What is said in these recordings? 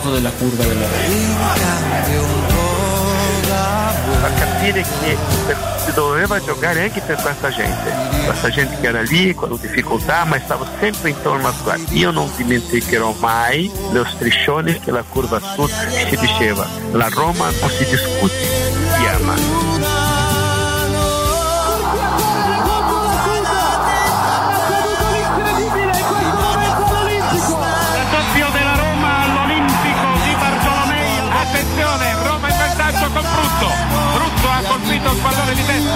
foto della curva della capire che doveva giocare anche per questa gente, questa gente che era lì con difficoltà ma stava sempre intorno a qua. Io non dimenticherò mai lo striscione che la curva sud si diceva, la Roma non si discute, si ama. Il pallone di testa.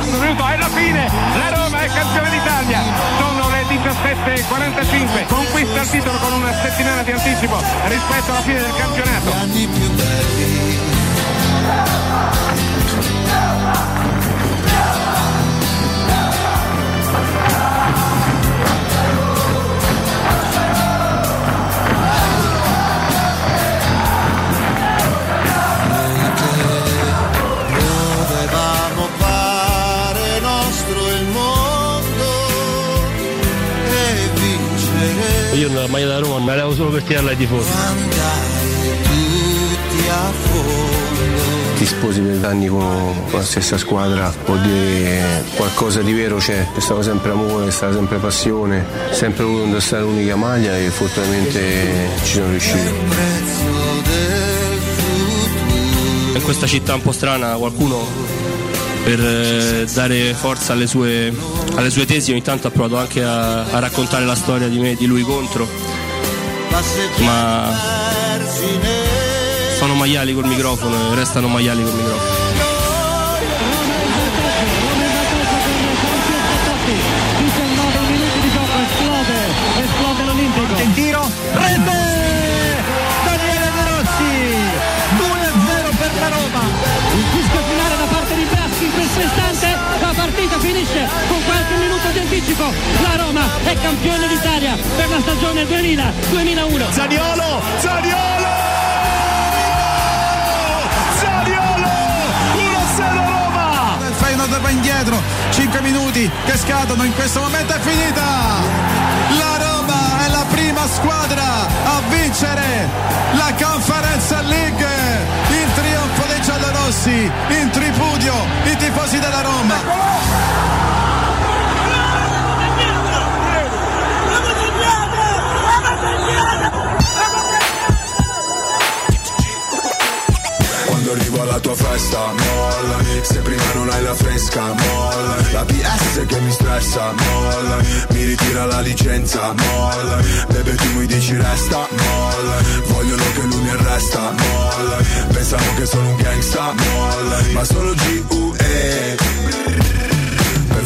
Un minuto e alla fine la Roma è campione d'Italia. Sono le 17.45. Conquista il titolo con una settimana di anticipo rispetto alla fine del campionato. Io nella maglia da Roma la levo solo per tirarla ai tifosi. Ti sposi per anni con, la stessa squadra, vuol dire qualcosa di vero c'è, c'è stato sempre amore, c'è stata sempre passione, sempre voluto indossare l'unica maglia e fortunatamente ci sono riuscito. In questa città un po' strana qualcuno per eh, dare forza alle sue, alle sue tesi ogni tanto ha provato anche a, a raccontare la storia di me e di lui contro, ma sono maiali col microfono e restano maiali col microfono. Finisce con qualche minuto di anticipo. La Roma è campione d'Italia per la stagione 2000-2001. Zaniolo, Zaniolo! Zaniolo! 1-0 Roma! Il Feyenoord va indietro, 5 minuti che scadono in questo momento è finita! La Roma è la prima squadra a vincere la Conference League! Il trionfo dei giallorossi, in tripudio i tifosi della Roma! Quando arrivo alla tua festa, molla Se prima non hai la fresca, molla La PS che mi stressa, molla Mi ritira la licenza, molla Bebe tu mi dici resta, molla Vogliono che lui mi arresta, molla Pensavo che sono un gangsta, molla Ma sono G.U.E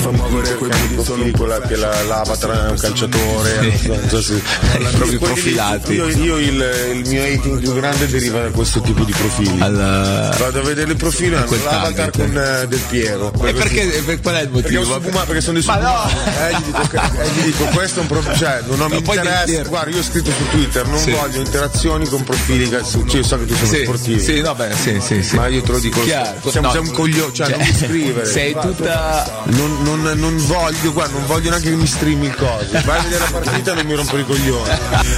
Far muovere quei piedi sono un po' che la, l'avatar è un calciatore, so- non so se- proprio profilati. Io, io il, il mio hating più grande deriva da questo tipo di profili. Al- Vado a vedere il profilo hanno l'avatar target. con eh, Del Piero. E perché, per qual è il Perché, motivo? sono fuma- perché sono di Ma no! Eh, gli dico, che- eh, gli dico, questo è un problema, cioè non ho Ma mi interessa. Guarda, io ho scritto su Twitter, non Sì. voglio interazioni con profili che cioè, io so che tu sei Sì, sportivo. sì, no, beh, sì, sì, sì. Ma io te lo dico, Chiaro, siamo, no, siamo un coglione, cioè, cioè, non mi scrivere. sei tutta- Non, non- non voglio, guarda, non voglio neanche che mi streami il coso. Vai a vedere la partita e non mi rompere i coglioni.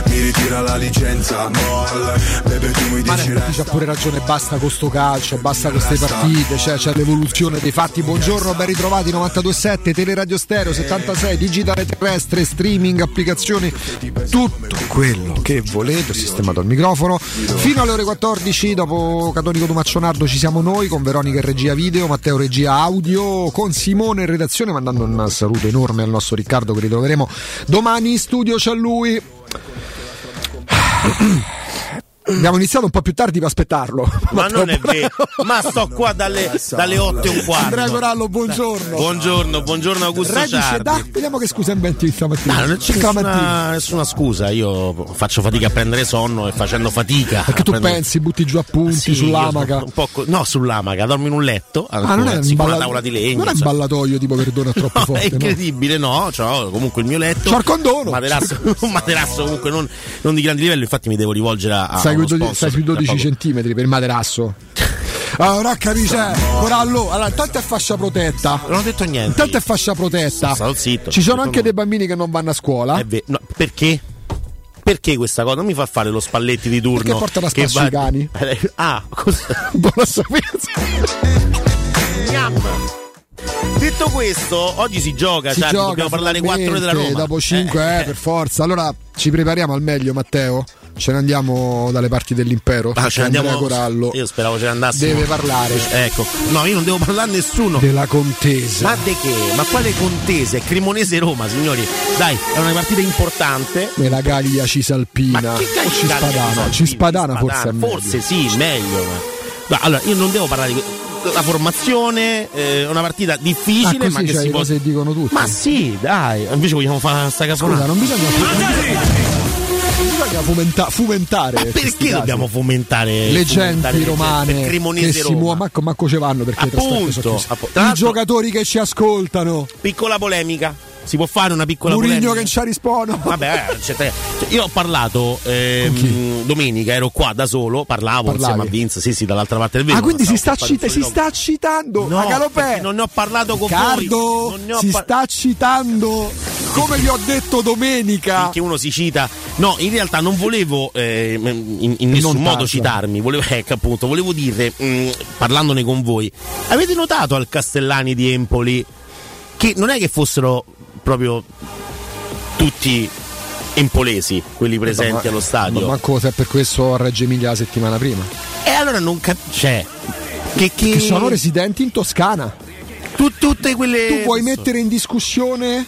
Mi ritira la licenza, molla Bebe tu mi dici c'ha pure ragione, basta con sto calcio, basta con queste partite, c'è, c'è l'evoluzione dei fatti. Buongiorno, ben ritrovati 927, Teleradio Stereo 76, digitale terrestre, streaming, applicazioni, tutto quello che volete, ho sistemato il microfono. Fino alle ore 14, dopo Catonico Dumaccionardo ci siamo noi con Veronica in regia video, Matteo regia audio, con Simone in redazione, mandando un saluto enorme al nostro Riccardo che ritroveremo domani in studio c'è lui. Abbiamo iniziato un po' più tardi per aspettarlo. Ma non è vero, ma sto qua dalle, dalle 8 e un quarto. Andrea Corallo, buongiorno. Buongiorno, buongiorno Augusto Ciardi. da, vediamo che scusa inventi stamattina. No, non c'è nessuna, nessuna scusa, io faccio fatica a prendere sonno e facendo fatica. Perché tu prendere- pensi, butti giù appunti Sì, sull'amaca. co- no, sull'amaca, dormo in un letto, Ah, non è, un balla- tavola di legno. non è un insomma. ballatoio tipo Verdone è troppo No, forte. è no? incredibile, no? C'ho comunque il mio letto. C'ho il condono. Un materasso, un materasso comunque non, non di grande livello, infatti mi devo rivolgere a. a Stai, sui dodici- sponsor stai sui tra 12 poco. centimetri per il materasso. Allora, capisci, eh, Corallo, allora, intanto è fascia protetta. Non ho detto niente. Intanto è fascia protetta. Stavo zitto. Ci sono anche dei bambini che non vanno a scuola. È vero. No, perché? Perché questa cosa non mi fa fare lo spalletti di turno? Perché portano a che spasso i cani. Ah, cosa? Buona sapienza. Detto questo, oggi si gioca, Si cioè, gioca dobbiamo parlare 4 ore della Roma. Dopo 5, eh, per forza. Allora ci prepariamo al meglio, Matteo. Ce ne andiamo dalle parti dell'impero. Ah, ce ne andiamo. Andrea Corallo Io speravo ce ne andassimo. deve parlare Ecco, no, io non devo parlare a nessuno. della contesa. Ma di che? Ma quale contese? È Cremonese Roma, signori. Dai, è una partita importante. Della Gaglia Cisalpina. Ma che cazzo O Cispadana. Cispadana forse. Forse sì, meglio. Ma... Ma allora, io non devo parlare di la formazione, è una partita Ah, difficile, ma così che c'è si può. cose che dicono tutti. Ma sì, dai, invece vogliamo fare sta Scusa, cafonata. non bisogna, non bisogna fomenta- fomentare. Ma perché dobbiamo fomentare le genti romane che si muovono, Marco, Marco ce vanno perché Appunto, appunto. I giocatori che ci ascoltano, Piccola polemica. Si può fare una piccola Murigno polemica? che non ci ha risposto. Vabbè, eh, cioè, io ho parlato ehm, domenica, ero qua da solo, parlavo Parlavi? insieme a Vince, sì, sì, dall'altra parte del vetro. Ah, quindi si sta, cita- si sta citando No, Galopè. perché non ne ho parlato con Riccardo, voi. Ho si par- sta citando come vi ho detto domenica. che uno si cita. No, in realtà non volevo eh, in, in nessun Non modo tanto. citarmi, volevo, ecco, appunto, volevo dire, mh, parlandone con voi, avete notato al Castellani di Empoli che non è che fossero proprio tutti empolesi quelli presenti Ma- allo stadio? Ma manco se è per questo a Reggio Emilia la settimana prima. E allora non cap- cioè, che, che... Che sono residenti in Toscana. tu- tutte quelle... Tu vuoi mettere in discussione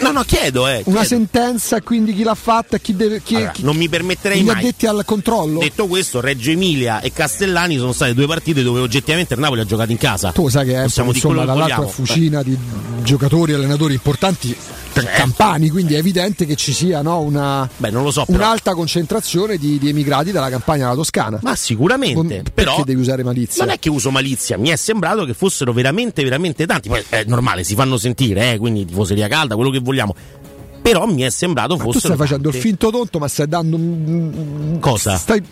No, no, chiedo, eh. una chiedo. sentenza, quindi chi l'ha fatta, chi deve. Chi, Allora, chi- non mi permetterei gli mai. addetti al controllo? Detto questo, Reggio Emilia e Castellani sono state due partite dove oggettivamente il Napoli ha giocato in casa. Tu sai che è Possiamo insomma dall'altra fucina di giocatori e allenatori importanti Certo. campani, quindi è evidente che ci sia no, una, Beh, non lo so, un'alta concentrazione di, di emigrati dalla campagna alla Toscana. Ma sicuramente. Perché però devi usare malizia? non è che uso malizia, mi è sembrato che fossero veramente, veramente tanti. Poi è normale, si fanno sentire, eh, quindi tifoseria calda, quello che vogliamo. Però mi è sembrato Ma tu stai facendo il finto tonto, ma stai dando. Cosa? Stai,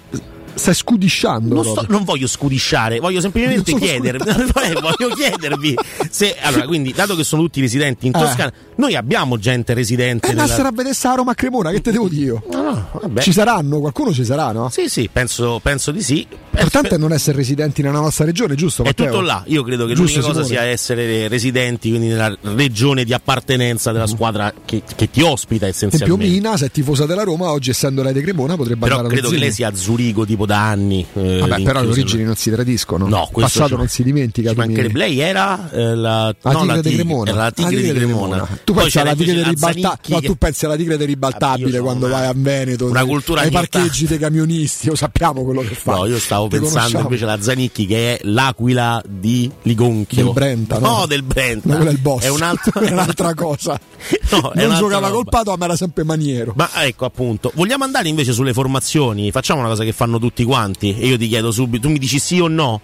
stai scudisciando. Non, sto- non voglio scudisciare, voglio semplicemente chiedervi. Eh, voglio chiedervi se. Allora, quindi, dato che sono tutti residenti in Eh. Toscana, noi abbiamo gente residente. Eh, nella- andassero a vedere sta Roma a Cremona, che te devo dire io? No, no. Ci saranno, qualcuno ci sarà, no? Sì, sì, penso, penso di sì. L'importante è non essere residenti nella nostra regione, giusto? È Matteo? tutto là, io credo che Giusto, l'unica cosa sia essere residenti, quindi nella regione di appartenenza della squadra che, che ti ospita Per esempio essenzialmente. Mina, se è tifosa della Roma, oggi essendo lei di Cremona potrebbe Però andare credo che lei sia a Zurigo tipo da anni. eh, Vabbè, però le origini non si tradiscono. No, Il passato non si dimentica. mancherebbe. Lei era eh, la, La no, tigre la di tigre- Cremona. la tigre, di Cremona. Tu Poi pensi alla tigre di Ribalta? Zanicchi No, tu pensi alla tigre di Ribaltabile quando vai a Veneto, una cultura ai parcheggi dei camionisti, lo sappiamo quello che fa. No, io stavo pensando invece alla Zanicchi che è l'aquila di Ligonchio. Del Brenta, no? del Brenta. No, è il boss. È un'altra, È un'altra cosa. No, non un'altra giocava col Padova, ma era sempre maniero. Ma ecco appunto, vogliamo andare invece sulle formazioni? Facciamo una cosa che fanno tutti quanti e io ti chiedo subito, tu mi dici sì o no?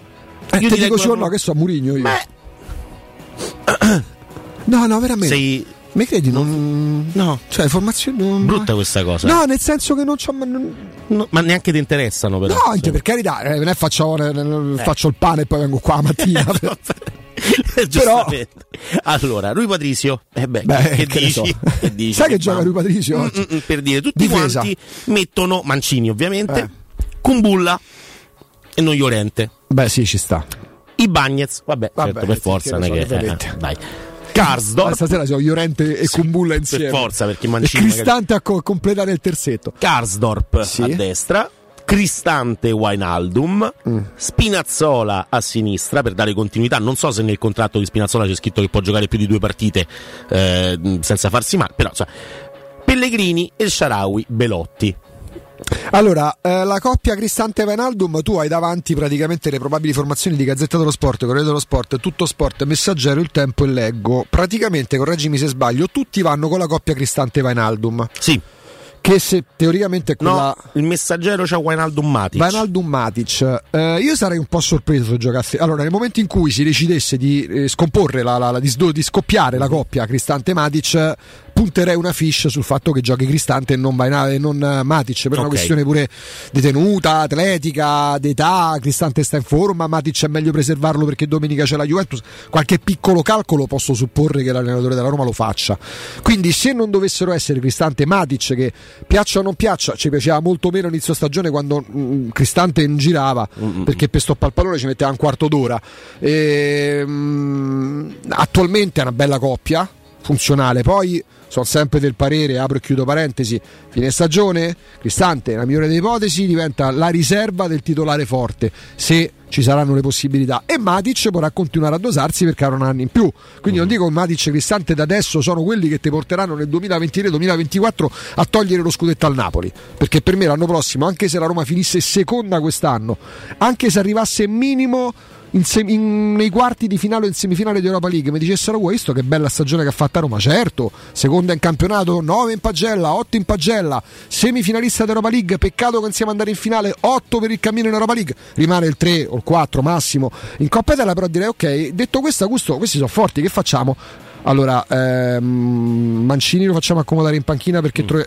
Eh, io ti dico sì o no, che so Murigno io. Beh, No, no, veramente. sei Mi credi? Non... No. Cioè, formazioni. Non... brutta questa cosa. No, nel senso che non c'ho. ma non- No, ma neanche ti interessano però. No, anche per carità, eh, non è faccio, eh, faccio il pane e poi vengo qua la mattina. Giustamente. Allora, Rui Patrizio, eh beh, Beh, che, che dici? so. Che dici? Sai che Che gioca. Rui Patrizio Mm, mm, mm, per dire, tutti Difesa. quanti mettono Mancini ovviamente, Eh. Kumbulla e non Llorente. Beh, sì, ci sta. I Bagnets, vabbè, Vabbè, certo, per sì, forza, non è che, eh, dai. Karsdorp, stasera siamo Llorente e Kumbulla insieme. per forza, perché E Mancini magari- Cristante a co- completare il terzetto. Karsdorp Sì. a destra, Cristante Wijnaldum, Mm. Spinazzola a sinistra per dare continuità. Non so se nel contratto di Spinazzola c'è scritto che può giocare più di due partite eh, senza farsi male, però insomma, Pellegrini, El Sharawi, Belotti. Allora, eh, la coppia Cristante Vainaldum, tu hai davanti praticamente le probabili formazioni di Gazzetta dello Sport, Corriere dello Sport, Tutto Sport, Messaggero, Il Tempo e Leggo. Praticamente, correggimi se sbaglio, tutti vanno con la coppia Cristante Vainaldum. Sì. Che se teoricamente è quella. No, il messaggero c'ha Wijnaldum Matic. Vainaldum Matic, eh, io sarei un po' sorpreso se giocasse. Allora, nel momento in cui si decidesse di eh, scomporre la, la- la- di, di scoppiare la coppia Cristante Matic, punterei una fish sul fatto che giochi Cristante e non, Vaina- e non eh, Matic per una Ok. questione pure di tenuta, atletica, d'età. Cristante sta in forma, Matic è meglio preservarlo perché domenica c'è la Juventus. Qualche piccolo calcolo posso supporre che l'allenatore della Roma lo faccia. Quindi, se non dovessero essere Cristante e Matic, che piaccia o non piaccia, ci piaceva molto meno inizio stagione quando mm, Cristante non girava perché per stoppare il pallone ci metteva un quarto d'ora. Ehm, attualmente è una bella coppia funzionale. Poi sono sempre del parere, apro e chiudo parentesi, fine stagione, Cristante, nella migliore delle ipotesi, diventa la riserva del titolare forte, se ci saranno le possibilità. E Matic potrà continuare a dosarsi perché avrà un anno in più. Quindi non dico che Matic e Cristante da adesso sono quelli che ti porteranno nel 2023-2024 a togliere lo scudetto al Napoli. Perché per me l'anno prossimo, anche se la Roma finisse seconda quest'anno, anche se arrivasse minimo in sem- in- nei quarti di finale o in semifinale di Europa League mi dicessero "Uè, visto che bella stagione che ha fatta Roma? Certo seconda in campionato 9 in pagella 8 in pagella semifinalista di Europa League peccato che non siamo andati in finale 8 per il cammino in Europa League rimane il 3 o il 4 massimo. In Coppa Italia però direi ok detto questo Augusto questi sono forti che facciamo? Allora ehm, Mancini lo facciamo accomodare in panchina perché tro-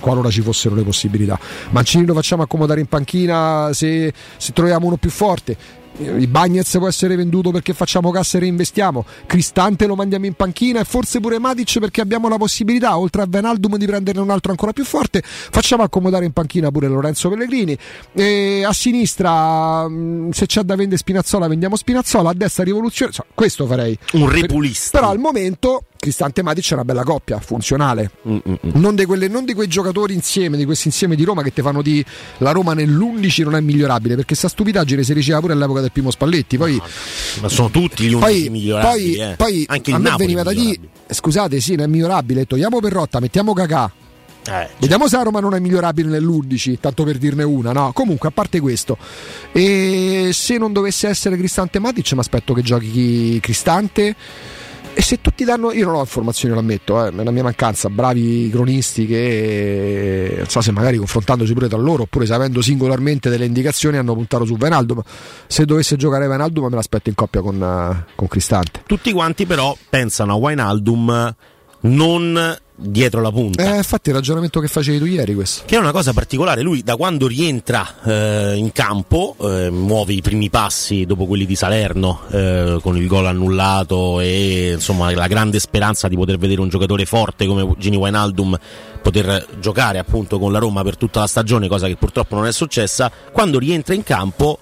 qualora ci fossero le possibilità. Mancini lo facciamo accomodare in panchina se, se troviamo uno più forte il Bagnez può essere venduto perché facciamo cassa e reinvestiamo. Cristante lo mandiamo in panchina e forse pure Matic perché abbiamo la possibilità, oltre a Venaldum, di prenderne un altro ancora più forte. Facciamo accomodare in panchina pure Lorenzo Pellegrini. E a sinistra, mh, se c'è da vendere Spinazzola, vendiamo Spinazzola. A destra, rivoluzione. Questo farei. Un repulista. Però al momento. Cristante Matic è una bella coppia, funzionale. Mm, Non, di quelle- non di quei giocatori insieme, di questi insieme di Roma che ti fanno di la Roma nell'11 non è migliorabile perché sta stupidaggine si diceva pure all'epoca del primo Spalletti. Poi, Ma sono tutti gli poi, unici migliorabili. poi, eh. poi Anche a me Napoli veniva da migliorabile. scusate, sì, non è migliorabile. Togliamo Perrotta, mettiamo Cacà. Eh, Vediamo se la Roma non è migliorabile nell'11, tanto per dirne una, no? Comunque, a parte questo, e se non dovesse essere Cristante Matic, mi aspetto che giochi Cristante. E se tutti danno, io non ho informazioni, lo ammetto, eh, è una mia mancanza, bravi cronisti che non so se magari confrontandosi pure tra loro oppure sapendo singolarmente delle indicazioni hanno puntato su Venaldo. Se dovesse giocare Venaldo, me l'aspetto in coppia con, eh, con Cristante. Tutti quanti però pensano a Wijnaldum non dietro la punta. Eh, infatti, il ragionamento che facevi tu ieri, questo. Che è una cosa particolare, lui da quando rientra eh, in campo, eh, muove i primi passi dopo quelli di Salerno, eh, con il gol annullato e insomma la grande speranza di poter vedere un giocatore forte come Gini Wijnaldum poter giocare appunto con la Roma per tutta la stagione, cosa che purtroppo non è successa, quando rientra in campo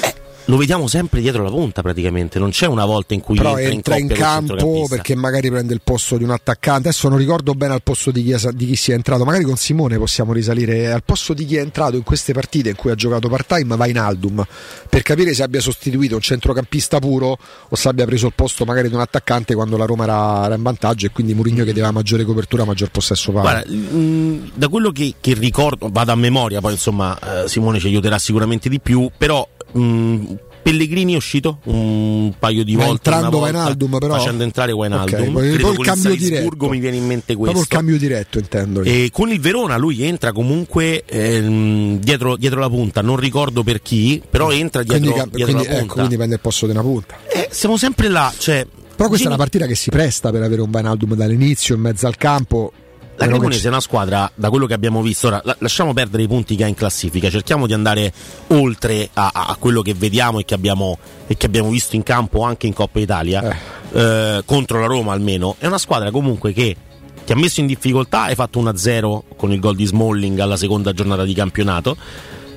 eh, lo vediamo sempre dietro la punta praticamente, non c'è una volta in cui però entra entra in, in campo perché magari prende il posto di un attaccante. Adesso non ricordo bene al posto di chi, è, di chi sia entrato. Magari con Simone possiamo risalire al posto di chi è entrato in queste partite in cui ha giocato part-time. Va in Aldum per capire se abbia sostituito un centrocampista puro o se abbia preso il posto magari di un attaccante quando la Roma era, era in vantaggio e quindi Mourinho chiedeva maggiore copertura, maggior possesso palla. Mh, da quello che, che ricordo, vado a memoria, poi insomma eh, Simone ci aiuterà sicuramente di più, però mh, Pellegrini è uscito un paio di Ma volte, entrando volta, Wijnaldum, però? facendo entrare Wijnaldum. Ok, poi- Credo il cambio diretto. mi viene in mente Proprio il questo. cambio diretto intendo. E con il Verona lui entra comunque ehm, dietro, dietro la punta, non ricordo per chi, però entra dietro, quindi, dietro quindi, la ecco, punta. quindi prende il posto di una punta. Eh, siamo sempre là, cioè, Però questa Gini- è una partita che si presta per avere un Wijnaldum dall'inizio in mezzo al campo. La Cremonese è una squadra, da quello che abbiamo visto, ora la- lasciamo perdere i punti che ha in classifica, cerchiamo di andare oltre a, a- quello che vediamo e che, abbiamo, e che abbiamo visto in campo anche in Coppa Italia, eh, contro la Roma almeno. È una squadra comunque che ti ha messo in difficoltà, hai fatto 1-0 con il gol di Smalling alla seconda giornata di campionato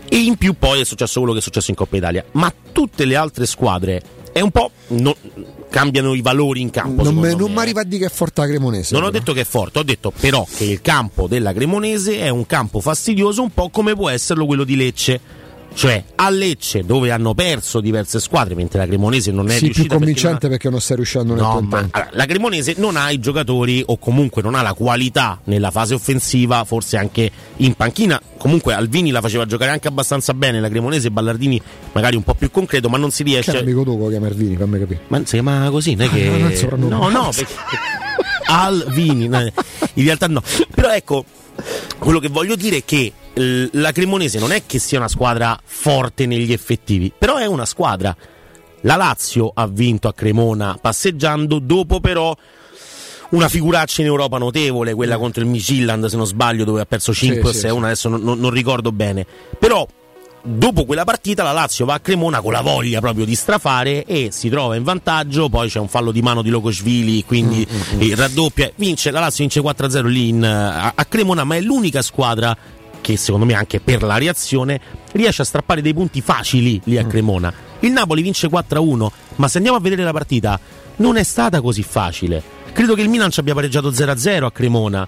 e in più poi è successo quello che è successo in Coppa Italia. Ma tutte le altre squadre è un po'... no- cambiano i valori in campo. non me- non mi eh. arriva a dire che è forte la Cremonese. Non ho però. detto che è forte, ho detto però che il campo della Cremonese è un campo fastidioso, un po' come può esserlo quello di Lecce. Cioè a Lecce dove hanno perso diverse squadre mentre la Cremonese non è Sì, più riuscita perché non convincente perché non stai riuscendo nel No, ma allora, la Cremonese non ha i giocatori o comunque non ha la qualità nella fase offensiva, forse anche in panchina. Comunque Alvini la faceva giocare anche abbastanza bene, la Cremonese Ballardini magari un po' più concreto, ma non si Che riesce. amico che chiama Ervini, fammi capire. Ma si chiama così, non è che. Ah, non no, no, perché... Alvini, no, in realtà no. Però ecco, quello che voglio dire è che la Cremonese non è che sia una squadra forte negli effettivi, però è una squadra. La Lazio ha vinto a Cremona passeggiando, dopo però una figuraccia in Europa notevole, quella contro il Midtjylland se non sbaglio, dove ha perso 5 o sì, 6 1 adesso non, non- ricordo bene. Però dopo quella partita la Lazio va a Cremona con la voglia proprio di strafare e si trova in vantaggio, poi c'è un fallo di mano di Locosvili, quindi eh, raddoppia, vince, la Lazio vince 4-0 lì in, a, a Cremona, ma è l'unica squadra che secondo me anche per la reazione riesce a strappare dei punti facili lì a Cremona. Il Napoli vince 4-1, ma se andiamo a vedere la partita non è stata così facile. Credo che il Milan ci abbia pareggiato 0-0 a Cremona.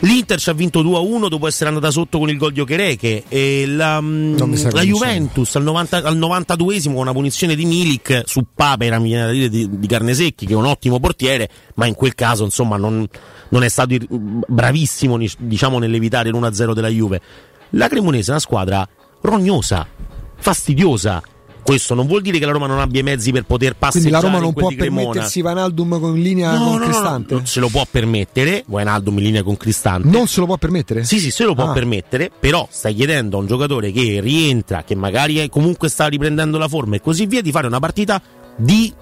L'Inter ci ha vinto 2-1 dopo essere andata sotto con il gol di Okereke e la, mm, la. Juventus al, 90 al 92esimo con una punizione di Milik su Papera, mi viene da dire, di, di Carnesecchi che è un ottimo portiere, ma in quel caso insomma non, non è stato bravissimo diciamo nell'evitare l'1-0 della Juve. La Cremonese è una squadra rognosa, fastidiosa. Questo non vuol dire che la Roma non abbia i mezzi per poter Quindi passeggiare la Roma non può permettersi Van Aldum con linea No, con no, no, Cristante? non se lo può permettere. Wijnaldum in linea con Cristante. Non se lo può permettere? Sì, sì, se lo può Ah. permettere, però stai chiedendo a un giocatore che rientra, che magari è- comunque sta riprendendo la forma e così via, di fare una partita di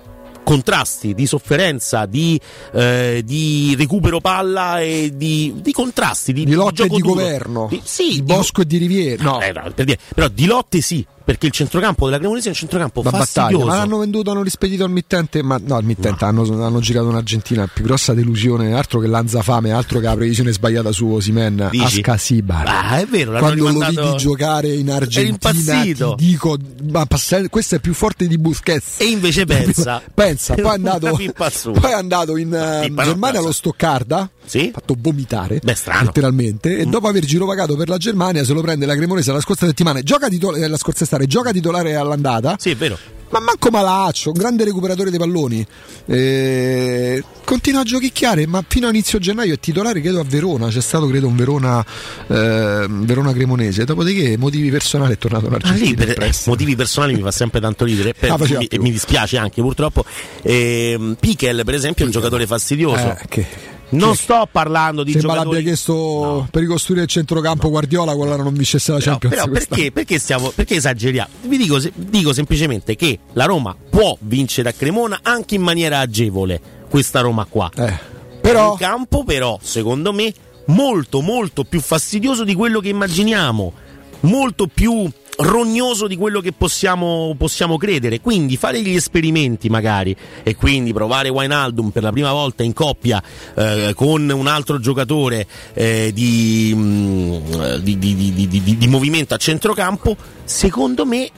contrasti, di sofferenza, di, eh, di recupero palla e di, di contrasti, di, Di lotte di duro. governo. Di- sì, Di di- Bosco e di Riviera. No, eh, no, per dire, però di lotte sì, perché il centrocampo della Cremonese è un centrocampo da battaglia. fastidioso. Ma l'hanno venduto, hanno rispedito al mittente. Ma no, al mittente hanno, hanno girato in Argentina. La più grossa delusione, altro che Lanzafame, altro che la previsione sbagliata su Osimen. Ascasibar. Ah, è vero, Quando lo rimandato- vidi giocare in Argentina, dico, ma questo è più forte di Busquets. E invece pensa. pensa, poi è andato, poi è andato in no, Germania allo Stoccarda, Sì? fatto vomitare Beh, strano. letteralmente e dopo aver girovagato per la Germania se lo prende la Cremonese la scorsa settimana gioca titol- eh, la scorsa estate gioca titolare all'andata. Sì, è vero. ma manco Malaccio un grande recuperatore dei palloni. Eh, continua a giochicchiare ma fino a inizio gennaio è titolare credo a Verona. C'è stato credo un Verona eh, Verona Cremonese. Dopodiché motivi personali è tornato in Ah, Argentina lì per motivi personali mi fa sempre tanto ridere per- Ah, faceva mi, dispiace anche purtroppo. Ehm, Pichel per esempio è un giocatore fastidioso. Eh, che- non sto parlando di Sembra giocatori l'abbia chiesto per ricostruire il centrocampo Guardiola quella non vincesse la No, Champions però quest'anno. perché, perché, stiamo, perché esageriamo? Vi dico, dico semplicemente che la Roma può vincere a Cremona anche in maniera agevole, questa Roma qua. Eh, però In campo però, secondo me, molto molto più fastidioso di quello che immaginiamo, molto più rognoso di quello che possiamo, possiamo credere. Quindi fare gli esperimenti magari e quindi provare Wijnaldum per la prima volta in coppia eh, con un altro giocatore eh, di, mm, di- di- di- di- di movimento a centrocampo, secondo me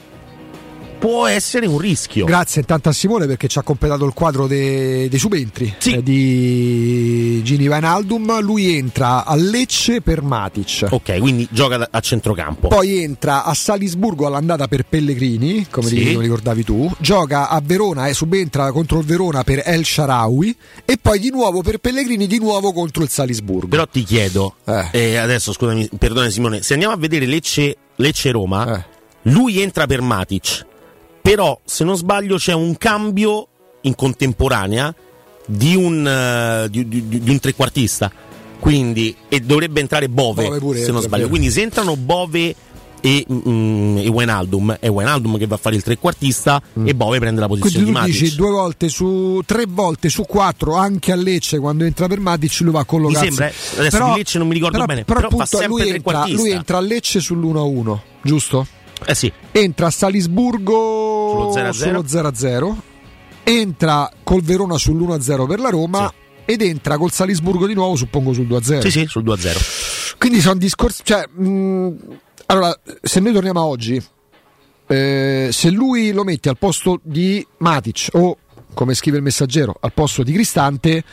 può essere un rischio. Grazie intanto a Simone perché ci ha completato il quadro de- dei subentri Sì. eh, di Gini Wijnaldum. Lui entra a Lecce per Matic. ok, quindi gioca a centrocampo. Poi entra a Salisburgo all'andata per Pellegrini, come Sì. ricordavi tu. Gioca a Verona e subentra contro il Verona per El Sharawi. E poi di nuovo per Pellegrini, di nuovo contro il Salisburgo. Però ti chiedo, Eh. eh, adesso scusami, perdone Simone, se andiamo a vedere Lecce, Lecce-Roma, Eh. lui entra per Matic, però se non sbaglio c'è un cambio in contemporanea di un, eh, di, di- di- un trequartista, quindi, e dovrebbe entrare Bove, Bove pure se non sbaglio, vero. quindi se entrano Bove e, mm, e Wijnaldum, è Wijnaldum che va a fare il trequartista e Bove prende la posizione Mm. Quindi di Matic. dici due volte su tre volte su quattro anche a Lecce quando entra per Matic lui va a collocarsi. Mi sembra, adesso di Lecce non mi ricordo bene, però fa appunto lui entra, lui entra a Lecce sull'1-1, giusto? Eh sì, Entra a Salisburgo Sullo 0-0. sullo 0-0, entra col Verona sull'1-0 per la Roma ed entra col Salisburgo di nuovo suppongo sul 2-0. sì, sì, sul 2-0. Quindi sono discorsi. Cioè, mh, allora, se noi torniamo a oggi, eh, se lui lo metti al posto di Matic o come scrive il messaggero, al posto di Cristante,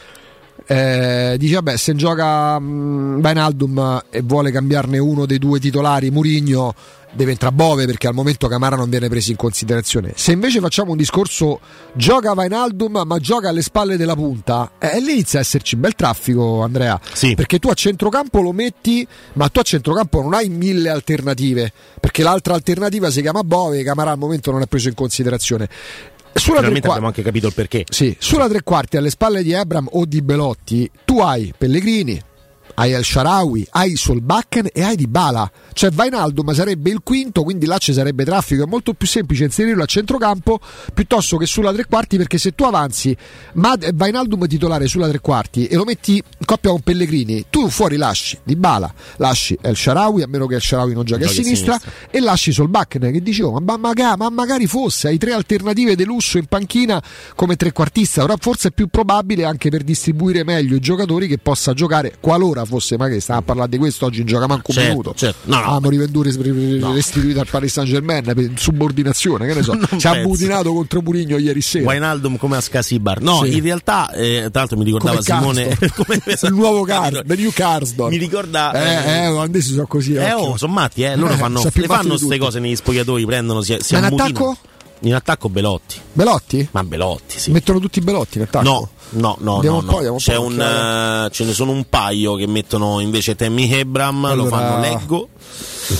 Eh, dice vabbè se gioca mh, Wijnaldum e vuole cambiarne uno dei due titolari Murigno deve entrare Bove perché al momento Camara non viene preso in considerazione. Se invece facciamo un discorso gioca Wijnaldum ma gioca alle spalle della punta eh, lì inizia a esserci bel traffico Andrea. Sì. perché tu a centrocampo lo metti ma tu a centrocampo non hai mille alternative perché l'altra alternativa si chiama Bove Camara al momento non è preso in considerazione sulla tre Finalmente qua- abbiamo anche capito il perché. sì, sulla tre quarti alle spalle di Abram o di Belotti, tu hai Pellegrini, hai El Sharawi, hai Solbakken e hai Dybala. Cioè Vainaldum sarebbe il quinto, quindi là ci sarebbe traffico. È molto più semplice inserirlo a centrocampo piuttosto che sulla tre quarti, perché se tu avanzi Mad- Vainaldum titolare sulla tre quarti e lo metti in coppia con Pellegrini, tu fuori lasci Dybala, lasci El Sharawi, a meno che El Sharawi non giochi a Giochi a sinistra, e lasci Solbakken che dicevo, ma, maga- ma magari fosse, hai tre alternative di lusso in panchina come trequartista, ora forse è più probabile anche per distribuire meglio i giocatori che possa giocare qualora fosse, ma che stiamo a parlare di questo oggi in gioca manco un Certo, minuto. certo. No, no, Avevamo rivenduto restituito al Paris Saint Germain per subordinazione, che ne so. Si è abbutinato contro Murigno ieri sera. Wijnaldum come a Scasibar. No, Sì. in realtà, eh, tra l'altro mi ricordava Come Simone. Come- il nuovo Car, the new Carsdorp. Mi ricorda. Eh, eh, olandesi sono così. Eh, occhio. oh, sono matti, eh. Loro Eh, fanno, fanno queste cose negli spogliatoi, prendono, si, si Ma in attacco? In attacco Belotti. Belotti? Ma Belotti, sì. Mettono tutti i Belotti in attacco? No, no, no, Andiamo no, no. C'è un, eh, ce ne sono un paio che mettono invece Tammy Hebram, lo Allora- fanno Leggo.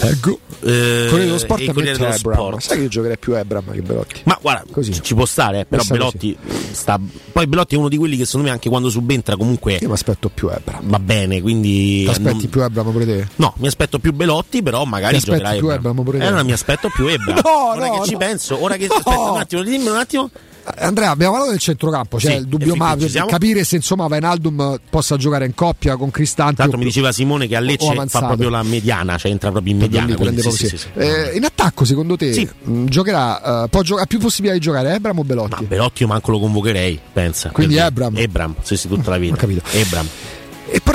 Leggo. eh, Corriere dello Sport e Ebram. Sport. Sai che io giocherei più Ebram che Belotti? Ma guarda, Così. ci- ci può stare, eh, però Messa Belotti sta. Poi Belotti è uno di quelli che secondo me anche quando subentra comunque Io mi aspetto più Ebram. va bene, quindi. Ti aspetti non- più Ebram pure te? No, mi aspetto più Belotti, però magari giocherà più Ebram. Ebram pure te? Eh, allora mi aspetto più Ebram. No, ora no, che ci no. penso, ora che aspetta un attimo, dimmi un attimo. Andrea, abbiamo parlato del centrocampo, c'è Sì, il dubbio ma capire se insomma Vainaldum possa giocare in coppia con Cristante. Tra l'altro o- mi diceva Simone che a Lecce fa proprio la mediana, cioè entra proprio in mediana. quindi sì, sì. Eh, in attacco, secondo te, mh, giocherà? eh, può gio- ha più possibilità di giocare Ebram o Belotti? Ma Belotti io manco lo convocherei, pensa. Quindi Ebram? Ebram, sì, sì, tutta la vita. Ho capito. Ebram.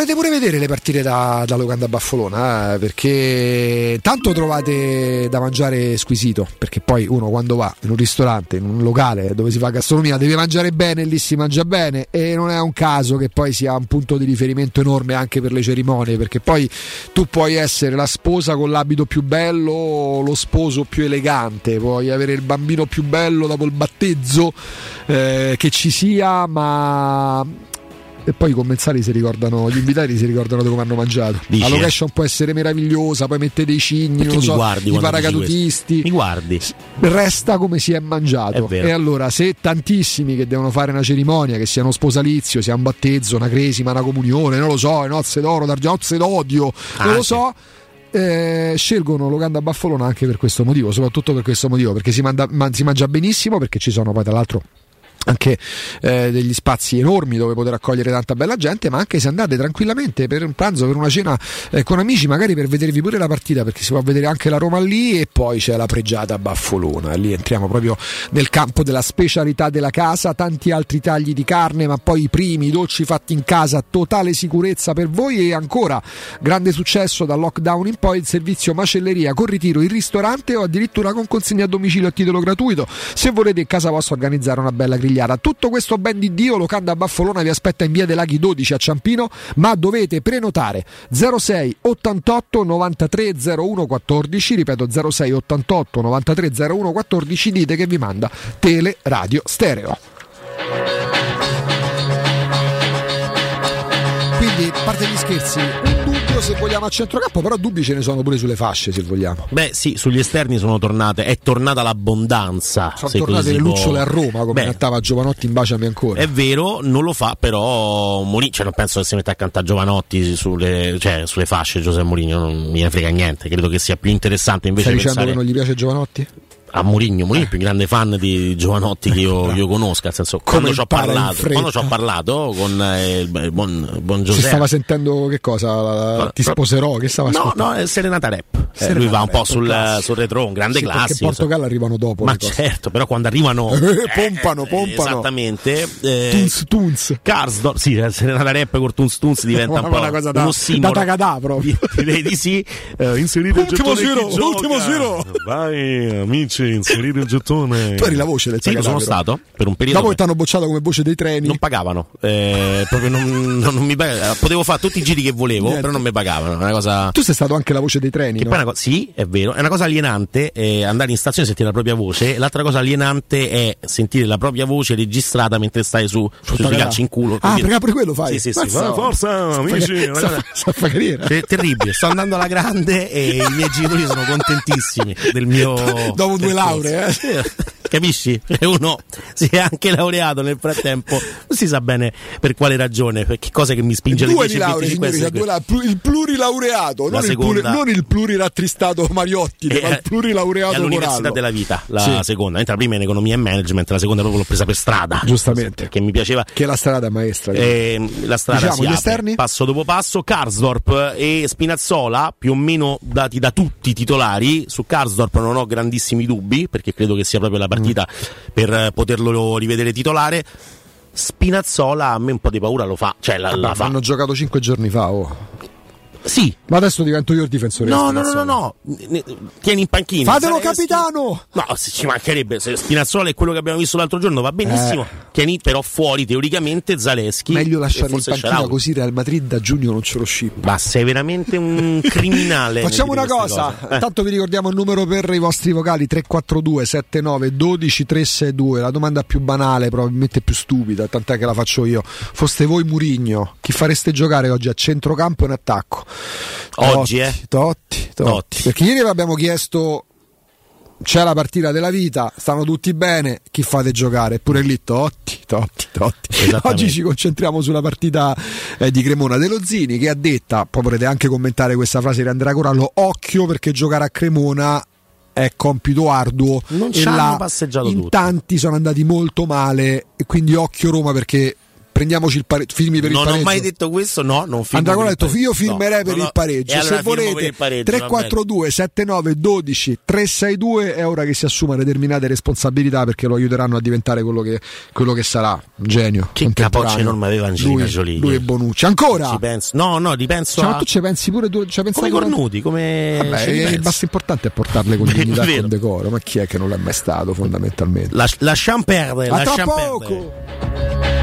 E potete pure vedere le partite da, da Locanda Baffolona, eh, perché tanto trovate da mangiare squisito, perché poi uno quando va in un ristorante, in un locale dove si fa gastronomia, deve mangiare bene, lì si mangia bene e non è un caso che poi sia un punto di riferimento enorme anche per le cerimonie, perché poi tu puoi essere la sposa con l'abito più bello, lo sposo più elegante, puoi avere il bambino più bello dopo il battezzo eh, che ci sia, ma e poi i commensali si ricordano, gli invitati si ricordano di come hanno mangiato. Dici, la eh? location può essere meravigliosa, poi mette dei cigni, non lo so, i paracadutisti. Mi guardi. Resta come si è mangiato. È. E allora, se tantissimi che devono fare una cerimonia, che sia uno sposalizio, sia un battezzo, una cresima, una comunione, non lo so, nozze d'oro, nozze d'odio, non Ah, lo sì. so. eh, scelgono Locanda a Baffolona anche per questo motivo, soprattutto per questo motivo, perché si, manda- man- si mangia benissimo, perché ci sono poi tra l'altro anche eh, degli spazi enormi dove poter accogliere tanta bella gente, ma anche se andate tranquillamente per un pranzo, per una cena eh, con amici, magari per vedervi pure la partita, perché si può vedere anche la Roma lì e poi c'è la pregiata Baffolona. Lì entriamo proprio nel campo della specialità della casa, tanti altri tagli di carne, ma poi i primi, i dolci fatti in casa, totale sicurezza per voi e ancora grande successo dal lockdown in poi il servizio macelleria con ritiro in ristorante o addirittura con consegna a domicilio a titolo gratuito. Se volete in casa vostra organizzare una bella grigliata. Tutto questo ben di Dio, Locanda Baffolona vi aspetta in via dei Laghi 12 a Ciampino, ma dovete prenotare 06 88 93 01 14, ripeto 06 88 93 01 14, dite che vi manda Tele Radio Stereo. Quindi, parte gli scherzi, se vogliamo a centrocampo, però dubbi ce ne sono pure sulle fasce se vogliamo. Beh, sì, sugli esterni sono tornate. È tornata l'abbondanza. Sono se tornate le lucciole a Roma come Beh, cantava Giovanotti in Baciami ancora. È vero, non lo fa, però Mourinho, cioè non penso che si metta a cantare Giovanotti sulle, cioè, sulle fasce Giuseppe Mourinho, non mi ne frega niente. Credo che sia più interessante invece Stai dicendo pensare che non gli piace Giovanotti? A Mourinho. Mourinho è il più grande fan di Giovanotti che io, io conosca. Nel senso, quando ci ho parlato, quando ci ho parlato con eh, il, buon, buon Si Giuseppe. stava sentendo che cosa? Ti sposerò? Che stava No, no, è Serenata Rap. Eh, Serenata lui va un po' sul, sul retro, un grande Sì, classico. in Portogallo arrivano dopo. Ma certo, però quando arrivano. Eh, pompano, pompano. Esattamente. Eh, Tunz, tunz. Karsdorp, sì, la Serenata Rap con Tunz Tunz diventa un po' una cosa da, da tagadà proprio. Direi di sì. Eh, inserite Ultimo giro, ultimo giro. Vai, amici. Inserire il gettone. Tu eri la voce del Sì, sono stato per un periodo. Dopo che ti hanno bocciato come voce dei treni. non pagavano, eh, proprio non, non- non mi pagavano. Potevo fare tutti i giri che volevo, Niente. però non mi pagavano. È una cosa. Tu sei stato anche la voce dei treni, Che no? poi è una co- sì, è vero, è una cosa alienante eh, andare in stazione e sentire la propria voce. L'altra cosa alienante è sentire la propria voce registrata mentre stai su, su sui calci in culo. Ah, perché pure quello fai? Sì, sì, sì. Forza, sta amici. fa- una sta cosa- fa- sta fa carriera. È terribile, sto andando alla grande e i miei genitori sono contentissimi del mio. Dopo due percorso. lauree, eh. Sì, Capisci? E uno si è anche laureato nel frattempo, non si sa bene per quale ragione, per che cosa che mi spinge di 10 laurea, signori, due il plurilaureato, La non il, pluri- non il plurirattristato Mariotti, ma il plurilaureato all'Università Corallo. della vita, la Sì. seconda, mentre la prima è in economia e management, la seconda proprio l'ho presa per strada. Giustamente. Perché mi piaceva. Che la strada maestra. Eh, la strada Diciamo, gli esterni? passo dopo passo Karsdorp e Spinazzola più o meno dati da tutti i titolari su Karsdorp non ho grandissimi dubbi perché credo che sia proprio la partita Mm. per poterlo rivedere titolare Spinazzola a me un po' di paura lo fa cioè la, la fa hanno giocato cinque giorni fa. oh. Sì Ma adesso divento io il difensore. di No, no, no, no, tieni in panchina. Fatelo capitano! No, se ci mancherebbe. Se Spinazzola è quello che abbiamo visto l'altro giorno, va benissimo. Tieni però fuori teoricamente Zaleschi. Eh. Meglio lasciarlo in panchina così Real Madrid da giugno non ce lo scippa. Ma sei veramente un criminale. Facciamo una cosa. Eh. intanto vi ricordiamo il numero per i vostri vocali 342 79 12 362, la domanda più banale, probabilmente più stupida, tant'è che la faccio io. Foste voi Murigno, chi fareste giocare oggi a centrocampo e in attacco? Oggi, Totti, eh? Totti, Totti. Totti. Perché ieri abbiamo chiesto c'è la partita della vita, stanno tutti bene, chi fate giocare? Eppure lì Totti, Totti, Totti. Oggi ci concentriamo sulla partita eh, di Cremona dello Zini che ha detta, poi potrete anche commentare questa frase di Andrea Corallo, occhio perché giocare a Cremona è compito arduo Non e ci hanno là passeggiato in tutti. tanti sono andati molto male e quindi occhio Roma perché prendiamoci il pareggio, firmi per il Non pareggio. ho mai detto questo, no, non firmo Andrea per ha il detto pareggio. io firmerei No, per no, il pareggio allora se volete il pareggio, va bene. 342 79 12 362 è ora che si assuma determinate responsabilità perché lo aiuteranno a diventare quello che, quello che sarà un genio Che capoccia enorme aveva Angelina lui, Jolie. lui e Bonucci ancora Ci penso. No, no, ripenso Cioè, ma a... tu ci pensi pure tu ci pensato come cornuti, come... Vabbè, il ripenso. basso importante è portarle con dignità e con decoro ma chi è che non l'è mai stato fondamentalmente Las- lasciam perdere, a tra lasciam poco perdere.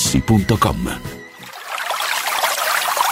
artigianamaterassi.com.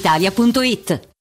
brispalitalia.it.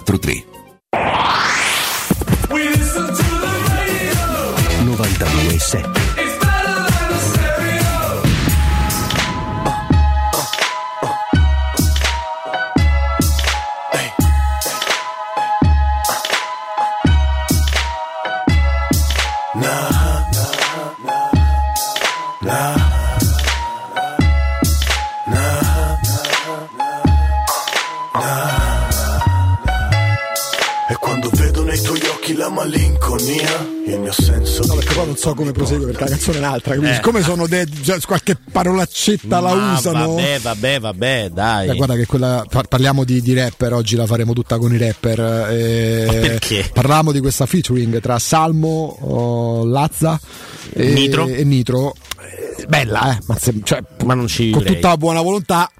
943. 997 malinconia, il mio senso No, perché poi non so come prosegue perché la canzone è un'altra. Quindi, Eh. siccome sono de- già qualche parolaccetta la Ma usano. Vabbè, vabbè, vabbè, dai. Eh, guarda che quella par- parliamo di, di rapper, oggi la faremo tutta con i rapper. eh, Ma perché? Parliamo di questa featuring tra Salmo, oh, Lazza e Nitro. e Nitro. Eh, Bella, eh, ma, se- cioè, Ma non ci con vivrei. tutta la buona volontà,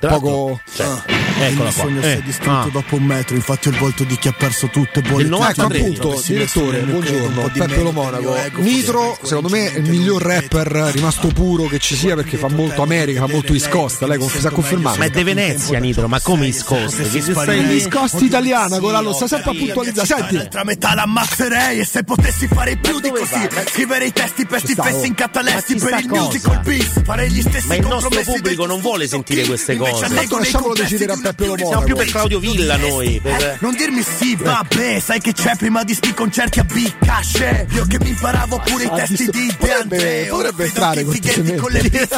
poco. cioè, il eccola mio qua. sogno si Eh, è distrutto ah. dopo un metro, infatti ho il volto di chi ha perso tutto e vuole tutto 93, dentro, appunto, si direttore, buongiorno, po' di Peppe me, Lo il mio Monaco. Nitro, secondo me, è il miglior rapper rimasto puro che ci sia perché fa molto America, fa molto East Coast. Lei si è confermato. Ma è De Venezia, Nitro, ma come East Coast? Che lì? East Coast italiana, Corallo, sta sempre a puntualizzare. Senti, L'altra metà l'ammazzerei e se potessi fare più di così Scrivere i testi per sti sta, fessi oh. in catalessi per il musical beat Fare gli stessi Ma il nostro pubblico non vuole sentire queste cose. Lasciamolo decidere a Peppe Lo Siamo Monaco. più per Claudio Villa noi. per- Eh, non dirmi sì, vabbè, sai che c'è prima di sti concerti a Bicasce Io che mi imparavo pure i Ah, testi di- De André potrebbe Ora entrare con le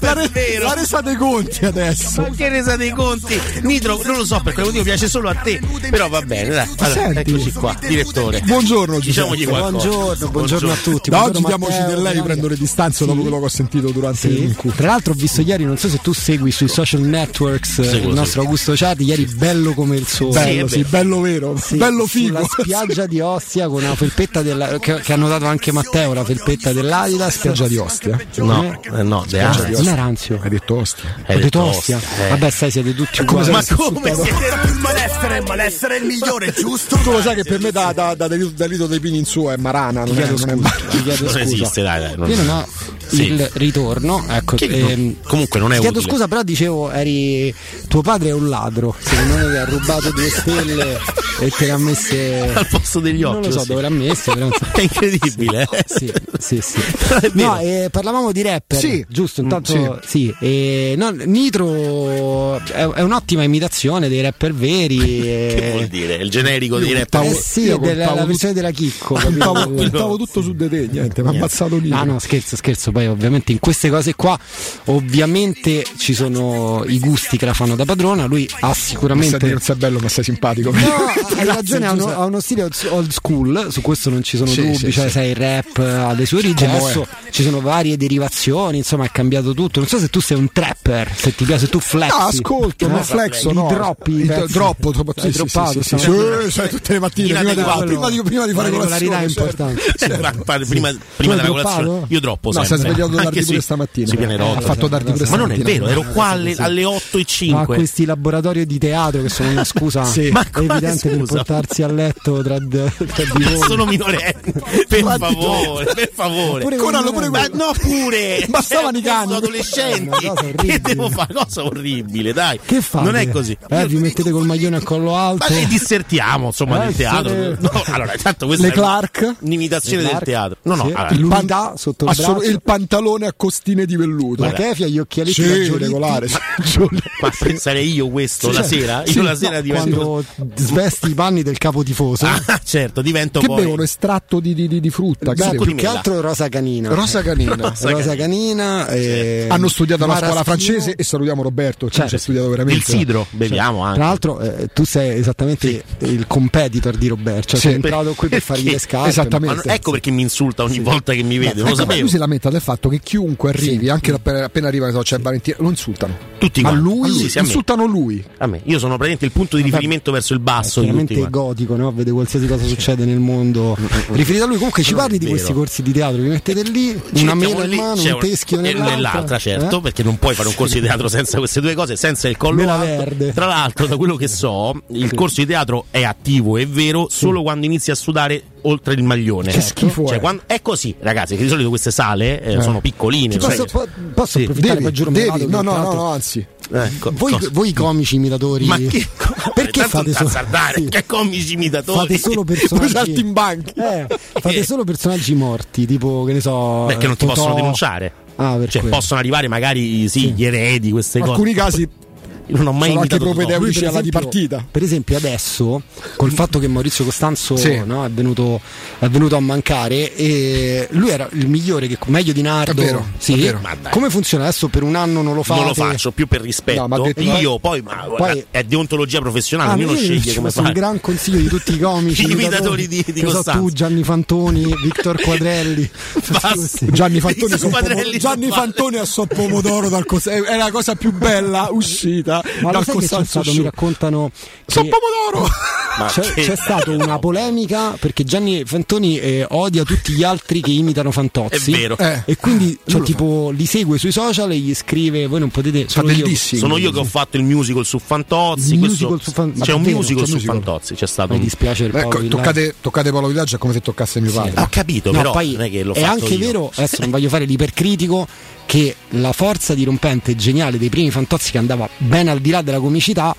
la, re- la resa dei conti adesso. Ma che resa dei conti? Nitro, non lo so, per quel motivo piace solo a te. Però va bene, dai. Allora, Senti. eccoci qua, direttore. Buongiorno Diciamogli Giuseppe. qualcosa. Buongiorno, buongiorno a tutti. Da oggi diamoci del lei, prendo le distanze dopo quello che ho sentito durante il Tra l'altro ho visto ieri, non so se tu segui sui social networks eh, il nostro Augusto Ciati, ieri bello come il sole. Bello, Sì, bello vero, Sì, bello figo. Sulla spiaggia di Ostia con una felpetta della, che, che ha notato anche Matteo, la felpetta dell'Adidas. Spiaggia di Ostia. No, eh, no, De di Non era Anzio. Hai detto Ostia. Hai detto Ostia. Ostia, eh. Vabbè, sai, siete tutti uguali. Ma come siete Il malessere, il malessere è il migliore, giusto? Tu lo sai che per me da, da, da, da Lito dei Pini in su è Marana, non, è, non è Non scusa. esiste, dai, dai. non- Io non ho, Sì. il ritorno. Ecco, Che ehm, comunque non è chiedo utile. scusa, però dicevo, eri tuo padre è un ladro. Secondo me ti ha rubato due stelle e te le ha messe al posto degli occhi. Non lo so sì. dove le ha messe, però. È incredibile. eh? Sì, sì, sì. No, eh, parlavamo di rapper, Sì. giusto? Intanto, Mm, sì. eh, no, Nitro è, è un'ottima imitazione dei rapper veri. Che eh, vuol dire? Il generico di rap. eh sì, della, la versione della Chicco. Contavo tutto su di te, niente, mi ha ammazzato lì. Ah no, scherzo, scherzo, poi ovviamente in queste cose qua ovviamente ci sono i gusti che la fanno da padrona, lui ha sicuramente non sei bello, ma sei simpatico. No, hai ragione, ha uno, ha uno stile old school, su questo non ci sono Sì, dubbi, sì, cioè sì. sai, il rap ha le sue origini, Come adesso ci sono varie derivazioni, insomma è cambiato tutto. Non so se tu sei un trapper, se ti piace, se tu flexi. No, ascolto, ma flexo, no. droppi, Il troppo, Hai sì, droppato sì, sì, tutte le mattine, prima di, prima di, prima di fare La regolarità colazione. è certo. importante. Prima prima della colazione io droppo è sempre svegliato sì, stamattina. si viene Eh, rotto ha fatto tardi pure ma non è vero ero qua alle, alle 8 e Ma 5 questi laboratori di teatro che sono una scusa Sì. Ma quale evidente per scusa? portarsi a letto tra, tra di voi. sono minorenni per favore per favore. Pure Corallo, pure Ma no pure. Bastavano i Cioè, cani. sono adolescenti che devo fare? Cosa orribile dai. Che fate? non è così. Eh, vi mettete col maglione a collo alto. ma dissertiamo insomma Eh, nel teatro. No, allora intanto questa Le è Clark? un'imitazione del teatro. No no allora, Il pan- l'unità sotto il braccio. il pantalone a costine di velluto. la kefia, gli occhialetti da Sì, regolare. ma pensare io questo la sera io Sì, la no, sera divento quando svesti i panni del capo tifoso. ah, certo divento Che poi bevono estratto di, di, di, di frutta? Che Beh, più che altro rosa canina. Rosa canina. Rosa Rosa canina. eh, Hanno studiato alla scuola francese e salutiamo Roberto, che Certo. ci ha studiato il veramente. sidro beviamo anche Tra l'altro, eh, tu sei esattamente il competitor di Roberto. Cioè, Sì. sei entrato qui per fargli le scarpe. Esattamente. Ecco perché mi insulta ogni volta che mi vede non lo Ecco, sapevo lui si lamenta del fatto che chiunque arrivi, anche appena, appena arriva, so, c'è Valentino, lo insultano. tutti Ma quanti. lui, Sì, sì, a me. insultano lui. A me, io sono praticamente il punto di riferimento verso il basso Chiaramente quanti. gotico, no? Vede qualsiasi cosa succede nel mondo riferito a lui. Comunque ci parli di questi corsi di teatro, vi mettete lì, Ci una mela in mano, c'è un teschio e nell'altra, nell'altra, certo, eh? perché non puoi fare un corso di teatro senza queste due cose, senza il collo alto. verde. Tra l'altro, da quello che so, il corso di teatro è attivo, è vero, solo quando inizi a sudare oltre il maglione. Che schifo Cioè, è. quando- è così, ragazzi, che di solito queste sale eh, sono piccoline. Posso, che- po- posso Sì. approfittare Devi, devi. vado, No, no, no, no, anzi. Ecco, Voi, voi comici imitatori Ma che perché fate solo sì. che comici imitatori fate solo personaggi salti in banchi. eh, fate solo personaggi morti tipo che ne so perché non ti Totò. possono denunciare ah, per cioè possono arrivare magari sì, gli eredi queste In cose alcuni casi Io non ho mai sono anche propedeutici Lui, per alla esempio- dipartita. Per esempio adesso, col fatto che Maurizio Costanzo Sì. no, è, venuto, è venuto a mancare, e lui era il migliore, che, meglio di Nardo. È vero, Sì? è vero. Ma dai. Come funziona adesso? Per un anno non lo fate? non lo faccio più per rispetto No, detto- io poi, ma, Poi- è deontologia professionale Ah, ognuno io sceglie come faccio un fare gran consiglio di tutti i comici Gli imitatori di- di che so Costanzo. tu Gianni Fantoni Victor Quadrelli. Gianni Fantoni, I Gianni Fantoni a so pomodoro dal cos- è la cosa più bella uscita ma lo dal sai che c'è Costanzo stato mi raccontano So che- pomodoro! Ma c'è, che- c'è stata una polemica perché Gianni Fantoni eh, odia tutti gli altri che imitano Fantozzi. È vero. Eh. e quindi cioè, tipo li segue sui social e gli scrive voi non potete del io sono io che ho fatto il musical su Fantozzi Il questo- musical su Fan- ma c'è un musical C'è su un musical? Fantozzi c'è stato mi un... dispiace il ecco, Paolo toccate, toccate Paolo Villaggio è come se toccasse mio padre. Ho capito No, però poi non è che l'ho è fatto anche io. vero, adesso non voglio fare l'ipercritico, che la forza dirompente e geniale dei primi Fantozzi che andava ben al di là della comicità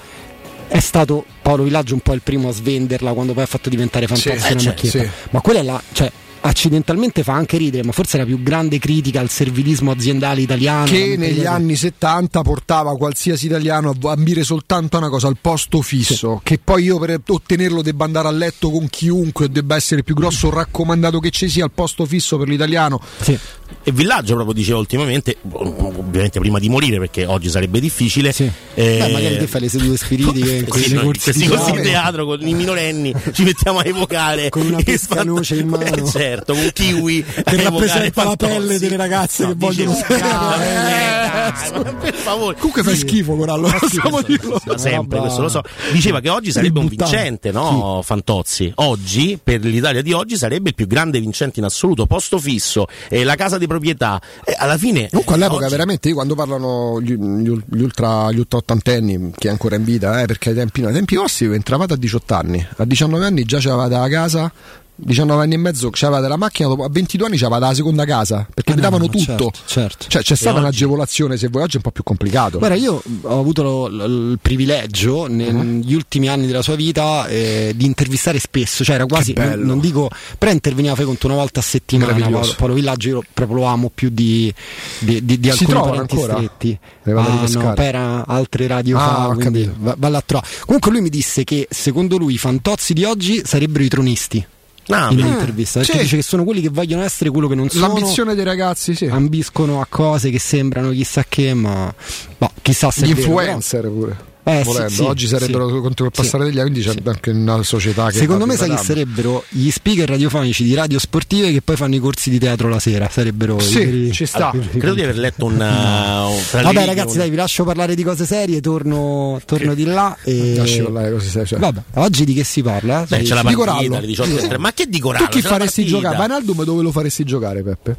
è stato Paolo Villaggio un po' il primo a svenderla quando poi ha fatto diventare Fantozzi Sì, una eh, cioè, macchietta. sì. Ma quella è la. Cioè, accidentalmente fa anche ridere, ma forse è la più grande critica al servilismo aziendale italiano. che negli anni 70 portava qualsiasi italiano a ambire soltanto a una cosa, al posto fisso, che poi io per ottenerlo debba andare a letto con chiunque o debba essere il più grosso raccomandato che ci sia al posto fisso per l'italiano. Sì. e Villaggio proprio diceva ultimamente ovviamente prima di morire perché oggi sarebbe difficile Sì. eh, Beh, magari te fai le sedute spiritiche in sì, questi corsi corsi di teatro. con i minorenni ci mettiamo a evocare Con una il pescanoce in mano. Eh, certo con kiwi a Che rappresenta la pelle delle ragazze che vogliono eh, per favore Comunque fai schifo, Corallo, possiamo dirlo. sempre, questo lo so. Diceva che oggi sarebbe un vincente, no? Fantozzi. Oggi, per l'Italia di oggi, sarebbe il più grande vincente in assoluto. Posto fisso, eh, la casa di proprietà. Eh, alla fine. Comunque all'epoca oggi- veramente quando parlano gli, gli- gli ultra, gli ultra ottantenni, chi è ancora in vita, eh, perché ai tempi, no, ai tempi vostri entravate a 18 anni, a 19 anni già c'avevate la casa 19 anni e mezzo c'aveva della macchina, dopo, a 22 anni c'aveva la seconda casa perché Eh mi no, davano ma tutto. certo, certo. Cioè c'è stata oggi? un'agevolazione, se vuoi, oggi è un po' più complicato. Guarda, io ho avuto l- l- il privilegio negli ultimi anni della sua vita eh, di intervistare spesso, cioè era quasi, non, non dico, però interveniva fai conto una volta a settimana. Paolo, Paolo Villaggio, io proprio lo amo più di, di, di, di alcuni parenti ancora? stretti. Ah, no, era altre radio Ah, fa, capito. va, valla a trovare. Comunque lui mi disse che secondo lui i fantozzi di oggi sarebbero i tronisti. Ah, in beh. un'intervista perché Sì. dice che sono quelli che vogliono essere quello che non sono L'ambizione dei ragazzi, sì. ambiscono a cose che sembrano chissà che, ma boh, chissà se Gli è vero, influencer pure. Eh, volendo. sì, sì, Oggi sarebbero sì. contro il passare degli anni, quindi c'è anche una società che. Secondo me sai che sarebbero gli speaker radiofonici di radio sportive che poi fanno i corsi di teatro la sera. Sarebbero i Sì, veri- ci sta. i veri- Credo di aver letto un. uh, un- tra le Vabbè, ragazzi, un- dai, vi lascio parlare di cose serie. Torno, torno di là. E... Lasci parlare così, sai, cioè. Vabbè, oggi di che si parla? Beh, Sì. c'è la Di partita Corallo. alle 18.30. Ma che di Corallo? Tu chi C'è faresti giocare? Vainaldum dove lo faresti giocare, Peppe?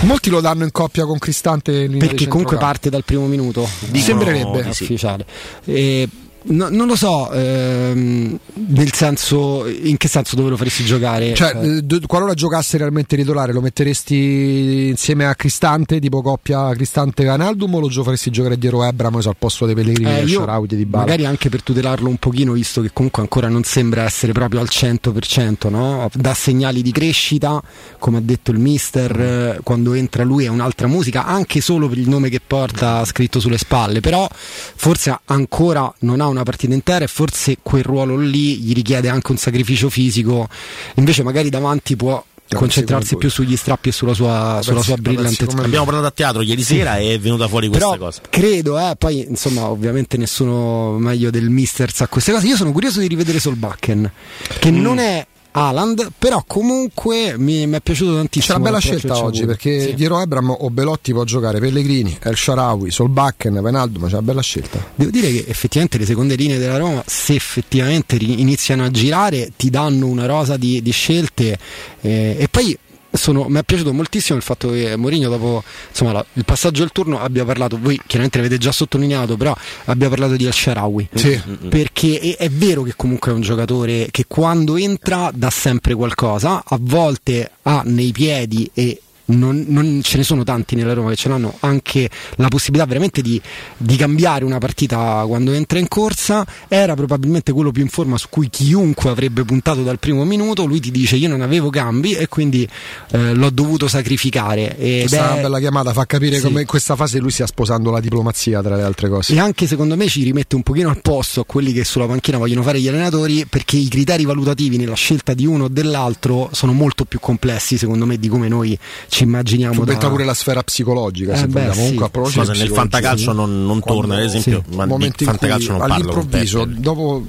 Molti lo danno in coppia con Cristante Perché comunque parte dal primo minuto. Dicono Sembrerebbe. È ufficiale. E, no- non lo so, ehm, nel senso, in che senso dove lo faresti giocare? Cioè, Eh, qualora giocasse realmente titolare, lo metteresti insieme a Cristante, tipo coppia Cristante Vanaldum, o lo gio- faresti giocare dietro Ebram so, al posto dei Pellegrini, Eh, Sharawi, di Bala? magari anche per tutelarlo un pochino, visto che comunque ancora non sembra essere proprio al 100%, no? dà segnali di crescita, come ha detto il mister, Mm. quando entra lui è un'altra musica, anche solo per il nome che porta scritto sulle spalle, però forse ancora non ha una partita intera e forse quel ruolo lì gli richiede anche un sacrificio fisico, invece magari davanti può concentrarsi più sugli strappi e sulla sua, sulla sua brillantezza. Abbiamo parlato a teatro ieri sera e è venuta fuori questa Però cosa. credo, eh, poi insomma, ovviamente nessuno meglio del mister sa queste cose. Io sono curioso di rivedere Solbakken, che Mm. non è Haaland, però comunque mi, mi è piaciuto tantissimo. C'è una bella scelta oggi perché Sì. dietro Ebram o Belotti può giocare Pellegrini, El Sharawi, Solbakken, Venaldum, c'è una bella scelta. Devo dire che effettivamente le seconde linee della Roma, se effettivamente iniziano a girare, ti danno una rosa di, di scelte eh, e poi sono- mi è piaciuto moltissimo il fatto che Mourinho dopo insomma, la- il passaggio del turno abbia parlato, voi chiaramente l'avete già sottolineato, però abbia parlato di El Sharawi. Sì. Perché è, è vero che comunque è un giocatore che quando entra dà sempre qualcosa, a volte ha nei piedi e non, non ce ne sono tanti nella Roma che ce l'hanno anche la possibilità veramente di, di cambiare una partita quando entra in corsa era probabilmente quello più in forma su cui chiunque avrebbe puntato dal primo minuto lui ti dice io non avevo cambi e quindi eh, l'ho dovuto sacrificare ed Questa è una bella chiamata, fa capire Sì. come in questa fase lui stia sposando la diplomazia tra le altre cose. E anche secondo me ci rimette un pochino al posto a quelli che sulla panchina vogliono fare gli allenatori perché i criteri valutativi nella scelta di uno o dell'altro sono molto più complessi secondo me di come noi ci immaginiamo. Subentra da- pure la sfera psicologica, Eh, se beh, vogliamo. sì. Comunque, Cosa di nel fantacalcio non, non quando- torna, ad esempio, sì, ma di momenti in cui fantacalcio non parlo. all'improvviso, Peppe. dopo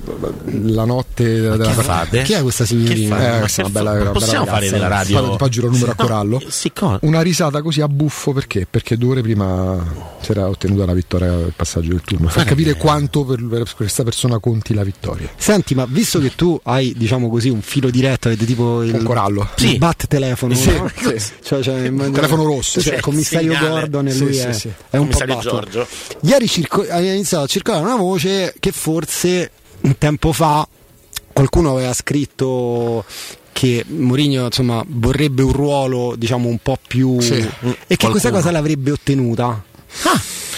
la notte della che fate? Chi è questa signorina? Eh, Ma questa è una bella, fa- una bella possiamo ragazza, fare della radio? Poi giro il numero a corallo. Una risata così a buffo perché? Perché due ore prima si era ottenuta la vittoria del passaggio del turno. Fa capire quanto per, per questa persona conti la vittoria. Senti, ma visto che tu hai, diciamo così, un filo diretto, avete tipo il, Un corallo. il Sì. bat telefono, Sì, no? sì. Cioè, cioè, immagino- Telefono rosso, Cioè, il commissario Segnale. Gordon e lui è, è un po' batto. Giorgio. Ieri circo- ha iniziato a circolare una voce che forse un tempo fa qualcuno aveva scritto che Mourinho insomma vorrebbe un ruolo diciamo un po' più Sì. e che Qualcuno. questa cosa l'avrebbe ottenuta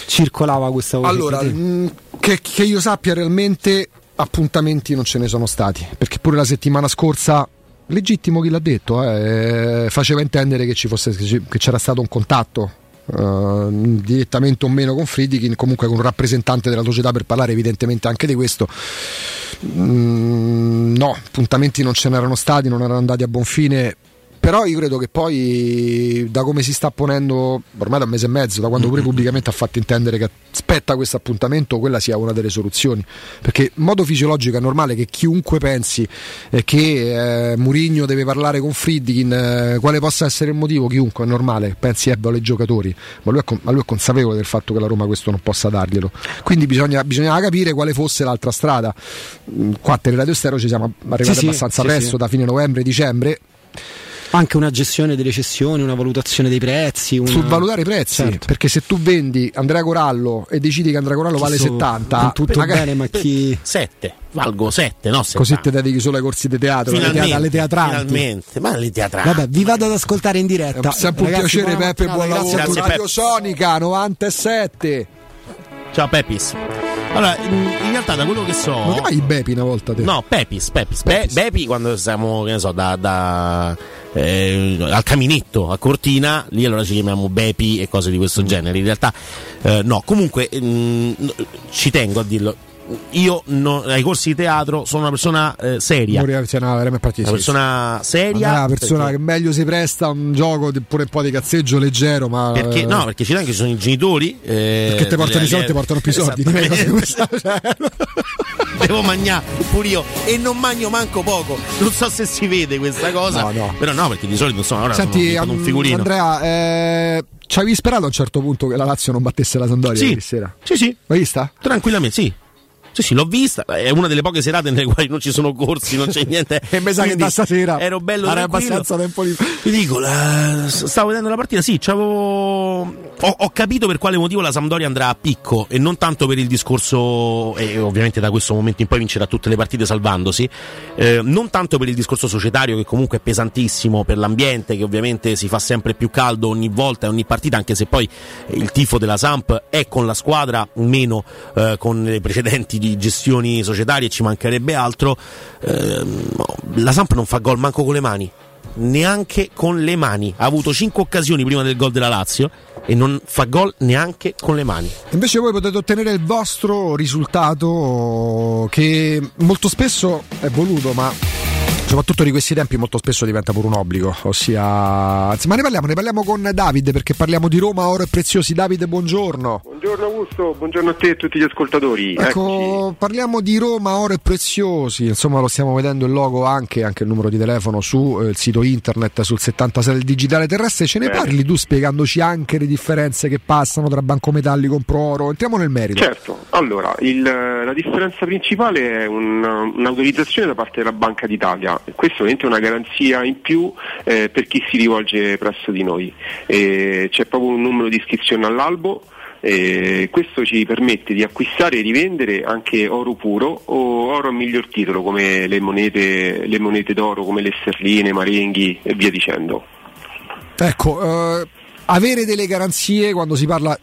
circolava questa voce Allora, mh, che, che io sappia realmente appuntamenti non ce ne sono stati, perché pure la settimana scorsa, legittimo chi l'ha detto, eh, faceva intendere che, fosse, che c'era stato un contatto. eh, direttamente o meno con Friedkin, comunque con un rappresentante della società per parlare evidentemente anche di questo. Mm, no, appuntamenti non ce n'erano stati, non erano andati a buon fine. Però io credo che poi, da come si sta ponendo ormai da un mese e mezzo, da quando pure pubblicamente ha fatto intendere che aspetta questo appuntamento, quella sia una delle soluzioni. Perché in modo fisiologico è normale che chiunque pensi eh, che eh, Murigno deve parlare con Friedkin, eh, quale possa essere il motivo, chiunque è normale, pensi ebbe ai giocatori, ma lui, è con- ma lui è consapevole del fatto che la Roma questo non possa darglielo. Quindi bisogna, bisognava capire quale fosse l'altra strada. Mm, Qua a Teleradio Stereo ci siamo arrivati sì, abbastanza sì, presto, sì. da fine novembre, dicembre. Anche una gestione delle cessioni, una valutazione dei prezzi. Una... Sul valutare i prezzi, Certo. perché se tu vendi Andrea Corallo e decidi che Andrea Corallo vale so- 70, con tutto magari- bene, ma chi 7, valgo 7, no? così ti dedichi solo ai corsi di teatro, alle, Finalmente, teat- alle teatranti. finalmente, ma le teatrali. Vabbè, vi vado ad ascoltare in diretta. È sempre un Ragazzi, piacere buona Peppe, buon lavoro. grazie a tutti. Radio Sonica 97. Ciao Pepis. Allora, in, realtà da quello che so... Ma chiamavi Bepi una volta te? No, Pepis, Pepis. Be- Bepi quando siamo, che ne so, da, da, eh, al caminetto a Cortina, lì allora ci chiamiamo Bepi e cose di questo genere. In realtà eh, no, comunque mm, no, ci tengo a dirlo. Io no- ai corsi di teatro sono una persona eh, seria. Una persona seria. Una persona perché- che meglio si presta a un gioco di- pure un po' di cazzeggio leggero, ma Perché, eh, no, perché ci sono i genitori. eh, perché ti portano i soldi, ti portano più soldi. Stanno, cioè. Devo mangiare pure io e non mangio manco poco. Non so se si vede questa cosa. No, no. Però no, perché di solito insomma ora sono Senti, diventato un um, figurino. Andrea, eh, ci avevi sperato a un certo punto che la Lazio non battesse la Sandoria Sì. ieri sera? Sì, sì. L'hai vista? Tranquillamente, sì. Sì, sì, l'ho vista. È una delle poche serate nelle quali non ci sono corsi, non c'è niente. E mi sa che da stasera ero bello tranquillo. abbastanza tempo libero. Ti dico, la- stavo vedendo la partita, sì, c'avevo... Ho, ho capito per quale motivo la Sampdoria andrà a picco e non tanto per il discorso, e ovviamente da questo momento in poi vincerà tutte le partite salvandosi, eh, non tanto per il discorso societario che comunque è pesantissimo, per l'ambiente che ovviamente si fa sempre più caldo ogni volta e ogni partita, anche se poi il tifo della Samp è con la squadra, meno eh, con le precedenti di gestioni societarie, ci mancherebbe altro. Ehm, la Samp non fa gol manco con le mani neanche con le mani. Ha avuto 5 occasioni prima del gol della Lazio e non fa gol neanche con le mani. Invece voi potete ottenere il vostro risultato che molto spesso è voluto, ma soprattutto di questi tempi molto spesso diventa pure un obbligo, ossia anzi, ma ne parliamo, ne parliamo con Davide perché parliamo di Roma, oro e preziosi. Davide, buongiorno. Buongiorno Augusto, buongiorno a te e a tutti gli ascoltatori. Ecco, parliamo di Roma, oro e preziosi. Insomma, lo stiamo vedendo il logo anche, anche il numero di telefono sul sito internet, sul 76 del digitale terrestre. Ce ne Bene. parli tu spiegandoci anche le differenze che passano tra banco metalli compro oro? Entriamo nel merito. Certo, allora il- la differenza principale è un- un'autorizzazione da parte della Banca d'Italia. Questo è una garanzia in più eh, per chi si rivolge presso di noi. Eh, c'è proprio un numero di iscrizione all'albo. eh, questo ci permette di acquistare e rivendere anche oro puro o oro a miglior titolo come le monete, le monete d'oro come le sterline, marenghi e via dicendo. Ecco, eh, avere delle garanzie quando si parla,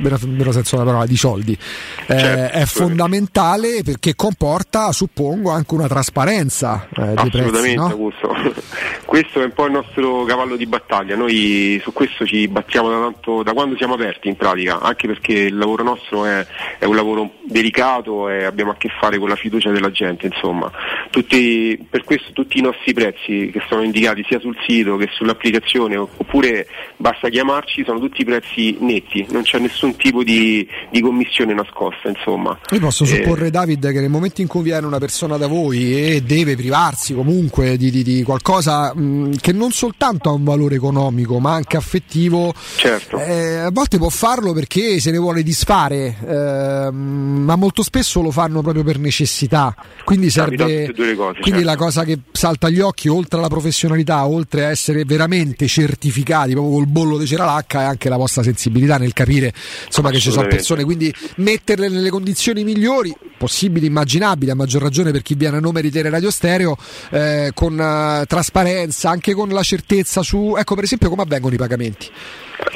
vero senso della parola, di soldi, eh, Certo, è fondamentale perché comporta, suppongo, anche una trasparenza eh, dei prezzi. Assolutamente, No? Augusto. questo è un po' il nostro cavallo di battaglia. Noi su questo ci battiamo da, tanto, da quando siamo aperti in pratica, anche perché il lavoro nostro è, è un lavoro delicato e abbiamo a che fare con la fiducia della gente. Insomma. Tutti- per questo tutti i nostri prezzi che sono indicati sia sul sito che sull'applicazione oppure basta chiamarci, sono tutti prezzi netti, non c'è nessun tipo di, di commissione nascosta. Insomma. Io posso Eh, supporre, David, che nel momento in cui viene una persona da voi e deve privarsi comunque di, di- di qualcosa mh, che non soltanto ha un valore economico ma anche affettivo, Certo. eh, a volte può farlo perché se ne vuole disfare, ehm, ma molto spesso lo fanno proprio per necessità. Quindi serve. cose, quindi certo. la cosa che salta agli occhi, oltre alla professionalità, oltre a essere veramente certificati proprio col bollo di Ceralacca, è anche la vostra sensibilità nel capire insomma, che ci sono persone. Quindi metterle nelle condizioni migliori, possibili, immaginabili, a maggior ragione per chi viene a nome di Tele Radio Stereo, eh, con eh, trasparenza, anche con la certezza su, ecco per esempio come avvengono i pagamenti.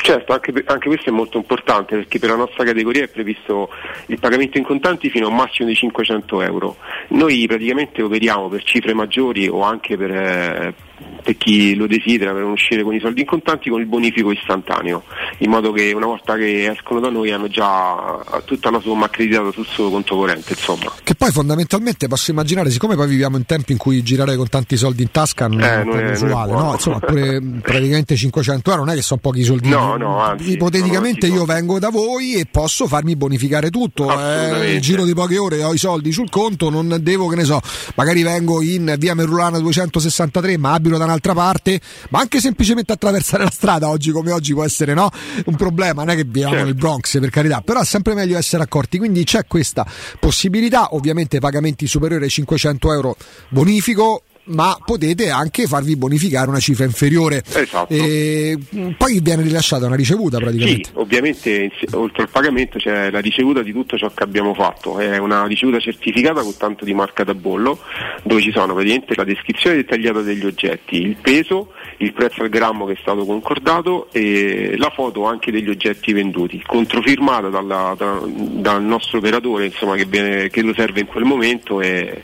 Certo, anche, anche questo è molto importante perché per la nostra categoria è previsto il pagamento in contanti fino a un massimo di 500 euro. Noi praticamente operiamo per cifre maggiori o anche per, eh, per chi lo desidera per non uscire con i soldi in contanti con il bonifico istantaneo, in modo che una volta che escono da noi hanno già tutta la somma accreditata sul suo conto corrente. Insomma. Che poi fondamentalmente posso immaginare, siccome poi viviamo in tempi in cui girare con tanti soldi in tasca non Eh, è non è- non usuale, no? Insomma, pure praticamente 500 euro non è che sono pochi soldi. No, no, anzi, Ipoteticamente io vengo da voi e posso farmi bonificare tutto. Eh, nel giro di poche ore ho i soldi sul conto, non devo, che ne so, magari vengo in via Merulana 263, ma abito da un'altra parte, ma anche semplicemente attraversare la strada oggi come oggi può essere no? un problema, non è che viviamo Certo. nel Bronx per carità, però è sempre meglio essere accorti, quindi c'è questa possibilità, ovviamente pagamenti superiori ai 500 euro bonifico, ma potete anche farvi bonificare una cifra inferiore. Esatto. E, mh, poi viene rilasciata una ricevuta praticamente. Sì, ovviamente oltre al pagamento c'è la ricevuta di tutto ciò che abbiamo fatto, è una ricevuta certificata con tanto di marca da bollo, dove ci sono praticamente la descrizione dettagliata degli oggetti, il peso, il prezzo al grammo che è stato concordato e la foto anche degli oggetti venduti, controfirmata dalla- da- dal nostro operatore insomma, che, viene- che lo serve in quel momento e,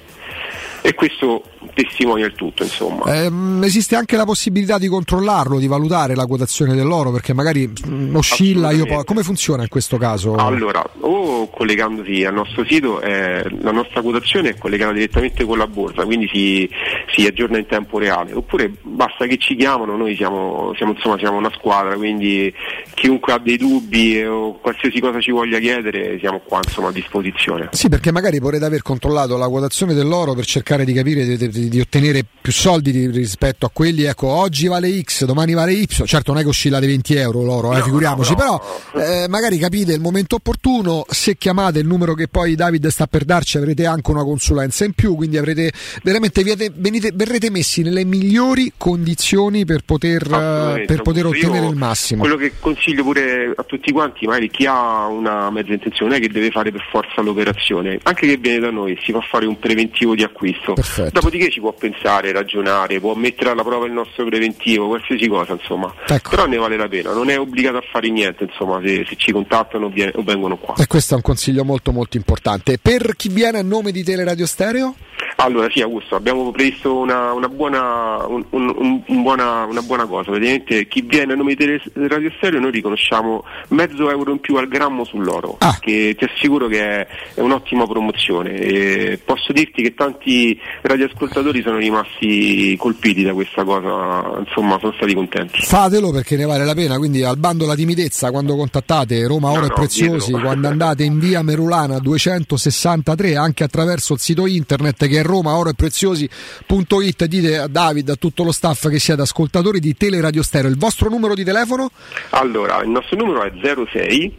e questo testimonia il tutto insomma. Ehm, esiste anche la possibilità di controllarlo, di valutare la quotazione dell'oro perché magari mh, oscilla. Io po- come funziona in questo caso? Allora, o collegandosi al nostro sito, eh, la nostra quotazione è collegata direttamente con la borsa, quindi si, si aggiorna in tempo reale, oppure basta che ci chiamano, noi siamo, siamo, insomma, siamo una squadra, quindi chiunque ha dei dubbi eh, o qualsiasi cosa ci voglia chiedere siamo qua insomma, a disposizione. Sì, perché magari vorrete aver controllato la quotazione dell'oro per cercare di capire di, di- di ottenere più soldi di- rispetto a quelli. Ecco, oggi vale X, domani vale Y. Certo, non è che oscilla dei 20 euro l'oro, eh, figuriamoci, però eh, magari capite il momento opportuno. Se chiamate il numero che poi David sta per darci, avrete anche una consulenza in più. Quindi avrete veramente viete- venite- verrete messi nelle migliori condizioni per poter, eh, per poter ottenere il massimo. Quello che consiglio pure a tutti quanti, magari chi ha una mezza intenzione, è che deve fare per forza l'operazione, anche che viene da noi, si fa fare un preventivo di acquisto. Dopodiché ci può pensare, ragionare, può mettere alla prova il nostro preventivo, qualsiasi cosa, insomma. Ecco. Però ne vale la pena, non è obbligato a fare niente, insomma, se, se ci contattano o vie- o vengono qua. E questo è un consiglio molto molto importante. Per chi viene a nome di Teleradio Stereo? Allora sì Augusto, abbiamo previsto una, una buona, un- un- un- buona- una buona cosa, praticamente chi viene a nome di Radio Stereo noi riconosciamo mezzo euro in più al grammo sull'oro, che ti assicuro che è, è un'ottima promozione e posso dirti che tanti radioascoltatori sono rimasti colpiti da questa cosa, insomma sono stati contenti. Fatelo perché ne vale la pena, quindi al bando la timidezza quando contattate Roma Oro No, e no, Preziosi, dietro. quando andate in via Merulana 263 anche attraverso il sito internet che è romaoroepreziosi.it dite a David, a tutto lo staff che siete ascoltatori di Teleradio Stereo, il vostro numero di telefono? Allora, il nostro numero è 06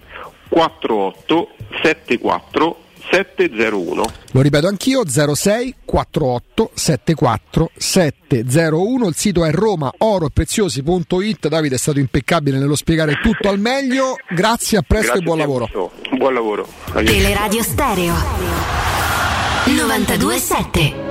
48 74 701. Lo ripeto anch'io 06 48 74 701 il sito è romaoroepreziosi.it Davide è stato impeccabile nello spiegare tutto al meglio grazie a presto Grazie e buon lavoro Augusto. Buon lavoro. Arrivederci. Teleradio Stereo 927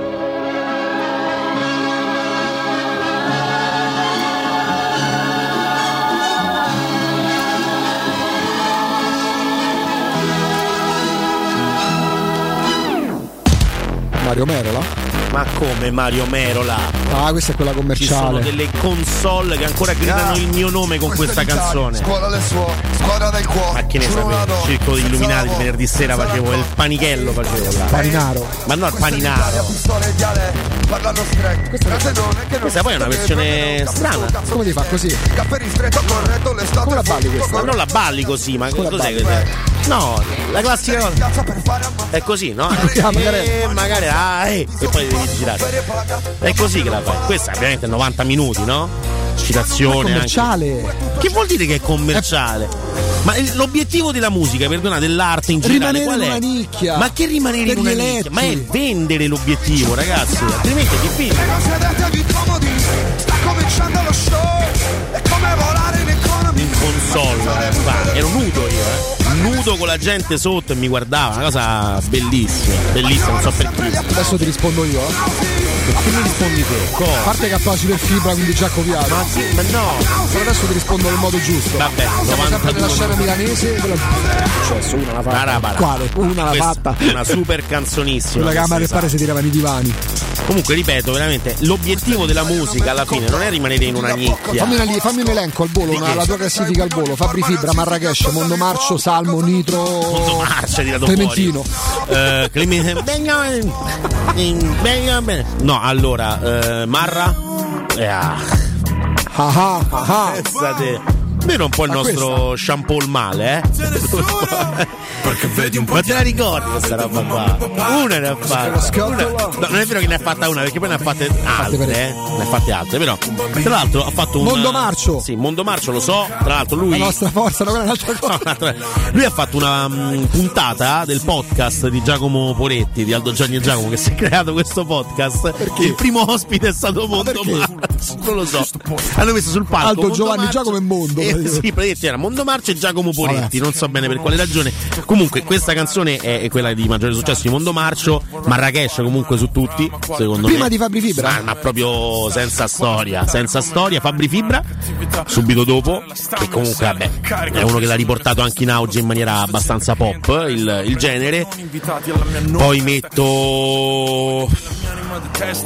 Mario Merola Ma come Mario Merola? ah questa è quella Ci sono commerciale delle console che ancora gridano il mio nome con questa canzone. Scuola le suo, squadra del cuore. Ma che ne sapevo? Il circolo di illuminati il venerdì sera facevo il panichello facevo là. Paninaro. Ma no, il paninaro. Parlano non Questa poi è una versione strana. come ti fa così? Come la balli questa? Ma non la balli così, ma Come cos'è balli? che No, la classica cosa. È così, no? Ah, magari- E magari ah, eh, e poi devi girare. È così che la fai. Questa è ovviamente 90 minuti, no? Citazione. anche. commerciale Che vuol dire che è commerciale? Ma l'obiettivo della musica, perdona, dell'arte in generale, Rimanere qual in è? una nicchia. Ma che rimanere Per in una gli nicchia? eletti. Ma è vendere l'obiettivo, ragazzi. Altrimenti è difficile. Sedetevi comodi, sta cominciando lo show. È come volare in economy. In console, eh, ero nudo io, eh. Nudo con la gente sotto e mi guardava, una cosa bellissima, bellissima, non so perché. adesso ti rispondo io eh. Ma che mi rispondi te? a Cosa? parte che applaudi per fibra quindi già copiato Ma, sì, ma no, però adesso ti rispondo nel modo giusto vabbè, siamo sempre nella 92 scena milanese quella... successo una l'ha fatta Barabara. quale? una Questa fatta Una super canzonissima. quella questa, camera e pare si tiravano i divani Comunque, ripeto, veramente, l'obiettivo della musica alla fine non è rimanere in una nicchia. fammi, una li- fammi un elenco al volo una- la tua classifica al volo Fabri Fibra, Marrakesh, Mondo Marcio, Salmo, Nitro Clementino fuori. Eh, Clementino. No, allora, eh, Marra. Eh, ah. ah ah ah ah Pensate. Vero un po' il nostro shampoo il male, eh? Perché vedi un po' Ma te la ricordi questa roba qua? Una ne ha fatta. Una- no, non è vero che ne ha fatta una, perché poi ne ha fatte altre, eh? Ne ha fatte altre, però. Tra l'altro ha fatto un. Mondo Marcio. Sì, Mondo Marcio lo so. Tra l'altro lui. La nostra forza, no, quella è un'altra cosa. Lui ha fatto una mm, puntata del podcast di Giacomo Poretti, di Aldo Gianni e Giacomo, che si è creato questo podcast. Il primo ospite è stato Mondo Marcio. Non lo so. Hanno messo sul palco. Aldo Mondo Giovanni Marcio- Giacomo e Mondo. Eh, sì, praticamente era Mondo Marcio e Giacomo Poretti, non so bene per quale ragione. Comunque, questa canzone è, quella di maggiore successo di Mondo Marcio. Marrakesh, comunque, su tutti, secondo Prima me. di Fabri Fibra. Ma, ma proprio senza storia, senza storia. Fabri Fibra, subito dopo, che comunque, vabbè, è uno che l'ha riportato anche in auge in maniera abbastanza pop, il, il genere. Poi metto.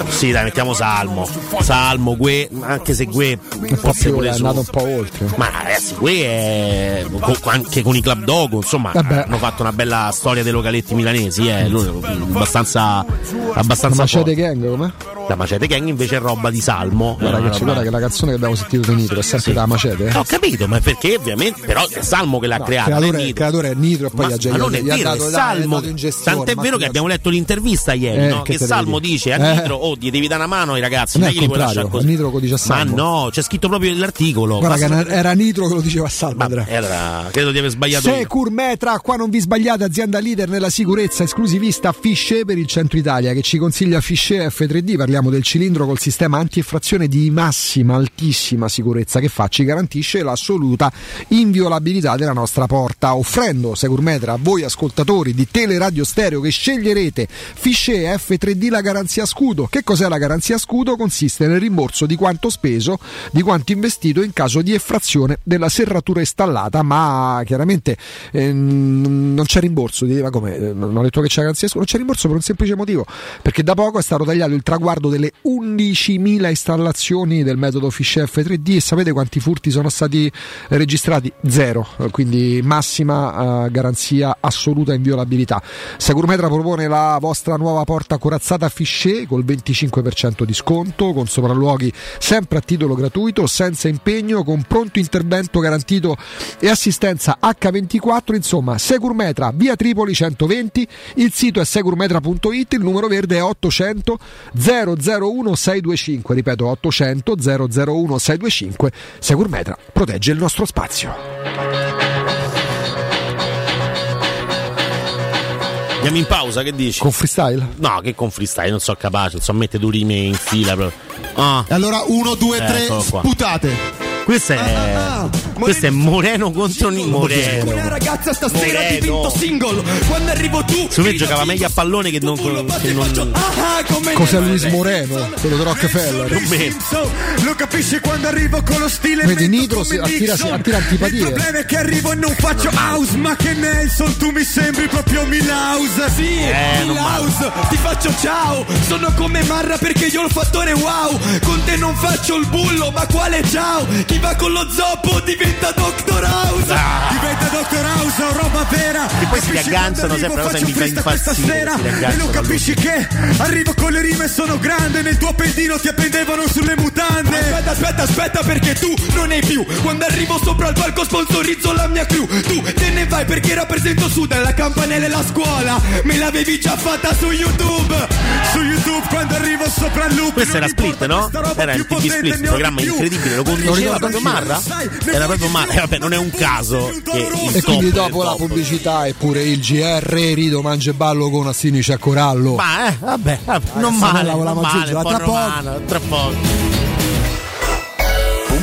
Sì, dai, mettiamo Salmo. Salmo, Gue, anche se Gue Un po' più, è andato un po' oltre. ma ragazzi, qui è co- anche con i club dogo, insomma, Vabbè. hanno fatto una bella storia dei localetti milanesi, eh, lui- abbastanza abbastanza La Macete forte. Gang, com'è? La Macete Gang invece è roba di Salmo. Che, roba- guarda che la canzone che abbiamo sentito di Nitro è sempre da Macete. eh? Ho capito, ma perché ovviamente però è Salmo che l'ha No, creata. creatore, Nitro. creatore è Nitro e poi Ma, gli ha, ma non è gli vero, è Salmo. Tant'è ma vero che abbiamo letto l'intervista ieri, Eh, no? che che Salmo dice a dire? Nitro, oh, gli devi dare una mano ai ragazzi, Non non è è che il li puoi lasciare contrario, così. Nitro lo dice a Ma Salmo. no, c'è scritto proprio nell'articolo. Guarda che era- era Nitro che lo diceva a Salmo. E allora, credo di aver sbagliato. Secur Metra, qua non vi sbagliate, azienda leader nella sicurezza, esclusivista Fisce per il centro Italia che ci consiglia Fisce F3D, parliamo del cilindro col sistema anti-effrazione di massima, altissima sicurezza che fa, ci garantisce l'assoluta inviolabilità della nostra porta, offrendo Secur Metra a voi ascoltatori di Teleradio Stereo che sceglierete Fisce F3D la garanzia scudo. Che cos'è la garanzia scudo? Consiste nel rimborso di quanto speso, di quanto investito in caso di effrazione della serratura installata, ma chiaramente ehm, non c'è rimborso. Dite, Ma come? Eh, Non ho detto che c'è la garanzia scudo, non c'è rimborso per un semplice motivo, perché da poco è stato tagliato il traguardo delle 11.000 installazioni del metodo Fish F3D e sapete quanti furti sono stati registrati? Zero, quindi massima eh, garanzia assoluta inviolabilità. Securmetra propone la vostra nuova porta corazzata Fichet col 25% di sconto, con sopralluoghi sempre a titolo gratuito, senza impegno, con pronto intervento garantito e assistenza H24, insomma Securmetra via Tripoli 120, il sito è securmetra.it, il numero verde è 800 001 625, ripeto 800 001 625, Securmetra protegge il nostro spazio. Andiamo in pausa, che dici? Con freestyle? No, che con freestyle, non sono capace, non so mettere due rime in fila proprio. Ah. E allora 1, 2, 3, Eccolo qua. sputate. Questo è. Questo è Moreno contro Ni- Una Moreno. ragazza stasera Moreno. divento single Quando arrivo tu Secondo me giocava meglio a pallone che non. Che non... ah, come Cos'è Luis Moreno? Quello di Rockefeller. Non me. Lo capisci quando arrivo con lo stile Vedi, Nitro si attira, Nixon. attira antipatie. Il problema è che arrivo e non faccio house Ma che Nelson tu mi sembri proprio Milhouse Sì, Eh, Milhouse Ti faccio ciao Sono come Marra perché io ho il fattore wow Con te non faccio il bullo ma quale ciao Chi va con lo zoppo diventa Dr. House Ah. Diventa Dr. House ho roba vera E poi si quando sempre, cosa mi fa questa impazzire, E non capisci che arrivo con le rime sono grande Nel tuo pendino ti appendevano sulle mutande Aspetta aspetta aspetta perché tu non hai più Quando arrivo sopra il palco sponsorizzo la mia crew Tu te ne vai perché rappresento Sud La campanella e la scuola Me l'avevi già fatta su YouTube Su YouTube quando arrivo sopra il loop Questo era Split, no? Era il TV Split, programma incredibile, lo conduceva proprio Marra? Era proprio Marra, e vabbè, non è un caso E quindi dopo la pubblicità e pure il GR, rido, mangia e ballo con Assini c'è Corallo. Ma eh, vabbè, vabbè, non male, non male, po' tra poco. romano, tra poco.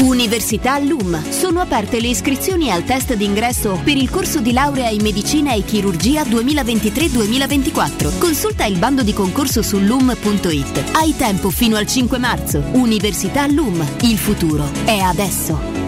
Università LUM. Sono aperte le iscrizioni al test d'ingresso per il corso di laurea in medicina e chirurgia 2023-2024. Consulta il bando di concorso su lum.it. Hai tempo fino al 5 marzo. Università LUM. Il futuro è adesso.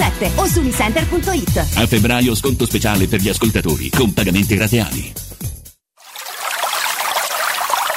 1177 o su unicenter.it. A febbraio sconto speciale per gli ascoltatori con pagamenti rateali.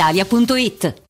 brispalitalia.it.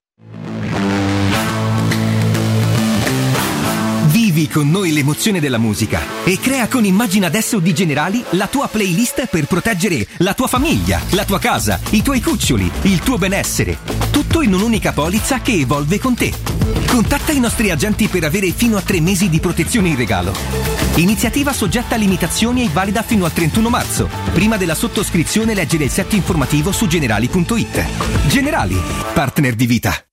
Vivi con noi l'emozione della musica e crea con Immagina adesso di Generali la tua playlist per proteggere la tua famiglia, la tua casa, i tuoi cuccioli, il tuo benessere. Tutto in un'unica polizza che evolve con te. Contatta i nostri agenti per avere fino a tre mesi di protezione in regalo. Iniziativa soggetta a limitazioni e valida fino al 31 marzo. Prima della sottoscrizione leggere il set informativo su generali.it. Generali, partner di vita.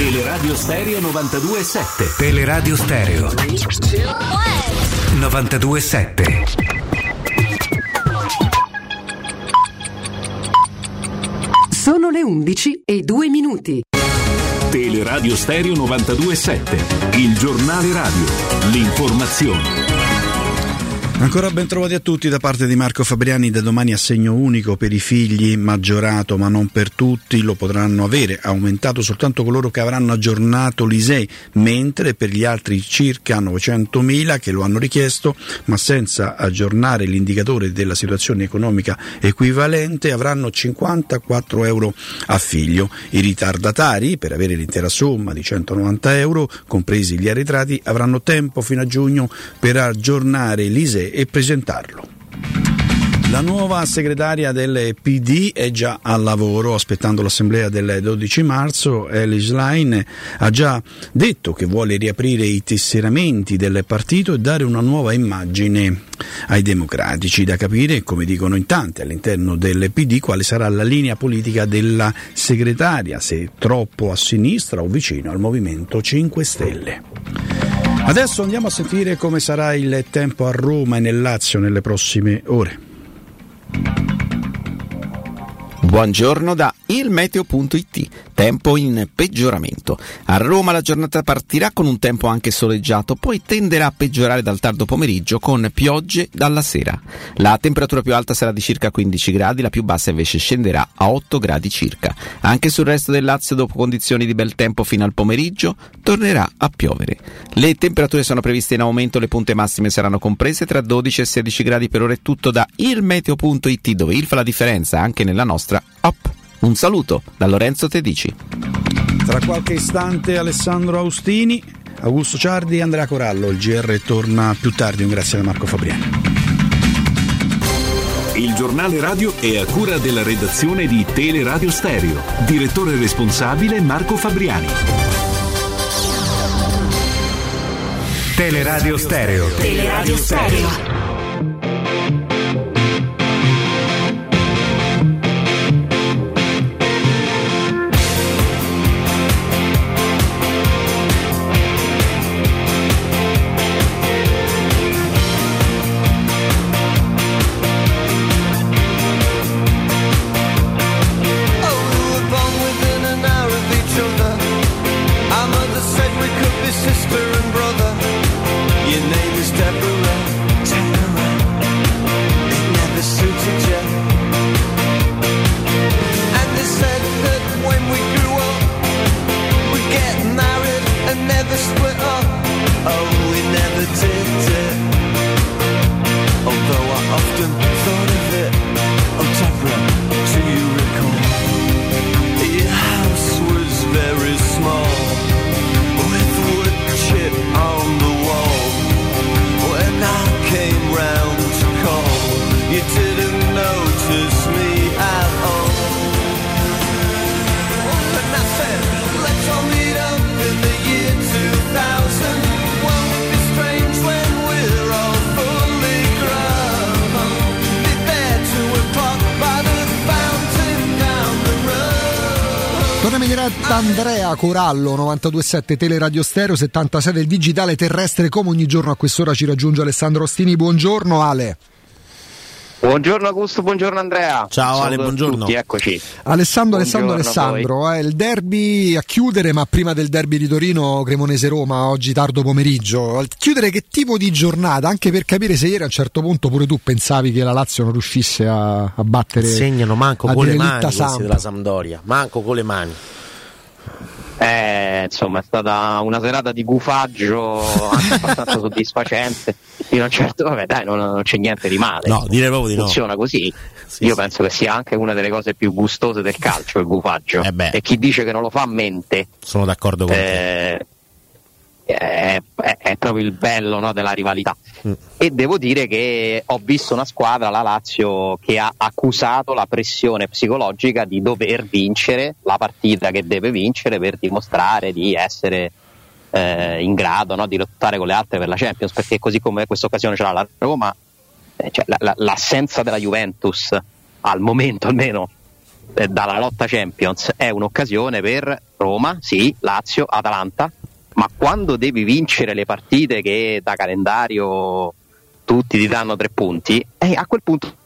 Teleradio Stereo 92.7. Teleradio Stereo 92.7. Sono le 11 e 2 minuti. Teleradio Stereo 92.7. Il giornale radio. L'informazione. Ancora ben trovati a tutti da parte di Marco Fabriani, da domani assegno unico per i figli maggiorato ma non per tutti, lo potranno avere, aumentato soltanto coloro che avranno aggiornato l'ISEE, mentre per gli altri circa 900.000 che lo hanno richiesto ma senza aggiornare l'indicatore della situazione economica equivalente avranno 54 euro a figlio. I ritardatari per avere l'intera somma di 190 euro, compresi gli arretrati, avranno tempo fino a giugno per aggiornare l'ISEE e presentarlo. La nuova segretaria del PD è già al lavoro, aspettando l'assemblea del 12 marzo. Alice Line ha già detto che vuole riaprire i tesseramenti del partito e dare una nuova immagine ai democratici. Da capire, come dicono in tanti all'interno del PD, quale sarà la linea politica della segretaria, se troppo a sinistra o vicino al Movimento 5 Stelle. Adesso andiamo a sentire come sarà il tempo a Roma e nel Lazio nelle prossime ore. Buongiorno da ilmeteo.it. Tempo in peggioramento. A Roma la giornata partirà con un tempo anche soleggiato, poi tenderà a peggiorare dal tardo pomeriggio con piogge dalla sera. La temperatura più alta sarà di circa 15 gradi, la più bassa invece scenderà a 8 gradi circa. Anche sul resto del Lazio, dopo condizioni di bel tempo fino al pomeriggio, tornerà a piovere. Le temperature sono previste in aumento, le punte massime saranno comprese tra 12 e 16 gradi per ora. È tutto da ilmeteo.it, dove il fa la differenza anche nella nostra app. Un saluto da Lorenzo Tedici. Tra qualche istante Alessandro Austini, Augusto Ciardi e Andrea Corallo. Il GR torna più tardi, un grazie da Marco Fabriani. Il giornale radio è a cura della redazione di Teleradio Stereo. Direttore responsabile Marco Fabriani. Teleradio Stereo. Teleradio Stereo. Corallo 927 Teleradio Stereo 76 del digitale terrestre come ogni giorno a quest'ora ci raggiunge Alessandro Ostini buongiorno Ale Buongiorno Augusto, buongiorno Andrea. Ciao Saluto Ale, a buongiorno. Tutti, eccoci. Alessandro Alessandro Buongiorno a Alessandro eh, il derby a chiudere ma prima del derby di Torino Cremonese Roma oggi tardo pomeriggio a chiudere che tipo di giornata anche per capire se ieri a un certo punto pure tu pensavi che la Lazio non riuscisse a, a battere Segnano manco con le mani della Sampdoria. Manco con le mani. Eh, insomma, è stata una serata di gufaggio anche abbastanza soddisfacente. Fino a un certo, vabbè, dai, non, non c'è niente di male. No, direi proprio di no. Funziona così. Io penso che sia anche una delle cose più gustose del calcio, il gufaggio. e chi dice che non lo fa mente. Sono d'accordo con te. È, è- è proprio il bello no, della rivalità. E devo dire che ho visto una squadra, la Lazio, che ha accusato la pressione psicologica di dover vincere la partita che deve vincere per dimostrare di essere eh, in grado no, di lottare con le altre per la Champions, perché così come questa occasione ce l'ha la Roma, eh, cioè, la- la- l'assenza della Juventus al momento almeno eh, dalla lotta Champions è un'occasione per Roma, sì, Lazio, Atalanta, ma quando devi vincere le partite che da calendario tutti ti danno tre punti, eh, a quel punto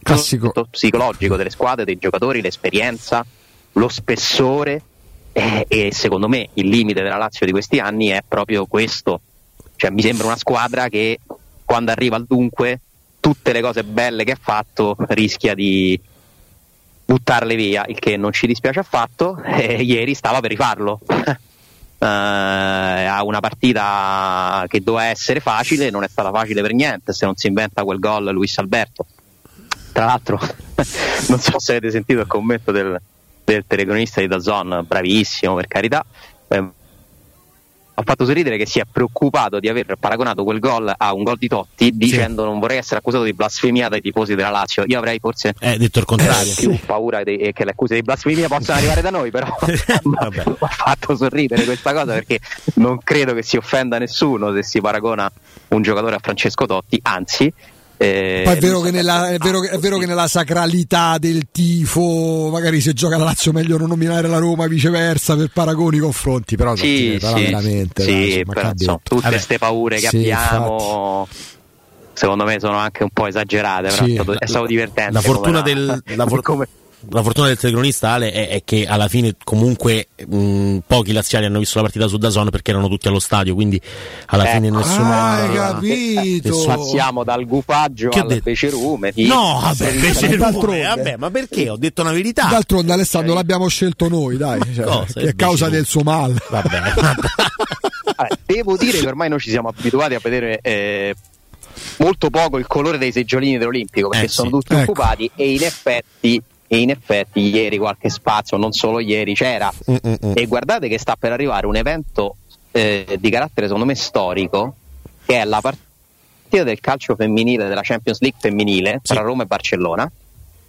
Classico. psicologico delle squadre, dei giocatori, l'esperienza, lo spessore eh, e secondo me il limite della Lazio di questi anni è proprio questo. Cioè, mi sembra una squadra che quando arriva al dunque tutte le cose belle che ha fatto rischia di buttarle via, il che non ci dispiace affatto. E ieri stava per rifarlo. Eh, a una partita che doveva essere facile, non è stata facile per niente se non si inventa quel gol Luis Alberto. Tra l'altro, non so se avete sentito il commento del, del telecronista di Dazon, bravissimo per carità. Eh, ha fatto sorridere che si è preoccupato di aver paragonato quel gol a un gol di Totti dicendo non vorrei essere accusato di blasfemia dai tifosi della Lazio. Io avrei forse Eh, detto il contrario. più paura di- che le accuse di blasfemia possano arrivare da noi, però mi ha fatto sorridere questa cosa perché non credo che si offenda nessuno se si paragona un giocatore a Francesco Totti, anzi. Eh, Poi è vero, che nella, è, vero è vero che nella sacralità del tifo, magari se gioca la Lazio meglio non nominare la Roma, viceversa, per paragoni confronti, però, Sì, sì, veramente. sì, dai, insomma, però, insomma, tutte queste paure che Sì, abbiamo secondo me sono anche un po' esagerate però Sì. è, stato, è stato divertente La fortuna, come del, la- for- la fortuna del telecronista Ale è, è che alla fine comunque mh, pochi laziali hanno visto la partita su Dazon perché erano tutti allo stadio, quindi alla fine Ecco. nessuno... Hai capito? nessuno- passiamo dal gufaggio Che al becerume No, vabbè, invece Ma Rume, d'altronde- vabbè, ma perché? Ho detto una verità. D'altronde, Alessandro, l'abbiamo scelto noi, dai, cioè, cosa? che è causa del suo male. Vabbè, Vabbè, devo dire che ormai noi ci siamo abituati a vedere eh, molto poco il colore dei seggiolini dell'Olimpico perché Eh, sono sì. tutti Ecco. occupati e in effetti e in effetti ieri qualche spazio, non solo ieri, c'era. Mm, E guardate che sta per arrivare un evento eh, di carattere secondo me storico, che è la partita del calcio femminile della Champions League femminile tra Roma e Barcellona,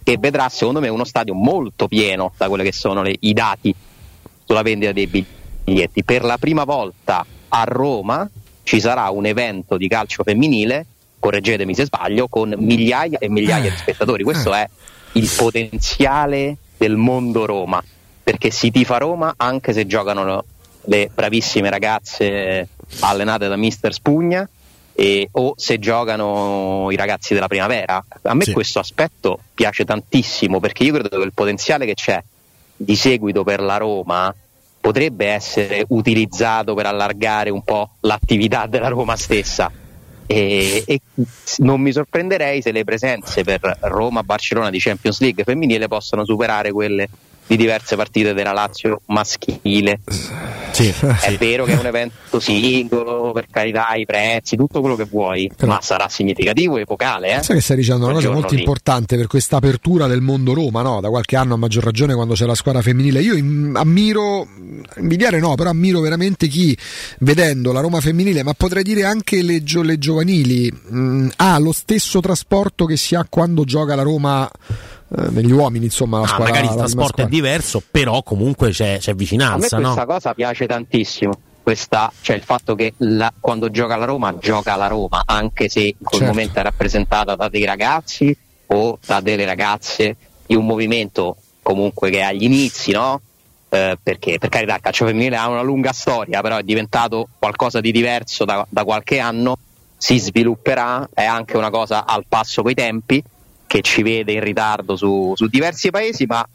che vedrà secondo me uno stadio molto pieno da quelli che sono le- i dati sulla vendita dei biglietti. Per la prima volta a Roma ci sarà un evento di calcio femminile, correggetemi se sbaglio, con migliaia e migliaia di spettatori. Questo è il potenziale del mondo Roma, perché si tifa Roma anche se giocano le bravissime ragazze allenate da mister Spugna e- o se giocano i ragazzi della primavera. A me Sì. questo aspetto piace tantissimo perché io credo che il potenziale che c'è di seguito per la Roma potrebbe essere utilizzato per allargare un po' l'attività della Roma stessa. E, e non mi sorprenderei se le presenze per Roma-Barcellona di Champions League femminile possano superare quelle di diverse partite della Lazio maschile. Sì, È vero che è un evento singolo, per carità, i prezzi, tutto quello che vuoi, ma sarà significativo e epocale. Eh? Sai che stai dicendo una cosa molto lì. importante per questa apertura del mondo Roma, no? Da qualche anno a maggior ragione quando c'è la squadra femminile. Io ammiro, invidiare no, però ammiro veramente chi vedendo la Roma femminile, ma potrei dire anche le, gio- le giovanili, mh, ha lo stesso trasporto che si ha quando gioca la Roma eh, negli uomini, insomma, la Ah, squadra. magari il trasporto è diverso, però comunque c'è, c'è A me vicinanza, questa no? cosa piace tantissimo. Questa, cioè il fatto che la- quando gioca la Roma, gioca la Roma, anche se in quel Certo. momento è rappresentata da dei ragazzi o da delle ragazze di un movimento comunque che è agli inizi, no? Eh, perché per carità il calcio femminile ha una lunga storia, però è diventato qualcosa di diverso da, da qualche anno, si svilupperà, è anche una cosa al passo coi tempi, che ci vede in ritardo su, su diversi paesi, ma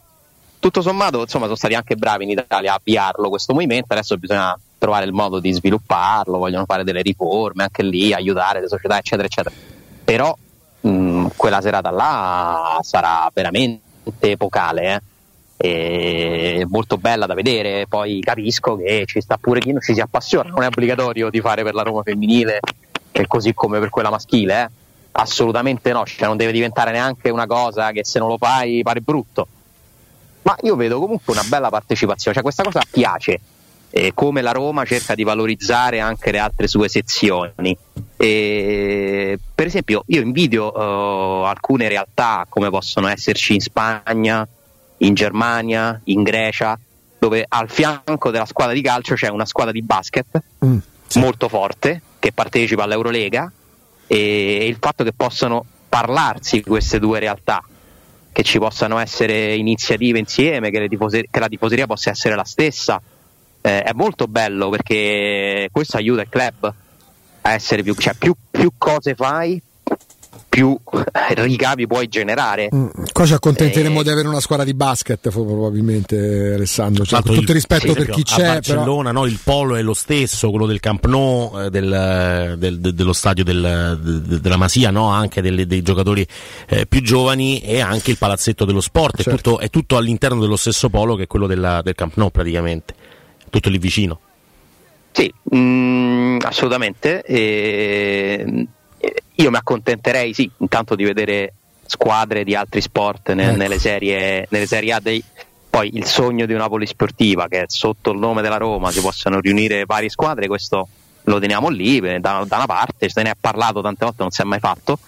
tutto sommato insomma sono stati anche bravi in Italia a avviarlo questo movimento, adesso bisogna trovare il modo di svilupparlo, vogliono fare delle riforme anche lì, aiutare le società eccetera eccetera. Però mh, quella serata là sarà veramente epocale, eh. Molto bella da vedere, poi capisco che ci sta pure chi non ci si appassiona, non è obbligatorio di fare per la Roma femminile che è così come per quella maschile, eh. Assolutamente no, cioè non deve diventare neanche una cosa che se non lo fai pare brutto. Ma io vedo comunque una bella partecipazione, cioè questa cosa piace, eh, come la Roma cerca di valorizzare anche le altre sue sezioni. E, per esempio, io invidio eh, alcune realtà come possono esserci in Spagna, in Germania, in Grecia, dove al fianco della squadra di calcio c'è una squadra di basket Mm, molto forte che partecipa all'Eurolega e il fatto che possano parlarsi queste due realtà che ci possano essere iniziative insieme, che, le tifose- che la tifoseria possa essere la stessa. Eh, è molto bello perché questo aiuta il club a essere più, cioè più, più cose fai, più ricavi puoi generare. Mm, Qua ci accontenteremo Eh, di avere una squadra di basket, probabilmente, Alessandro. Cioè, con tutto il rispetto per per chi esempio, a c'è, però. Barcellona no, il polo è lo stesso, quello del Camp Nou, eh, del- del- de- dello stadio del- de- della Masia, no? anche delle- dei giocatori eh, più giovani e anche il palazzetto dello sport, è, Certo. tutto, è tutto all'interno dello stesso polo che è quello della- del Camp Nou praticamente, tutto lì vicino. Sì, mm, assolutamente. E- e io mi accontenterei, sì, intanto di vedere squadre di altri sport ne- Ecco. nelle, serie, nelle serie A dei. Poi il sogno di una polisportiva che sotto il nome della Roma si possano riunire varie squadre, questo lo teniamo lì da, da una parte, se ne è parlato tante volte, non si è mai fatto.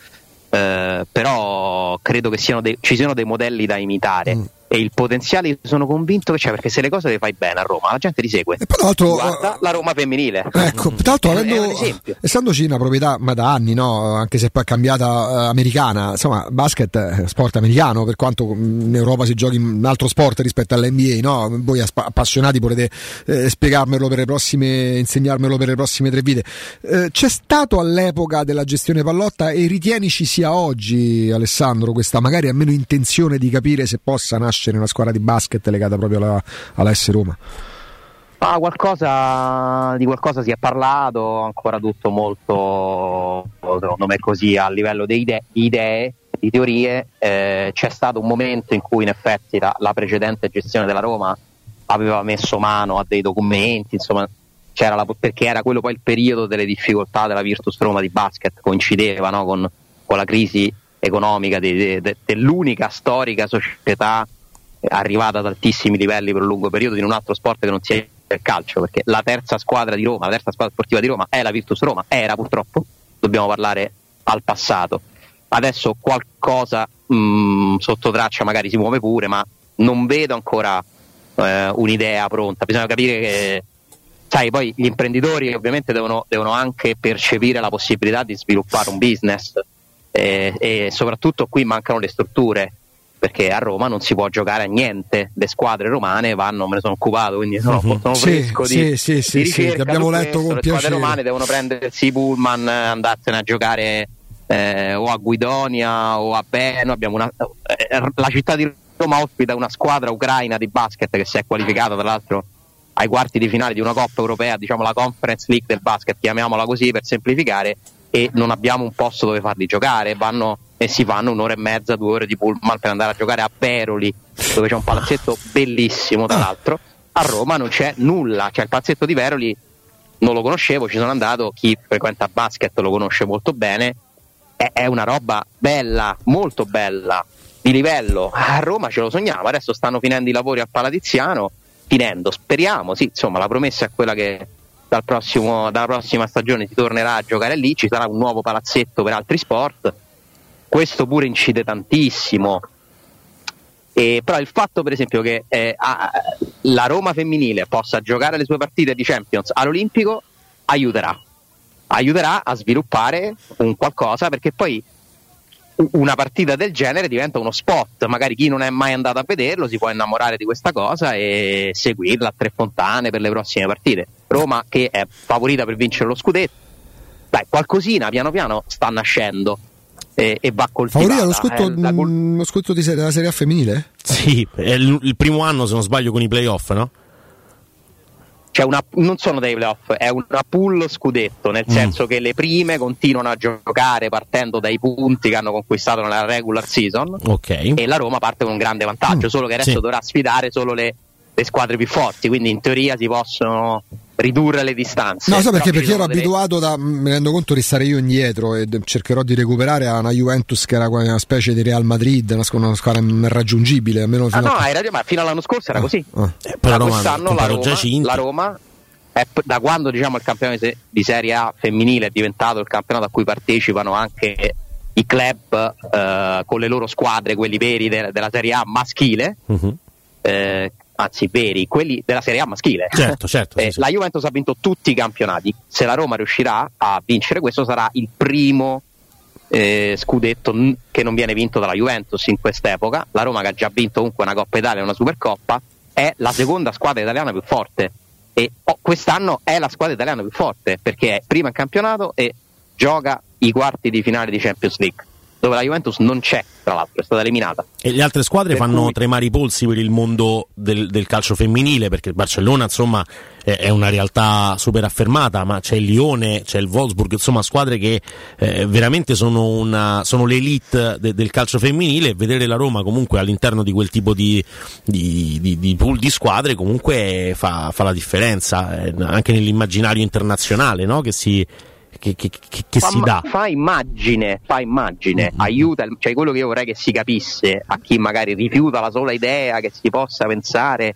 Eh, però credo che siano dei- ci siano dei modelli da imitare Mm. E il potenziale sono convinto che c'è perché se le cose le fai bene a Roma la gente ti segue tra l'altro, guarda la Roma femminile Ecco, tra l'altro, avendo, essendoci una proprietà ma da anni, no? anche se poi è cambiata eh, americana, insomma, basket è sport americano, per quanto mh, in Europa si giochi un altro sport rispetto all'NBA, no? voi appassionati potete eh, spiegarmelo per le prossime, insegnarmelo per le prossime tre vite. Eh, c'è stato all'epoca della gestione pallotta e ritieni ci sia oggi, Alessandro, questa magari almeno intenzione di capire se possa nascere una squadra di basket legata proprio alla, alla S Roma? Ah, qualcosa, di qualcosa si è parlato, ancora tutto molto, secondo me, così a livello di idee, di, idee, di teorie. Eh, c'è stato un momento in cui, in effetti, la, la precedente gestione della Roma aveva messo mano a dei documenti, insomma, la- perché era quello poi il periodo delle difficoltà della Virtus Roma di basket, coincideva no, con, con la crisi economica di- de- de- dell'unica storica società arrivata ad altissimi livelli per un lungo periodo in un altro sport che non sia il calcio, perché la terza squadra di Roma, la terza squadra sportiva di Roma è la Virtus Roma, era purtroppo, dobbiamo parlare al passato. Adesso qualcosa mh, sotto traccia magari si muove pure, ma non vedo ancora eh, un'idea pronta. Bisogna capire che, sai, poi gli imprenditori ovviamente devono, devono anche percepire la possibilità di sviluppare un business eh, e soprattutto qui mancano le strutture perché a Roma non si può giocare a niente, le squadre romane vanno, me ne sono occupato, quindi sono, Mhm. sono Sì, fresco sì, di, sì, sì, di sì, ti abbiamo letto con le squadre piacere. romane devono prendersi i pullman, eh, andarsene a giocare eh, o a Guidonia o a Beno, abbiamo una, eh, la città di Roma ospita una squadra ucraina di basket che si è qualificata tra l'altro ai quarti di finale di una Coppa Europea, diciamo la Conference League del basket, chiamiamola così per semplificare, e non abbiamo un posto dove farli giocare, vanno e si fanno un'ora e mezza, due ore di pullman per andare a giocare a Peroli, dove c'è un palazzetto bellissimo tra l'altro. A Roma non c'è nulla, cioè il palazzetto di Veroli non lo conoscevo, ci sono andato, chi frequenta basket lo conosce molto bene, è, una roba bella, molto bella, di livello. A Roma ce lo sogniamo, adesso stanno finendo i lavori al Palatiziano, finendo, speriamo, sì, insomma la promessa è quella che dal prossimo- dalla prossima stagione si tornerà a giocare lì, ci sarà un nuovo palazzetto per altri sport, questo pure incide tantissimo. E, però il fatto per esempio che eh, a- la Roma femminile possa giocare le sue partite di Champions all'Olimpico aiuterà. Aiuterà a sviluppare un qualcosa perché poi una partita del genere diventa uno spot. Magari chi non è mai andato a vederlo si può innamorare di questa cosa e seguirla a tre fontane per le prossime partite. Roma che è favorita per vincere lo scudetto dai qualcosina piano piano sta nascendo e, e va coltivata Favorita lo scudetto, Eh, la col- mm, lo scudetto di serie- della Serie A femminile? Sì, è il, il primo anno se non sbaglio con i playoff, no? C'è una, non sono dei playoff, è una pool scudetto, nel Mm. senso che le prime continuano a giocare partendo dai punti che hanno conquistato nella regular season Ok. e la Roma parte con un grande vantaggio, solo che adesso Sì. dovrà sfidare solo le, le squadre più forti, quindi in teoria si possono ridurre le distanze. No, so perché? Però Perché ero delle- abituato da. Mi rendo conto di stare io indietro e cercherò di recuperare a una Juventus che era una specie di Real Madrid, una, una squadra irraggiungibile. Almeno Ah, fino no, a... hai ragione, ma fino all'anno scorso era così. Ah. poi la Da Roma quest'anno la Roma, la Roma è da quando diciamo, il campionato di se- di Serie A femminile è diventato il campionato a cui partecipano anche i club eh, con le loro squadre, quelli veri de- della Serie A maschile, Mhm. eh, anzi veri, quelli della Serie A maschile. Certo, certo. Eh, sì. La Juventus ha vinto tutti i campionati. Se la Roma riuscirà a vincere questo sarà il primo eh, scudetto n- che non viene vinto dalla Juventus in quest'epoca. La Roma che ha già vinto comunque una Coppa Italia e una Supercoppa è la seconda squadra italiana più forte e oh, quest'anno è la squadra italiana più forte perché è prima in campionato e gioca i quarti di finale di Champions League dove la Juventus non c'è, tra l'altro, è stata eliminata. E le altre squadre Per fanno cui- tremare i polsi per il mondo del, del calcio femminile, perché il Barcellona, insomma, è, è una realtà super affermata, ma c'è il Lione, c'è il Wolfsburg, insomma, squadre che eh, veramente sono, una, sono l'elite de- del calcio femminile e vedere la Roma comunque all'interno di quel tipo di, di, di, di pool di squadre comunque fa, fa la differenza, eh, anche nell'immaginario internazionale, no? Che si, che, che- che- fa, si dà. fa immagine, fa immagine, aiuta, il- cioè quello che io vorrei che si capisse a chi magari rifiuta la sola idea che si possa pensare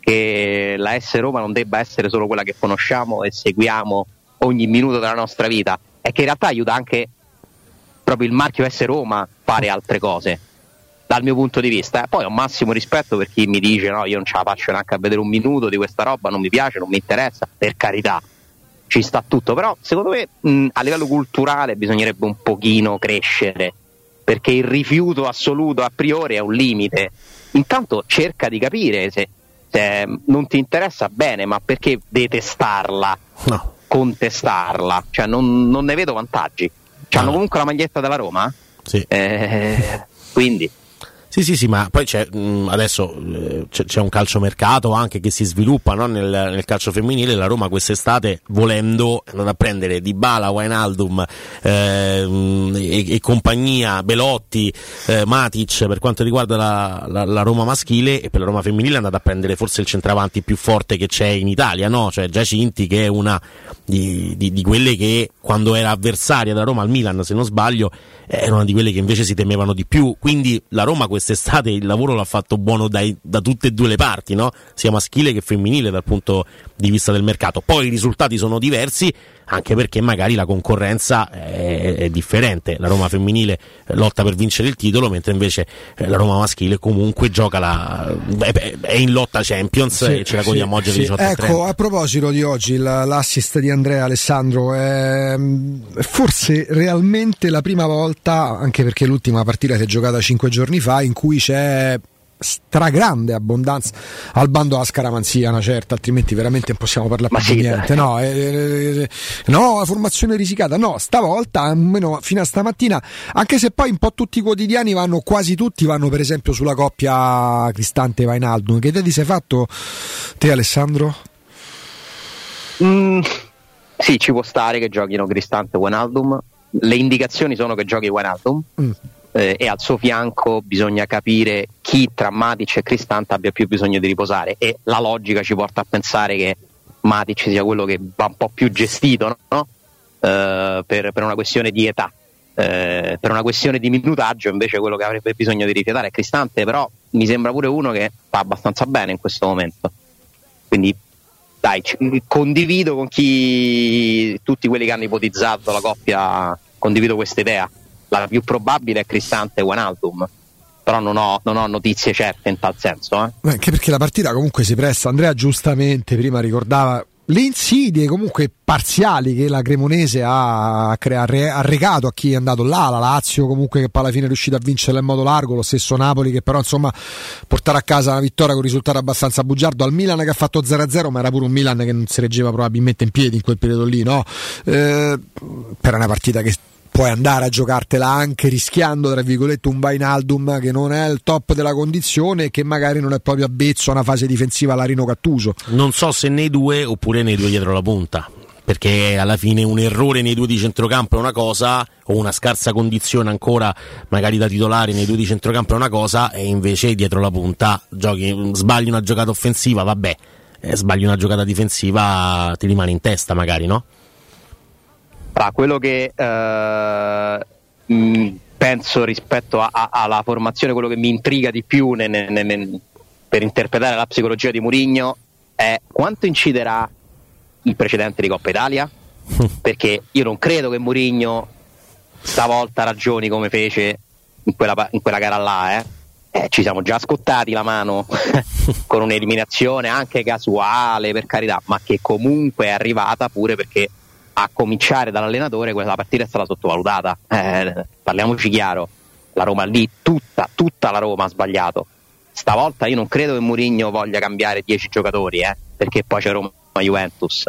che la S Roma non debba essere solo quella che conosciamo e seguiamo ogni minuto della nostra vita, è che in realtà aiuta anche proprio il marchio S Roma a fare altre cose dal mio punto di vista. Poi ho massimo rispetto per chi mi dice no, io non ce la faccio neanche a vedere un minuto di questa roba, non mi piace, non mi interessa, per carità, ci sta tutto, però secondo me mh, a livello culturale bisognerebbe un pochino crescere, perché il rifiuto assoluto a priori è un limite. Intanto cerca di capire se, se non ti interessa bene, ma perché detestarla, contestarla, cioè non, non ne vedo vantaggi. C'hanno comunque la maglietta della Roma? Sì. Eh, quindi Sì, sì, sì, ma poi c'è, mh, adesso eh, c'è, c'è un calciomercato anche che si sviluppa no? nel, nel calcio femminile. La Roma quest'estate, volendo, è andata a prendere Dybala, Wijnaldum eh, e, e compagnia, Belotti, eh, Matic per quanto riguarda la, la- la Roma maschile e per la Roma femminile è andata a prendere forse il centravanti più forte che c'è in Italia, no? cioè Giacinti che è una di, di- di quelle che quando era avversaria della Roma al Milan, se non sbaglio, era una di quelle che invece si temevano di più. Quindi la Roma quest'estate il lavoro l'ha fatto buono dai- da tutte e due le parti, no? sia maschile che femminile dal punto di vista del mercato. Poi i risultati sono diversi anche perché magari la concorrenza è, è differente. La Roma femminile eh, lotta per vincere il titolo, mentre invece eh, la Roma maschile comunque gioca la, è, è in lotta Champions e ce la godiamo oggi alle sì. 18 Ecco, a proposito di oggi, l'assist di Andrea Alessandro è mm, forse realmente la prima volta, anche perché l'ultima partita si è giocata cinque giorni fa, in cui c'è stragrande abbondanza al bando della scaramanzia una certa altrimenti veramente non possiamo parlare più di niente no, eh, eh, no la formazione risicata no stavolta almeno fino a stamattina anche se poi un po' tutti i quotidiani vanno quasi tutti vanno per esempio sulla coppia Cristante Vainaldo che te ti sei fatto te Alessandro? Mm, sì, ci può stare che giochino Cristante e Wijnaldum. Le indicazioni sono che giochi Wijnaldum Mm. Eh, e al suo fianco bisogna capire chi tra Matic e Cristante abbia più bisogno di riposare e la logica ci porta a pensare che Matic sia quello che va un po' più gestito no? Eh, per, per una questione di età. Eh, per una questione di minutaggio invece quello che avrebbe bisogno di rifiatare è Cristante però mi sembra pure uno che fa abbastanza bene in questo momento quindi dai, condivido con chi tutti quelli che hanno ipotizzato la coppia, condivido questa idea. La più probabile è Cristante Wijnaldum, però non ho, non ho notizie certe in tal senso. eh. Anche perché la partita comunque si presta, Andrea giustamente prima ricordava le insidie comunque parziali che la Cremonese ha, crea- ha regato a chi è andato là, la Lazio comunque che poi alla fine è riuscita a vincere in modo largo, lo stesso Napoli che però insomma portare a casa una vittoria con un risultato abbastanza bugiardo, al Milan che ha fatto 0-0 ma era pure un Milan che non si reggeva probabilmente in piedi in quel periodo lì, no? Eh, per una partita che puoi andare a giocartela anche rischiando tra virgolette un Bainaldum che non è il top della condizione e che magari non è proprio avvezzo a una fase difensiva alla Rino Cattuso Non so se nei due oppure nei due dietro la punta. Perché alla fine un errore nei due di centrocampo è una cosa, o una scarsa condizione ancora, magari da titolare nei due di centrocampo è una cosa, e invece dietro la punta giochi, sbagli una giocata offensiva, vabbè, eh, sbagli una giocata difensiva, ti rimane in testa magari, no? Tra quello che eh, mh, penso rispetto a- a- alla formazione, quello che mi intriga di più ne- ne- ne- per interpretare la psicologia di Mourinho è quanto inciderà il precedente di Coppa Italia? Perché io non credo che Mourinho stavolta ragioni come fece in quella, in quella gara là, eh. Eh, ci siamo già scottati la mano con un'eliminazione anche casuale, per carità, ma che comunque è arrivata pure perché a cominciare dall'allenatore quella partita è stata sottovalutata. Eh, parliamoci chiaro, la Roma lì, tutta, tutta la Roma ha sbagliato. Stavolta io non credo che Mourinho voglia cambiare 10 giocatori, eh, perché poi c'è Roma Juventus.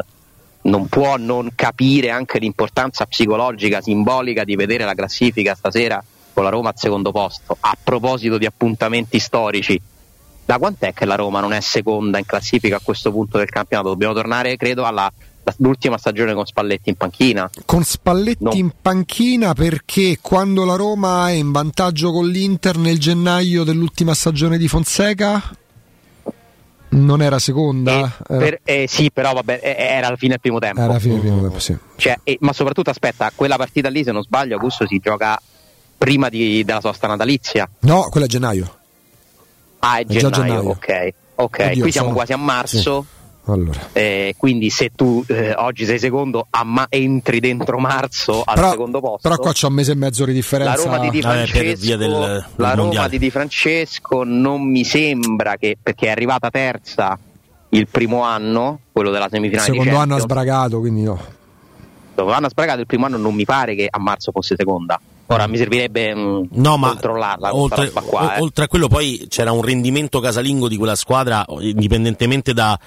Non può non capire anche l'importanza psicologica, simbolica di vedere la classifica stasera con la Roma al secondo posto. A proposito di appuntamenti storici, da quant'è che la Roma non è seconda in classifica a questo punto del campionato? Dobbiamo tornare, credo, alla l'ultima stagione con Spalletti in panchina. Con Spalletti no. in panchina perché quando la Roma è in vantaggio con l'Inter nel gennaio dell'ultima stagione di Fonseca non era seconda? Eh. Per, eh, sì, però vabbè, eh, era alla fine del primo tempo. Era alla fine del primo tempo, sì. Cioè, eh, ma soprattutto aspetta, quella partita lì, se non sbaglio, Augusto si gioca prima di, della sosta natalizia. No, quella è gennaio. Ah, è, è gennaio, gennaio, ok. Ok, Oddio, qui siamo sono... quasi a marzo. Sì allora. Eh, quindi se tu eh, oggi sei secondo, ma- entri dentro marzo al però, secondo posto. Però qua c'è un mese e mezzo di differenza. La Roma di Di Francesco, ah, del, del la Roma di Di Francesco non mi sembra che perché è arrivata terza il primo anno, quello della semifinale. Il secondo anno ha sbragato, quindi no. Il secondo anno ha sbragato, il primo anno non mi pare che a marzo fosse seconda. Ora mi servirebbe mh, mm, no, ma controllarla. Oltre, qua, eh. oltre, a quello, poi c'era un rendimento casalingo di quella squadra, indipendentemente da,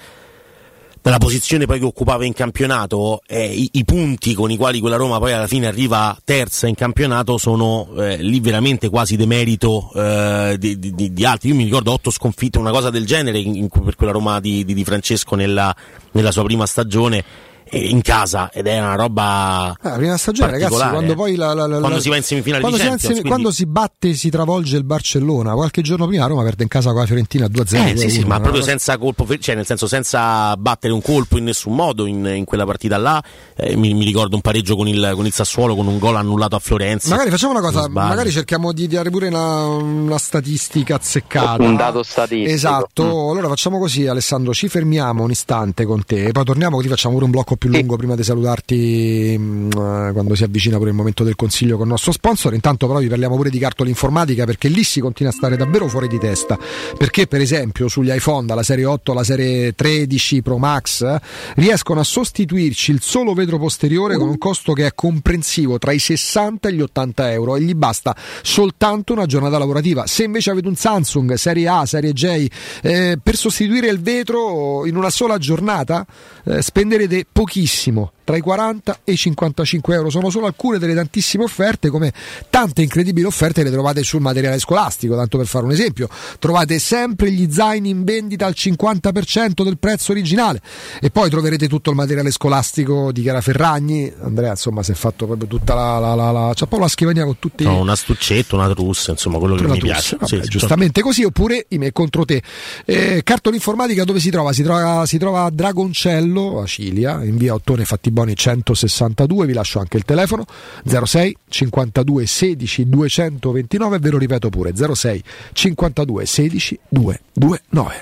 dalla posizione poi che occupava in campionato, eh, i, i, punti con i quali quella Roma poi alla fine arriva terza in campionato sono eh, lì veramente quasi demerito eh, di, di, di, altri. Io mi ricordo otto sconfitte, una cosa del genere in, in, per quella Roma di, di Francesco nella, nella sua prima stagione in casa ed è una roba ah, la prima stagione ragazzi quando poi la, la, la, quando si va in semifinale quando, di Champions, si, quindi... quando si batte e si travolge il Barcellona qualche giorno prima Roma perde in casa con la Fiorentina 2-0 eh, sì, sì, ma proprio senza colpo cioè nel senso senza battere un colpo in nessun modo in, in quella partita là. Eh, mi, mi, ricordo un pareggio con il, con il, Sassuolo con un gol annullato a Florenza magari facciamo una cosa magari cerchiamo di dare pure una, una statistica azzeccata. Un dato statistico. Esatto. Mm. allora facciamo così Alessandro ci fermiamo un istante con te e poi torniamo così facciamo pure un blocco più lungo prima di salutarti mh, mm, quando si avvicina pure il momento del consiglio con il nostro sponsor. Intanto però vi parliamo pure di cartola informatica perché lì si continua a stare davvero fuori di testa. Perché per esempio sugli iPhone dalla serie 8 alla serie 13 Pro Max eh, riescono a sostituirci il solo vetro posteriore con un costo che è comprensivo tra i 60 e gli 80 euro e gli basta soltanto una giornata lavorativa. Se invece avete un Samsung serie A, serie J, eh, per sostituire il vetro in una sola giornata eh, spenderete pochissimo pochissimo tra i 40 e i 55 euro. Sono solo alcune delle tantissime offerte, come tante incredibili offerte le trovate sul materiale scolastico, tanto per fare un esempio. Trovate sempre gli zaini in vendita al 50% del prezzo originale e poi troverete tutto il materiale scolastico di Chiara Ferragni. Andrea, insomma, si è fatto proprio tutta la... la, la, la... c'è poi la scrivania con tutti... No, una stuccetta, una trussa, insomma, quello che mi trussa, piace. Vabbè, sì, giustamente certo. così, oppure email contro te. Eh, cartone informatica dove si trova? Si trova, si trova a Dragoncello, a Cilia, in via Ottone Fattiboni Boni 162, vi lascio anche il telefono 06 52 16 229, ve lo ripeto pure 06 52 16 229.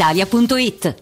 brispalitalia.it.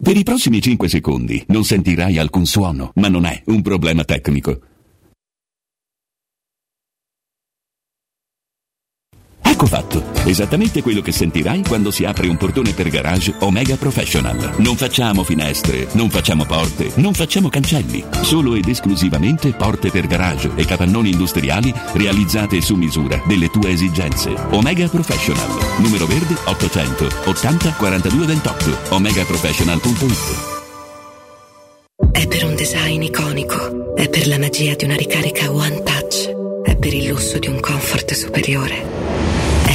Per i prossimi 5 secondi non sentirai alcun suono, ma non è un problema tecnico. Ecco fatto, esattamente quello che sentirai quando si apre un portone per garage Omega Professional. Non facciamo finestre, non facciamo porte, non facciamo cancelli, solo ed esclusivamente porte per garage e capannoni industriali realizzate su misura delle tue esigenze. Omega Professional, numero verde 800 80 42 28, omegaprofessional.it. È per un design iconico, è per la magia di una ricarica One Touch, è per il lusso di un comfort superiore.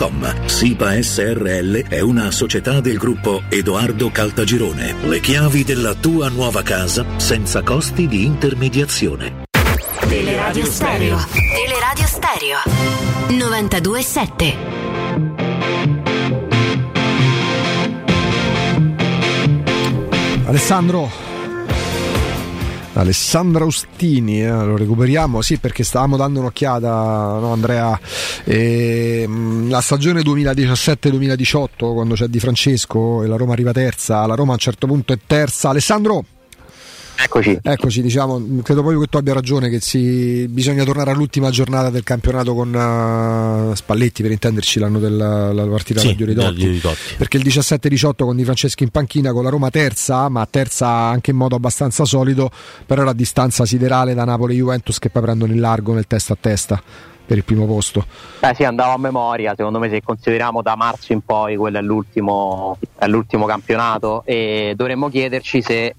www.keicalt.com. SIPA SRL è una società del gruppo Edoardo Caltagirone. Le chiavi della tua nuova casa senza costi di intermediazione. Teleradio Stereo. Teleradio Stereo. 92.7. Alessandro. Alessandra Ustini, eh, lo recuperiamo, sì perché stavamo dando un'occhiata, no, Andrea, e, mh, la stagione 2017-2018 quando c'è Di Francesco e la Roma arriva terza, la Roma a un certo punto è terza. Alessandro? Eccoci. Eccoci, diciamo, credo proprio che tu abbia ragione che si, bisogna tornare all'ultima giornata del campionato con uh, Spalletti, per intenderci l'anno della la partita Sì, dagli Ridotti. Perché il 17-18 con Di Francesco in panchina con la Roma terza, ma terza anche in modo abbastanza solido, però la distanza siderale da Napoli e Juventus che poi prendono il largo nel testa a testa per il primo posto. Beh sì, andavo a memoria, secondo me se consideriamo da marzo in poi quello è l'ultimo, è l'ultimo campionato e dovremmo chiederci se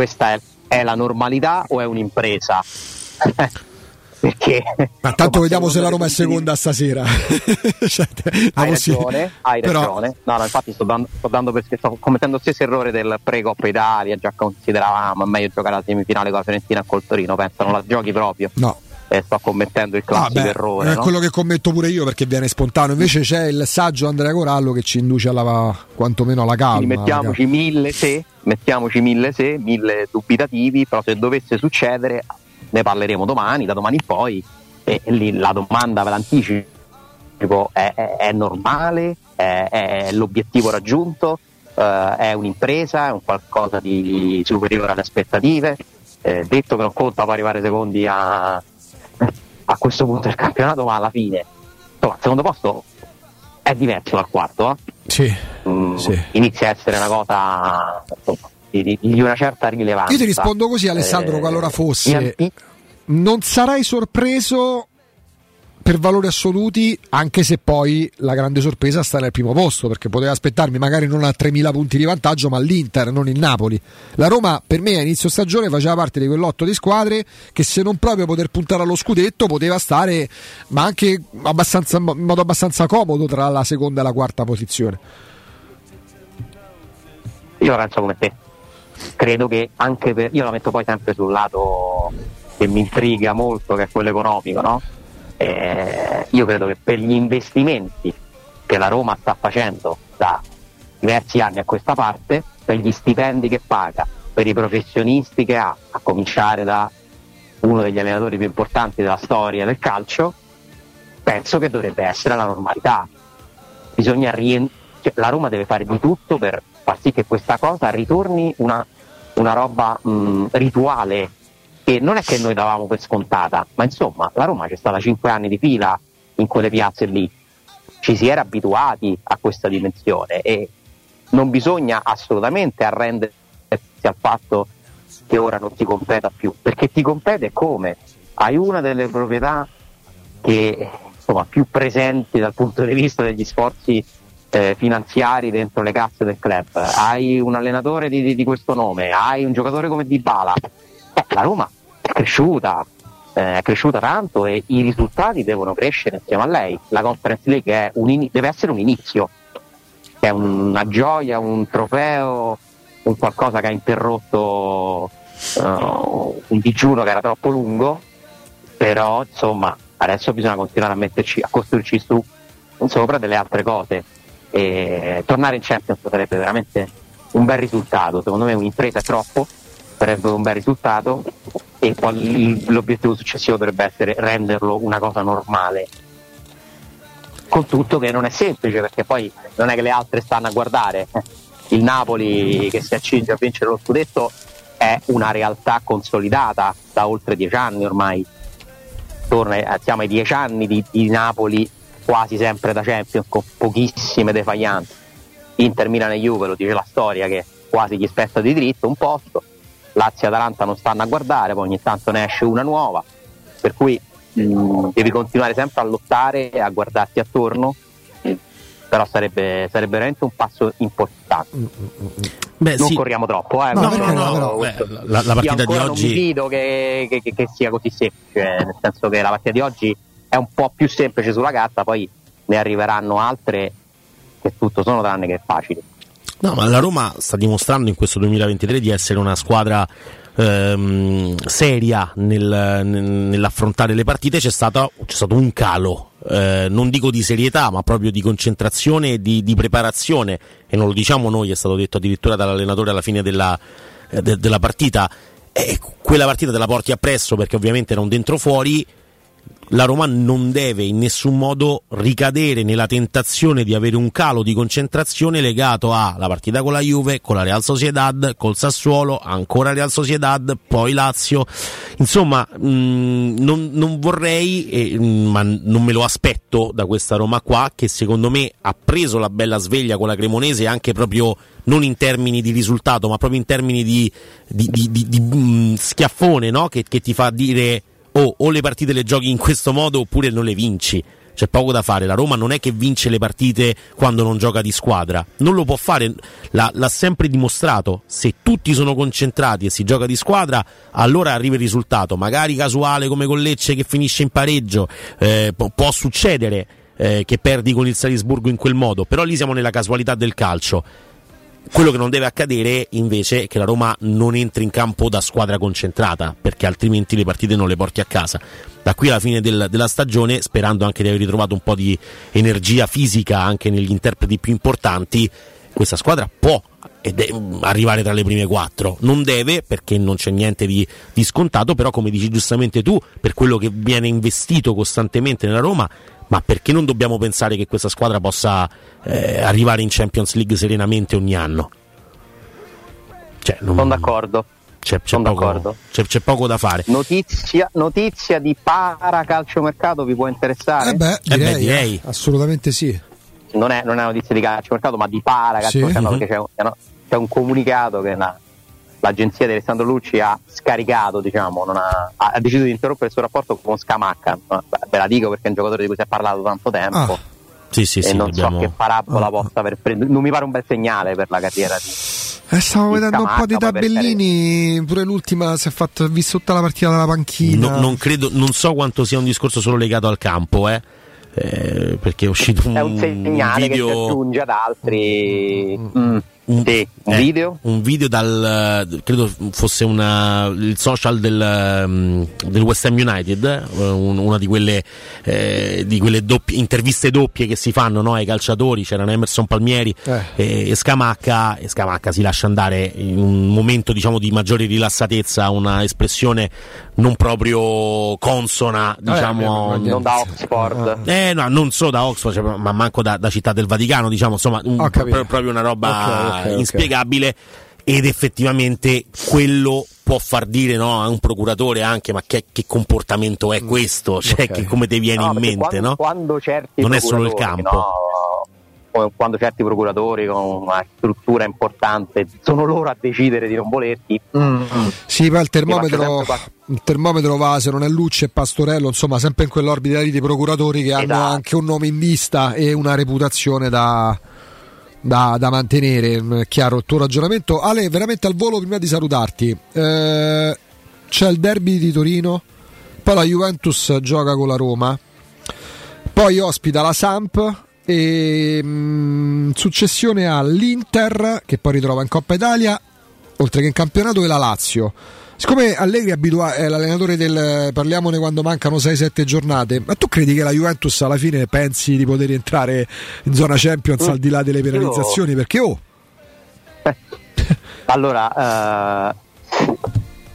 questa è, è la normalità o è un'impresa. Perché Ma tanto vediamo se la Roma è seconda stasera. Cioè, hai ragione, hai però- ragione. No, no, infatti sto dando, sto dando per sto commettendo lo stesso errore del pre-Coppa Italia, già consideravamo è meglio giocare la semifinale con la Fiorentina e col Torino, penso non la giochi proprio. No. Eh, sto commettendo il classico Ah, errore. è no? quello che commetto pure io perché viene spontaneo. Invece c'è il saggio Andrea Corallo che ci induce alla quantomeno alla calma. Quindi alla mettiamoci mille se, mettiamoci mille se, mille dubitativi, però se dovesse succedere ne parleremo domani, da domani in poi, e lì la domanda ve l'anticipo, è, è- è normale? È, è l'obiettivo raggiunto? Eh, è un'impresa? È un qualcosa di superiore alle aspettative? Eh, detto che non conta poi arrivare secondi a, a questo punto del campionato, ma alla fine, insomma, il secondo posto è diverso dal quarto, eh? Sì, Mm, sì. inizia a essere una cosa insomma, di, di- una certa rilevanza. Io ti rispondo così, Alessandro, Eh, qualora fosse. in- Non sarai sorpreso per valori assoluti, anche se poi la grande sorpresa sta nel primo posto, perché potevo aspettarmi magari non a 3.000 punti di vantaggio, ma l'Inter, non il Napoli. La Roma per me a inizio stagione faceva parte di quell'otto di squadre che se non proprio poter puntare allo scudetto poteva stare, ma anche in modo abbastanza comodo tra la seconda e la quarta posizione. Io la penso come te. Credo che anche per. Io la metto poi sempre sul lato che mi intriga molto, che è quello economico, no? Eh, io credo che per gli investimenti che la Roma sta facendo da diversi anni a questa parte, per gli stipendi che paga, per i professionisti che ha, a cominciare da uno degli allenatori più importanti della storia del calcio, penso che dovrebbe essere la normalità. Bisogna rien- cioè, la Roma deve fare di tutto per far sì che questa cosa ritorni una, una roba mh, rituale che non è che noi davamo per scontata, ma insomma la Roma c'è stata 5 anni di fila in quelle piazze lì, ci si era abituati a questa dimensione e non bisogna assolutamente arrendersi al fatto che ora non ti competa più, perché ti compete come? Hai una delle proprietà che insomma, più presenti dal punto di vista degli sforzi eh, finanziari dentro le casse del club, hai un allenatore di, di- di questo nome, hai un giocatore come Dybala, eh, la Roma cresciuta, eh, è cresciuta tanto e i risultati devono crescere insieme a lei. La Conference League ini- deve essere un inizio, è una gioia, un trofeo, un qualcosa che ha interrotto eh, un digiuno che era troppo lungo, però insomma adesso bisogna continuare a metterci, a costruirci su sopra delle altre cose. E tornare in Champions sarebbe veramente un bel risultato, secondo me un'impresa è troppo, sarebbe un bel risultato e il- l'obiettivo successivo dovrebbe essere renderlo una cosa normale. Con tutto che non è semplice perché poi non è che le altre stanno a guardare. Il Napoli che si accinge a vincere lo scudetto è una realtà consolidata da oltre dieci anni ormai. Torna, eh, siamo ai dieci anni di, di Napoli quasi sempre da Champions con pochissime defaglianze. Inter, Milan e Juve, lo dice la storia che quasi gli spetta di diritto un posto. Lazio e Atalanta non stanno a guardare, poi ogni tanto ne esce una nuova. Per cui mh, devi continuare sempre a lottare e a guardarti attorno. eh, Però sarebbe, sarebbe veramente un passo importante. Beh, non sì. corriamo troppo, eh. No, no, no, questo- beh, la- la partita io ancora di non oggi- mi fido che, che- che- che sia così semplice, nel senso che la partita di oggi è un po' più semplice sulla carta, poi ne arriveranno altre che tutto sono tranne che facili. No, ma la Roma sta dimostrando in questo 2023 di essere una squadra ehm, seria nel- nel- nell'affrontare le partite. C'è, stato- c'è stato un calo, eh, non dico di serietà, ma proprio di concentrazione e di, di preparazione. E non lo diciamo noi, è stato detto addirittura dall'allenatore alla fine della, eh, de- della partita. E quella partita te la porti appresso perché ovviamente un dentro fuori. La Roma non deve in nessun modo ricadere nella tentazione di avere un calo di concentrazione legato alla partita con la Juve, con la Real Sociedad, col Sassuolo, ancora Real Sociedad, poi Lazio. Insomma, mh, non, non vorrei, eh, ma non me lo aspetto da questa Roma qua, che secondo me ha preso la bella sveglia con la Cremonese anche proprio non in termini di risultato, ma proprio in termini di, di- di- di- mh, schiaffone, no? che, che ti fa dire o, o le partite le giochi in questo modo oppure non le vinci. C'è poco da fare. La Roma non è che vince le partite quando non gioca di squadra. Non lo può fare. L'ha, l'ha sempre dimostrato. Se tutti sono concentrati e si gioca di squadra, allora arriva il risultato. Magari casuale come con Lecce che finisce in pareggio. Eh, può, succedere eh, che perdi con il Salisburgo in quel modo. Però lì siamo nella casualità del calcio. Quello che non deve accadere invece è che la Roma non entri in campo da squadra concentrata, perché altrimenti le partite non le porti a casa. Da qui alla fine del- della stagione, sperando anche di aver ritrovato un po' di energia fisica anche negli interpreti più importanti, questa squadra può è- arrivare tra le prime quattro. Non deve perché non c'è niente di, di scontato, però come dici giustamente tu, per quello che viene investito costantemente nella Roma, ma perché non dobbiamo pensare che questa squadra possa eh, arrivare in Champions League serenamente ogni anno? Cioè, non- Sono d'accordo. C'è, c'è Sono poco, d'accordo. c'è- c'è poco da fare. Notizia, notizia di para calciomercato vi può interessare? Eh beh, direi, eh, assolutamente sì. Non, è, non è notizia di calciomercato, ma di para calciomercato Sì. perché c'è un, c'è un comunicato che la- l'agenzia di Alessandro Lucci ha scaricato, diciamo, non ha, ha deciso di interrompere il suo rapporto con Scamacca. Ma Ve la dico perché è un giocatore di cui si è parlato tanto tempo. Ah. Sì, sì, e sì, non dobbiamo- so che parabola possa aver preso. Non mi pare un bel segnale per la carriera di, Eh, stavo Di vedendo un po' di Scamacca, per tabellini, pure l'ultima si è fatta, ha visto tutta la partita dalla panchina. No- non, credo, non so quanto sia un discorso solo legato al campo, eh, eh, perché è uscito un, è un segnale che si video. aggiunge ad altri. Mm, sì, un eh, video? un video dal credo fosse una, il social del, um, del West Ham United eh, un- una di quelle, eh, di quelle doppie, interviste doppie che si fanno no, ai calciatori c'erano Emerson Palmieri Eh. e, e Scamacca e Scamacca si lascia andare in un momento diciamo di maggiore rilassatezza una espressione non proprio consona diciamo non da Oxford. eh, no, non solo da Oxford, cioè, ma manco da, da Città del Vaticano, diciamo, insomma, un- proprio una roba Ok, ok, ok. inspiegabile. Ed effettivamente quello può far dire no, a un procuratore anche: ma che, che comportamento è questo? Cioè, Ok. che come ti viene No, in mente, quando, no? quando certi Non è solo il campo. no, quando certi procuratori con una struttura importante sono loro a decidere di non volerti. mm, Sì, poi il termometro, il termometro va, se non è Lucci e Pastorello, insomma, sempre in quell'orbita lì di procuratori che hanno Esatto. anche un nome in vista e una reputazione da, da- da mantenere. Mm, Chiaro il tuo ragionamento. Ale, veramente al volo prima di salutarti. eh, c'è il derby di Torino, poi la Juventus gioca con la Roma, poi ospita la Samp e mm, in successione all'Inter che poi ritrova in Coppa Italia oltre che in campionato e la Lazio. Siccome Allegri è, è l'allenatore del parliamone quando mancano 6-7 giornate, ma tu credi che la Juventus alla fine pensi di poter entrare in zona Champions al di là delle penalizzazioni? Perché oh, Allora, eh, il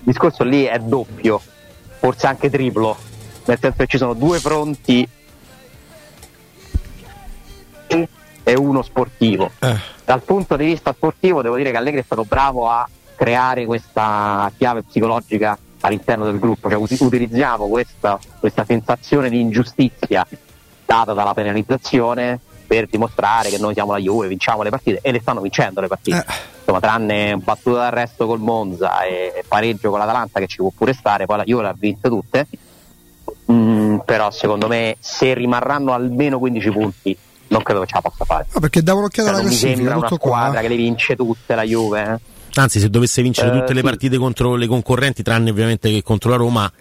discorso lì è doppio, forse anche triplo, nel senso che ci sono due fronti e uno sportivo. Dal punto di vista sportivo devo dire che Allegri è stato bravo a creare questa chiave psicologica all'interno del gruppo, cioè utilizziamo questa, questa sensazione di ingiustizia data dalla penalizzazione per dimostrare che noi siamo la Juve, vinciamo le partite e le stanno vincendo le partite. Insomma, tranne battuta d'arresto col Monza e pareggio con l'Atalanta che ci può pure stare, poi la Juve le ha vinte tutte. Mm, però secondo me se rimarranno almeno 15 punti non credo che ce la possa fare. no, perché davo un'occhiata Cioè, alla classifica, sembra una tutto qua. squadra che le vince tutte la Juve. eh. Anzi, se dovesse vincere Eh, tutte le sì. partite contro le concorrenti, tranne ovviamente che contro la Roma,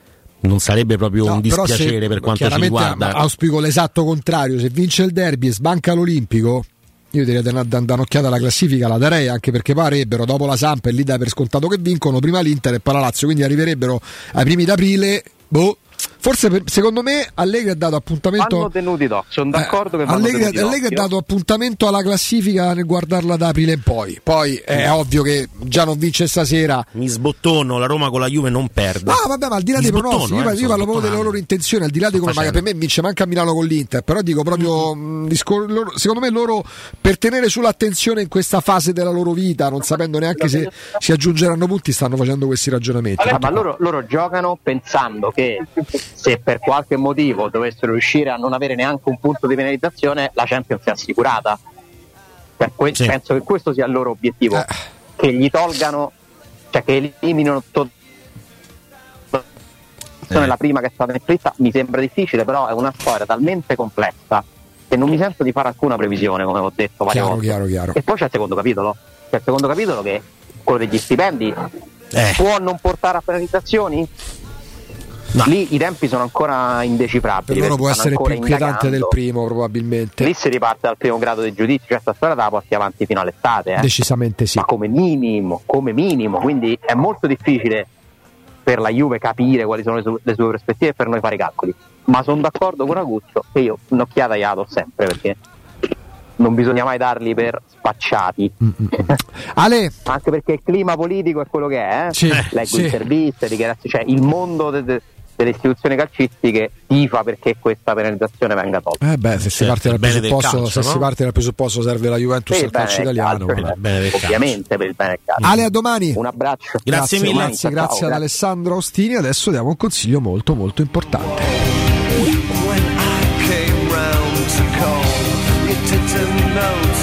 non sarebbe proprio un Però se- dispiacere per quanto ci riguarda. auspico l'esatto contrario, se vince il derby e sbanca l'Olimpico, io direi da da- da un'occhiata alla classifica la darei anche perché parebbero dopo la Samp e lì dai per scontato che vincono prima l'Inter e poi la Lazio, quindi arriverebbero ai primi d'aprile. Boh. Forse per- secondo me Allegri ha dato appuntamento Vanno tenuti d'occhio, sono d'accordo che vanno Allegri, Allegri ha dato appuntamento alla classifica nel guardarla da aprile in poi. Poi è ovvio che già non vince stasera. Mi sbottono, la Roma con la Juve non perde. No, vabbè, ma al di là Mi dei pronostici, io, eh, parlo- io sto parlo proprio delle loro intenzioni, al di là di come magari per me vince manca a Milano con l'Inter, però dico proprio, mh, discor- loro- secondo me loro per tenere sull'attenzione in questa fase della loro vita, non sapendo neanche se si aggiungeranno punti, stanno facendo questi ragionamenti. Ah, ma loro, loro giocano pensando che se per qualche motivo dovessero riuscire a non avere neanche un punto di penalizzazione, la Champions è assicurata. Per que- Penso che questo sia il loro obiettivo, Eh. che gli tolgano, cioè che eliminino to- Eh. la prima che è stata in fritta mi sembra difficile, però è una storia talmente complessa che non mi sento di fare alcuna previsione, come ho detto Chiaro, volte. chiaro, chiaro. E poi c'è il secondo capitolo, c'è il secondo capitolo che quello degli stipendi Eh. può non portare a penalizzazioni? Lì i tempi sono ancora indecifrabili. Per loro può essere più inquietante del primo, probabilmente. Lì si riparte dal primo grado di giudizio, cioè sta storia la porti avanti fino all'estate. Eh. Decisamente sì. Ma come minimo, come minimo. Quindi è molto difficile per la Juve capire quali sono le, su- le sue prospettive e per noi fare i calcoli. Ma sono d'accordo con Aguccio che io un'occhiata gliela do sempre perché non bisogna mai darli per spacciati. Ale, Anche perché il clima politico è quello che è. Eh? Sì, Leggo sì. interviste, dichiarazioni, cioè il mondo de- de- delle istituzioni calcistiche tifa perché questa penalizzazione venga tolta. Eh beh, se si, Certo, parte dal bene presupposto, calcio, se no? si parte dal presupposto serve la Juventus Sì, al il bene calcio italiano. calcio, eh, ovviamente per il bene del calcio. Ale, a domani. Un abbraccio. Grazie, mille. grazie, Ciao, grazie ad grazie. Alessandro Ostini. Adesso diamo un consiglio molto molto importante. When I came round to call, you didn't notice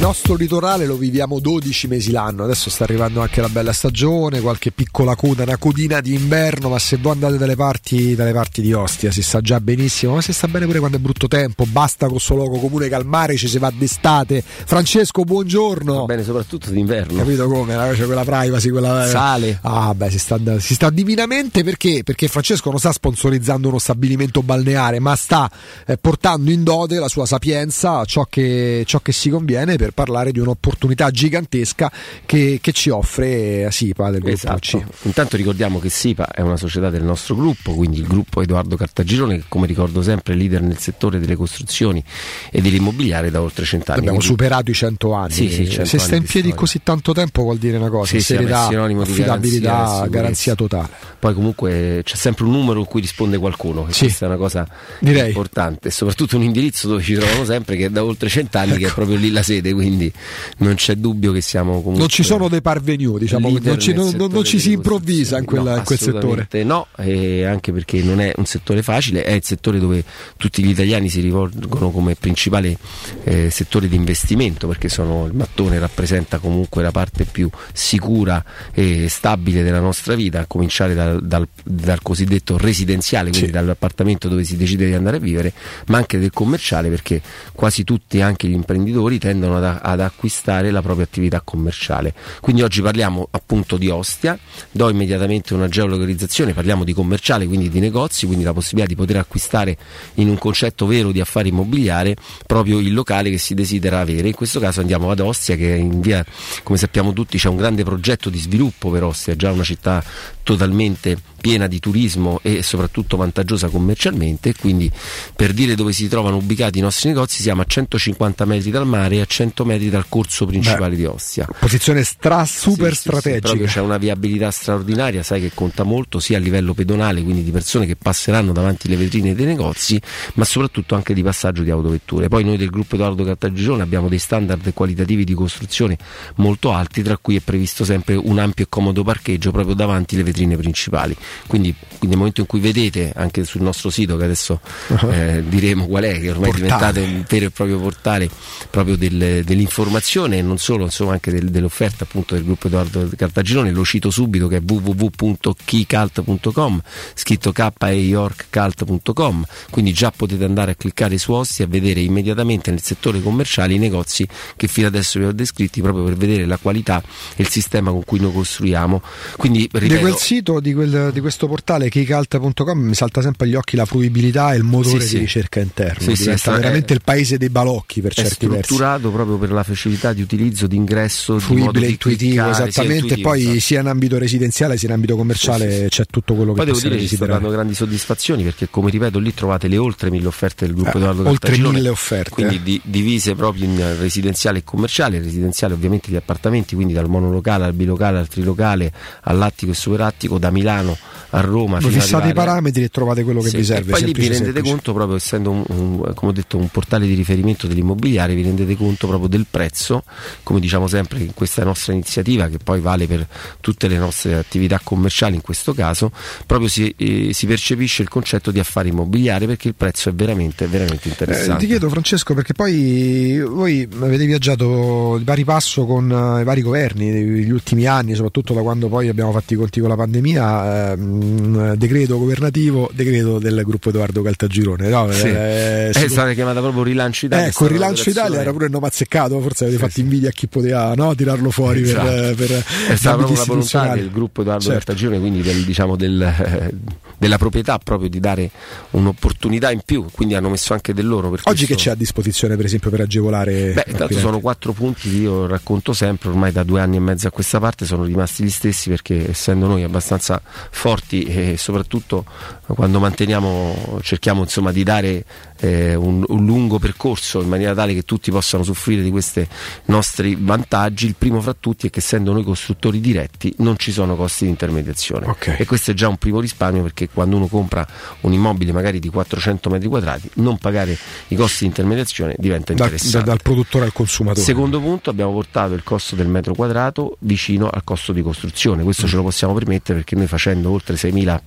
nostro litorale lo viviamo 12 mesi l'anno, adesso sta arrivando anche la bella stagione, qualche piccola coda, una codina di inverno, ma se voi andate dalle parti, dalle parti di Ostia si sta già benissimo, ma si sta bene pure quando è brutto tempo, basta con sto logo comune calmare, ci si va d'estate. Francesco, buongiorno. bene soprattutto d'inverno. Capito come? C'è quella privacy, quella... Sale. Ah, beh, si sta, si sta divinamente perché? Perché Francesco non sta sponsorizzando uno stabilimento balneare, ma sta eh, portando in dote la sua sapienza, ciò che, ciò che si conviene per parlare di un'opportunità gigantesca che, che ci offre eh, SIPA del gruppo C. Esatto. Intanto ricordiamo che SIPA è una società del nostro gruppo, quindi il gruppo Edoardo Cartagirone, che come ricordo sempre è leader nel settore delle costruzioni e dell'immobiliare da oltre cent'anni. Abbiamo Quindi- superato i 100 anni. Sì, sì, 100 Se sta in di piedi così tanto tempo vuol dire una cosa, Sì, serietà, affidabilità, garanzia, garanzia totale. Poi comunque c'è sempre un numero in cui risponde qualcuno, che Sì. questa è una cosa Direi. importante, e soprattutto un indirizzo dove ci troviamo sempre che è da oltre cent'anni che è proprio lì la sede, quindi non c'è dubbio che siamo comunque Non ci sono dei parvenu, diciamo, non ci, non- non ci si improvvisa in, quella- No, in quel settore. No, e anche perché non è un settore facile, è il settore dove tutti gli italiani si rivolgono come principale eh, settore di investimento, perché sono, il mattone rappresenta comunque la parte più sicura e stabile della nostra vita, a cominciare dal, dal- dal cosiddetto residenziale, quindi dall'appartamento dove si decide di andare a vivere, ma anche del commerciale, perché quasi tutti, anche gli imprenditori, tendono ad, ad acquistare la propria attività commerciale. Quindi oggi parliamo appunto di Ostia, do immediatamente una geolocalizzazione, parliamo di commerciale, quindi di negozi, quindi la possibilità di poter acquistare in un concetto vero di affari immobiliare proprio il locale che si desidera avere. In questo caso andiamo ad Ostia che in via, come sappiamo tutti, c'è un grande progetto di sviluppo per Ostia, già una città totalmente piena di turismo e soprattutto vantaggiosa commercialmente, quindi per dire dove si trovano ubicati i nostri negozi siamo a 150 metri dal mare e a 100 metri dal corso principale Beh, di Ostia. Posizione stra super Sì, sì, sì, strategica. proprio c'è una viabilità straordinaria, sai che conta molto sia a livello pedonale, quindi di persone che passeranno davanti le vetrine dei negozi, ma soprattutto anche di passaggio di autovetture. Poi noi del gruppo Edoardo Cartagirone abbiamo dei standard qualitativi di costruzione molto alti, tra cui è previsto sempre un ampio e comodo parcheggio proprio davanti le vetrine principali. Quindi, quindi nel momento in cui vedete anche sul nostro sito, che adesso eh, diremo qual è, che ormai è Portale. diventato un vero e proprio portale proprio del- dell'informazione e non solo, insomma anche del- dell'offerta appunto del gruppo Edoardo Cartagirone, lo cito subito che è www.keycult.com, scritto k e yorkcult.com, quindi già potete andare a cliccare su Ostia e vedere immediatamente nel settore commerciale i negozi che fino adesso vi ho descritti proprio per vedere la qualità e il sistema con cui noi costruiamo. Quindi di ripeto, sito, di, quel- di questo portale keycult.com mi salta sempre agli occhi la fruibilità e il motore Sì, di sì. ricerca interno. Sì, Diventa è veramente è- il paese dei balocchi per è certi versi. strutturato proprio per la facilità di utilizzo, di ingresso, di Fruibile, di intuitivo, cliccare, esattamente. intuitivo, Poi esatto. sia in ambito residenziale sia in ambito commerciale c'è tutto quello che Poi devo possiamo dire che desiderare. dando grandi soddisfazioni perché come ripeto lì trovate le oltre mille offerte del gruppo Eh, Edoardo oltre mille offerte, quindi eh. di- divise proprio in residenziale e commerciale, residenziale ovviamente gli appartamenti, quindi dal monolocale al bilocale al trilocale all'attico e superattico, da Milano a Roma ad fissate i parametri e trovate quello che Sì, vi serve. Poi lì vi rendete semplice. conto, proprio essendo un, un- come ho detto, un portale di riferimento dell'immobiliare, vi rendete conto proprio del prezzo, come diciamo sempre in questa nostra iniziativa, che poi vale per tutte le nostre attività commerciali in questo caso, proprio si, eh, si percepisce il concetto di affari immobiliare perché il prezzo è veramente, veramente Eh, interessante. ti chiedo Francesco perché poi voi avete viaggiato di pari passo con eh, i vari governi negli ultimi anni, soprattutto da quando poi abbiamo fatto i conti con la pandemia, ehm, decreto governativo, decreto del gruppo Edoardo Caltagirone. No, Sì. eh, è sicur- stata chiamata proprio Rilancio Italia. Ecco, rilancio Italia era pure il nome azzeccato, forse avete fatto invidia a chi poteva no, tirarlo fuori Esatto. per, per è stata proprio la volontà del gruppo Edoardo Certo. Cartagirone, quindi del, diciamo, del, eh, della proprietà proprio di dare un'opportunità in più, quindi hanno messo anche del loro. Oggi questo- che c'è a disposizione, per esempio, per agevolare. Beh, intanto sono quattro punti che io racconto sempre, ormai da due anni e mezzo a questa parte sono rimasti gli stessi perché essendo noi abbastanza forti e soprattutto quando manteniamo, cerchiamo insomma di dare eh, un, un lungo percorso in maniera tale che tutti possano soffrire di questi nostri vantaggi, il primo fra tutti è che essendo noi costruttori diretti non ci sono costi di intermediazione e questo è già un primo risparmio perché quando uno compra un immobile magari di 400 metri quadrati non pagare i costi di intermediazione diventa interessante. da- dal produttore al consumatore. Secondo punto abbiamo portato il costo del metro quadrato vicino al costo di costruzione, questo ce lo possiamo permettere perché noi facendo oltre 6.000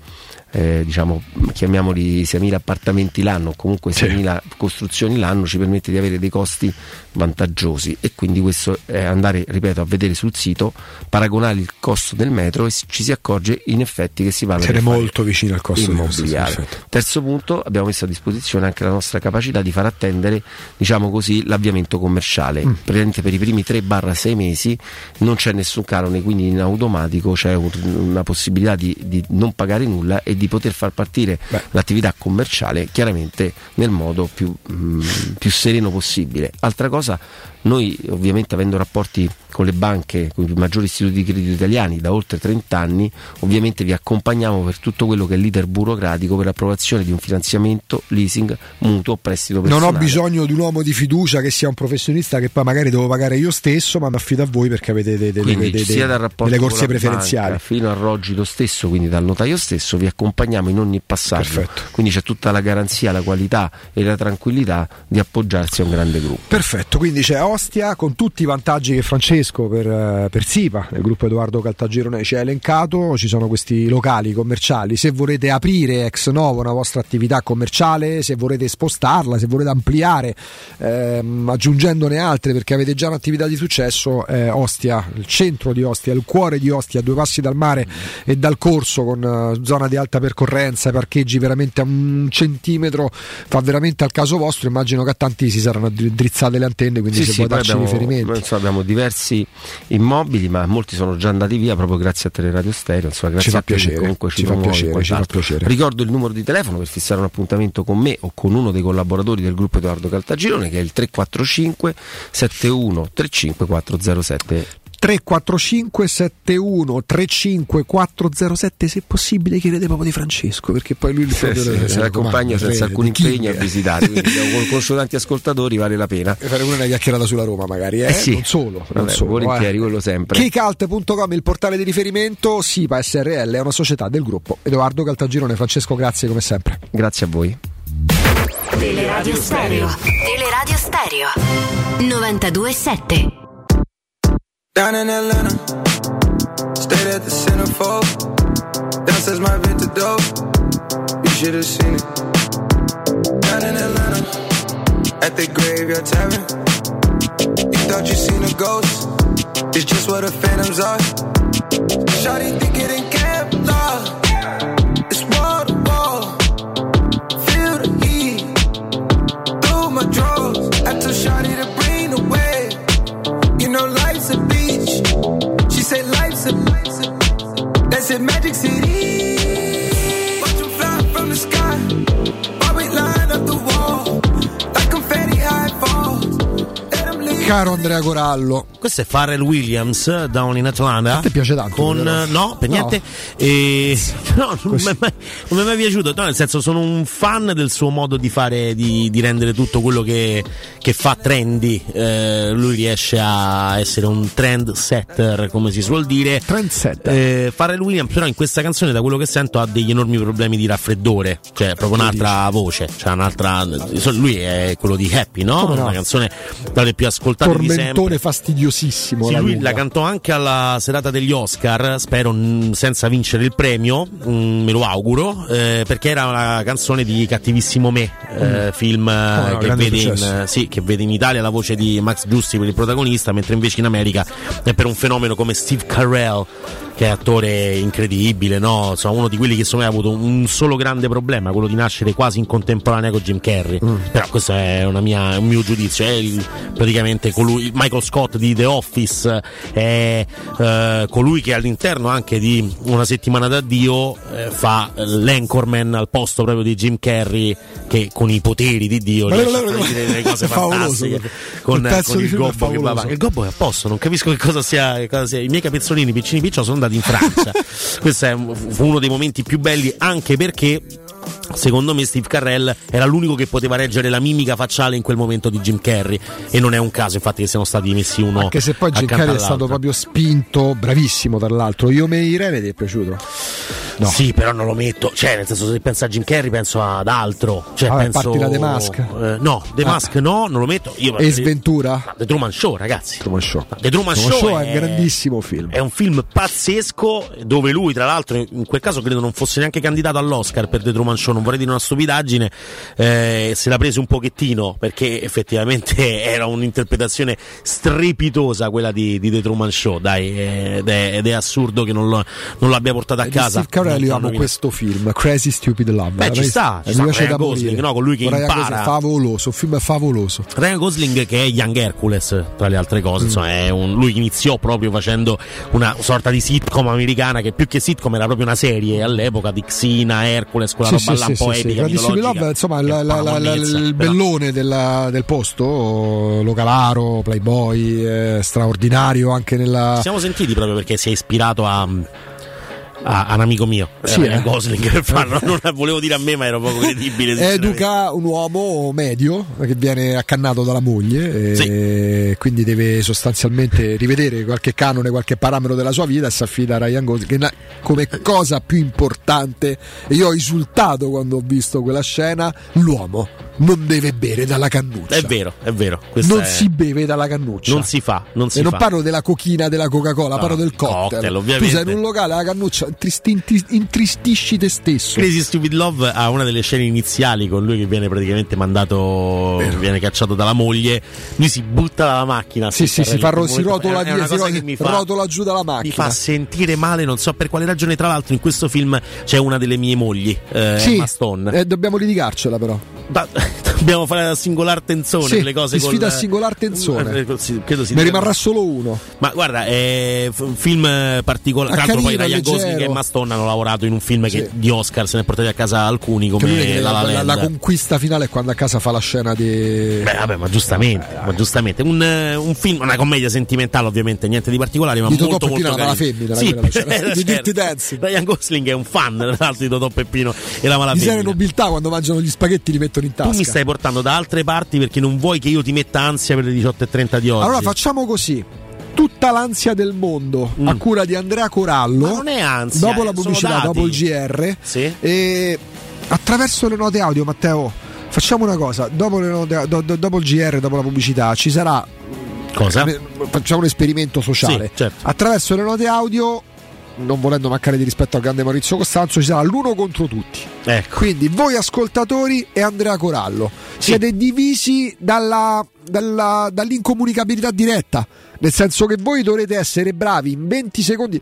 eh, diciamo, chiamiamoli 6.000 appartamenti l'anno o comunque 6.000 costruzioni l'anno ci permette di avere dei costi vantaggiosi e quindi questo è andare, ripeto, a vedere sul sito, paragonare il costo del metro e ci si accorge in effetti che si parla di molto vicino al costo costo, immobiliare. sì, perfetto. Terzo punto, abbiamo messo a disposizione anche la nostra capacità di far attendere, diciamo così, l'avviamento commerciale. Mm. Praticamente per i primi 3-6 mesi non c'è nessun canone, quindi in automatico c'è un- una possibilità di, di non pagare nulla e di poter far partire l'attività commerciale chiaramente nel modo più, mm, più sereno possibile. Altra cosa, noi ovviamente avendo rapporti con le banche, con i maggiori istituti di credito italiani da oltre 30 anni, ovviamente vi accompagniamo per tutto quello che è l'iter burocratico per l'approvazione di un finanziamento, leasing, mutuo, prestito Non personale. ho bisogno di un uomo di fiducia che sia un professionista che poi magari devo pagare io stesso, ma mi affido a voi perché avete dei- Quindi dei- sia dal rapporto delle corsie preferenziali. banca fino al rogito stesso, quindi dal notaio stesso, vi accompagniamo in ogni passaggio. Quindi c'è tutta la garanzia, la qualità e la tranquillità di appoggiarsi a un grande gruppo. Perfetto, quindi c'è Ostia con tutti i vantaggi che Francesco per, eh, per SIPA, il gruppo Edoardo Caltagirone ci ha elencato, ci sono questi locali commerciali, se volete aprire ex novo una vostra attività commerciale, se volete spostarla, se volete ampliare ehm, aggiungendone altre perché avete già un'attività di successo, eh, Ostia, il centro di Ostia, il cuore di Ostia, due passi dal mare e dal corso con eh, zona di alta percorrenza, parcheggi veramente a un centimetro, fa veramente al caso vostro, immagino che a tanti si saranno dri- drizzate le antenne, quindi Sì, se sì, poi darci abbiamo, riferimenti. noi, insomma, abbiamo diversi immobili, ma molti sono già andati via proprio grazie a Teleradio Stereo. Insomma, grazie Ci fa piacere, comunque ci, ci fa piacere, ci fa piacere. Ricordo il numero di telefono per fissare un appuntamento con me o con uno dei collaboratori del gruppo Edoardo Caltagirone, che è il 345 71 35 407. 345 71 35 407 se possibile chiedete proprio di Francesco perché poi lui il Sì, sì, se l'accompagna comanda, senza alcun impegno a visitare, quindi con, con tanti ascoltatori vale la pena. E fare una chiacchierata sulla Roma magari, eh? Eh sì. non solo, non Vabbè, solo, volentieri, eh. quello sempre. Keycult.com il portale di riferimento, SIPA SRL è una società del gruppo Edoardo Caltagirone, Francesco grazie come sempre. Grazie a voi. Teleradio Stereo. Teleradio Stereo. 92.7. Down in Atlanta, stayed at the centerfold. Downstairs my Victor dope, you should have seen it. Down in Atlanta, at the graveyard tavern. You thought you seen a ghost, it's just what the phantoms are. Shawty think it in Kevlar, it's wall to wall. Feel the heat through my drawers. Know life's a beach. She said life's a That's it, Magic City. Caro Andrea Corallo, Questo è Pharrell Williams, Down in Atlanta. A te piace tanto? Con, però? no, per No. niente. E, no, non mi è mai- non mi è mai piaciuto. No, nel senso, sono un fan del suo modo di fare, di, di rendere tutto quello che, che fa trendy. Eh, lui riesce a essere un trend setter, come si suol dire. Trend setter. Eh, Pharrell Williams, però, in questa canzone, da quello che sento, ha degli enormi problemi di raffreddore. Cioè, proprio un'altra voce. Cioè, un'altra. Lui è quello di Happy, no? No? Una canzone tra le più ascoltate di sempre. tormentone fastidiosissimo. Sì, alla lui lunga. la cantò anche alla serata degli Oscar, spero mh, senza vincere il premio, mh, me lo auguro, eh, perché era una canzone di Cattivissimo Me, eh, film eh, Oh, no, che, vede in, sì, che vede in Italia la voce di Max Giusti per il protagonista, mentre invece in America è per un fenomeno come Steve Carell. Che è attore incredibile, no? Insomma, uno di quelli che secondo me ha avuto un solo grande problema, quello di nascere quasi in contemporanea con Jim Carrey. Mm. Però questo è una mia- un mio giudizio, è il- praticamente colui, Michael Scott di The Office, è eh, colui che all'interno anche di una settimana d'addio eh, fa l'anchorman al posto proprio di Jim Carrey che con i poteri di Dio Ma riesce a loro- far dire delle cose fantastiche con, pezzo con il gobbo che va avanti. Il gobbo è a posto, non capisco che cosa sia, che cosa sia. I miei capezzolini piccini piccioli sono andati in Francia. Questo è uno dei momenti più belli anche perché Secondo me Steve Carrell era l'unico che poteva reggere la mimica facciale in quel momento di Jim Carrey e non è un caso infatti che siano stati messi uno Anche se poi Jim Carrey è stato proprio spinto, bravissimo tra l'altro. Io me Irene ti è piaciuto? No. Sì, però non lo metto. Cioè, nel senso, se penso a Jim Carrey, penso ad altro. Cioè, Vabbè, penso. parti da The Mask. Eh, no, The Ah. Mask no, non lo metto. Io, E Sventura? The Truman Show, ragazzi. Truman Show. The Truman, Truman Show, Show è un grandissimo film. È un film pazzesco dove lui, tra l'altro, in quel caso credo non fosse neanche candidato all'Oscar per The Truman Show, non vorrei dire una stupidaggine, eh, se l'ha preso un pochettino perché effettivamente era un'interpretazione strepitosa quella di, di The Truman Show, dai, eh, ed è, ed è assurdo che non, lo- non l'abbia portato a E di casa. Steve Carell io amo questo film, Crazy Stupid Love. Beh, ci sta, ci sta, Ryan da Gosling, no? Colui che Ryan impara. Gosling, favoloso, film favoloso. Ryan Gosling che è Young Hercules tra le altre Mm. cose insomma, è un- lui iniziò proprio facendo una sorta di sitcom americana che più che sitcom era proprio una serie all'epoca di Xina, Hercules quella Sì, roba sì, sì, sì, sì. mitologica. Love, insomma, la- la- la- il bellone della- del posto, localaro, playboy, eh, straordinario anche nella... Ci siamo sentiti proprio perché si è ispirato a a, a un amico mio Sì, Ryan eh. Gosling farlo non volevo dire a me ma ero poco credibile. Educa un uomo medio che viene accannato dalla moglie e quindi deve sostanzialmente rivedere qualche canone, qualche parametro della sua vita e si affida a Ryan Gosling che come cosa più importante e io ho esultato quando ho visto quella scena l'uomo non deve bere dalla cannuccia è vero è vero non è- si beve dalla cannuccia non si fa non si e non fa parlo della cochina della Coca-Cola, No, parlo del cocktail. cocktail, tu ovviamente. sei in un locale, la cannuccia, intristi- intri- intristisci te stesso. Crazy Stupid Love ha una delle scene iniziali con lui che viene praticamente mandato, viene cacciato dalla moglie. Lui si butta dalla macchina. Sì, sì, si, fa, ro- si rotola È via, si cosa ro- che mi fa- rotola giù dalla macchina. Mi fa sentire male, non so per quale ragione. Tra l'altro, in questo film c'è una delle mie mogli, eh, sì, Emma Stone. eh, dobbiamo litigarcela però. Ma- dobbiamo fare la singolar tenzone Sì, le cose col- sfida a singolar tenzone. Eh, sì, credo si Ne rimarrà solo uno. Ma guarda, è f- un film eh, particolare. Tra l'altro, poi Ryan Gosling e Emma Stone hanno lavorato in un film che Sì. di Oscar se ne è portati a casa alcuni Che come La La la, la- la conquista finale è quando a casa fa la scena di. Beh, vabbè, ma giustamente, ma giustamente. Un, eh, un film, una commedia sentimentale, ovviamente, niente di particolare, ma Di Totò molto Peppino, molto la carino. femmina, Sì, la eh, di certo. Dirty Dancing. Ryan Gosling è un fan, tra l'altro, di Totò Peppino e la Di malafemmina. serie nobiltà quando mangiano gli spaghetti li mettono in tasca. Tu mi stai portando da altre parti perché non vuoi che io ti metta ansia per le 18.30 di oggi. Allora facciamo così. Tutta l'ansia del mondo a cura di Andrea Corallo. Mm. Ma non è ansia, Dopo la sono pubblicità, dopo il GR. Sì. E attraverso le note audio, Matteo, facciamo una cosa. Dopo, note- do- do- dopo il GR, dopo la pubblicità, ci sarà. Cosa? eh, Facciamo un esperimento sociale. Sì, certo. Attraverso le note audio. Non volendo mancare di rispetto al grande Maurizio Costanzo, ci sarà l'uno contro tutti. Ecco. Quindi voi ascoltatori e Andrea Corallo siete divisi dalla, dalla- dall'incomunicabilità diretta, nel senso che voi dovrete essere bravi in 20 secondi,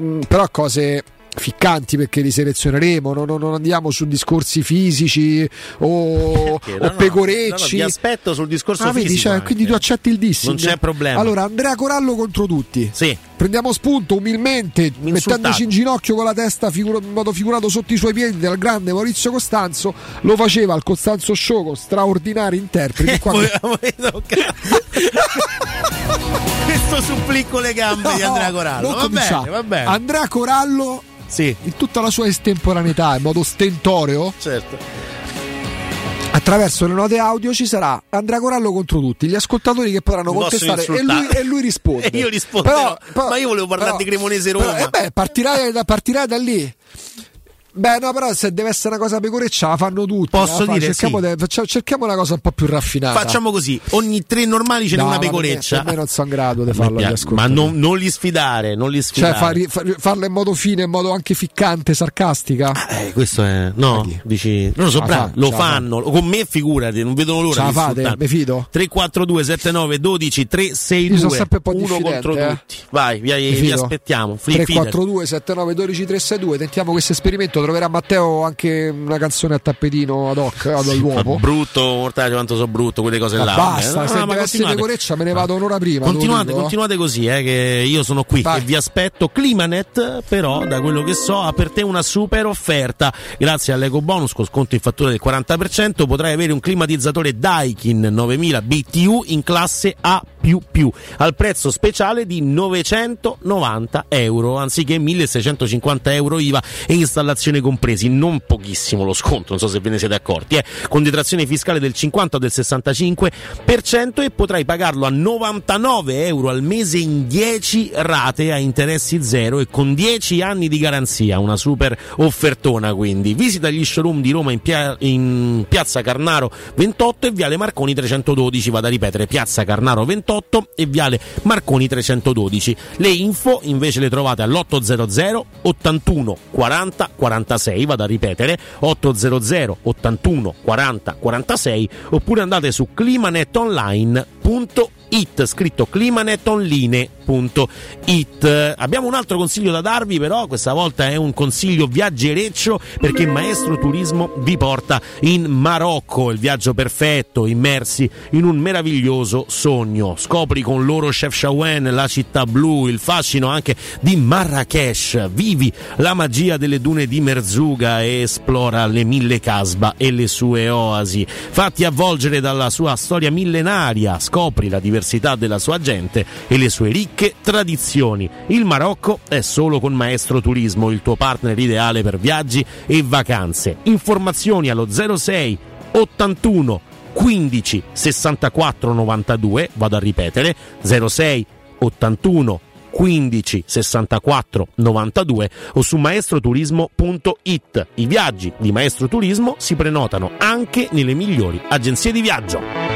mm, però cose ficcanti perché li selezioneremo, non, non- andiamo su discorsi fisici o, Perché? o No, pecorecci. no, no, aspetto sul discorso Ah, vedi, fisico cioè, anche. quindi tu accetti il dissing. Non c'è problema. Allora, Andrea Corallo contro tutti. Sì. Prendiamo spunto umilmente, mettendoci in ginocchio con la testa figura- in modo figurato sotto i suoi piedi del grande Maurizio Costanzo. Lo faceva al Costanzo Show con straordinari interpreti. Qua- Poi- poi tocca- Questo supplicco le gambe di No, Andrea Corallo. Va bene, va bene. Andrea Corallo Sì. in tutta la sua estemporaneità, in modo stentoreo, Certo. attraverso le note audio ci sarà Andrea Corallo contro tutti, gli ascoltatori che potranno contestare e lui, e lui risponde. E io risponderò. Però- però- Ma io volevo parlare però- di Cremonese però- Roma. eh beh, partirai da, partirai da lì. Beh, no, però se deve essere una cosa pecoreccia la fanno tutti. Posso la fa- dire cerchiamo, sì. de- cerchiamo una cosa un po' più raffinata. Facciamo così, ogni tre normali ce n'è No, una me- pecoreccia. Per me, non sono in grado di farlo. ma non, non li sfidare, non li Cioè, sfidare. far- far- farlo in modo fine, in modo anche ficcante, sarcastica. Eh, questo è. No, dici. Non lo so, la bravo, fa- lo la fa. fanno. Con me, figurati, non vedono l'ora Ce la fate? Mi fido? 342 79 12 362 Io sono sempre un po' uno contro eh. tutti. Vai, vi, vi aspettiamo. Fli- 342 79 12 362 tentiamo questo esperimento troverà Matteo anche una canzone a tappetino ad hoc ad fidati. all'uomo Brutto, mortale quanto so brutto, quelle cose Ma là. basta Eh, se no, deve essere pecoreccia me ne vado un'ora prima Continuate, dico. continuate così, eh, che io sono qui e vi aspetto. Climanet, però, da quello che so, ha per te una super offerta. Grazie all'eco bonus con sconto in fattura del 40%, potrai avere un climatizzatore Daikin 9000 BTU in classe A al prezzo speciale di 990 euro anziché 1650 euro IVA e installazione compresi. Non pochissimo lo sconto, non so se ve ne siete accorti, eh. con detrazione fiscale del 50 o del 65% e potrai pagarlo a 99 euro al mese in 10 rate a interessi zero e con 10 anni di garanzia. Una super offertona quindi. Visita gli showroom di Roma in, pia- in piazza Carnaro 28 e viale Marconi 312. Vado a ripetere, piazza Carnaro 28 e viale Marconi 312. Le info invece le trovate all'800 81 40 46. Vado a ripetere, 800 81 40 46 oppure andate su climanetonline.it scritto climanetonline.it abbiamo un altro consiglio da darvi però questa volta è un consiglio viaggereccio perché Maestro Turismo vi porta in Marocco. Il viaggio perfetto immersi in un meraviglioso sogno. Scopri con loro Chef Shawen la città blu il fascino anche di Marrakesh. Vivi la magia delle dune di Merzuga e esplora le mille casba e le sue oasi. Fatti avvolgere dalla sua storia millenaria scopri la diversità della sua gente e le sue ricche tradizioni il Marocco è solo con Maestro Turismo il tuo partner ideale per viaggi e vacanze informazioni allo 06 81 15 64 92 vado a ripetere 06 81 15 64 92 o su maestroturismo.it. I viaggi di Maestro Turismo si prenotano anche nelle migliori agenzie di viaggio.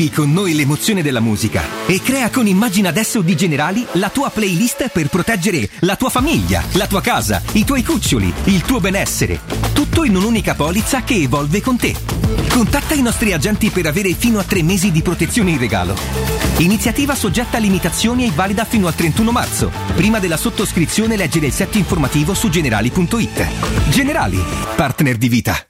Vivi con noi l'emozione della musica e crea con Immagina adesso di Generali la tua playlist per proteggere la tua famiglia, la tua casa, i tuoi cuccioli, il tuo benessere. Tutto in un'unica polizza che evolve con te. Contatta i nostri agenti per avere fino a tre mesi di protezione in regalo. Iniziativa soggetta a limitazioni e valida fino al 31 marzo. Prima della sottoscrizione leggere il set informativo su generali.it. Generali, partner di vita.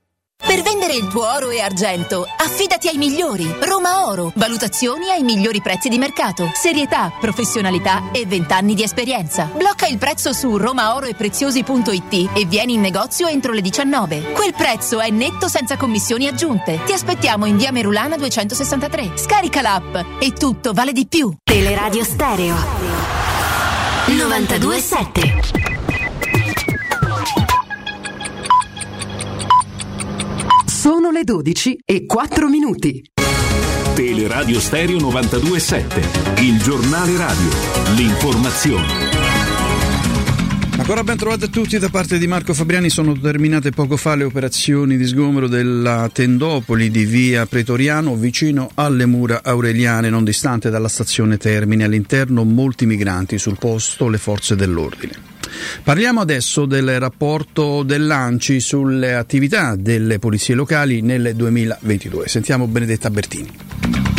Per vendere il tuo oro e argento, affidati ai migliori. Roma Oro. Valutazioni ai migliori prezzi di mercato. Serietà, professionalità e 20 anni di esperienza. Blocca il prezzo su romaoroepreziosi.it e vieni in negozio entro le 19. Quel prezzo è netto senza commissioni aggiunte. Ti aspettiamo in via Merulana 263. Scarica l'app e tutto vale di più. Teleradio Stereo 927 Sono le 12 e 4 minuti. Teleradio Stereo 927, il giornale radio, l'informazione. Ancora ben trovati a tutti da parte di Marco Fabriani, sono terminate poco fa le operazioni di sgombero della tendopoli di via Pretoriano vicino alle mura aureliane non distante dalla stazione Termini, all'interno molti migranti, sul posto le forze dell'ordine. Parliamo adesso del rapporto dell'ANCI sulle attività delle polizie locali nel 2022. Sentiamo Benedetta Bertini.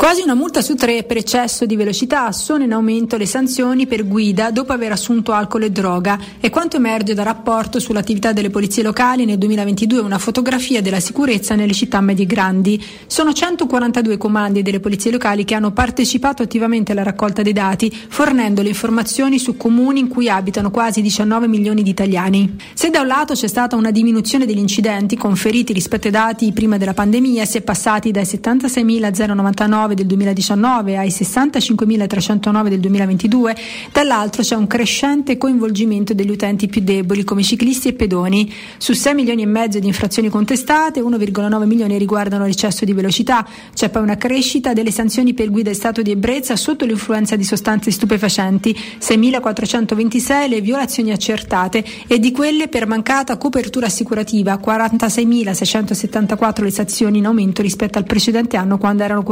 Quasi una multa su tre per eccesso di velocità, sono in aumento le sanzioni per guida dopo aver assunto alcol e droga. È quanto emerge dal rapporto sull'attività delle polizie locali nel 2022, una fotografia della sicurezza nelle città medie grandi. Sono 142 comandi delle polizie locali che hanno partecipato attivamente alla raccolta dei dati, fornendo le informazioni su comuni in cui abitano quasi 19 milioni di italiani. Se da un lato c'è stata una diminuzione degli incidenti conferiti rispetto ai dati prima della pandemia, si è passati dai 76.099 del 2019 ai 65.309 del 2022, dall'altro c'è un crescente coinvolgimento degli utenti più deboli come ciclisti e pedoni. Su 6 milioni e mezzo di infrazioni contestate, 1,9 milioni riguardano l'eccesso di velocità. C'è poi una crescita delle sanzioni per guida in stato di ebbrezza sotto l'influenza di sostanze stupefacenti, 6.426 le violazioni accertate e di quelle per mancata copertura assicurativa, 46.674 le sanzioni in aumento rispetto al precedente anno quando erano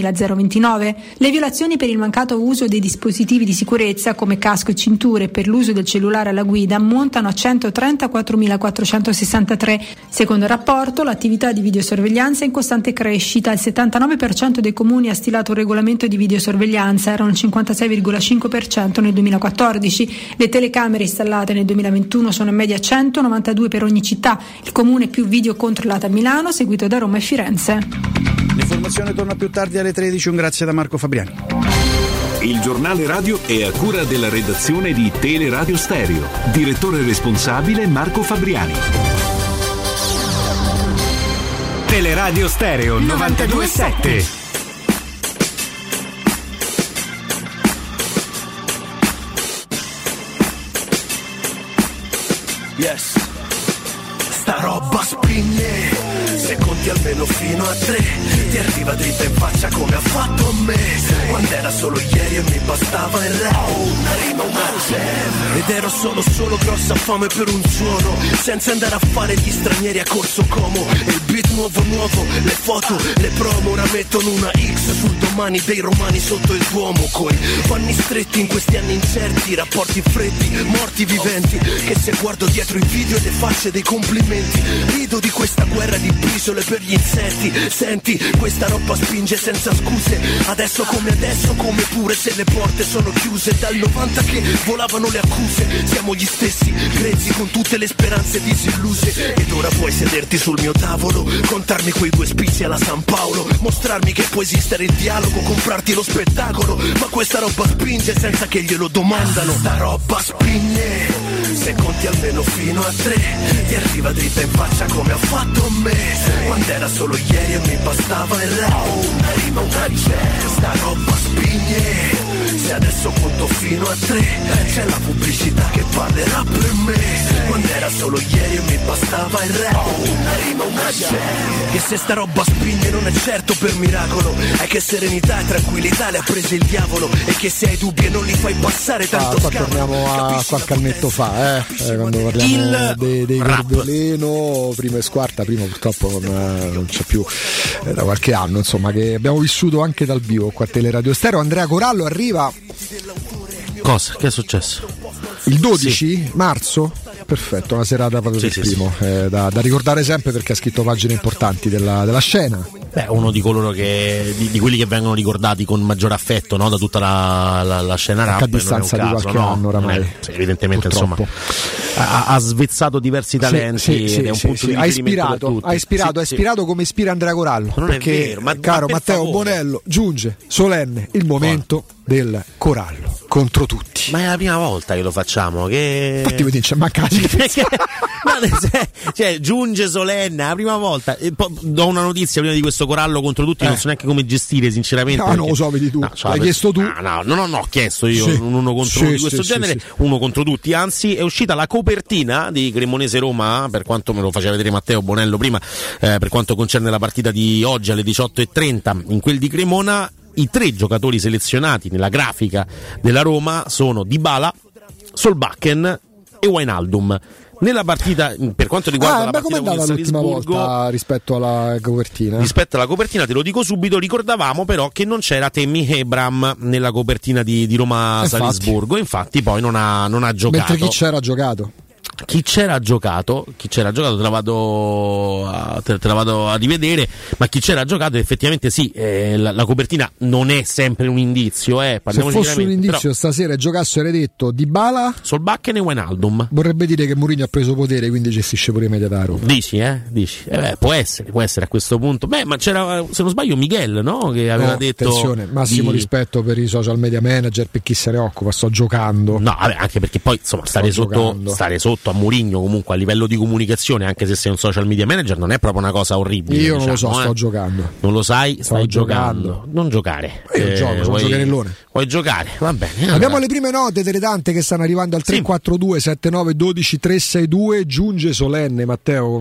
42.029. Le violazioni per il mancato uso dei dispositivi di sicurezza come casco e cinture per l'uso del cellulare alla guida ammontano a 134.463. Secondo il rapporto, l'attività di videosorveglianza è in costante crescita. Il 79% dei comuni ha stilato un regolamento di videosorveglianza, erano il 56,5% nel 2014. Le telecamere installate nel 2021 sono in media 192 per ogni città. Il comune più video controllato a Milano, seguito da Roma e Firenze. L'informazione torna più tardi alle alle 13 un grazie da Marco Fabriani. Il giornale radio è a cura della redazione di Teleradio Stereo. Direttore responsabile Marco Fabriani. Teleradio Stereo 927. Yes. Sta roba spinge. Se conti almeno fino a tre, ti arriva dritta in faccia come ha fatto a me. Quando era solo ieri e mi bastava il re. Una rima, una Ed ero solo, solo grossa fame per un suono. Senza andare a fare gli stranieri a corso como. Il beat nuovo, nuovo, le foto, le promo. Ora mettono una X sul domani dei romani sotto il Duomo. Coi panni stretti in questi anni incerti, rapporti freddi, morti viventi. Che se guardo dietro i video e le facce dei complimenti, rido di questa guerra di briciole per gli insetti. Senti, questa roba spinge senza scuse. Adesso come adesso, come pure se le porte sono chiuse. Dal 90 che volavano le accuse. Siamo gli stessi, grezzi con tutte le speranze disilluse. Ed ora puoi sederti sul mio tavolo, contarmi quei due spizzi alla San Paolo. Mostrarmi che può esistere il dialogo, comprarti lo spettacolo. Ma questa roba spinge senza che glielo domandano. Sta roba spinge. Se conti almeno fino a tre Ti arriva dritta in faccia come ha fatto me Quando era solo ieri e mi bastava il rap. Una rima, una ricetta Sta roba spigne Se adesso conto fino a tre. C'è la pubblicità che parlerà per me. Quando era solo ieri e mi bastava il rap. Una rima, una ricetta Che se sta roba spinge non è certo per miracolo. È che serenità e tranquillità le ha prese il diavolo. E che se hai dubbi e non li fai passare tanto Ah, qua torniamo a qualche annetto fa, eh, eh, quando parliamo Il dei, dei. Gordoleno, prima e squarta, prima purtroppo non, eh, non c'è più eh, da qualche anno, insomma, che abbiamo vissuto anche dal vivo qua a Teleradio Stereo. Andrea Corallo arriva Cosa? Che è successo? il 12 marzo. Perfetto, una serata proprio Sì, per sì, primo, eh, da, da ricordare sempre perché ha scritto pagine importanti della, della scena. Beh, uno di coloro che. di, di quelli che vengono ricordati con maggior affetto no? da tutta la, la, la scena rap. a distanza un di caso, qualche no? anno oramai. È- sì, evidentemente, Purtroppo. insomma, ha, ha svezzato diversi talenti Sì, sì, sì, sì. ha ispirato, ha ispirato, Sì, ha sì. ispirato come ispira Andrea Corallo. Non è perché, vero, ma- caro ma per Matteo favore. Bonello, giunge solenne il momento del Corallo contro tutti. Ma è la prima volta che lo facciamo. Che... Infatti, vedi, c'è mancati. No, cioè, giunge solenne la prima volta. E poi do una notizia prima di questo corallo contro tutti. Non so neanche come gestire, sinceramente. Eh. No, non perché- lo so, vedi tu. No, cioè, L'hai per- chiesto tu. No, no, no, no, no, ho chiesto io Sì. un uno contro Sì, uno di questo sì, genere, uno contro tutti. Anzi, è uscita la copertina di Cremonese Roma, per quanto me lo faceva vedere Matteo Bonello prima, eh, per quanto concerne la partita di oggi alle 18.30. In quel di Cremona, i tre giocatori selezionati nella grafica della Roma sono Dybala, Solbakken e Wijnaldum. Nella partita, per quanto riguarda Ah, la partita con il Salisburgo, rispetto alla copertina? Rispetto alla copertina, te lo dico subito, ricordavamo però che non c'era Temi Hebram nella copertina di, di Roma Infatti. Salisburgo, infatti poi non ha, non ha giocato. Mentre chi c'era ha giocato? Chi c'era giocato, chi c'era giocato te la vado a, te, te la vado a rivedere, ma chi c'era giocato effettivamente sì, eh, la, la copertina non è sempre un indizio, eh, Se fosse un indizio però stasera giocasse avrei detto Di Bala Solbakken e Wijnaldum. vorrebbe dire che Mourinho ha preso potere quindi gestisce pure i media da Roma. Dici, eh? Dici. Eh beh, può essere, può essere a questo punto. Beh, ma c'era, se non sbaglio, Miguel, no? Che aveva No, detto. attenzione, massimo di- rispetto per i social media manager, per chi se ne occupa, sto giocando. No, vabbè, anche perché poi insomma stare sotto, stare sotto a Mourinho comunque a livello di comunicazione, anche se sei un social media manager, non è proprio una cosa orribile. Io non lo so, diciamo, sto eh. giocando. Non lo sai, Sto stai giocando. giocando. Non giocare. Io gioco, sono vuoi- giocherellone. Vuoi giocare? Va bene. Abbiamo allora. le prime note delle tante che stanno arrivando al 342 79 12 362 giunge solenne Matteo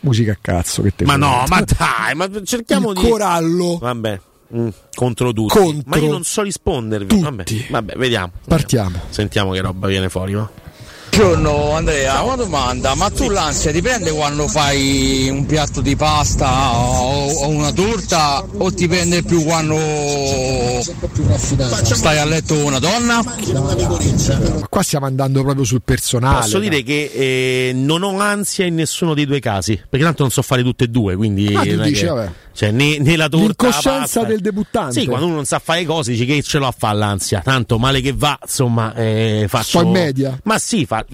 musica a cazzo che te Ma no, ma dai, ma cerchiamo Il di. corallo Vabbè. mm, contro tutti. Contro ma io non so rispondervi. Vabbè, vabbè, vediamo. Partiamo. Sentiamo che roba viene fuori. Va. Buongiorno Andrea, una domanda, ma tu l'ansia ti prende quando fai un piatto di pasta o, una torta o ti prende più quando stai a letto con una donna? qua stiamo andando proprio sul personale Posso dire che eh, non ho ansia in nessuno dei due casi, perché tanto non so fare tutte e due, quindi Ah, tu dici, che- vabbè. cioè, né, né la torta la L'incoscienza del debuttante. Sì, quando uno non sa fare cose dici che ce l'ho a fare l'ansia, tanto male che va, insomma, eh, faccio Sto in media. Ma sì, fa-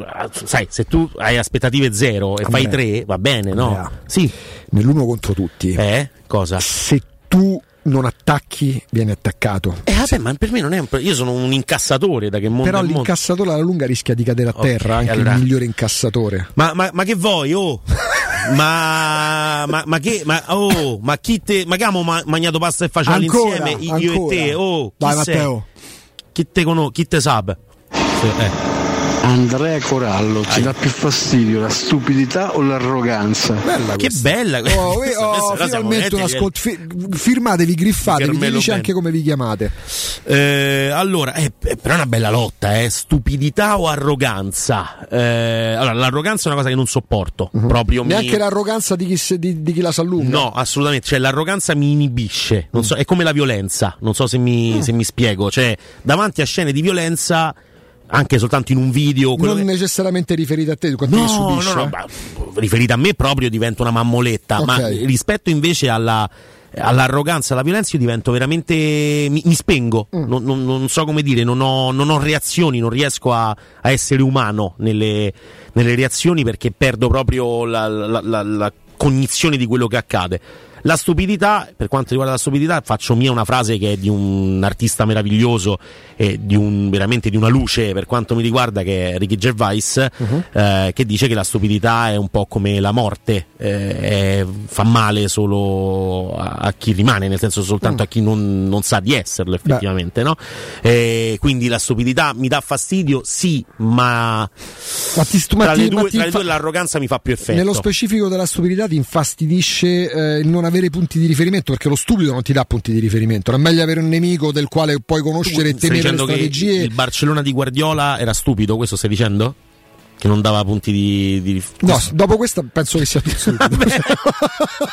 sai, se tu hai aspettative zero e fai Andrea. tre, va bene, no? Andrea. Sì. nell'uno contro tutti Eh? Cosa? se tu non attacchi, vieni attaccato. Eh, vabbè, ma per me non è un pro- Io sono un incassatore da che mondo Però l'incassatore alla lunga rischia di cadere a Ok, terra, anche allora- il migliore incassatore. Ma, ma, ma che vuoi, oh? ma, ma, ma che, ma, oh, ma chi te, ma che abbiamo ma- mangiato pasta e facciamo Ancora, insieme, io ancora. e te, oh, chi Vai, sei? Matteo. Chi te conosce, chi te sa? Sì, eh. Andrea Corallo, ti dà più fastidio la stupidità o l'arroganza? Bella Che bella Oh, eh, questa, oh, questa- questa siamo finalmente un veramente- ascolto. fi- firmatevi, griffatevi, Carmelo dice Ben. anche come vi chiamate. Eh, allora, eh, eh, però è una bella lotta, eh. stupidità o arroganza? Eh, allora, l'arroganza è una cosa che non sopporto, proprio mi- Neanche l'arroganza di chi, se- di- di chi la sa lunga. No, assolutamente, cioè l'arroganza mi inibisce, non so, è come la violenza, non so se mi, se mi spiego, cioè davanti a scene di violenza, anche soltanto in un video, Non che- necessariamente riferite a te, quanto No, subisce. no, no, eh. riferita a me proprio divento una mammoletta, Ok. ma rispetto invece alla all'arroganza, alla violenza io divento veramente mi, mi spengo, Mm. non, non- non so come dire, non ho, non ho reazioni, non riesco a, a essere umano nelle, nelle reazioni perché perdo proprio la, la- la- la cognizione di quello che accade. La stupidità, per quanto riguarda la stupidità, faccio mia una frase che è di un artista meraviglioso e di un, veramente di una luce per quanto mi riguarda, che è Ricky Gervais, eh, che dice che la stupidità è un po' come la morte, eh, è- fa male solo a, a chi rimane, nel senso soltanto a chi non, non sa di esserlo effettivamente, no? Eh, quindi la stupidità mi dà fastidio, sì, ma, Ma ti ma tra, ti- le ma due, ti tra le fa- due l'arroganza mi fa più effetto. Nello specifico della stupidità ti infastidisce eh, il non avere punti di riferimento perché lo stupido non ti dà punti di riferimento. Non è meglio avere un nemico del quale puoi conoscere e temere le strategie. il Barcellona di Guardiola era stupido, questo stai dicendo? Che non dava punti di... di... No, dopo questa penso che sia tutto stupido.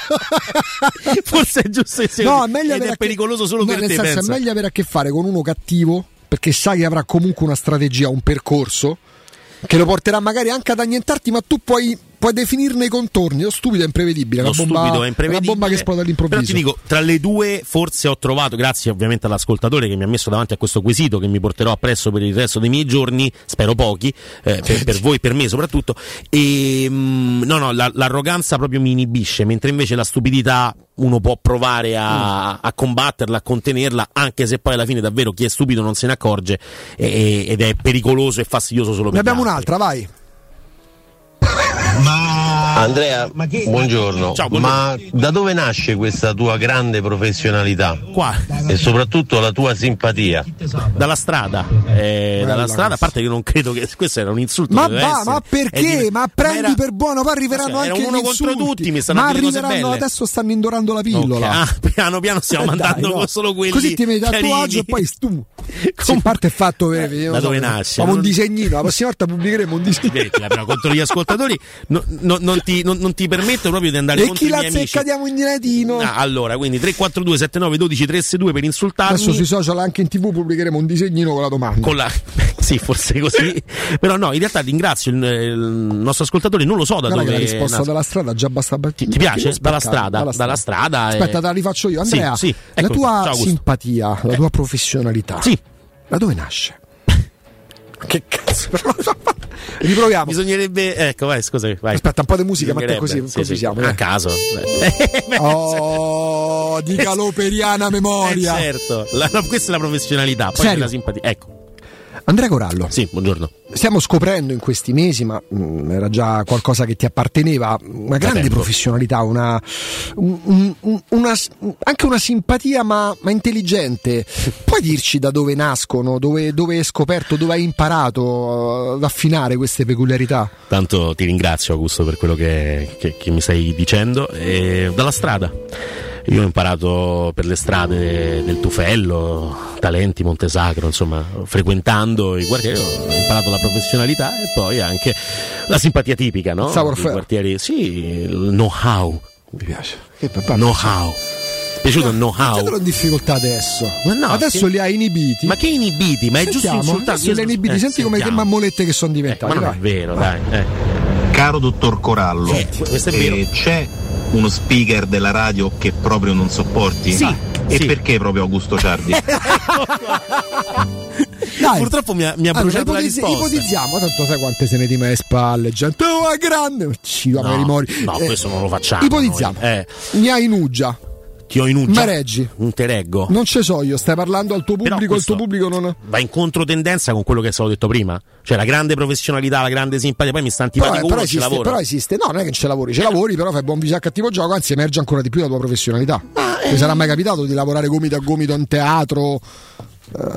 Forse è giusto che No, è meglio avere è che- pericoloso solo no, per nel te, senso, pensa. è meglio avere a che fare con uno cattivo perché sai che avrà comunque una strategia, un percorso che lo porterà magari anche ad annientarti, ma tu puoi, puoi definirne i contorni. Lo stupido è imprevedibile, Lo bomba, stupido è imprevedibile. una bomba che esplode Però all'improvviso. ti dico, tra le due forse ho trovato, grazie ovviamente all'ascoltatore che mi ha messo davanti a questo quesito che mi porterò appresso per il resto dei miei giorni, spero pochi, eh, per, per voi, per me soprattutto. E mm, no, no, la- l'arroganza proprio mi inibisce, mentre invece la stupidità uno può provare a, a combatterla, a contenerla, anche se poi alla fine davvero chi è stupido non se ne accorge e- ed è pericoloso e fastidioso solo Ne per abbiamo gli altri. un'altra, vai. Ma Andrea, buongiorno. Ciao, buongiorno. Ma da dove nasce questa tua grande professionalità? Qua. E soprattutto la tua simpatia? Dalla strada, eh, dalla strada, a parte che io non credo che questo era un insulto. Ma va, ma perché? È di- ma prendi era- per buono, poi arriveranno Cioè, era anche uno gli contro tutti, mi stanno ma arriveranno adesso stanno indorando la pillola. Ok, ah, piano piano stiamo Eh, mandando dai, no. solo quelli Così ti metti a tuo agio e poi stu. Sì, a parte il fatto io da so, dove nasce, Famo un non- disegnino, la prossima volta pubblicheremo un disegnino. Vedi, però contro gli ascoltatori no- no- non, ti, non- non ti permetto proprio di andare E contro chi i la miei amici. zecca diamo in inedino? Ah, allora, quindi 342 79 12 362 per insultarmi. Adesso sui social anche in tv pubblicheremo un disegnino con la domanda. con la... sì, forse così. Però no, in realtà ringrazio il, il nostro ascoltatore, non lo so da Guarda dove la risposta nasce. dalla strada già basta Ti, ti piace? Dalla strada, dalla strada. eh. Aspetta, te la rifaccio io. Sì, Andrea, sì, la ecco, tua Augusto. simpatia, la tua professionalità, Sì. da dove nasce? Che cazzo? Riproviamo. Bisognerebbe, ecco, vai, scusa, vai. Aspetta, un po' di musica, ma così, sì, così sì, siamo. A dai. caso. Oh, di caloperiana memoria. Eh, certo, La- no, questa è la professionalità, poi Serio? c'è la simpatia. Ecco. Andrea Corallo. Sì, buongiorno. Stiamo scoprendo in questi mesi, ma mm, era già qualcosa che ti apparteneva, una grande professionalità, una, un- un- una- anche una simpatia ma, ma intelligente. Puoi dirci da dove nascono, dove, dove hai scoperto, dove hai imparato uh, ad affinare queste peculiarità? Tanto ti ringrazio Augusto per quello che, che- che mi stai dicendo. E dalla strada. Io ho imparato per le strade del Tufello, Talenti, Montesacro, insomma, frequentando i quartieri ho imparato la professionalità e poi anche la simpatia tipica, no? I quartieri, sì, il know-how. Mi piace. Che papà Know-how. È piaciuto il know-how? Mettetelo in difficoltà adesso. Ma no, adesso che- li hai inibiti. Ma che inibiti? Ma è giusto Sentiamo, adesso li hai inibiti. Eh, Senti come che sentiamo. mammolette che sono diventate. Ma non è vai. vero, dai. eh. Caro dottor Corallo, Eh, questo è vero. eh, c'è uno speaker della radio che proprio non sopporti? Sì, E sì. perché proprio Augusto Ciardi? Dai. Purtroppo mi ha, mi ha Allora, bruciato la risposta. ipotizziamo, tanto sai quante se ne di me le spalle, gente, oh, è grande, ci va No, mori. no, Eh, questo non lo facciamo. Ipotizziamo, noi. Eh. mi hai in uggia, ti ho in un Ma reggi. Non te reggo. Non ce so io, stai parlando al tuo Però pubblico, il tuo pubblico non. Va in controtendenza con quello che stavo detto prima. Cioè la grande professionalità, la grande simpatia, poi mi sta Però, antipatico però uno ci esiste, però esiste, no, non è che ci lavori, ci lavori, però fai buon viso a cattivo gioco, anzi emerge ancora di più la tua professionalità. Ti sarà mai capitato di lavorare gomito a gomito in teatro?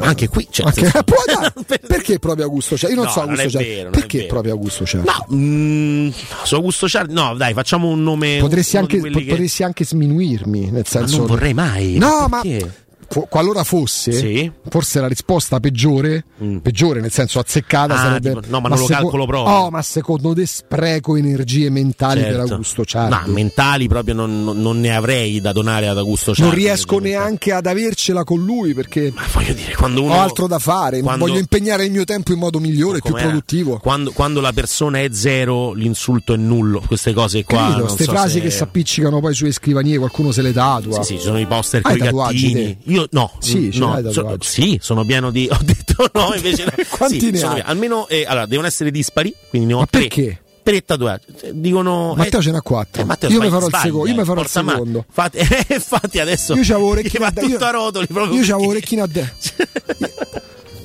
Anche qui, cioè, Anche- può dare- perché proprio Augusto Ciardi? Io non No, so non Augusto è Ciardi. vero, non perché proprio Augusto Ciardi? No, mm, su Augusto Ciardi, no, dai, facciamo un nome. Potresti anche, quelli po- che- potresti anche sminuirmi, nel senso. non vorrei mai. No, ma Perché? Qualora fosse, Sì. forse la risposta peggiore, peggiore nel senso azzeccata Ah, sarebbe. tipo- no, ma non lo calcolo proprio. Oh, ma secondo te spreco energie mentali Certo. per Augusto Ciardi? No, mentali proprio non, non- ne avrei da donare ad Augusto Ciardi. non riesco neanche ad avercela con lui perché voglio dire, quando uno- ho altro da fare. quando- Voglio impegnare il mio tempo in modo migliore, più produttivo. Quando, quando la persona è zero, l'insulto è nullo. Queste cose qua. Credo, queste so frasi se- che si appiccicano poi sulle scrivanie, qualcuno se le tatua. Sì, sì, ci sono i poster con i gattini. te? Io no, Sì, no, so- sì, sono pieno di. Ho detto no, invece. Quanti Sì, ne hai? pieno. Almeno eh, allora, devono essere dispari, quindi ne ho Ma tre. perché? Tre tatuaggi. Cioè, Dicono. Matteo eh, ce n'ha quattro. eh, Matteo io mi farò il sbaglia, secondo. Io mi farò il secondo. Fate, eh, infatti adesso. Io c'avevo va a de- tutto io- c'avevo orecchino a destra.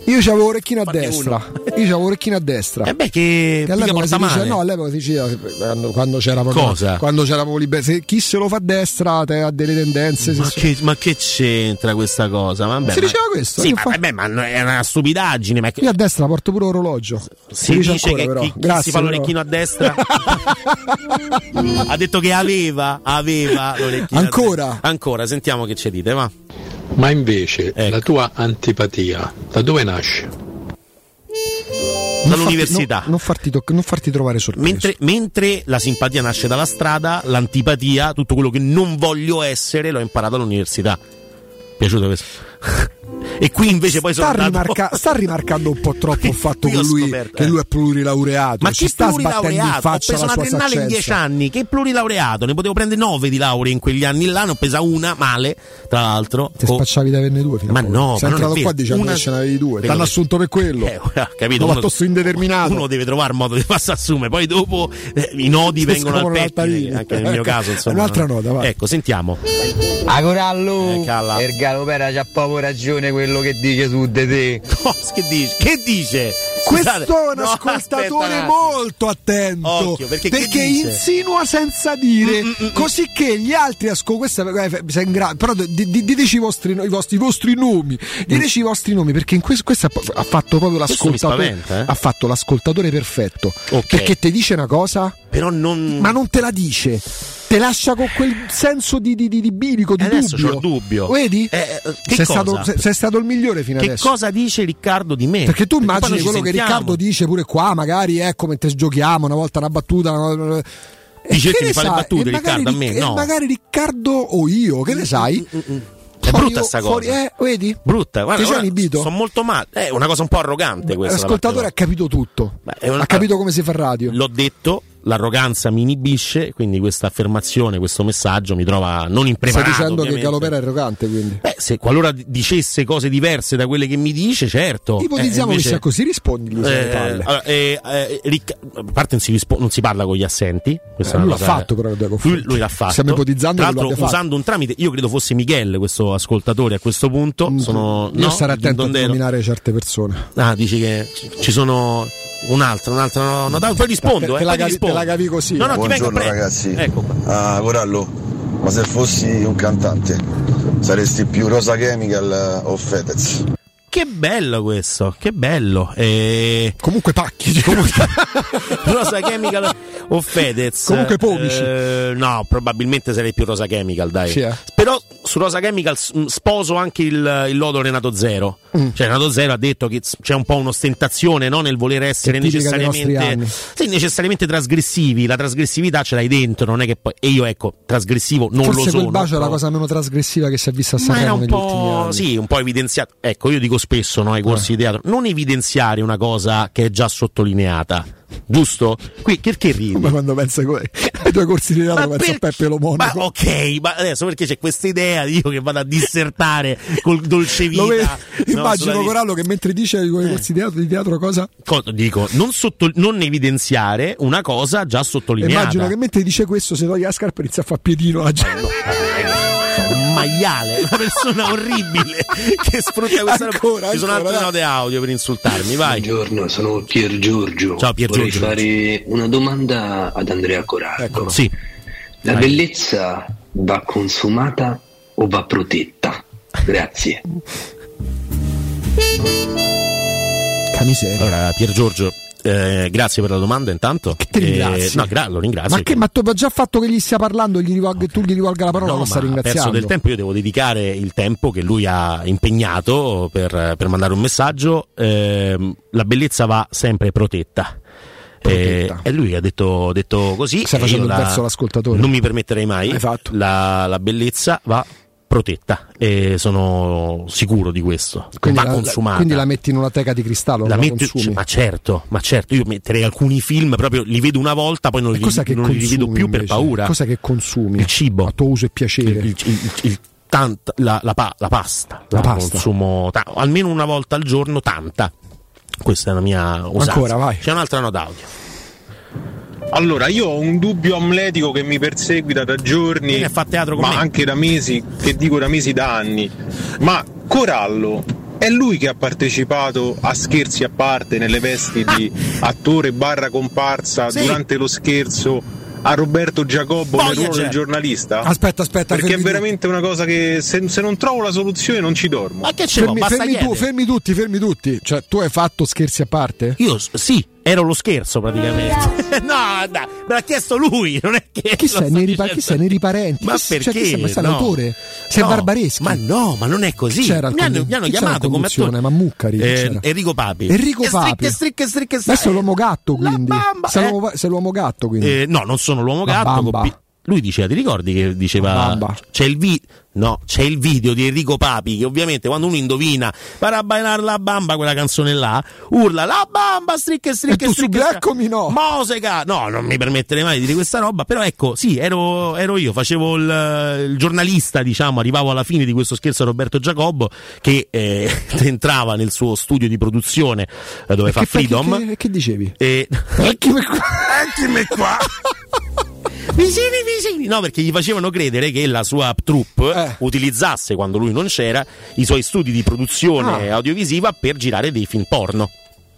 Io c'avevo orecchino a destra. Io c'avevo orecchino a destra. Eh beh, che. All'epoca si diceva, male. no, all'epoca si diceva quando, quando c'era proprio Cosa? quando c'era proprio libero. Se chi se lo fa a destra te ha delle tendenze. Ma che, ma che c'entra questa cosa? Vabbè, Si ma- diceva questo, Sì, ma, fa- vabbè, ma è una stupidaggine. Ma che- Io a destra porto pure orologio. si dice dice ancora, che però. chi, chi Grazie, si fa però. l'orecchino a destra ha detto che aveva, aveva l'orecchino Ancora? Ancora, sentiamo che ci dite, va. Ma invece Ecco. la tua antipatia da dove nasce? Non Dall'università. farti- no, non, farti toc- non farti trovare sorpreso. Mentre, mentre la simpatia nasce dalla strada, l'antipatia, tutto quello che non voglio essere, l'ho imparato all'università. Piaciuto questo? E qui invece poi sono sta, andato rimarca- sta rimarcando un po' troppo il fatto che lui, scoperto, che eh. lui è plurilaureato. Ma ci che sta sbattendo in plurilaureato? Ho faccia preso la una in dieci anni. Che plurilaureato? Ne potevo prendere nove di lauree in quegli anni là. Ne ho presa una male, tra l'altro. Ti Oh, spacciavi di averne due fino Ma no, sei ma entrato qua dicendo Una- che ce n'avevi due. T'hanno che- assunto per quello. Eh, capito? L'ho Uno- fatto su indeterminato. Uno deve trovare modo di farsi assumere. Poi dopo eh, i nodi vengono al pettine. altarini. Anche nel mio caso, insomma. Un'altra nota. Ecco, sentiamo. A Corallo, Eh, calla. Proprio ragione quello che dice su di te. Cosa che dice? Che dice? Questo è un No, ascoltatore molto attento Occhio, perché dice? insinua senza dire così che gli altri ascoltatori sei in grado però di- di- diteci i vostri, i vostri, i vostri nomi diteci i vostri nomi perché in questo, questo ha fatto proprio l'ascoltatore spaventa, eh. ha fatto l'ascoltatore perfetto Ok. perché ti dice una cosa Però non. ma non te la dice te lascia con quel senso di, di, di, di bilico di adesso dubbio il dubbio. vedi? Eh, eh, che sei, cosa? stato, sei, sei stato il migliore fino Che adesso cosa dice Riccardo di me? perché tu poi immagini quello che. Riccardo dice pure qua, magari ecco mentre giochiamo, una volta una battuta. Una... Dice che che mi fa le battute, Riccardo, a me no. magari Riccardo o io, che ne sai? È Fuori- brutta sta fuori- cosa. eh, vedi? Brutta, guarda. Ti sei inibito? Sono molto male. È una cosa un po' arrogante questa. L'ascoltatore ha capito tutto. Beh, è Ha capito come si fa radio. L'ho detto, l'arroganza mi inibisce, quindi questa affermazione, questo messaggio mi trova non Stai impreparato. dicendo che ovviamente. Galopera è arrogante, quindi. Beh, se qualora dicesse cose diverse da quelle che mi dice, certo. Ipotizziamo Eh, che invece- sia così, rispondi Eh, allora, eh, eh, Ric- a parte non si, rispo- non si parla con gli assenti. questa Eh, lui l'ha fatto, però, lui, lui l'ha fatto. Stiamo ipotizzando Tra che l'altro, usando un tramite, io credo fosse Michele, questo ascoltatore a questo punto. Sono, Mm, Io no, starei attento a nominare certe persone. Ah, dici che ci sono un'altra, un'altra. No, no, dai, poi rispondo. Te eh, la poi ti cavi- rispondo. te la cavi così. No, no, vengo Buongiorno ragazzi. Ecco qua. Ah, Corallo, ma se fossi un cantante saresti più Rosa Chemical o Fedez? Che bello questo, che bello. E... Comunque pacchi. Comunque... Rosa Chemical o Fedez. Comunque pomici. Eh, no, probabilmente sarei più Rosa Chemical, dai. Sì, eh. Però su Rosa Chemical sposo anche il, il lodo Renato Zero. Mm. Cioè Renato Zero ha detto che c'è un po' un'ostentazione no? nel voler essere necessariamente, sì, necessariamente trasgressivi. La trasgressività ce l'hai dentro, non è che poi... E io ecco, trasgressivo non Forse lo sono. quel bacio è la però- cosa meno trasgressiva che si è vista a Sanremo negli ultimi anni. sì, un po' evidenziato. Ecco, io dico spesso no, ai corsi Eh. di teatro, non evidenziare una cosa che è già sottolineata, giusto? Qui perché ridi? Come quando pensa ai tuoi corsi di teatro, pensa per- a Peppe Lo Ma ok, ma adesso perché c'è questa idea di io che vado a dissertare col dolce vita? Vedi? no, Immagino sulla- Corallo che mentre dice ai tuoi corsi di teatro, di teatro cosa? Co- dico, non, sotto- non evidenziare una cosa già sottolineata. Immagino che mentre dice questo si toglie la scarpa inizia a fare piedino la gente. Un maiale, una persona orribile che sfrutta questa Ancora, roba. Ci sono ancora, altre note audio per insultarmi, vai. Buongiorno, sono Pier Giorgio. Ciao, Pier Vorrei Giorgio. fare una domanda ad Andrea Corallo. Ecco, Sì. La Vai. bellezza va consumata o va protetta? Grazie. Camiseria. Allora, Pier Giorgio, eh, grazie per la domanda intanto. ti ringrazi. Eh, no, gra- lo ringrazio. Ma che ma tu hai già fatto che gli stia parlando e gli rivolga- tu gli rivolga la parola, No, lo sta ma ha perso ringraziando. del tempo, io devo dedicare il tempo che lui ha impegnato per, per mandare un messaggio. Ehm, la bellezza va sempre protetta. Eh, è lui che ha detto, detto così. Stai e facendo il verso all'ascoltatore. Non mi permetterei mai. La, la bellezza va protetta e sono sicuro di questo. Quindi va la, consumata. quindi la metti in una teca di cristallo, La metto- consumi. ma certo, ma certo, io metterei alcuni film proprio li vedo una volta, poi non, li, non li consumi rivedo più per invece? paura. Cos'è che consumi? Il cibo. A tuo uso e piacere. Il, il- il- tanta- la, la pa- la pasta. La La pasta. consumo ta- almeno una volta al giorno, tanta. Questa è la mia usanza. Ancora, vai. C'è un'altra nota audio. Allora, io ho un dubbio amletico che mi perseguita da giorni, ma me. anche da mesi, che dico da mesi da anni. Ma Corallo è lui che ha partecipato a scherzi a parte nelle vesti di attore barra comparsa Sì. durante lo scherzo a Roberto Giacobbo nel ruolo Voyager. del giornalista? Aspetta, aspetta, Perché è fermi tu. veramente una cosa che se, se non trovo la soluzione non ci dormo. Ma che Fermi, fermi, tu, fermi tutti, fermi tutti. Cioè, tu hai fatto scherzi a parte? Io sì, ero lo scherzo praticamente. no, dai, me l'ha chiesto lui, non è che. Chi sei? Nei, ripa- dicendo. chi sei? Nei riparenti? Ma Chi perché? Cioè, chi sei? Ma sei No. l'autore? Sei No, Barbareschi? Ma no, ma non è così. Chi c'era al mi hanno, mi hanno chiamato come attore. Ma Muccari, Eh? Enrico Papi. Enrico Che Papi. stricche, stricche, stricche, Adesso è l'uomo gatto, quindi. sei, eh. l'uomo, sei l'uomo gatto, quindi. Eh, no, non sono l'uomo La gatto. bamba. Lui diceva, ti ricordi che diceva Bamba. c'è il vi- no, c'è il video di Enrico Papi che ovviamente quando uno indovina bailar la bamba quella canzone là, urla la bamba stricche stricche E tu stricche. subito, eccomi no. Mosega! No, non mi permetterei mai di dire questa roba, però ecco, sì, ero, ero io, facevo il, il giornalista, diciamo, arrivavo alla fine di questo scherzo a Roberto Giacobbo che eh, entrava nel suo studio di produzione eh, dove E fa che Freedom. Che, che, che dicevi? E... Eccomi qua. Eccomi qua. Vicini, vicini. No, perché gli facevano credere che la sua troupe Eh. utilizzasse, quando lui non c'era, i suoi studi di produzione Ah. audiovisiva per girare dei film porno.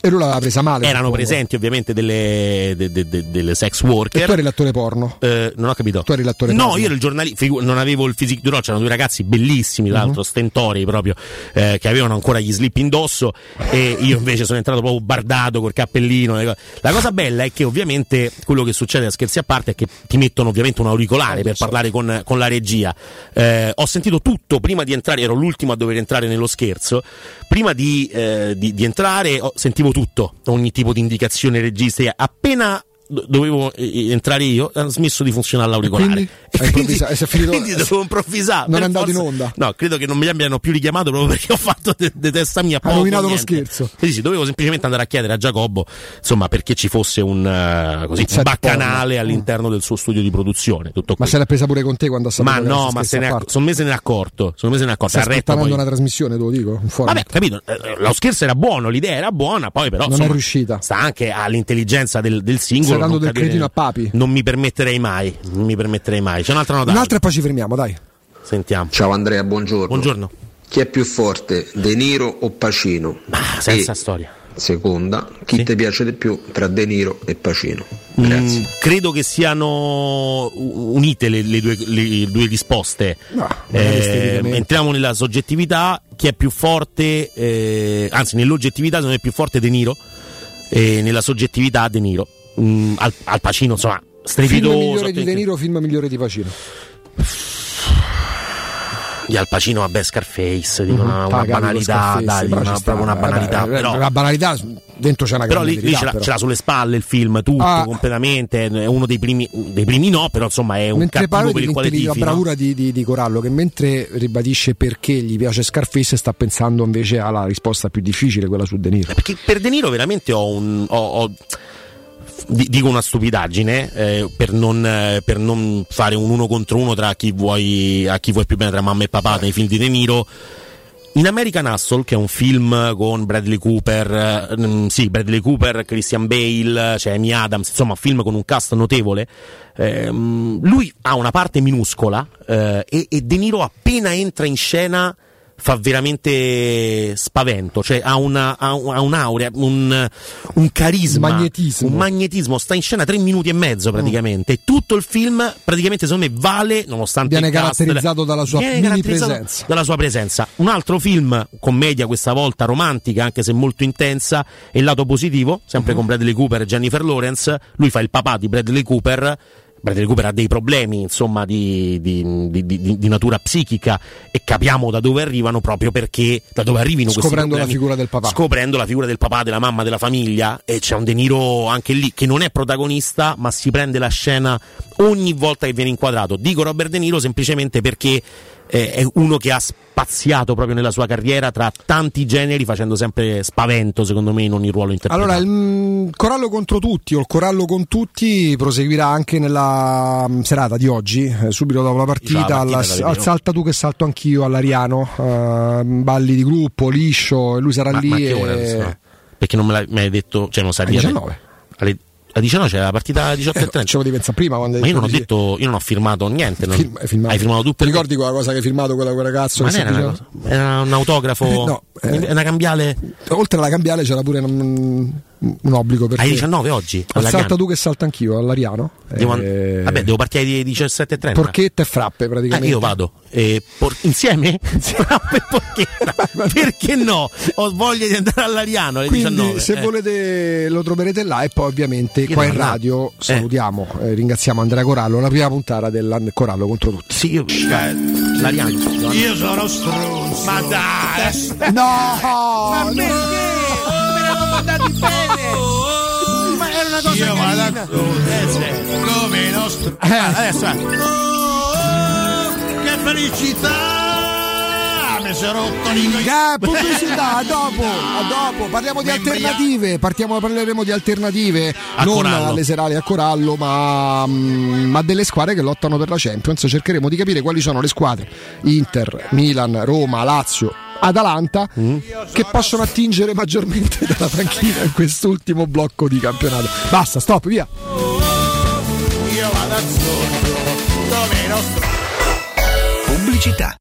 E lui l'aveva presa male. Erano presenti ovviamente delle, de- de- de- delle sex E worker. tu eri l'attore porno? Eh, non ho capito. Tu eri l'attore No, porno? io ero il giornalista, non avevo il physique du role, c'erano due ragazzi bellissimi, tra l'altro stentori proprio, eh, che avevano ancora gli slip indosso e io invece sono entrato proprio bardato col cappellino. La cosa bella è che ovviamente quello che succede a scherzi a parte è che ti mettono ovviamente un auricolare per parlare con, con la regia. Eh, ho sentito tutto prima di entrare, ero l'ultimo a dover entrare nello scherzo, prima di, eh, di- di entrare ho- sentivo tutto, ogni tipo di indicazione registica, appena dovevo eh, entrare io, hanno smesso di funzionare l'auricolare. quindi? Hai improvvisato- e sei finito- quindi dovevo improvvisare. Non è andato in forza- onda? No, credo che non mi abbiano più richiamato proprio perché ho fatto de, de testa mia. Poco, rovinato lo scherzo. Sì, sì, dovevo semplicemente andare a chiedere a Giacobbo, insomma, perché ci fosse un, eh, così, Un baccanale porno. All'interno del suo studio di produzione. Tutto Ma qui. se l'ha presa pure con te quando ha saputo Ma no, ma se ne a è, parte? sono me se ne è accorto. Sono me se ne è accorto. Ha aspettando poi- una trasmissione, te lo dico. Vabbè, capito, eh, lo scherzo era buono, l'idea era buona, poi però Non è insomma, riuscita. sta anche all'intelligenza del, del singolo. Dando non del cadere- cretino a Papi. Non mi permetterei mai, non mi permetterei mai. C'è un'altra nota. Un'altra e poi ci fermiamo, dai. Sentiamo. Ciao Andrea, buongiorno. Buongiorno. Chi è più forte, De Niro o Pacino? senza E, storia. Seconda, chi ti piace di più tra De Niro e Pacino? Mm, credo che siano unite le, le due, le due risposte. magari Eh, entriamo nella soggettività, chi è più forte, eh, anzi nell'oggettività secondo me è più forte De Niro e nella soggettività De Niro. Mm, al, al Pacino insomma Film strepitoso. migliore di De Niro, film migliore di Pacino. Di Al Pacino vabbè Scarface, dico una, una con banalità, dai, una, sta, proprio una eh, banalità. eh, però, La banalità, dentro c'è una però lì, lì verità, ce, l'ha, però. ce l'ha sulle spalle il film, tutto Ah. completamente. È uno dei primi, dei primi no, però insomma è un Mentre cattivo per il quale tifi, la no? bravura di, di- di Corallo, che mentre ribadisce perché gli piace Scarface, sta pensando invece alla risposta più difficile, quella su De Niro. Perché per De Niro veramente ho un. ho- ho- dico una stupidaggine eh, per, non, eh, per non fare un uno contro uno tra chi vuoi a chi vuoi più bene tra mamma e papà nei film di De Niro in American Hustle, che è un film con Bradley Cooper, eh, mm, sì, Bradley Cooper, Christian Bale, c'è Amy Adams, insomma, film con un cast notevole. ehm, lui ha una parte minuscola eh, e, e De Niro appena entra in scena fa veramente spavento, cioè ha, una, ha, ha un'aurea, un, un carisma, Magnetismo. un magnetismo, sta in scena tre minuti e mezzo praticamente, e tutto il film praticamente secondo me vale, nonostante Viene cast- caratterizzato dalla sua presenza. dalla sua presenza. Un altro film, commedia questa volta romantica, anche se molto intensa, e il lato positivo, sempre con Bradley Cooper e Jennifer Lawrence, lui fa il papà di Bradley Cooper. Bradley Cooper ha dei problemi, insomma, di, di- di- di- natura psichica e capiamo da dove arrivano proprio perché, da dove arrivino questi Scoprendo la problemi. figura del papà. Scoprendo la figura del papà, della mamma, della famiglia e c'è un De Niro anche lì che non è protagonista ma si prende la scena ogni volta che viene inquadrato. Dico Robert De Niro semplicemente perché eh, è uno che ha spaziato proprio nella sua carriera tra tanti generi facendo sempre spavento secondo me in ogni ruolo interpretato. Allora, il mm, Corallo contro tutti o il Corallo con tutti proseguirà anche nella mm, serata di oggi, eh, subito dopo la partita, la partita alla- al salta tu che salto anch'io all'Ariano, eh, balli di gruppo, liscio, lui sarà ma, lì. ma e-? Perché non me l'hai, mi hai detto, cioè non sa Alle dire 19. Alle, alle 19 c'è la partita alle 18 e 30. Ce lo devi pensare prima quando Ma io non ho detto, io non ho firmato niente. non- Film- hai filmato. Hai firmato tu per ricordi quella cosa che hai firmato quella, quel ragazzo? Ma non era una cosa- era un autografo, No, eh. una cambiale. Oltre alla cambiale c'era pure un, un obbligo per te. 19 oggi? Salta tu che salta anch'io all'Ariano. Devo Eh, Vabbè, devo partire alle 17.30. Porchetta e frappe praticamente. Eh, io vado. Eh, por- insieme? Frappe e porchetta. Perché no? Ho voglia di andare all'Ariano alle Quindi 19. se eh. volete lo troverete là e poi ovviamente Io qua in radio salutiamo, eh, ringraziamo Andrea Corallo, la prima puntata del Corallo contro tutti. Sì, io, l'Ariano. Io sono stronzo. Ma dai! No! Ma perché? Mandato bene! Ma era una cosa Io vado a come i nostri. Eh, adesso eh. Oh, che felicità! Mi sono rotto l'inno. Eh, pubblicità, a dopo, a dopo, parliamo di Mi alternative, partiamo, parleremo di alternative, A non Corallo. alle serali a Corallo, ma, mm, ma delle squadre che lottano per la Champions, cercheremo di capire quali sono le squadre, Inter, Milan, Roma, Lazio, Atalanta, Mm. che possono attingere maggiormente dalla panchina in quest'ultimo blocco di campionato. Basta, stop, via. Pubblicità.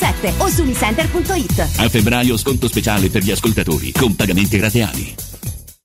1177 o su miscenter.it. A febbraio sconto speciale per gli ascoltatori con pagamenti rateali.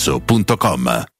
showroomdelmaterasso.com.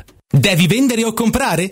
Devi vendere o comprare?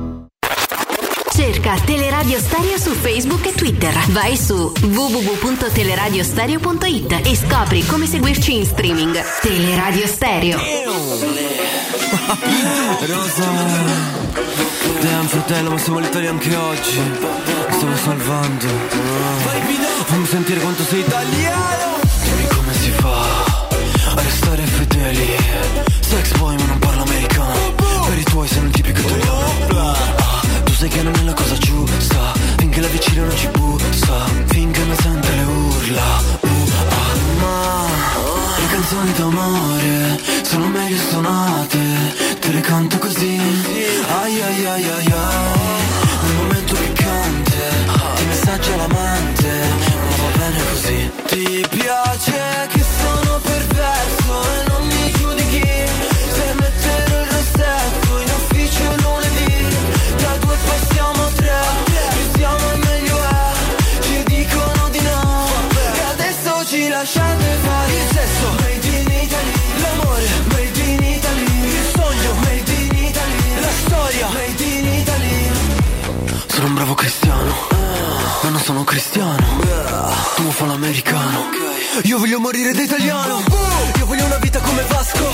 Cerca Teleradio Stereo su Facebook e Twitter. Vai su www.teleradiostereo.it e scopri come seguirci in streaming. Teleradio Stereo. Rosa Damn fratello ma siamo all'Italia anche oggi Mi stiamo salvando Fammi sentire quanto sei italiano Dimmi come si fa A restare fedeli Sex boy ma non parlo americano Per i tuoi sei un tipico italiano sai che non è la cosa giusta. Finché la vicina non ci bussa Finché non sente le urla. Uh, ah, Ma le canzoni d'amore Sono meglio suonate. Te le canto così. Ai ai ai ai ai. Nel momento piccante Ti messaggia l'amante Ma va bene così. Ti piace che cristiano. Ma non sono cristiano. Tu fa l'americano. Io voglio morire da italiano. Io voglio una vita come Vasco.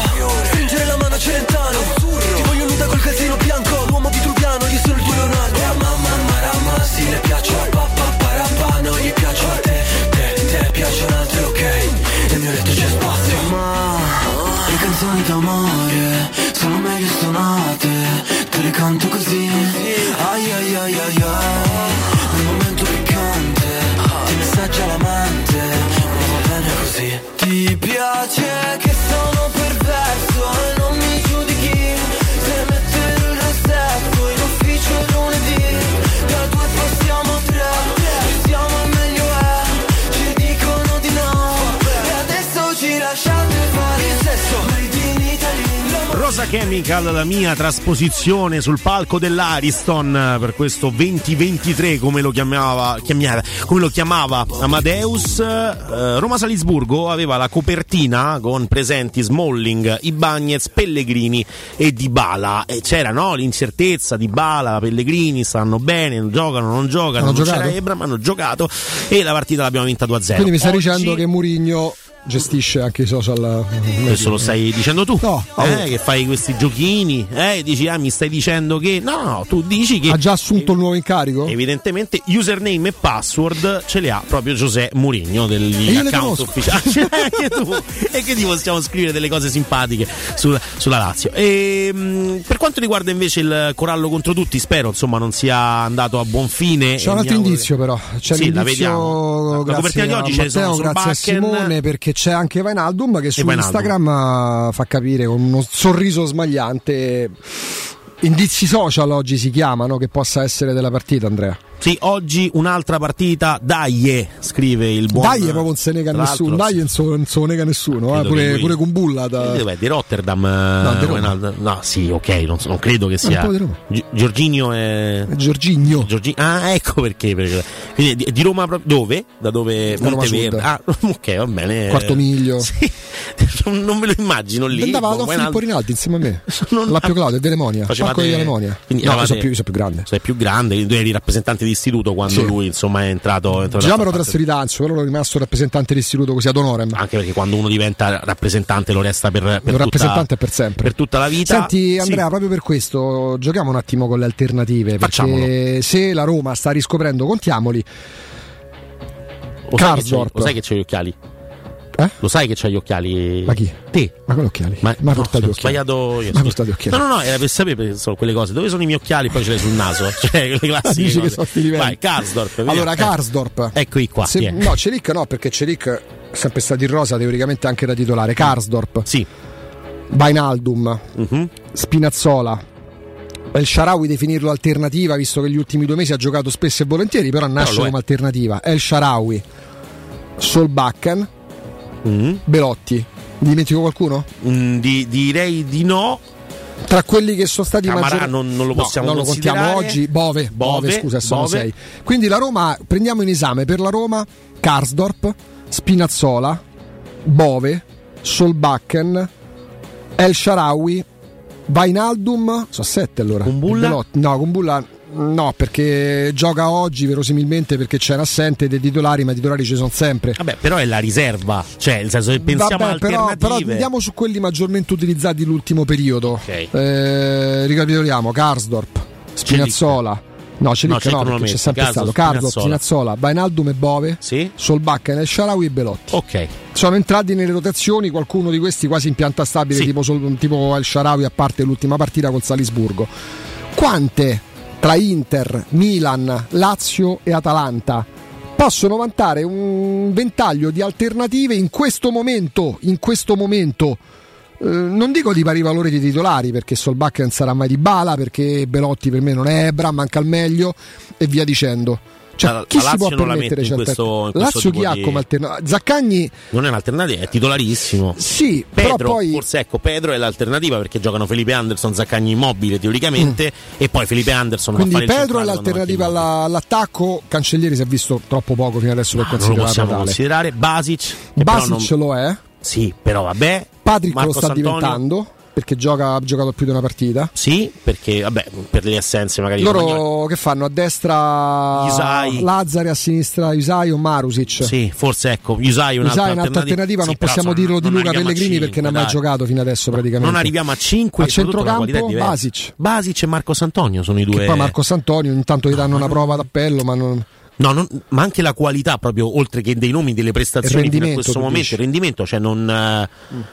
Stringere la mano a Celentano. Ti voglio nuda col calzino bianco. L'uomo vitruviano Io sono il tuo Leonardo. Mamma marama Si le piace a papà parapà Non gli piace a te. Te, te piacciono altre ok. Nel mio letto c'è spazio. Ma canzoni d'amore Sono meglio suonate Te le canto così. Ai ai ai ai ai Nel momento piccante Ti messaggia l'amante Ma va bene così. Ti piace che Chemical, la mia trasposizione sul palco dell'Ariston per questo 2023, come lo chiamava, chiamava, come lo chiamava Amadeus. Eh, Roma-Salisburgo aveva la copertina con presenti Smalling, Ibagnez, Pellegrini e Dybala. E c'era no, l'incertezza di Bala, Pellegrini stanno bene, giocano, non giocano, Hanno non giocato? c'era Ebra, ma hanno giocato e la partita l'abbiamo vinta 2-0. Quindi mi stai Oggi- dicendo che Murigno gestisce anche i social. questo lo stai dicendo tu? No, eh, che fai questi giochini? Eh, dici, ah, mi stai dicendo che. No, tu dici che. Ha già assunto il nuovo incarico? Evidentemente username e password ce li ha proprio Giuseppe Murigno degli E io le account conosco. ufficiali. Ce l'hai anche tu. E che ti possiamo scrivere delle cose simpatiche sul- sulla Lazio. E, mh, per quanto riguarda invece il Corallo contro tutti, spero insomma non sia andato a buon fine. C'è un altro indizio, che- però. C'è sì, la l'indizio vediamo. La grazie copertina di oggi a ce ne sono Matteo, grazie a Bakken. Simone, perché c'è anche Vainaldum che su. Instagram eh, fa capire con uno sorriso smagliante. Indizi social oggi si chiamano che possa essere della partita, Andrea. Sì, oggi un'altra partita. Dai, scrive il buon. Dai, proprio non se nega nessuno. Dai, non se lo nega nessuno. eh, Pure, lui- pure con Bulla. da- Eh, Dov'è? Di Rotterdam? No, di eh, Roma. Wijnaldum? no, sì, ok, non, so- non credo che sia. di Roma. Gi- Giorginio è. Giorginio. Giorgi- Ah, ecco perché. perché- Quindi di, di Roma. Dove? Da dove? Da Roma Monteverde. Ah, ok, va bene. Quarto miglio. Sì, non, non me lo immagino lì. Andava Don Filippo. Rinaldi insieme a me. Non- L'appio Claudio è Velemonia. Facevate- Parco di Velemonia. quindi No, io eravate- sono più, io sono più grande. Sei più grande, tu eri rappresentante istituto quando Sì. lui insomma è entrato. è entrato Già trasferito a Anzio, però ero rimasto rappresentante dell'istituto così ad honorem. Anche perché quando uno diventa rappresentante lo resta per, per tutta, rappresentante per sempre. per tutta la vita. Senti Sì. Andrea, proprio per questo giochiamo un attimo con le alternative. Facciamolo. Perché se la Roma sta riscoprendo, contiamoli. Lo c'hai, Karsdorp. lo sai che c'hai gli occhiali? Eh? Lo sai che c'hai gli occhiali? Ma chi? Te. Ma con gli occhiali? Ma Ma no, gli occhiali. sbagliato io. Ma gli occhiali. No, no, no, era per sapere perché sono quelle cose. Dove sono i miei occhiali? Poi ce l'hai sul naso. Cioè, le classiche Dici che cose. sono sti livelli. Vai, Karsdorp. Allora, Eh, Karsdorp. Eccoli qua. Se- no, Celic no, perché Celic è sempre stato in rosa, teoricamente anche da titolare. Karsdorp. Sì. Bainaldum. Mhm. Spinazzola. El Sharawi definirlo alternativa, visto che gli ultimi due mesi ha giocato spesso e volentieri, però nasce è. come alternativa. El Sharawi, Solbakken, Mm. Belotti. Dimentico qualcuno? Mm, di- direi di no. Tra quelli che sono stati Camarà maggior- non- non lo No, possiamo non lo contiamo oggi. Bove, Bove, Bove, scusa, sono Bove. sei. Quindi la Roma, prendiamo in esame per la Roma Karsdorp, Spinazzola, Bove, Solbakken, El Sharawi, Vainaldum, sono sette allora. E Belotti. No, Kumbulla no, perché gioca oggi verosimilmente perché c'è un assente dei titolari, ma i titolari ci sono sempre. Vabbè, però è la riserva. Cioè, nel senso che pensiamo Vabbè, però, però andiamo su quelli maggiormente utilizzati l'ultimo periodo. Ok. Eh, ricapitoliamo: Karsdorp, Spinazzola. No, Celic No, no, perché c'è sempre Karsdorp, stato Spinazzola. Spinazzola, Bainaldum e Bove, Sì. Solbakken, El Sharawi e Belotti. Ok. Sono entrati nelle rotazioni, qualcuno di questi quasi in pianta stabile, Sì. tipo, tipo El Sharawi, a parte l'ultima partita col Salisburgo. Quante tra Inter, Milan, Lazio e Atalanta. Possono vantare un ventaglio di alternative in questo momento, in questo momento. Eh, non dico di pari valore di titolari perché Solbakken non sarà mai di bala perché Belotti per me non è Ebra manca il meglio e via dicendo cioè, La- chi la si Lazio può non la permettere metti in questo- in questo Lazio chi ha come alternativa Zaccagni Non è un'alternativa, è titolarissimo. sì però Pedro, poi forse ecco, Pedro è l'alternativa perché giocano Felipe Anderson, Zaccagni immobile teoricamente e poi Felipe Anderson Mm. quindi fa fare il Pedro è l'alternativa alla- all'attacco Cancellieri si è visto troppo poco fino adesso per Ah, non lo considerare possiamo tale considerare. Basic, Basic non- lo è Sì, però vabbè. Patrick Marco lo sta Santonio? diventando perché gioca, ha giocato più di una partita. Sì, perché vabbè, per le assenze magari loro che fanno? A destra Isai. Lazzari a sinistra Isai o Marusic? Sì, forse ecco, Usai è un'altra Isai è un'altra alternativa, Sì, non possiamo insomma, dirlo di Luca Pellegrini cinque, perché non ha mai giocato fino adesso praticamente. Non arriviamo a 5 a centrocampo Basic. Basic e Marco Santonio sono i due. che poi Marco Santonio intanto gli danno una prova d'appello ma non No, non- ma anche la qualità proprio, oltre che dei nomi, delle prestazioni fino a questo momento, il rendimento, cioè non, eh,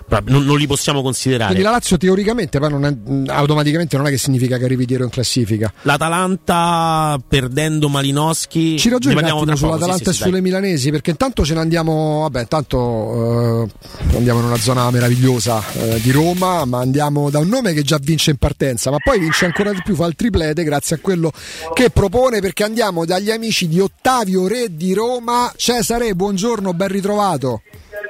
proprio- non, non li possiamo considerare. quindi la Lazio teoricamente poi non è, mh, automaticamente non è che significa che arrivi dietro in classifica L'Atalanta perdendo Malinowski. Ci ragioni ne un parliamo attimo tra poco, sull'Atalanta sì, sì, e sulle dai. milanesi perché intanto ce ne andiamo, vabbè, intanto eh, andiamo in una zona meravigliosa eh, di Roma, ma andiamo da un nome che già vince in partenza, ma poi vince ancora di più, fa il triplete grazie a quello che propone perché andiamo dagli amici di Ottavio Re di Roma. Cesare, buongiorno, ben ritrovato.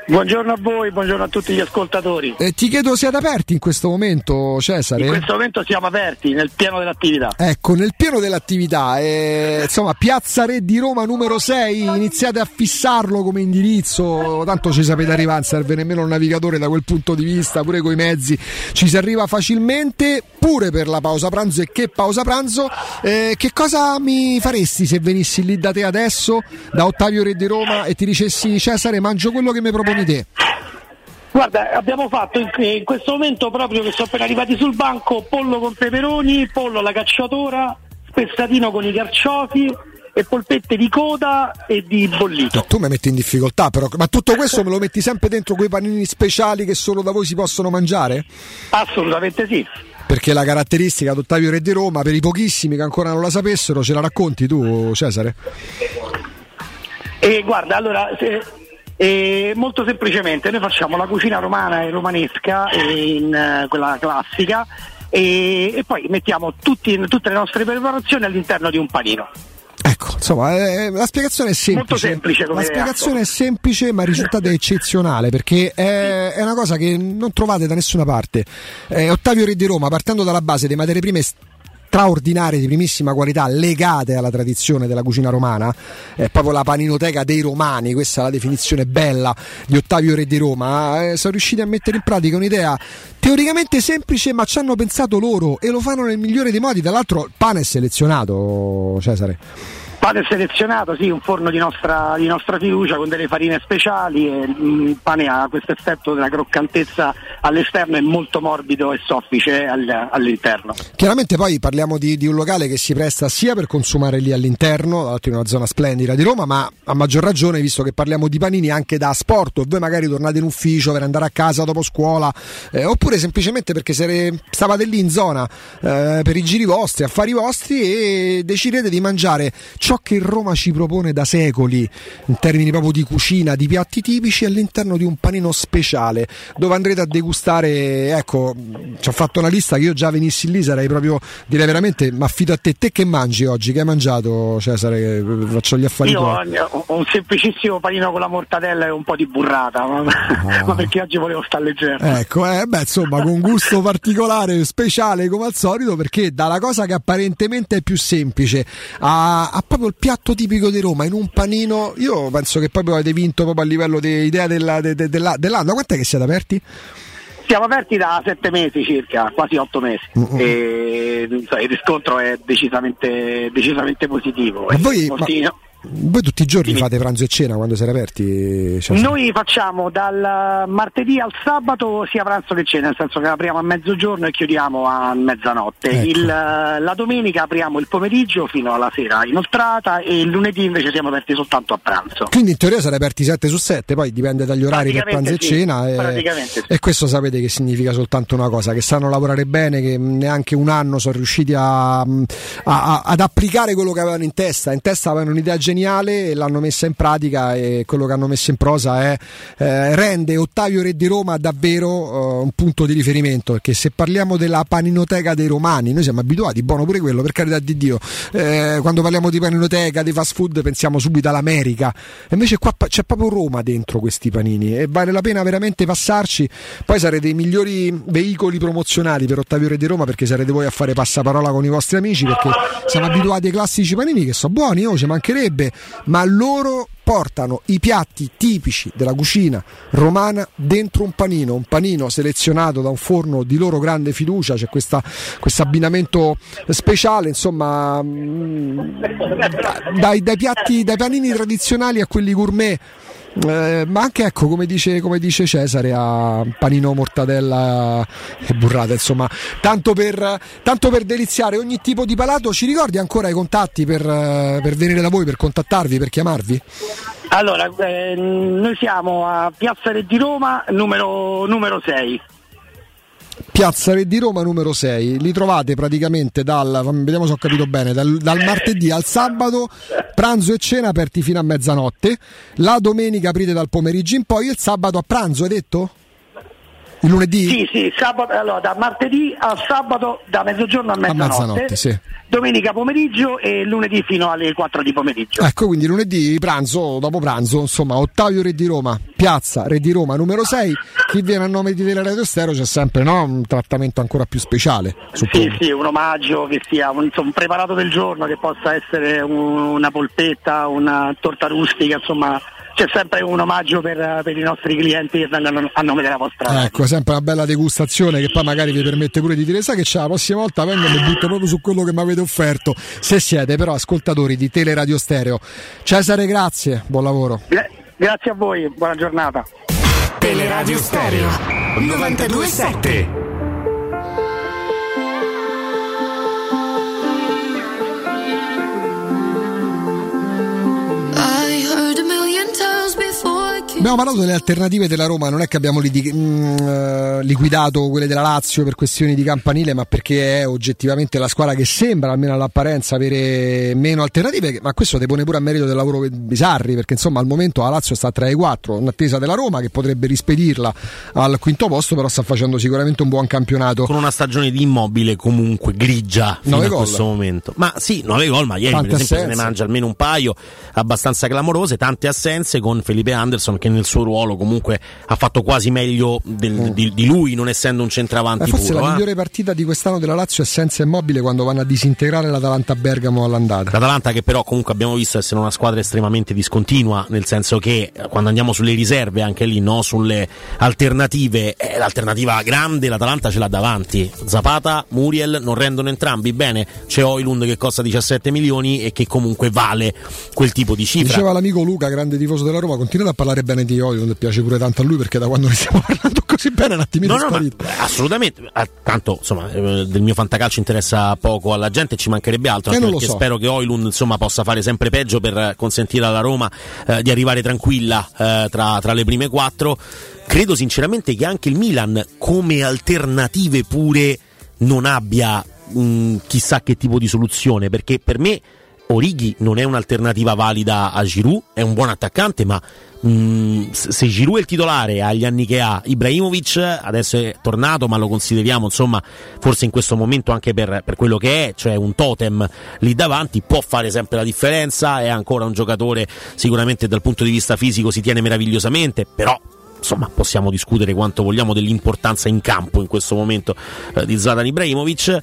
Buongiorno a voi, buongiorno a tutti gli ascoltatori. Eh, ti chiedo siete aperti in questo momento, Cesare? In questo momento siamo aperti nel pieno dell'attività. Ecco, nel pieno dell'attività, eh, insomma, Piazza Re di Roma numero 6, iniziate a fissarlo come indirizzo, tanto ci sapete arrivare, non serve nemmeno un navigatore da quel punto di vista, pure coi mezzi ci si arriva facilmente, pure per la pausa pranzo e che pausa pranzo. Eh, che cosa mi faresti se venissi lì da te adesso, da Ottavio Re di Roma e ti dicessi Cesare mangio quello che mi proponi te? Guarda, abbiamo fatto in, in questo momento proprio che sono appena arrivati sul banco pollo con peperoni, pollo alla cacciatora, spezzatino con i carciofi e polpette di coda e di bollito. Tu mi metti in difficoltà però, ma tutto questo me lo metti sempre dentro quei panini speciali che solo da voi si possono mangiare? Assolutamente sì. Perché la caratteristica di Ottavio Re di Roma, per i pochissimi che ancora non la sapessero, ce la racconti tu Cesare? E guarda, allora, se, eh, molto semplicemente noi facciamo la cucina romana e romanesca eh, in eh, quella classica e, e poi mettiamo tutti, tutte le nostre preparazioni all'interno di un panino. Ecco, insomma, eh, la spiegazione è semplice. Molto semplice come la spiegazione reato. è semplice, ma il risultato è eccezionale perché è, è una cosa che non trovate da nessuna parte. Eh, Ottavio Re di Roma, partendo dalla base delle materie prime straordinarie di primissima qualità legate alla tradizione della cucina romana, è proprio la paninoteca dei romani, questa è la definizione bella di Ottavio Re di Roma, eh, sono riusciti a mettere in pratica un'idea teoricamente semplice ma ci hanno pensato loro e lo fanno nel migliore dei modi, tra l'altro il pane è selezionato Cesare. Pane selezionato, sì, un forno di nostra, di nostra fiducia con delle farine speciali e mm, il pane ha questo effetto della croccantezza all'esterno e molto morbido e soffice all- all'interno. Chiaramente poi parliamo di, di, un locale che si presta sia per consumare lì all'interno, l'altro in una zona splendida di Roma, ma a maggior ragione visto che parliamo di panini anche da sport, voi magari tornate in ufficio per andare a casa dopo scuola, eh, oppure semplicemente perché stavate lì in zona eh, per i giri vostri, affari vostri e decidete di mangiare ciò che Roma ci propone da secoli in termini proprio di cucina, di piatti tipici all'interno di un panino speciale dove andrete a degustare, ecco, ci ho fatto una lista che io già venissi lì sarei proprio, direi veramente, ma affido a te, te che mangi oggi, che hai mangiato Cesare, faccio gli affari Io tuoi. ho un semplicissimo panino con la mortadella e un po' di burrata, ma, Ah. ma perché oggi volevo stare leggero. Ecco, eh, beh, insomma, con gusto particolare, speciale come al solito, perché dalla cosa che apparentemente è più semplice a, a proprio il piatto tipico di Roma in un panino, io penso che proprio avete vinto proprio a livello di idea della- de- de- della- dell'anno. Quant'è che siete aperti? Siamo aperti da sette mesi circa, quasi otto mesi, Mm-hmm. e insomma, il riscontro è decisamente, decisamente positivo. Ma E voi, ma- voi tutti i giorni fate pranzo e cena quando siete aperti? Cesare? Noi facciamo dal martedì al sabato sia pranzo che cena, nel senso che apriamo a mezzogiorno e chiudiamo a mezzanotte. Ecco. Il, la domenica apriamo il pomeriggio fino alla sera inoltrata e il lunedì invece siamo aperti soltanto a pranzo. Quindi in teoria sarete aperti 7 su 7, poi dipende dagli orari per pranzo e sì, cena. E, praticamente sì. e questo sapete che significa soltanto una cosa: che sanno lavorare bene, che neanche un anno sono riusciti a- a- a- ad applicare quello che avevano in testa. In testa avevano un'idea geniale l'hanno messa in pratica e quello che hanno messo in prosa è, eh, rende Ottavio Re di Roma davvero eh, un punto di riferimento. Perché se parliamo della paninoteca dei romani, noi siamo abituati, buono pure quello, per carità di Dio. Eh, quando parliamo di paninoteca, di fast food, pensiamo subito all'America. Invece qua c'è proprio Roma dentro questi panini e vale la pena veramente passarci. Poi sarete i migliori veicoli promozionali per Ottavio Re di Roma perché sarete voi a fare passaparola con i vostri amici perché siamo abituati ai classici panini che sono buoni, oh, ci mancherebbe, ma loro portano i piatti tipici della cucina romana dentro un panino, un panino selezionato da un forno di loro grande fiducia, c'è questo abbinamento speciale, insomma, mm, dai, dai piatti, dai panini tradizionali a quelli gourmet. Eh, ma anche ecco come dice, come dice Cesare a panino mortadella e burrata insomma tanto per, tanto per deliziare ogni tipo di palato ci ricordi ancora i contatti per, eh, per venire da voi per contattarvi per chiamarvi Allora, eh, noi siamo a Piazza Re di Roma, numero, numero 6. Piazza Re di Roma numero 6 li trovate praticamente dal vediamo se ho capito bene dal, dal martedì al sabato pranzo e cena aperti fino a mezzanotte la domenica aprite dal pomeriggio in poi il sabato a pranzo hai detto? Il lunedì? Sì, sì, sabato, allora, da martedì a sabato da mezzogiorno a mezzanotte, mezzanotte, sì. domenica pomeriggio e lunedì fino alle 4 di pomeriggio. Ecco, quindi lunedì pranzo, dopo pranzo, insomma, Ottavio Re di Roma, piazza Re di Roma numero 6. Chi viene a nome di Teleradio Stereo c'è sempre no, un trattamento ancora più speciale. Sì, sì, un omaggio che sia un, insomma, un preparato del giorno, che possa essere un- una polpetta, una torta rustica, insomma c'è sempre un omaggio per, per i nostri clienti che vengono a nome della vostra Ecco, sempre una bella degustazione che poi magari vi permette pure di dire, sai che c'è, la prossima volta vengo e mi butto proprio su quello che mi avete offerto, se siete però ascoltatori di Teleradio Stereo. Cesare, grazie, buon lavoro. Gra- grazie a voi, buona giornata. Teleradio Stereo 927. Abbiamo parlato delle alternative della Roma, non è che abbiamo lidi- mm, eh, liquidato quelle della Lazio per questioni di campanile, ma perché è oggettivamente la squadra che sembra, almeno all'apparenza, avere meno alternative, ma questo depone pure a merito del lavoro di Sarri, perché insomma al momento la Lazio sta tra i quattro, in attesa della Roma che potrebbe rispedirla al quinto posto, però sta facendo sicuramente un buon campionato. Con una stagione di immobile comunque grigia fino Nove a gol. questo momento. Ma sì, 9 gol, ma ieri Tante per esempio se ne assenze. mangia almeno un paio abbastanza clamorose, tante assenze con Felipe Anderson che nel suo ruolo comunque ha fatto quasi meglio del- di, di lui non essendo un centravanti forse puro. la eh. migliore partita di quest'anno della Lazio è senza immobile quando vanno a disintegrare l'Atalanta Bergamo all'andata. L'Atalanta che però comunque abbiamo visto essere una squadra estremamente discontinua, nel senso che eh, quando andiamo sulle riserve, anche lì, no? sulle alternative, eh, l'alternativa grande l'Atalanta ce l'ha davanti. Zapata, Muriel non rendono entrambi bene, c'è Oilund che costa 17 milioni e che comunque vale quel tipo di cifra. Diceva l'amico Luca, grande tifoso della Roma, continuate a parlare bene di Oilund, piace pure tanto a lui perché da quando ne stiamo parlando così bene un attimino No, no, è ma sparito. assolutamente. Tanto insomma, eh, del mio fantacalcio interessa poco alla gente, ci mancherebbe altro. Eh, perché so. spero che Oilund insomma, possa fare sempre peggio per consentire alla Roma eh, di arrivare tranquilla eh, tra, tra le prime quattro. Credo sinceramente che anche il Milan, come alternative pure, non abbia mh, chissà che tipo di soluzione. Perché per me Orighi non è un'alternativa valida a Giroud, è un buon attaccante, ma mh, se se Giroud è il titolare agli anni che ha, Ibrahimovic adesso è tornato, ma lo consideriamo insomma forse in questo momento anche per, per quello che è, cioè un totem lì davanti, può fare sempre la differenza, è ancora un giocatore sicuramente dal punto di vista fisico si tiene meravigliosamente, però insomma possiamo discutere quanto vogliamo dell'importanza in campo in questo momento eh, di Zlatan Ibrahimovic.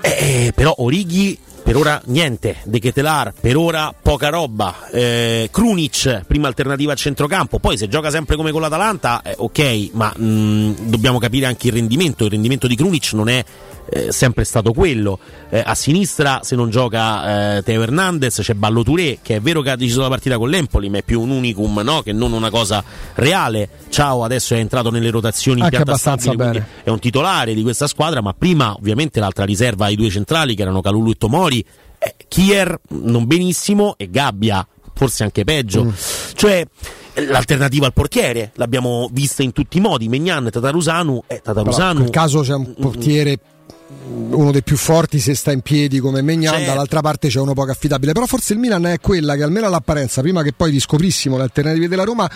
Eh, però Orighi per ora niente, De Ketelar per ora poca roba, eh, Krunic prima alternativa a centrocampo, poi se gioca sempre come con l'Atalanta eh, ok, ma mh, dobbiamo capire anche il rendimento, il rendimento di Krunic non è eh, sempre stato quello, Eh, a sinistra se non gioca eh, Teo Hernandez c'è Ballo Touré che è vero che ha deciso la partita con l'Empoli ma è più un unicum no? che non una cosa reale, Ciao adesso è entrato nelle rotazioni in Anche pianta abbastanza stabile, è un titolare di questa squadra, ma prima ovviamente l'altra riserva ai due centrali che erano Calulu e Tomori, eh, Kier non benissimo e Gabbia forse anche peggio. Mm. Cioè l'alternativa al portiere l'abbiamo vista in tutti i modi, Megnan, Tatarusanu e Però in Tatarusanu quel caso c'è un portiere uno dei più forti se sta in piedi come Megnan, Certo. dall'altra parte c'è uno poco affidabile. Però forse il Milan è quella che almeno all'apparenza, prima che poi riscoprissimo le alternative della Roma,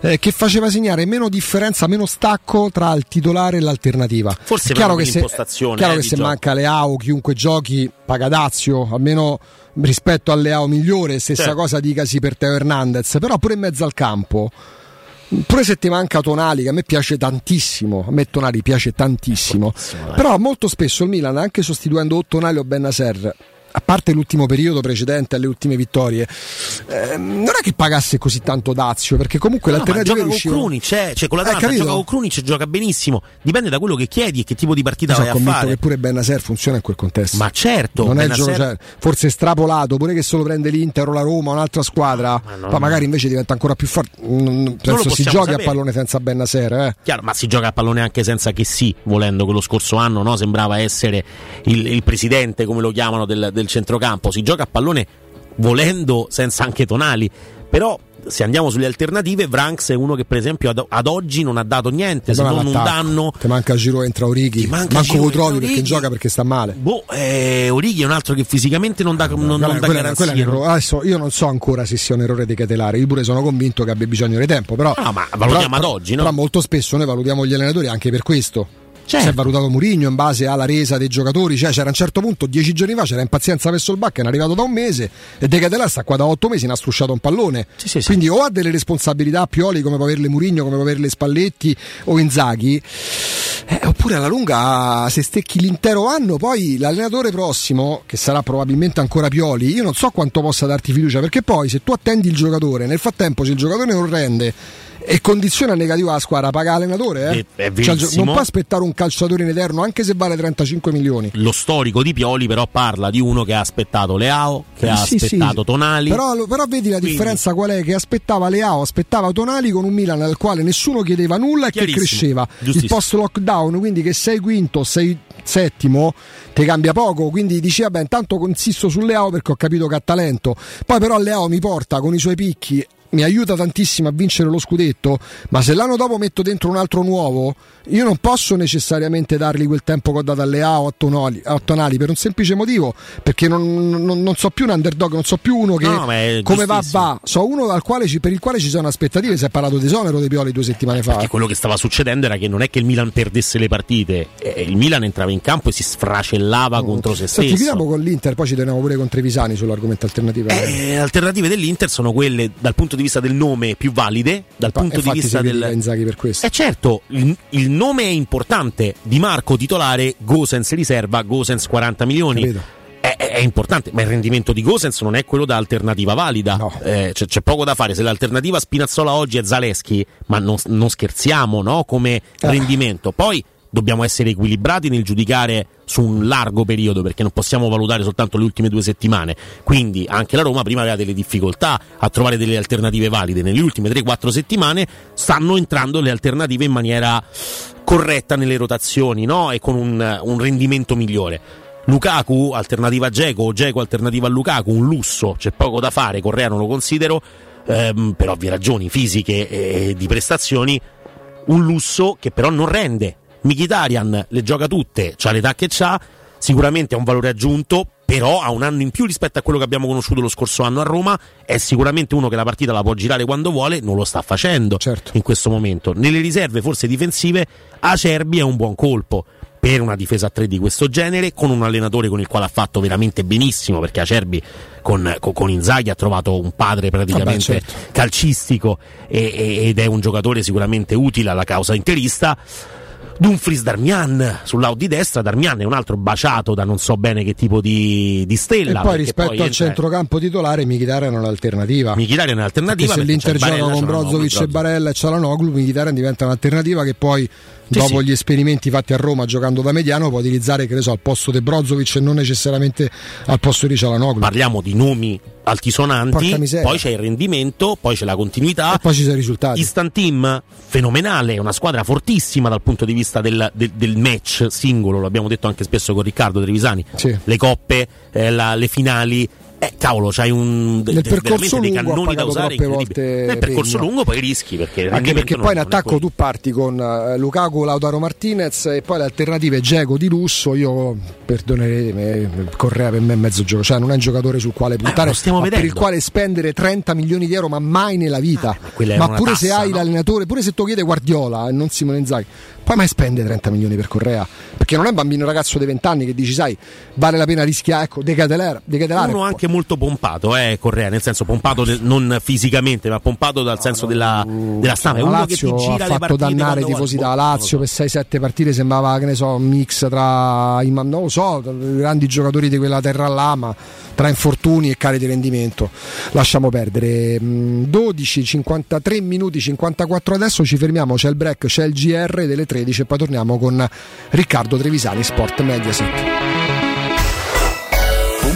eh, che faceva segnare meno differenza, meno stacco tra il titolare e l'alternativa. Forse è chiaro che se, chiaro eh, che se gioco. manca Leao, chiunque giochi paga Dazio, almeno rispetto al Leao migliore, stessa Certo. cosa dicasi per Teo Hernandez, però pure in mezzo al campo. Pure se ti manca Tonali, che a me piace tantissimo, a me Tonali piace tantissimo, però molto spesso il Milan, anche sostituendo o Tonali o Bennaser, a parte l'ultimo periodo precedente alle ultime vittorie, ehm, non è che pagasse così tanto Dazio, perché comunque No, ma l'alternativa gioca con riuscivano- Krunic, eh, cioè con l'Atalanta Eh, capito? gioca con Krunic, gioca benissimo. Dipende da quello che chiedi e che tipo di partita Sono vai a convinto fare. che pure Bennaser funziona in quel contesto. Ma certo, non è il gioco, cioè, forse estrapolato, pure che se lo prende l'Inter o la Roma, un'altra squadra, no, poi no. magari invece diventa ancora più forte. Non- Penso si giochi sapere. a pallone senza Bennaser, eh. Chiaro, ma si gioca a pallone anche senza che sì, volendo che lo scorso anno no, sembrava essere il, il presidente, come lo chiamano, del, del centrocampo. Si gioca a pallone volendo senza anche Tonali. Però se andiamo sulle alternative, Vranks è uno che per esempio ad, ad oggi non ha dato niente, se non un danno. Ti manca Giro entra Orighi. manca Manco Giro, lo trovi entra perché gioca perché sta male. Boh, eh, Orighi è un altro che fisicamente non dà, non, non Quella- dà quella- quella. Adesso io non so ancora se sia un errore di Catelare, io pure sono convinto che abbia bisogno di tempo, però, No, ma valutiamo però- ad oggi, no? però molto spesso noi valutiamo gli allenatori anche per questo. Certo. Si è valutato Murigno in base alla resa dei giocatori, cioè c'era un certo punto, dieci giorni fa c'era impazienza verso il back, è arrivato da un mese e De Catelare sta qua da otto mesi, ne ha strusciato un pallone. Quindi o ha delle responsabilità Pioli come può averle Murigno, come può averle Spalletti o Inzaghi, eh, oppure alla lunga se stecchi l'intero anno, poi l'allenatore prossimo, che sarà probabilmente ancora Pioli, io non so quanto possa darti fiducia, perché poi se tu attendi il giocatore, nel frattempo se il giocatore non rende e condiziona negativa la squadra, paga l'allenatore. Eh? È- Cioè, non può aspettare un calciatore in eterno, anche se vale 35 milioni. Lo storico di Pioli però parla di uno che ha aspettato Leao, che ha Sì, sì. aspettato Tonali. Però, però vedi la Quindi- differenza qual è? Che aspettava Leao, aspettava Tonali con un Milan al quale nessuno chiedeva nulla e che cresceva. Il post lockdown, quindi che sei quinto, sei settimo, ti cambia poco. Quindi dici, vabbè, intanto insisto su Leao perché ho capito che ha talento. Poi però Leao mi porta con i suoi picchi. Mi aiuta tantissimo a vincere lo scudetto, ma se l'anno dopo metto dentro un altro nuovo, io non posso necessariamente dargli quel tempo che ho dato a Leao a Tonali, a Tonali per un semplice motivo, perché non, non- non so più un underdog, non so più uno che No, come va va, so uno dal quale ci- per il quale ci sono aspettative, si è parlato di esonero dei Pioli due settimane fa. Perché quello che stava succedendo era che non è che il Milan perdesse le partite, eh, il Milan entrava in campo e si sfracellava contro se Senti, stesso. chiudiamo con l'Inter, poi ci teniamo pure con Trevisani sull'argomento alternativo. Eh, le alternative dell'Inter sono quelle dal punto di vista del nome più valide, dal punto di vista del. Inzaghi per questo. Eh certo, il, il nome è importante. Di Marco titolare, Gosens riserva, Gosens 40 milioni. È, è- importante, ma il rendimento di Gosens non è quello da alternativa valida. Eh, c'è, c'è poco da fare. Se l'alternativa Spinazzola oggi è Zaleschi, ma non, non scherziamo no? come Eh. rendimento. Poi dobbiamo essere equilibrati nel giudicare su un largo periodo perché non possiamo valutare soltanto le ultime due settimane. Quindi anche la Roma prima aveva delle difficoltà a trovare delle alternative valide. Nelle ultime 3-4 settimane stanno entrando le alternative in maniera corretta nelle rotazioni no? e con un, un rendimento migliore. Lukaku, alternativa a Geco, Geco, alternativa a Lukaku, un lusso, c'è poco da fare, Correa non lo considero, ehm, per ovvie ragioni fisiche e di prestazioni, un lusso che però non rende. Mkhitaryan le gioca tutte, c'ha l'età che c'ha, sicuramente ha un valore aggiunto, però ha un anno in più rispetto a quello che abbiamo conosciuto lo scorso anno a Roma, è sicuramente uno che la partita la può girare quando vuole, non lo sta facendo in questo momento. Nelle riserve forse difensive Acerbi è un buon colpo per una difesa a tre di questo genere, con un allenatore con il quale ha fatto veramente benissimo, perché Acerbi con, con, con Inzaghi ha trovato un padre praticamente Vabbè, certo. calcistico e- e- ed è un giocatore sicuramente utile alla causa interista. Dumfries Darmian sull'out di destra, Darmian è un altro baciato da non so bene che tipo di, di E stella. poi perché rispetto poi al entra- centrocampo titolare Mkhitaryan è un'alternativa. Mkhitaryan è un'alternativa Perché se perché l'Inter c'è gioca con Brozovic e. Barella e Cialanoglu, Mkhitaryan diventa un'alternativa che poi Sì, dopo sì. gli esperimenti fatti a Roma giocando da mediano può utilizzare che ne so, al posto di Brozovic e non necessariamente al posto di Cialanoglu. Parliamo di nomi altisonanti, poi c'è il rendimento, poi c'è la continuità. E poi ci sono i risultati. Instant Team fenomenale, una squadra fortissima dal punto di vista del, del- del match singolo, lo abbiamo detto anche spesso con Riccardo Trevisani. Le coppe, eh, la- le finali. Eh, cavolo, c'hai un de- Nel percorso dei lungo ha cannoni da usare volte Nel percorso Pegno. lungo poi rischi perché Anche perché poi in attacco tu parti con eh, Lukaku, Lautaro Martinez e poi le alternative Geco di lusso. Io perdonerete, Correa per me è mezzo gioco, cioè non è un giocatore sul quale puntare, lo stiamo ma per il quale spendere 30 milioni di euro, ma mai nella vita. è ma pure se tassa, hai no? l'allenatore, pure se tu chiede Guardiola e non Simone Inzaghi, poi mai spende 30 milioni per Correa? Perché non è un bambino ragazzo di 20 anni che dici, sai, vale la pena rischiare, ecco, decadelare, decadelare. Uno anche molto pompato, eh, Correa, nel senso pompato nel- non fisicamente, ma pompato dal senso della, della stampa. È uno che ti Lazio gira ha fatto dannare i tifosi da Lazio per 6-7 partite sembrava che ne so un mix tra i non lo so grandi giocatori di quella terra là ma tra infortuni e cari di rendimento. Lasciamo perdere. Mm, 12 53 minuti 54 adesso ci fermiamo c'è il break c'è il GR delle 13 e poi torniamo con Riccardo Trevisani Sport Mediaset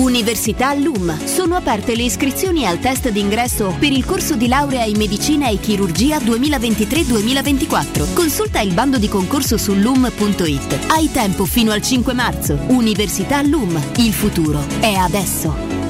Università LUM. Sono aperte le iscrizioni al test d'ingresso per il corso di laurea in medicina e chirurgia 2023-2024. Consulta il bando di concorso su lum.it. Hai tempo fino al 5 marzo. Università LUM. Il futuro è adesso.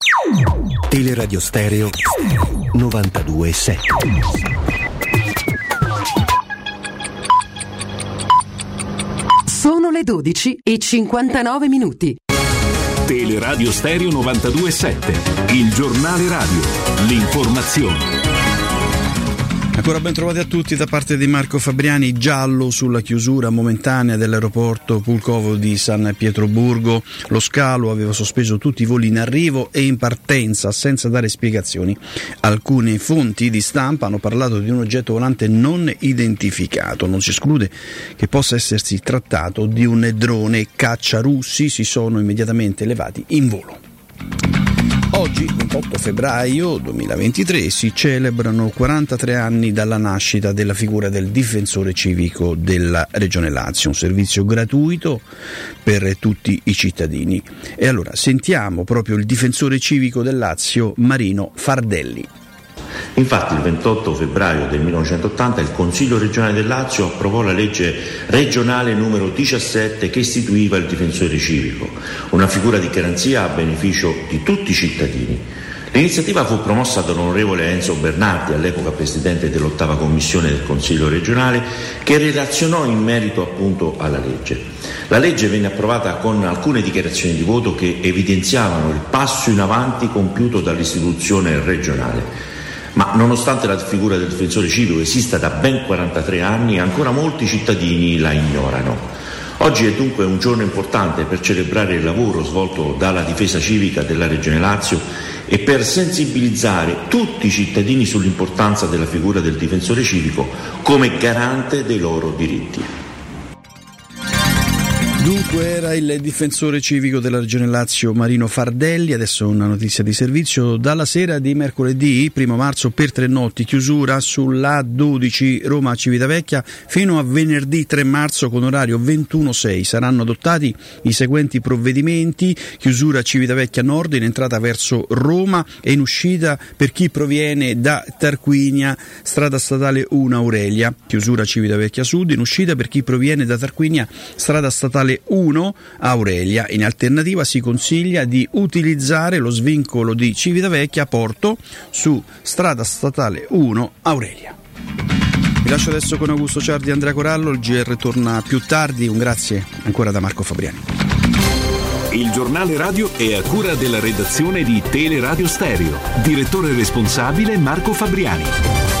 Teleradio Stereo 92.7 Sono le 12 e 59 minuti. Teleradio Stereo 92.7, il giornale radio, l'informazione. Ancora ben trovati a tutti da parte di Marco Fabriani, giallo sulla chiusura momentanea dell'aeroporto Pulcovo di San Pietroburgo. Lo scalo aveva sospeso tutti i voli in arrivo e in partenza senza dare spiegazioni. Alcune fonti di stampa hanno parlato di un oggetto volante non identificato. Non si esclude che possa essersi trattato di un drone caccia russi, si sono immediatamente elevati in volo. Oggi, 28 febbraio 2023, si celebrano 43 anni dalla nascita della figura del difensore civico della Regione Lazio, un servizio gratuito per tutti i cittadini. E allora sentiamo proprio il difensore civico del Lazio, Marino Fardelli. Infatti il 28 febbraio del 1980 il Consiglio regionale del Lazio approvò la legge regionale numero 17 che istituiva il difensore civico, una figura di garanzia a beneficio di tutti i cittadini. L'iniziativa fu promossa dall'onorevole Enzo Bernardi, all'epoca presidente dell'ottava commissione del Consiglio regionale, che relazionò in merito appunto alla legge. La legge venne approvata con alcune dichiarazioni di voto che evidenziavano il passo in avanti compiuto dall'istituzione regionale. Ma nonostante la figura del difensore civico esista da ben 43 anni, ancora molti cittadini la ignorano. Oggi è dunque un giorno importante per celebrare il lavoro svolto dalla difesa civica della Regione Lazio e per sensibilizzare tutti i cittadini sull'importanza della figura del difensore civico come garante dei loro diritti. Era il difensore civico della Regione Lazio Marino Fardelli, adesso una notizia di servizio, dalla sera di mercoledì 1 marzo per tre notti, chiusura sulla 12 Roma Civitavecchia fino a venerdì 3 marzo con orario 21.6. Saranno adottati i seguenti provvedimenti, chiusura Civitavecchia Nord in entrata verso Roma e in uscita per chi proviene da Tarquinia, strada statale 1 Aurelia, chiusura Civitavecchia Sud in uscita per chi proviene da Tarquinia, strada statale 1 Aurelia. In alternativa si consiglia di utilizzare lo svincolo di Civitavecchia Porto su strada statale 1 Aurelia. Vi lascio adesso con Augusto Ciardi e Andrea Corallo, il GR torna più tardi, un grazie ancora da Marco Fabriani. Il giornale radio è a cura della redazione di Teleradio Stereo. Direttore responsabile Marco Fabriani.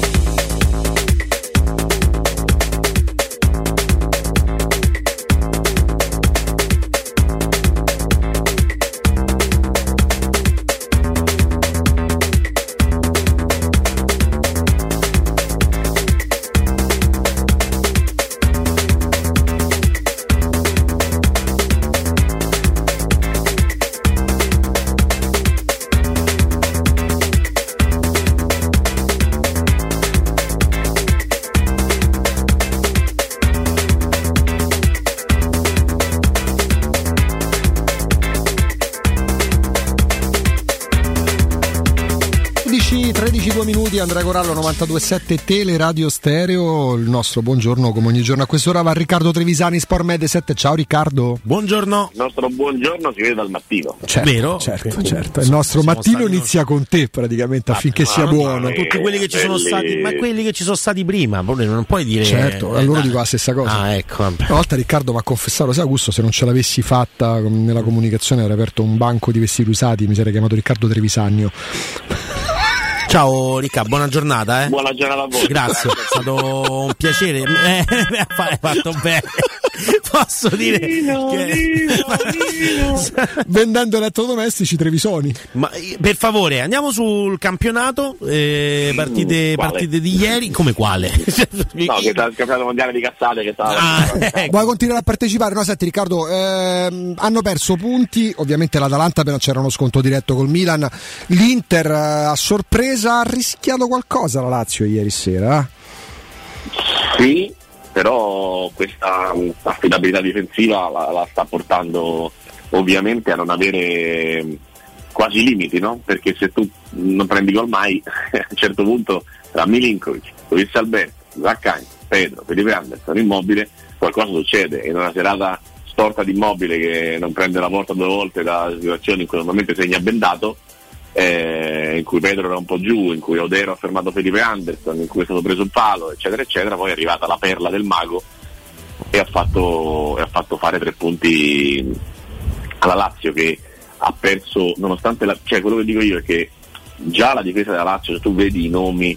Andrea Corallo 927 Tele Radio Stereo. Il nostro buongiorno, come ogni giorno a quest'ora, va Riccardo Trevisani, Sport Med 7. Ciao Riccardo. Buongiorno. Il nostro buongiorno si vede dal mattino. Certo, Vero? Certo, certo. Il nostro mattino inizia con te praticamente affinché sia buono. Tutti quelli che ci sono stati, ma quelli che ci sono stati prima, non puoi dire. Certo, a loro dico la stessa cosa. Ah, ecco. Una volta Riccardo mi ha confessato, sai Augusto, se non ce l'avessi fatta nella comunicazione avrei aperto un banco di vestiti usati, mi sarei chiamato Riccardo Trevisagno. Ciao Ricca, buona giornata. Eh? Buona giornata a voi. Grazie, è stato un piacere. Eh, fatto bene. Posso dire Nino, che... Nino, Nino. Vendendo elettrodomestici Trevisoni. Ma per favore, andiamo sul campionato. Eh, partite, Quale? partite di ieri. Come quale? No, che sta il campionato mondiale di cazzate che sta. Ah, ecco. Vuoi continuare a partecipare? No, senti Riccardo, ehm, hanno perso punti, ovviamente l'Atalanta appena c'era uno sconto diretto col Milan, l'Inter eh, a sorpresa ha rischiato qualcosa la Lazio ieri sera. eh? Sì, però questa mh, affidabilità difensiva la, la sta portando ovviamente a non avere mh, quasi limiti, no? Perché se tu non prendi gol mai, a un certo punto tra Milinkovic, Luis Alberto, Zaccagni, Pedro, Felipe Anderson, Immobile, qualcosa succede. In una serata storta di Immobile che non prende la porta due volte da situazioni in cui normalmente segna bendato, eh, in cui Pedro era un po' giù, in cui Odero ha fermato Felipe Anderson, in cui è stato preso il palo, eccetera, eccetera, poi è arrivata la perla del mago e ha fatto, e ha fatto fare tre punti alla Lazio che ha perso, nonostante la, cioè quello che dico io è che già la difesa della Lazio, se tu vedi i nomi,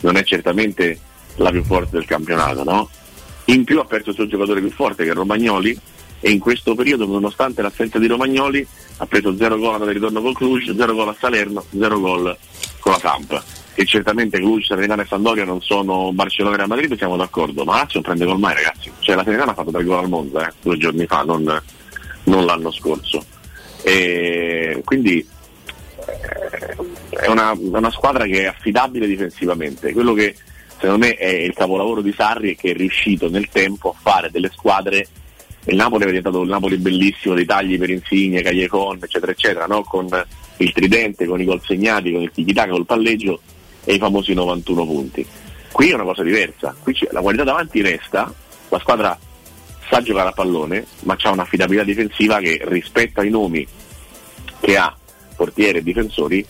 non è certamente la più forte del campionato, no? In più ha perso il suo giocatore più forte che è Romagnoli e in questo periodo, nonostante l'assenza di Romagnoli, ha preso 0 gol al ritorno col Cluj, 0 gol a Salerno, 0 gol con la Samp. E certamente Cluj, Serenana e Sandoria non sono Barcellona e Real Madrid, siamo d'accordo, ma Lazio non prende gol mai ragazzi. Cioè la Serenana ha fatto 3 gol al mondo, eh, due giorni fa, non, non l'anno scorso. E quindi eh, è una, una squadra che è affidabile difensivamente. Quello che secondo me è il capolavoro di Sarri è che è riuscito nel tempo a fare delle squadre il Napoli è diventato il Napoli bellissimo dei tagli per Insigne, Cagliecon, eccetera, eccetera, no? con il tridente, con i gol segnati, con il tiki-taka, col palleggio e i famosi 91 punti. Qui è una cosa diversa, qui la qualità davanti resta, la squadra sa giocare a pallone, ma ha un'affidabilità difensiva che rispetto ai nomi che ha portiere e difensori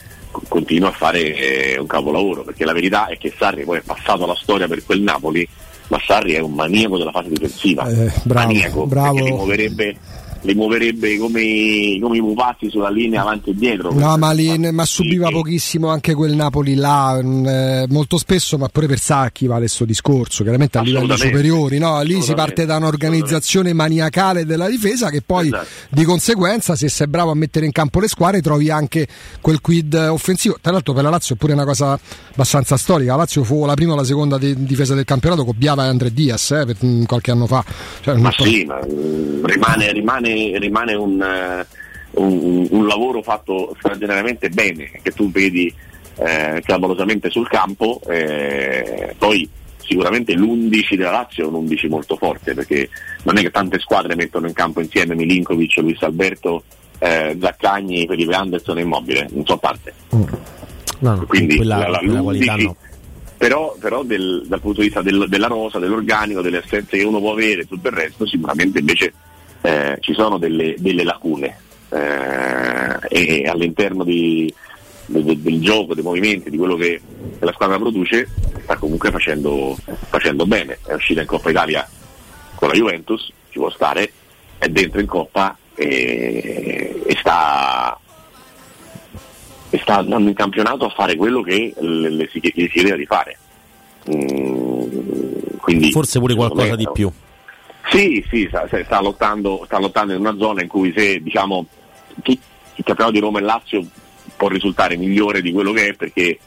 continua a fare eh, un capolavoro, perché la verità è che Sarri poi è passato alla storia per quel Napoli ma Sarri è un maniaco della fase difensiva, Eh, bravo, maniaco, bravo. li muoverebbe, li muoverebbe come, come i pupazzi sulla linea avanti e dietro. No, ma, li- ma subiva pochissimo anche quel Napoli là, mm, eh, molto spesso, ma pure per Sacchi vale questo discorso, chiaramente a livelli superiori. No? Lì si parte da un'organizzazione maniacale della difesa che poi Esatto. di conseguenza, se sei bravo a mettere in campo le squadre, trovi anche quel quid offensivo. Tra l'altro per la Lazio è pure una cosa abbastanza storica. La Lazio fu la prima o la seconda di- difesa del campionato, copiava Andre Diaz eh, per- mm, qualche anno fa. Cioè, Ma sì, ma mm, rimane, rimane, rimane un, eh, un- un lavoro fatto straordinariamente bene, che tu vedi eh, clamorosamente sul campo, eh, poi sicuramente l'11 della Lazio è un 11 molto forte, perché non è che tante squadre mettono in campo insieme Milinkovic, Luis Alberto, eh, Zaccagni, Felipe Anderson e Immobile, non so tante. No, no, Quindi quella, la- la- quella qualità l'11 no. però, però del- dal punto di vista del- della rosa, dell'organico, delle assenze che uno può avere e tutto il resto, sicuramente invece eh, ci sono delle, delle lacune eh, e all'interno di- de- de- del gioco, dei movimenti, di quello che, la squadra produce, sta comunque facendo, facendo bene. È uscita in Coppa Italia con la Juventus, ci può stare, è dentro in Coppa e, e sta e sta andando in campionato a fare quello che le, le si, chiedeva di fare. Mm, quindi, Forse pure qualcosa me, di più. Sì, sì, sta, sta lottando, sta lottando in una zona in cui se diciamo chi- il campionato di Roma e Lazio può risultare migliore di quello che è perché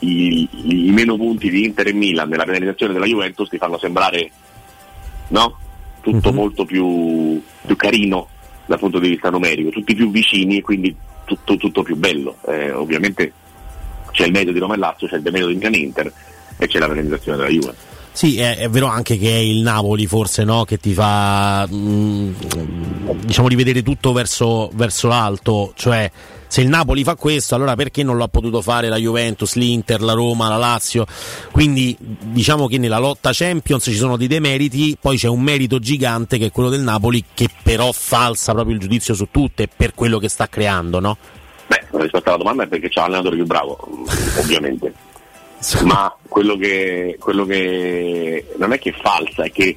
i, i meno punti di Inter e Milan nella penalizzazione della Juventus ti fanno sembrare no? tutto molto più, più carino dal punto di vista numerico, tutti più vicini e quindi tutto, tutto più bello. Eh, ovviamente c'è il medio di Roma e Lazio, c'è il demerito di Milan e Inter e c'è la penalizzazione della Juve. Sì, è, è vero anche che è il Napoli forse no? che ti fa mm, diciamo rivedere tutto verso, verso l'alto, cioè se il Napoli fa questo allora perché non l'ha potuto fare la Juventus, l'Inter, la Roma, la Lazio? Quindi diciamo che nella lotta Champions ci sono dei demeriti, poi c'è un merito gigante che è quello del Napoli che però falsa proprio il giudizio su tutte per quello che sta creando, no? Beh, rispetto alla domanda è perché c'è l'allenatore più bravo, ovviamente. Ma quello che, quello che non è che è falsa, è che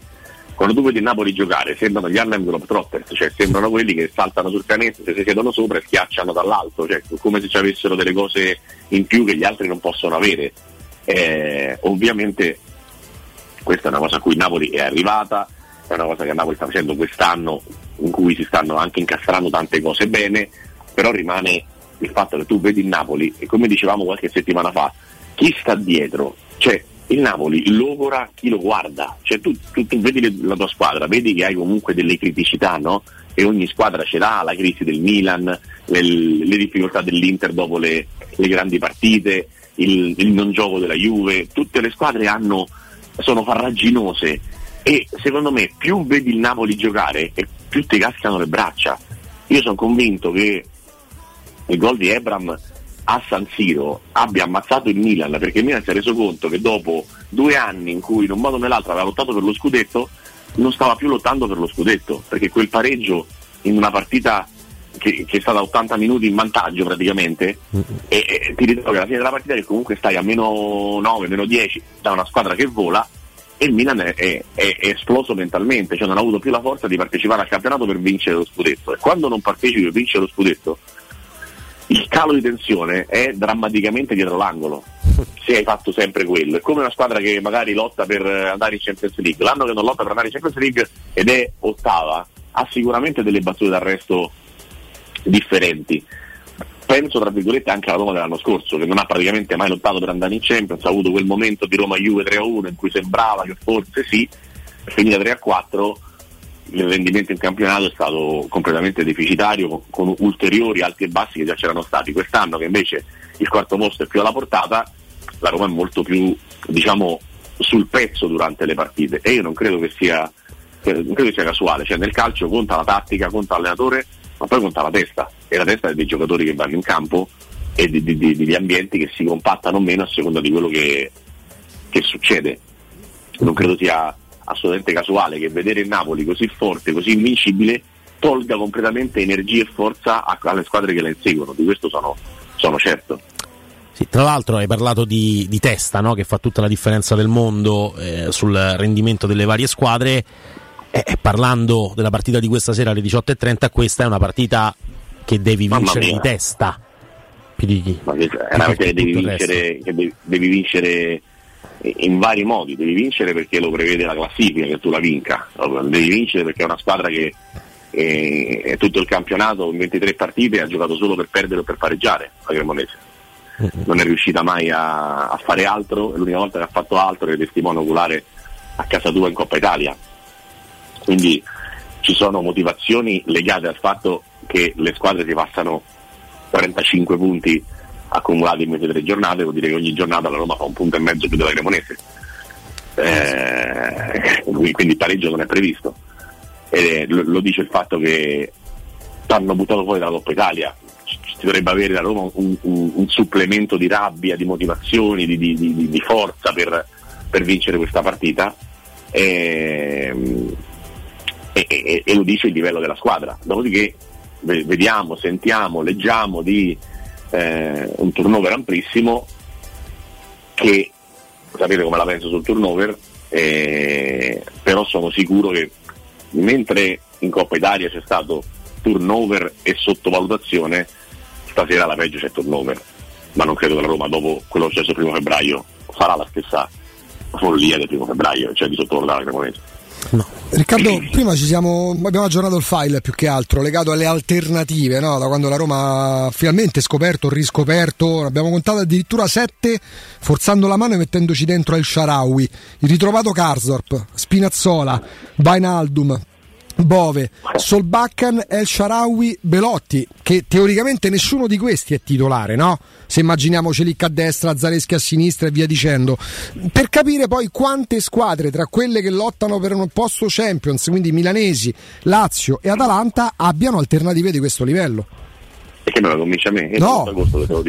quando tu vedi Napoli giocare sembrano gli Harlem Globetrotters, cioè sembrano quelli che saltano sul canestro, se si siedono sopra e schiacciano dall'alto, cioè come se ci avessero delle cose in più che gli altri non possono avere. Eh, ovviamente questa è una cosa a cui Napoli è arrivata, è una cosa che Napoli sta facendo quest'anno in cui si stanno anche incastrando tante cose bene, però rimane il fatto che tu vedi Napoli e come dicevamo qualche settimana fa, chi sta dietro, cioè il Napoli logora chi lo guarda, cioè tu, tu- tu vedi la tua squadra, vedi che hai comunque delle criticità, no? E ogni squadra ce l'ha, la crisi del Milan, le, le difficoltà dell'Inter dopo le, le grandi partite, il, il non gioco della Juve, tutte le squadre hanno, sono farraginose e secondo me più vedi il Napoli giocare e più ti cascano le braccia. Io sono convinto che il gol di Ebram a San Siro abbia ammazzato il Milan perché il Milan si è reso conto che dopo due anni in cui in un modo o nell'altro aveva lottato per lo scudetto non stava più lottando per lo scudetto perché quel pareggio in una partita che, che è stata 80 minuti in vantaggio praticamente e, e ti ritrovi alla fine della partita che comunque stai a meno 9, meno 10 da una squadra che vola e il Milan è, è- è- è esploso mentalmente, cioè non ha avuto più la forza di partecipare al campionato per vincere lo scudetto. E quando non partecipi per vincere lo scudetto il calo di tensione è drammaticamente dietro l'angolo se hai fatto sempre quello. È come una squadra che magari lotta per andare in Champions League. L'anno che non lotta per andare in Champions League ed è ottava ha sicuramente delle battute d'arresto differenti. Penso tra virgolette anche alla Roma dell'anno scorso che non ha praticamente mai lottato per andare in Champions ha avuto quel momento di Roma-Juve 3-1 in cui sembrava che forse sì è finita 3-4 il rendimento in campionato è stato completamente deficitario con, ulteriori alti e bassi che già c'erano stati quest'anno che invece il quarto posto è più alla portata la Roma è molto più diciamo sul pezzo durante le partite. E io non credo che sia non credo che sia casuale. Cioè nel calcio conta la tattica conta l'allenatore ma poi conta la testa. E la testa è dei giocatori che vanno in campo e di- di- di- degli ambienti che si compattano meno a seconda di quello che, che succede. Non credo sia assolutamente casuale che vedere il Napoli così forte, così invincibile tolga completamente energia e forza alle squadre che la inseguono, di questo sono, sono certo. Sì, tra l'altro hai parlato di, di testa, no? che fa tutta la differenza del mondo eh, sul rendimento delle varie squadre. E, e parlando della partita di questa sera alle 18.30, questa è una partita che devi Mamma vincere mia. di testa. Più di chi? Ma che- è una partita che devi vincere, che devi, devi vincere in vari modi, devi vincere perché lo prevede la classifica che tu la vinca, devi vincere perché è una squadra che eh, tutto il campionato in 23 partite ha giocato solo per perdere o per pareggiare la Cremonese. Non è riuscita mai a, a fare altro, e l'unica volta che ha fatto altro è testimone oculare a casa tua in Coppa Italia. Quindi ci sono motivazioni legate al fatto che le squadre si passano 45 punti accumulati in 23 giornate, vuol dire che ogni giornata la Roma fa un punto e mezzo più della Cremonese. Eh, quindi il pareggio non è previsto. E lo, lo dice il fatto che hanno buttato fuori dalla Coppa Italia. Ci dovrebbe avere da Roma un, un- un supplemento di rabbia, di motivazioni, di, di- di- di forza per, per vincere questa partita. Ehm, E, e- e lo dice il livello della squadra. Dopodiché ve- vediamo, sentiamo, leggiamo di eh, un turnover amplissimo che sapete come la penso sul turnover, eh, però sono sicuro che mentre in Coppa Italia c'è stato turnover e sottovalutazione, stasera la peggio c'è turnover, ma non credo che la Roma dopo quello che è successo il primo febbraio farà la stessa follia del primo febbraio, cioè di sottovalutare la Cremonese. Riccardo, prima siamo, abbiamo aggiornato il file più che altro legato alle alternative, no? da quando la Roma ha finalmente scoperto, riscoperto, abbiamo contato addirittura sette, forzando la mano e mettendoci dentro El Sharawi, il ritrovato Karsdorp, Spinazzola, Bainaldum, Bove, Solbaccan, El Sharawi, Belotti, che teoricamente nessuno di questi è titolare, no? Se immaginiamo Celic a destra, Zaleschi a sinistra e via dicendo. Per capire poi quante squadre tra quelle che lottano per un posto Champions, quindi milanesi, Lazio e Atalanta, abbiano alternative di questo livello. Perché me lo convince a me? No.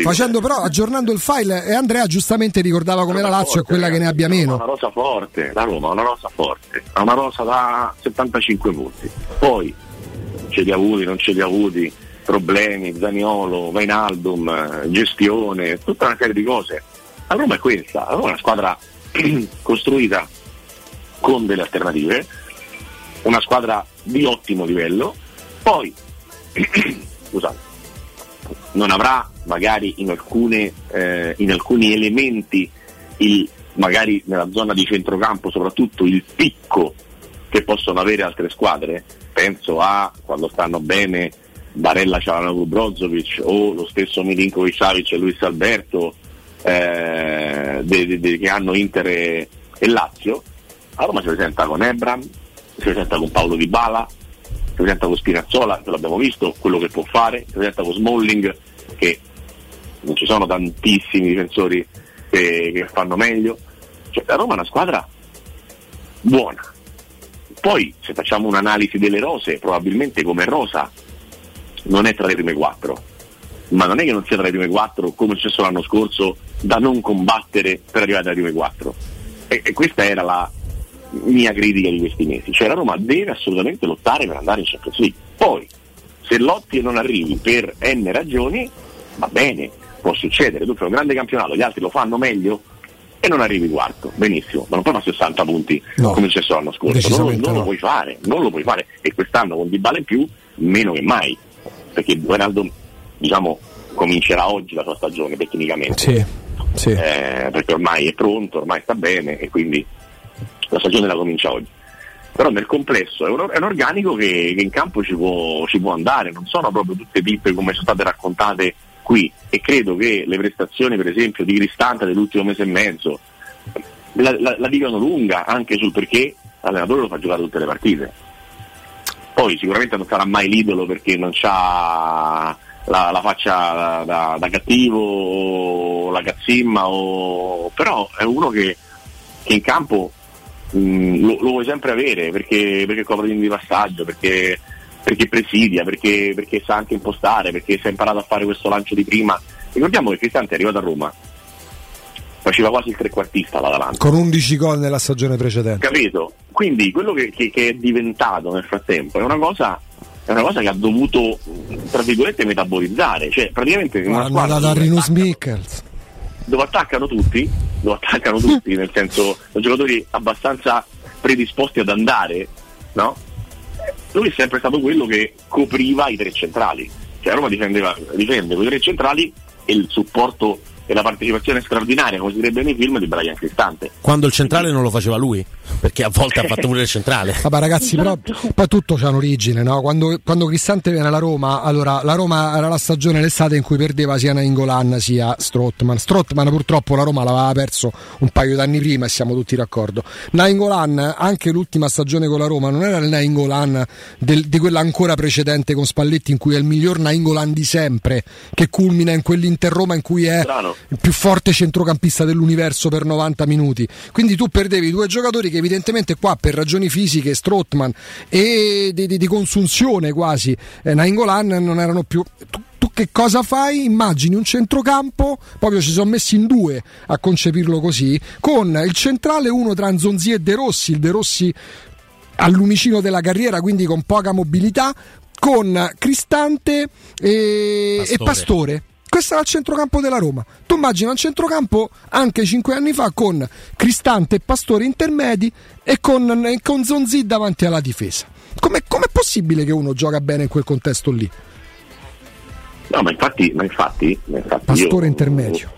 Facendo però, aggiornando il file, e Andrea giustamente ricordava come la Lazio è quella che ne abbia Ha meno. una rosa forte, la Roma ha una rosa forte, ha una rosa da 75 punti. Poi ce li ha avuti, non ce li ha avuti, problemi, Zaniolo, Vainaldum, eh, gestione, tutta una serie di cose. La Roma è questa, la Roma è una squadra costruita con delle alternative, una squadra di ottimo livello, poi scusate, non avrà magari in, alcune, eh, in alcuni elementi, il- magari nella zona di centrocampo soprattutto, il picco che possono avere altre squadre. Penso a quando stanno bene Barella Cialanoglu Brozovic o lo stesso Milinkovic Savic e Luis Alberto eh, de- de- de- che hanno Inter e, e Lazio. A Roma si presenta con Ebram, si presenta con Paolo Di Bala, presenta con Spinazzola, che l'abbiamo visto, quello che può fare, si presenta con Smalling, che non ci sono tantissimi difensori che, che fanno meglio. Cioè, la Roma è una squadra buona. Poi, se facciamo un'analisi delle rose, probabilmente come rosa non è tra le prime quattro, ma non è che non sia tra le prime quattro come è successo l'anno scorso da non combattere per arrivare alle prime quattro. E, e questa era la mia critica di questi mesi. Cioè la Roma deve assolutamente lottare per andare in Champions League. Poi, se lotti e non arrivi per n ragioni, va bene, può succedere, tu fai un grande campionato, gli altri lo fanno meglio e non arrivi quarto, benissimo, ma non puoi fare 60 punti No. come è successo l'anno scorso, non, lo- non lo no. puoi fare, non lo puoi fare e quest'anno con Dybala in più meno che mai, perché Ronaldo diciamo comincerà oggi la sua stagione tecnicamente, Sì, sì. eh, perché ormai è pronto, ormai sta bene e quindi la stagione la comincia oggi. Però nel complesso è un, è un organico che, che in campo ci può, ci può andare, non sono proprio tutte pippe come sono state raccontate qui e credo che le prestazioni per esempio di Cristante dell'ultimo mese e mezzo la, la, la dicono lunga anche sul perché l'allenatore lo fa giocare tutte le partite. Poi sicuramente non sarà mai l'idolo perché non ha la, la faccia da, da- da cattivo o la cazzimma, o... però è uno che, che in campo mh, lo, lo vuoi sempre avere perché, perché copre di passaggio, perché, perché presidia, perché, perché sa anche impostare, perché si è imparato a fare questo lancio di prima. Ricordiamo che Cristante è arrivato a Roma, faceva quasi il trequartista là davanti. Con 11 gol nella stagione precedente. Capito? Quindi quello che, che- che è diventato nel frattempo è una cosa, è una cosa che ha dovuto, tra virgolette, metabolizzare. Cioè, praticamente in una squadra dato a dove, Rinus Mikkels. Dove attaccano tutti, dove attaccano tutti, nel senso, sono giocatori abbastanza predisposti ad andare, no? Lui è sempre stato quello che copriva i tre centrali. Cioè Roma difendeva, difende i tre centrali e il supporto e la partecipazione straordinaria, come si direbbe nei film, di Brian Cristante. Quando il centrale non lo faceva lui, perché a volte ha fatto pure il centrale. Vabbè ragazzi, però poi tutto c'ha un'origine, no? Quando, quando Cristante viene alla Roma, allora la Roma era la stagione l'estate in cui perdeva sia Nainggolan sia Strottman. Strottman purtroppo la Roma l'aveva perso un paio d'anni prima e siamo tutti d'accordo. Nainggolan, anche l'ultima stagione con la Roma, non era il Nainggolan di quella ancora precedente con Spalletti in cui è il miglior Nainggolan di sempre, che culmina in quell'Inter Roma in cui è Strano. Il più forte centrocampista dell'universo per 90 minuti. Quindi tu perdevi due giocatori che evidentemente qua per ragioni fisiche, Strottman e di, di- di consunzione quasi, eh, Nainggolan non erano più... Tu, tu che cosa fai? Immagini un centrocampo, proprio ci sono messi in due a concepirlo così, con il centrale uno tra Nzonzi e De Rossi, il De Rossi al lumicino della carriera, quindi con poca mobilità, con Cristante e Pastore. e Pastore. Questo era il centrocampo della Roma. Tu immagina un centrocampo anche cinque anni fa con Cristante e Pastore intermedi e con, con Zonzi davanti alla difesa. Com'è, com'è possibile che uno gioca bene in quel contesto lì? No, ma infatti, ma infatti, ma infatti Pastore io intermedio.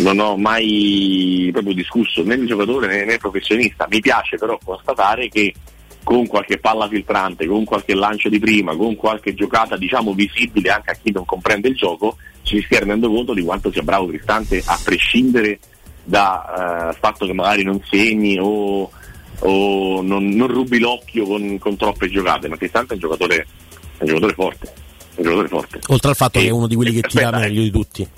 non ho mai proprio discusso né il giocatore né, né il professionista. Mi piace però constatare che con qualche palla filtrante, con qualche lancio di prima, con qualche giocata diciamo visibile anche a chi non comprende il gioco, ci si stia rendendo conto di quanto sia bravo Cristante a prescindere dal fatto che magari non segni o, o non, non rubi l'occhio con, con troppe giocate, ma Cristante è un giocatore, è un giocatore forte. Un giocatore forte. Oltre al fatto E- che è uno di quelli che tira aspetta, meglio di tutti.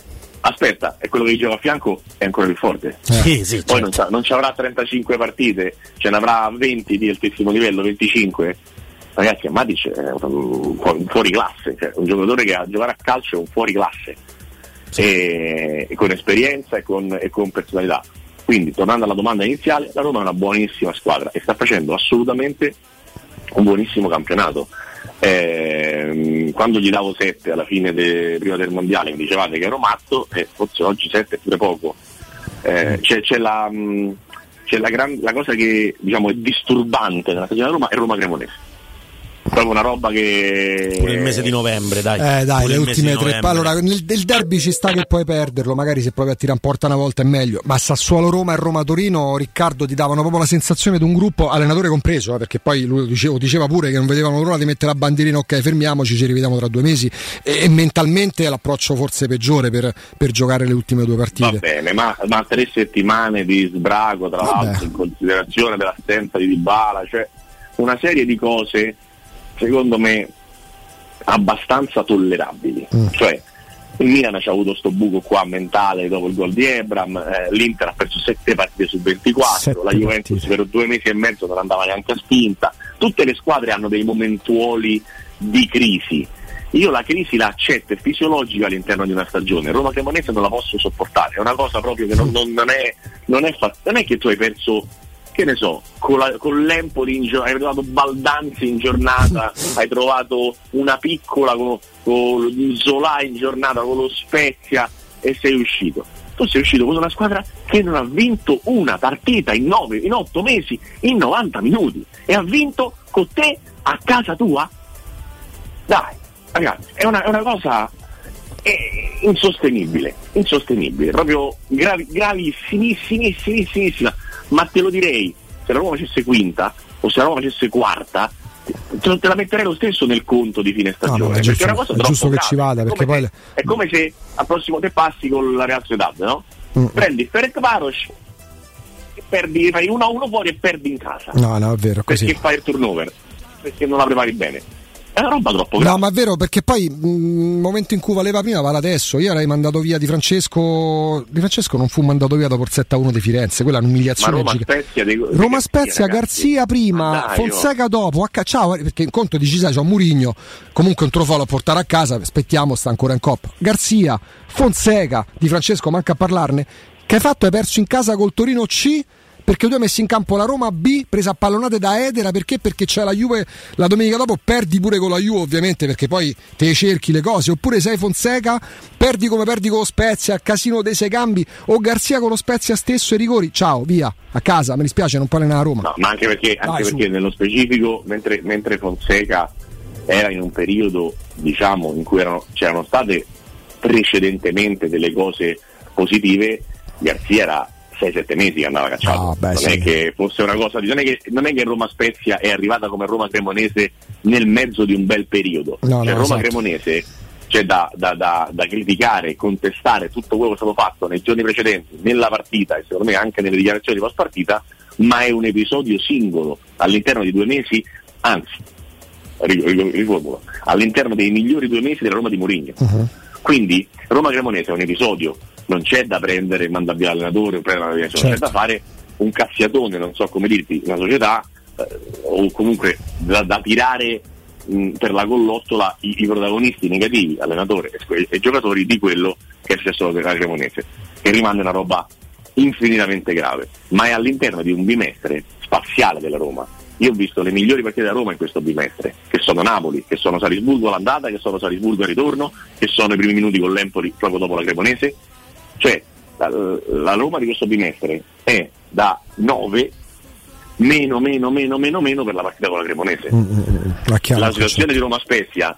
Aspetta, è quello che gioca a fianco è ancora più forte. Sì, sì, Poi certo. non, sa- non ci avrà 35 partite, ce ne avrà 20 di altissimo livello, 25. Ragazzi, Matic è un, un fuori classe, cioè un giocatore che a giocare a calcio è un fuori classe. E, e con esperienza e con, e con personalità. Quindi, tornando alla domanda iniziale, la Roma è una buonissima squadra e sta facendo assolutamente un buonissimo campionato. Ehm, quando gli davo 7 alla fine de- prima del mondiale mi dicevate che ero matto e forse oggi 7 è pure poco. Eh, c'è, c'è la, mh, c'è la, gran- la cosa che diciamo, è disturbante nella stagione della Roma è Roma Cremonese. Proprio una roba che. Pure il mese di novembre, dai. Eh dai, Pure le ultime tre novembre. Allora, nel, nel derby ci sta che puoi perderlo, magari se provi a tirare in porta una volta è meglio. Ma Sassuolo-Roma e Roma-Torino, Riccardo, ti davano proprio la sensazione di un gruppo, allenatore compreso, eh, perché poi lui dicevo- diceva pure che non vedevano l'ora di mettere la bandierina, ok, fermiamoci, ci rivediamo tra due mesi. E, e mentalmente è l'approccio forse peggiore per, per giocare le ultime due Va partite. bene, ma, ma tre settimane di sbrago, tra Vabbè. l'altro, in considerazione dell'assenza di Dybala, cioè una serie di cose, secondo me, abbastanza tollerabili. Cioè, il Milan ci ha avuto sto buco qua mentale dopo il gol di Ebram, eh, l'Inter ha perso 7 partite su 24, Sette la Juventus per due mesi e mezzo non andava neanche a spinta. Tutte le squadre hanno dei momentuoli di crisi. Io la crisi la accetto, è fisiologica all'interno di una stagione. Roma Cremonese non la posso sopportare, è una cosa proprio che non, non- non è, non, è fa- non è che tu hai perso che ne so, con, la- con l'Empoli in hai trovato Baldanzi in giornata, hai trovato una piccola con, con Zola in giornata, con lo Spezia e sei uscito. Tu sei uscito con una squadra che non ha vinto una partita in nove, in otto mesi, in 90 minuti e ha vinto con te a casa tua? Dai, ragazzi, è una, è una cosa eh, insostenibile, insostenibile, proprio gravi, gravissimissimissima. Ma te lo direi, se la Roma facesse quinta o se la Roma facesse quarta, te te la metterei lo stesso nel conto di fine No, stagione. ma è perché giusto, è una cosa è giusto che grave. ci vada, È perché come poi se- È come se al prossimo te passi con la Real Sociedad, no? Mm. Prendi Ferenc Varos e perdi, fai 1 a 1 fuori e perdi in casa. No, no, è vero, è così. Perché fai il turnover? Perché non la prepari bene. È una roba troppo grave. No, ma è vero perché poi il momento in cui valeva prima vale adesso. Io avrei mandato via Di Francesco. Di Francesco non fu mandato via dopo il 7 a 1 di Firenze, quella è un'umiliazione Roma. Spezia dei- Roma Spezia. Garzia prima, Ma dai, Fonseca dopo, H- ciao, perché in conto dici sai c'è un Murigno, comunque un trofeo a portare a casa, aspettiamo, sta ancora in coppa. Garzia, Fonseca, Di Francesco manca a parlarne, che hai fatto? Hai perso in casa col Torino C? Perché tu hai messo in campo la Roma B, presa a pallonate da Edera, perché? Perché c'è la Juve la domenica dopo, perdi pure con la Juve ovviamente, perché poi te cerchi le cose, oppure sei Fonseca, perdi come perdi con lo Spezia, casino dei sei cambi, o Garzia con lo Spezia stesso e rigori, ciao, via, a casa, mi dispiace, non parli nella Roma. No, ma anche perché, anche Dai, perché nello specifico, mentre, mentre Fonseca era in un periodo diciamo, in cui erano- c'erano state precedentemente delle cose positive, Garzia era 6-7 mesi che andava cacciato. Ah, beh, non sì. è che fosse una cosa. Non è che, non è che Roma Spezia è arrivata come Roma Cremonese nel mezzo di un bel periodo. No, cioè, no, Roma esatto. Cremonese c'è da, da- da- da criticare e contestare tutto quello che è stato fatto nei giorni precedenti, nella partita e secondo me anche nelle dichiarazioni post partita, ma è un episodio singolo all'interno di due mesi, anzi, ri- ri- riformulo, all'interno dei migliori due mesi della Roma di Mourinho. Quindi Roma Cremonese è un episodio, non c'è da prendere e mandare via l'allenatore o prendere Certo. c'è da fare un cazziatone, non so come dirti, una società eh, o comunque da, da tirare mh, per la collottola i, i protagonisti negativi, allenatore e, e giocatori di quello che è successo alla Cremonese, che rimane una roba infinitamente grave, ma è all'interno di un bimestre spaziale della Roma. Io ho visto le migliori partite della Roma in questo bimestre, che sono Napoli, che sono Salisburgo all'andata, che sono Salisburgo al ritorno, che sono i primi minuti con l'Empoli proprio dopo la Cremonese. Cioè, la, la Roma di questo bimestre è da 9 meno, meno, meno, meno, meno per la partita con la Cremonese. La chiave, La situazione di Roma Spezia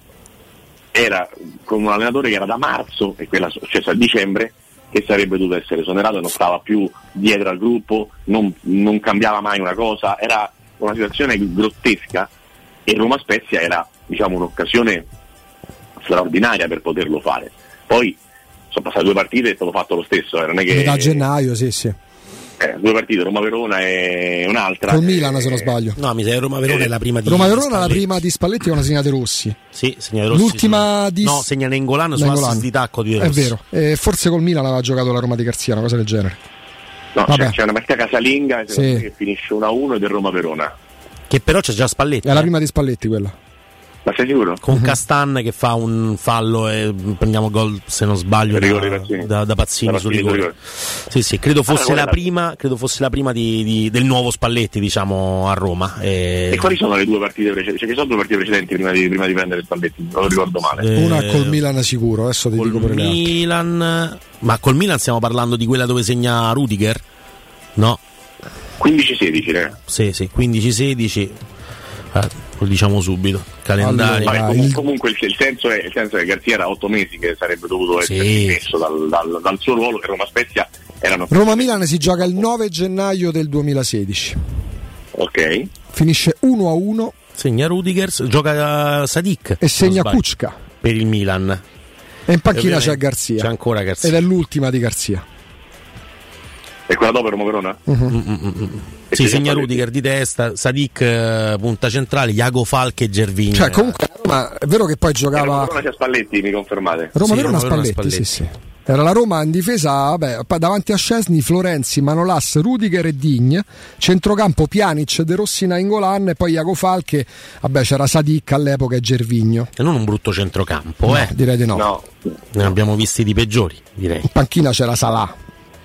era con un allenatore che era da marzo e quella successa a dicembre che sarebbe dovuto essere esonerato e non stava più dietro al gruppo, non, non cambiava mai una cosa, era una situazione grottesca e Roma Spezia era diciamo, un'occasione straordinaria per poterlo fare. Poi sono passate due partite e è stato fatto lo stesso, eh, non è che Metà gennaio, sì, sì. eh, due partite, Roma-Verona e un'altra. Col Milan, se non sbaglio. No, mi sa che Roma-Verona è la prima di Roma Verona la Spalletti. prima di Spalletti con una segnata Rossi. Sì, segnale Rossi. L'ultima su- di No, segna Nengolan su Nainggolan. assist di tacco di È Rossi. vero. E forse col Milan aveva giocato la Roma di Garzia, una cosa del genere. No, Vabbè. c'è, c'è una partita casalinga Sì. che finisce 1-1 ed è Roma-Verona. Che però c'è già Spalletti. È la eh. prima di Spalletti quella. Ma sei sicuro? Con Castan che fa un fallo e prendiamo gol, se non sbaglio, Rigore da, Pazzini. da, da Pazzini Da sul Pazzini sul rigore. Sì, sì, credo fosse quella- la prima, credo fosse la prima di- di- del nuovo Spalletti, diciamo, a Roma. E- E quali sono le due partite precedenti? Cioè, che sono due partite precedenti prima di, prima di prendere Spalletti? Non lo ricordo male. Eh, Una col Milan sicuro, adesso ti dico altre. Milan, ma col Milan stiamo parlando di quella dove segna Rudiger? No. 15-16, eh. Sì, sì, 15-16. Eh, lo diciamo subito. Calendario. Vabbè, comu- comunque il, il senso è, il senso è che Garzia era 8 mesi che sarebbe dovuto essere Sì. dimesso dal, dal- dal suo ruolo e Roma Spezia erano Roma-Milan si gioca il 9 gennaio del 2016. ok. Finisce 1 a 1 Segna Rudiger, gioca Sadik. e segna Kuczka. Per il Milan. E in panchina Ovviamente c'è Garzia. C'è ancora Garzia. Ed è l'ultima di Garzia. E quella dopo Roma Verona? Mhm. E Sì, c'è segna? Rudiger di testa, Sadik eh, punta centrale, Iago Falche e Gervini. Cioè, comunque, Roma, è vero che poi Roma giocava Verona c'è Spalletti, mi confermate? Roma Sì, Verona Roma Verona Spalletti, Spalletti. sì, sì. Era la Roma in difesa, vabbè, davanti a Scesni, Florenzi, Manolas, Rudiger e Digne, centrocampo Pjanic, De Rossi, Nainggolan e poi Iago Falche, vabbè c'era Sadik all'epoca e Gervigno. E non un brutto centrocampo, No, eh. direi di no. No. Ne abbiamo visti di peggiori, direi. In panchina c'era Salà.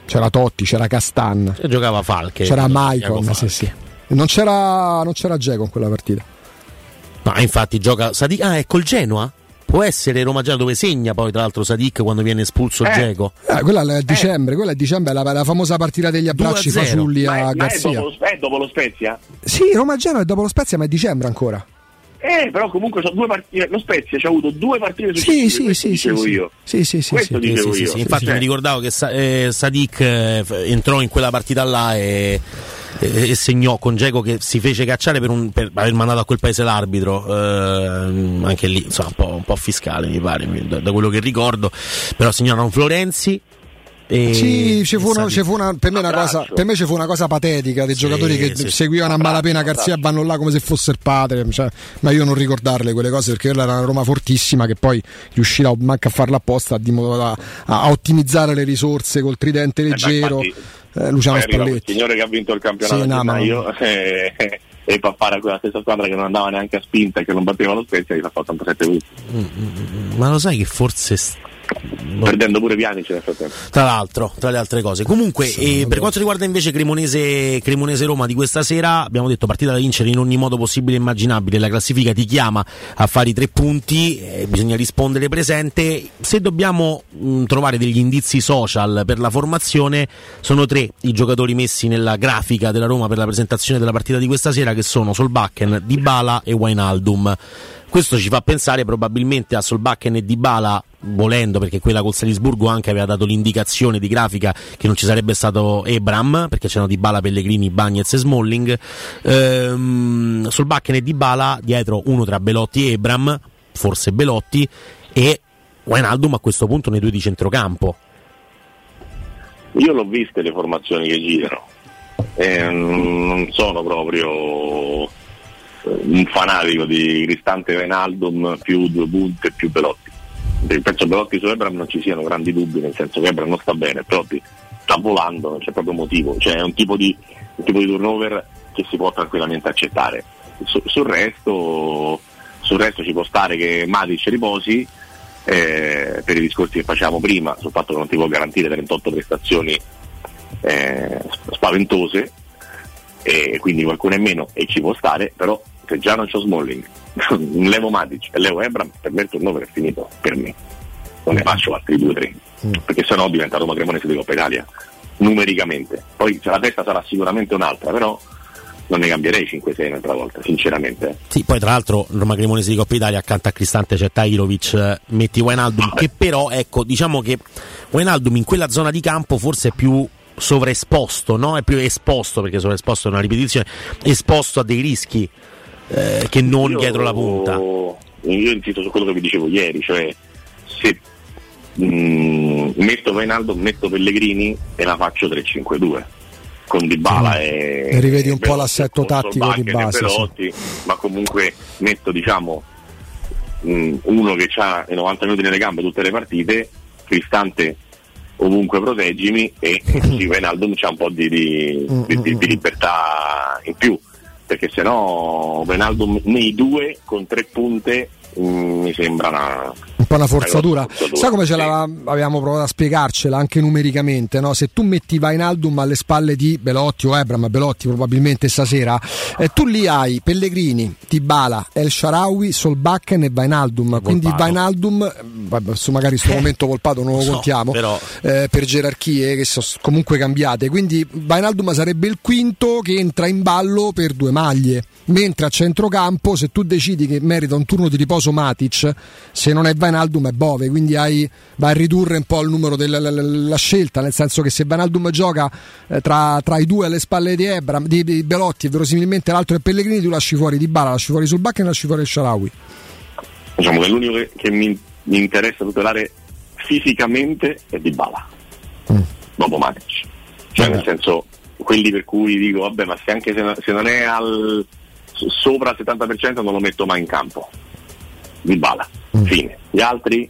C'era Totti, c'era Castan, E giocava Falche. c'era Maicon, sì, sì. Non c'era, non c'era Geco in quella partita. Ma infatti gioca Sadik. Ah, è col Genoa? Può essere Roma Genoa dove segna poi tra l'altro Sadik quando viene espulso Eh. Geco. Eh, quella è dicembre, quella è dicembre, la, la famosa partita degli abbracci 2-0. fasulli Ma a ma è dopo, lo, è dopo lo Spezia? Sì, Roma Genoa è dopo lo Spezia, ma è dicembre ancora. Eh, però comunque sono due partite. Lo Spezia ci ha avuto due partite Sì, successive. sì, questo sì, dicevo sì, io. sì, sì, sì, Questo sì. dicevo Sì, sì, io. sì, Infatti mi ricordavo che Sa- eh, Sadik eh, entrò in quella partita là e, e- segnò con Geco che si fece cacciare per, un- per aver mandato a quel paese l'arbitro. ehm, anche lì, insomma, un po', un po' fiscale mi pare, da, da quello che ricordo. Però segnarono Florenzi. E Sì, ci fu una- ci fu una- per, me una cosa, per me ci fu una cosa patetica dei giocatori che sì, seguivano a malapena Garzia e vanno là come se fosse il padre. cioè, ma io non ricordarle quelle cose perché quella era una Roma fortissima che poi riuscirà manca a farla apposta di modo da- a, a ottimizzare le risorse col tridente leggero. infatti, eh, Luciano Spalletti. signore che ha vinto il campionato Sì, no, ma- gennaio eh, e fa fare a quella stessa squadra che non andava neanche a spinta e che non batteva lo Spezia gli fa 87 punti Ma lo sai che forse. Perdendo pure Pianici nel frattempo Tra l'altro, tra le altre cose. Comunque, eh, per quanto riguarda invece Cremonese, Cremonese Roma di questa sera, abbiamo detto partita da vincere in ogni modo possibile e immaginabile. La classifica ti chiama a fare i tre punti, eh, bisogna rispondere presente. Se dobbiamo mh, trovare degli indizi social per la formazione, sono tre i giocatori messi nella grafica della Roma per la presentazione della partita di questa sera, che sono Solbakken, Dybala e Wijnaldum. Questo ci fa pensare probabilmente a Solbakken e Dybala volendo perché quella col Salisburgo anche aveva dato l'indicazione di grafica che non ci sarebbe stato Ebram perché c'erano Dybala, Pellegrini, Bagnez e Smalling. Ehm, Solbakken e Dybala dietro uno tra Belotti e Ebram forse Belotti e Wijnaldum a questo punto nei due di centrocampo. Io l'ho viste le formazioni che girano. E non sono proprio eh, un fanatico di Cristante Venaldum più due punte più Belotti penso Belotti su Ebram non ci siano grandi dubbi nel senso che Ebram non sta bene Belotti sta volando non c'è proprio motivo. Cioè è un tipo di, un tipo di turnover che si può tranquillamente accettare. Su- sul resto sul resto ci può stare che Matic riposi eh, per i discorsi che facevamo prima sul fatto che non ti può garantire 38 prestazioni eh, sp- spaventose e quindi qualcuno è meno e ci può stare però se già non c'ho Smalling. Levo Matic e levo Ebram per me il turnover è finito per me. Non ne faccio altri due o tre perché sennò diventa Roma Cremonese di Coppa Italia numericamente. Poi la testa sarà sicuramente un'altra però non ne cambierei 5-6 un'altra volta sinceramente. Sì, poi tra l'altro Roma Cremonese di Coppa Italia accanto a Cristante c'è Tairovic, eh, metti Wijnaldum che però ecco diciamo che Wijnaldum in quella zona di campo forse è più sovraesposto, no? È più esposto perché sovraesposto è una ripetizione, esposto a dei rischi eh, che non Io- dietro la punta. Io insisto su quello che vi dicevo ieri, cioè se mm, metto Wijnaldum, metto Pellegrini e la faccio 3-5-2 con Dybala e, E rivedi un po' Belotti, l'assetto tattico di e base, sì. Belotti, ma comunque metto diciamo mm, uno che ha i 90 minuti nelle gambe tutte le partite, Cristante ovunque proteggimi e sì, Wijnaldum c'ha un po' di, di- di- di- di libertà in più perché sennò Wijnaldum nei due con tre punte mm, mi sembra una, un po' una forzatura. Una forzatura, Sai come ce l'avevamo provato a spiegarcela anche numericamente? No? Se tu metti Vainaldum alle spalle di Belotti o Ebram, Belotti probabilmente stasera, eh, tu lì hai Pellegrini, Tibala, El Sharawi, Solbakken e Vainaldum. Quindi Vainaldum, eh, adesso magari in questo momento Volpato non lo so, contiamo però- eh, per gerarchie che sono comunque cambiate. Quindi Vainaldum sarebbe il quinto che entra in ballo per due maglie. Mentre a centrocampo, se tu decidi che merita un turno di riposo Matic, se non è Vainaldum è Bove, quindi hai, vai a ridurre un po' il numero della la- la- la scelta, nel senso che se Vainaldum gioca eh, tra, tra i due alle spalle di, Ebram, di, di Belotti e verosimilmente l'altro è Pellegrini, tu lasci fuori Di Bala, lasci fuori Sulbacca e lasci fuori il Sharawi. diciamo che l'unico che, che mi, mi interessa tutelare fisicamente è Dybala dopo Matic. Cioè nel senso quelli per cui dico vabbè ma se anche se, se non è al sopra il 70% non lo metto mai in campo. Dybala fine gli altri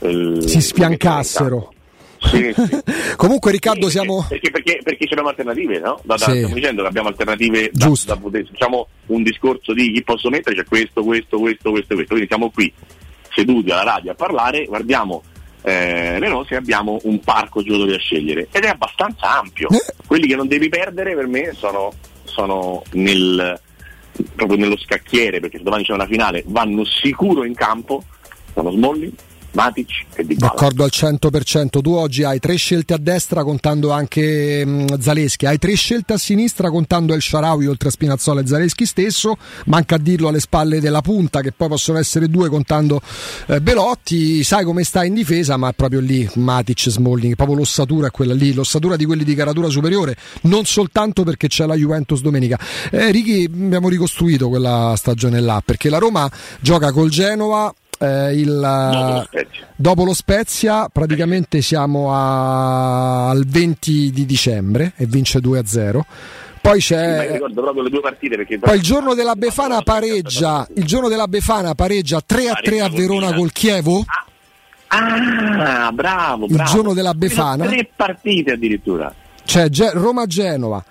eh, Si sfiancassero. sì, sì. Comunque Riccardo siamo... perché, perché, perché c'erano alternative no? Da- da- Sì. stiamo dicendo che abbiamo alternative da, Giusto. da poter- diciamo un discorso di chi posso mettere c'è questo, questo, questo, questo, questo quindi siamo qui seduti alla radio a parlare guardiamo eh, le rose abbiamo un parco giocatori da scegliere ed è abbastanza ampio. Quelli che non devi perdere per me sono, sono nel, proprio nello scacchiere, perché domani c'è una finale vanno sicuro in campo, sono Smalling, Matic e Di Bala. D'accordo al 100%. Tu oggi hai tre scelte a destra contando anche mh, Zaleschi, hai tre scelte a sinistra contando El Sharawi oltre a Spinazzola e Zaleschi stesso, manca a dirlo alle spalle della punta che poi possono essere due contando eh, Belotti, sai come sta in difesa ma è proprio lì Matic, Smalling, proprio l'ossatura è quella lì, l'ossatura di quelli di caratura superiore, non soltanto perché c'è la Juventus domenica. Eh, Ricky abbiamo ricostruito quella stagione là perché la Roma gioca col Genova eh, il, Dopo lo Spezia. dopo lo Spezia praticamente siamo a- al 20 di dicembre e vince 2-0 poi Sì, ma io c'è partite poi il giorno della Befana pareggia il giorno della Befana pareggia 3-3 a Verona col Chievo Ah, bravo, Il bravo. giorno della Befana? Tre partite addirittura. c'è Ge- Roma-Genova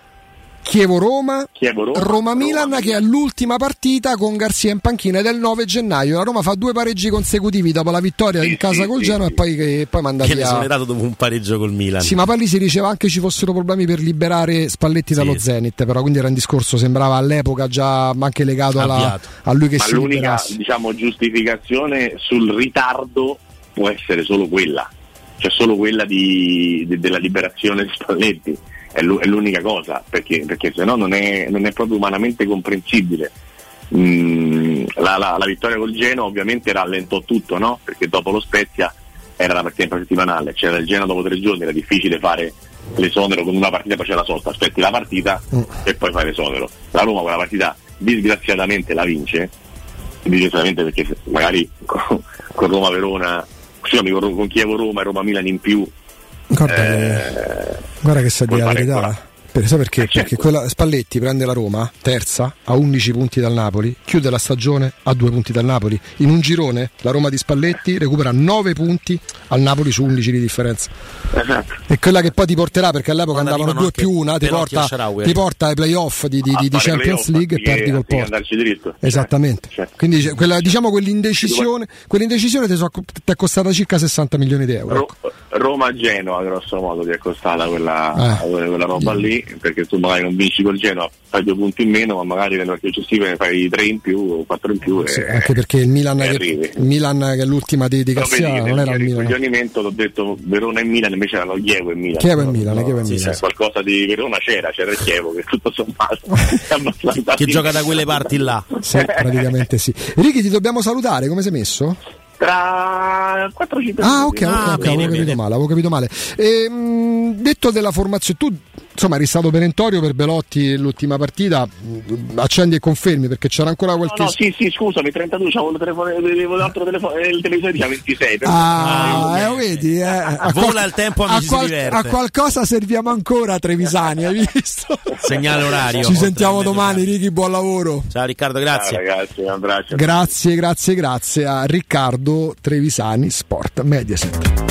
Chievo-Roma Chievo-Roma, Roma-Milan che è l'ultima partita con Garzia in panchina ed è il 9 gennaio. La Roma fa due pareggi consecutivi dopo la vittoria in casa col Genoa e poi, che, poi manda Che ne via sono dato dopo un pareggio col Milan. Sì, ma poi lì si diceva anche ci fossero problemi per liberare Spalletti dallo Zenit, però quindi era un discorso, sembrava all'epoca già anche legato alla- a lui che Ma si l'unica liberasse. diciamo, giustificazione sul ritardo può essere solo quella, cioè solo quella di- de- della liberazione di Spalletti. È, l'u- è l'unica cosa, perché, perché se no non è, non è proprio umanamente comprensibile. Mm, la, la- la vittoria col Genoa ovviamente rallentò tutto, no? perché dopo lo Spezia era la partita settimanale, c'era il Genoa dopo tre giorni, era difficile fare l'esonero con una partita poi c'è la sosta, aspetti la partita e poi fai l'esonero. La Roma quella partita disgraziatamente la vince, disgraziatamente perché magari con, con Roma Verona, scusami, con, con Chievo Roma e Roma Milan in più Guarda, eh, che, guarda che sa dire la verità. ancora. Per, sai perché? Perché quella, Spalletti prende la Roma, terza, a 11 punti dal Napoli, chiude la stagione a 2 punti dal Napoli. In un girone la Roma di Spalletti recupera 9 punti al Napoli su 11 di differenza. E quella che poi ti porterà, perché all'epoca Quando andavano arrivano 2 più anche 1, ti ti porta ai playoff di, di- di- di Champions League e perdi col anziché Porto. andarci dritto. Esattamente. Quindi quella, diciamo quell'indecisione, quell'indecisione ti, so- ti è costata circa 60 milioni di euro. ecco. Ro- Roma-Genoa grosso modo ti è costata quella, Eh. quella roba lì perché tu magari non vinci col Genoa fai due punti in meno ma magari nelle partite successive ne fai tre in più o quattro in più Sì, e, anche perché il Milan, e che, il Milan che è l'ultima di, di Garcia che non era il Milan. ricoglionimento ho detto Verona e Milan invece erano Chievo e Milan Chievo e Milan, Chievo e Sì, Milan. sì, qualcosa di Verona c'era c'era il Chievo che tutto sommato Che gioca da quelle parti là. Sì, praticamente sì. Ricky, ti dobbiamo salutare, come sei messo? tra 4-5 Ah, ok, Ah, ok, bene, avevo capito male, avevo capito male. Ehm, detto della formazione, tu insomma eri stato perentorio per Belotti l'ultima partita, accendi e confermi perché c'era ancora No, qualche... no, sì, sì, scusami, 32, c'avevo il telefono, l'altro telefono, eh, il televisore diceva 26. per- Ah, eh, vedi, eh, a Vola il tempo, amici, a, si diverte. a qualcosa serviamo ancora Trevisani, hai visto? Segnale orario. Ci sentiamo domani, Ricky, buon lavoro. Ciao Riccardo, grazie. Ciao, ragazzi, un abbraccio. Grazie, grazie, grazie a Riccardo Trevisani, Sport Mediaset.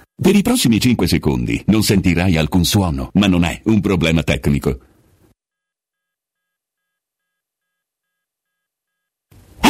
Per i prossimi 5 secondi non sentirai alcun suono, ma non è un problema tecnico.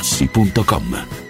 artigianamaterassi.com.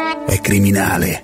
è criminale.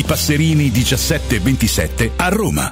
Passerini 1727 a Roma.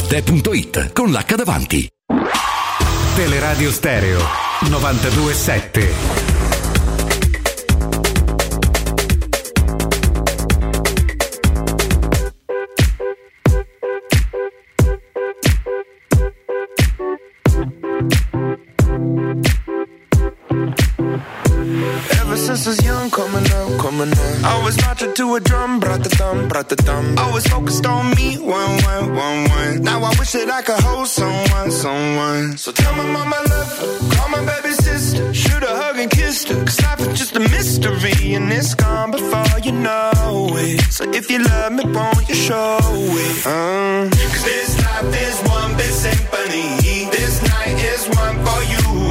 Arte.it con l'H davanti. Teleradio Stereo 927. I was young, coming up, coming up. I was marching to a drum, brought the thumb, brought the thumb. Always focused on me, one, one, one, one. Now I wish that I could hold someone, someone. So tell my mama love her, call my baby sister. Shoot a hug and kiss her, cause life is just a mystery. And it's gone before you know it. So if you love me, won't you show it? Uh. Cause this life is one big symphony. This night is one for you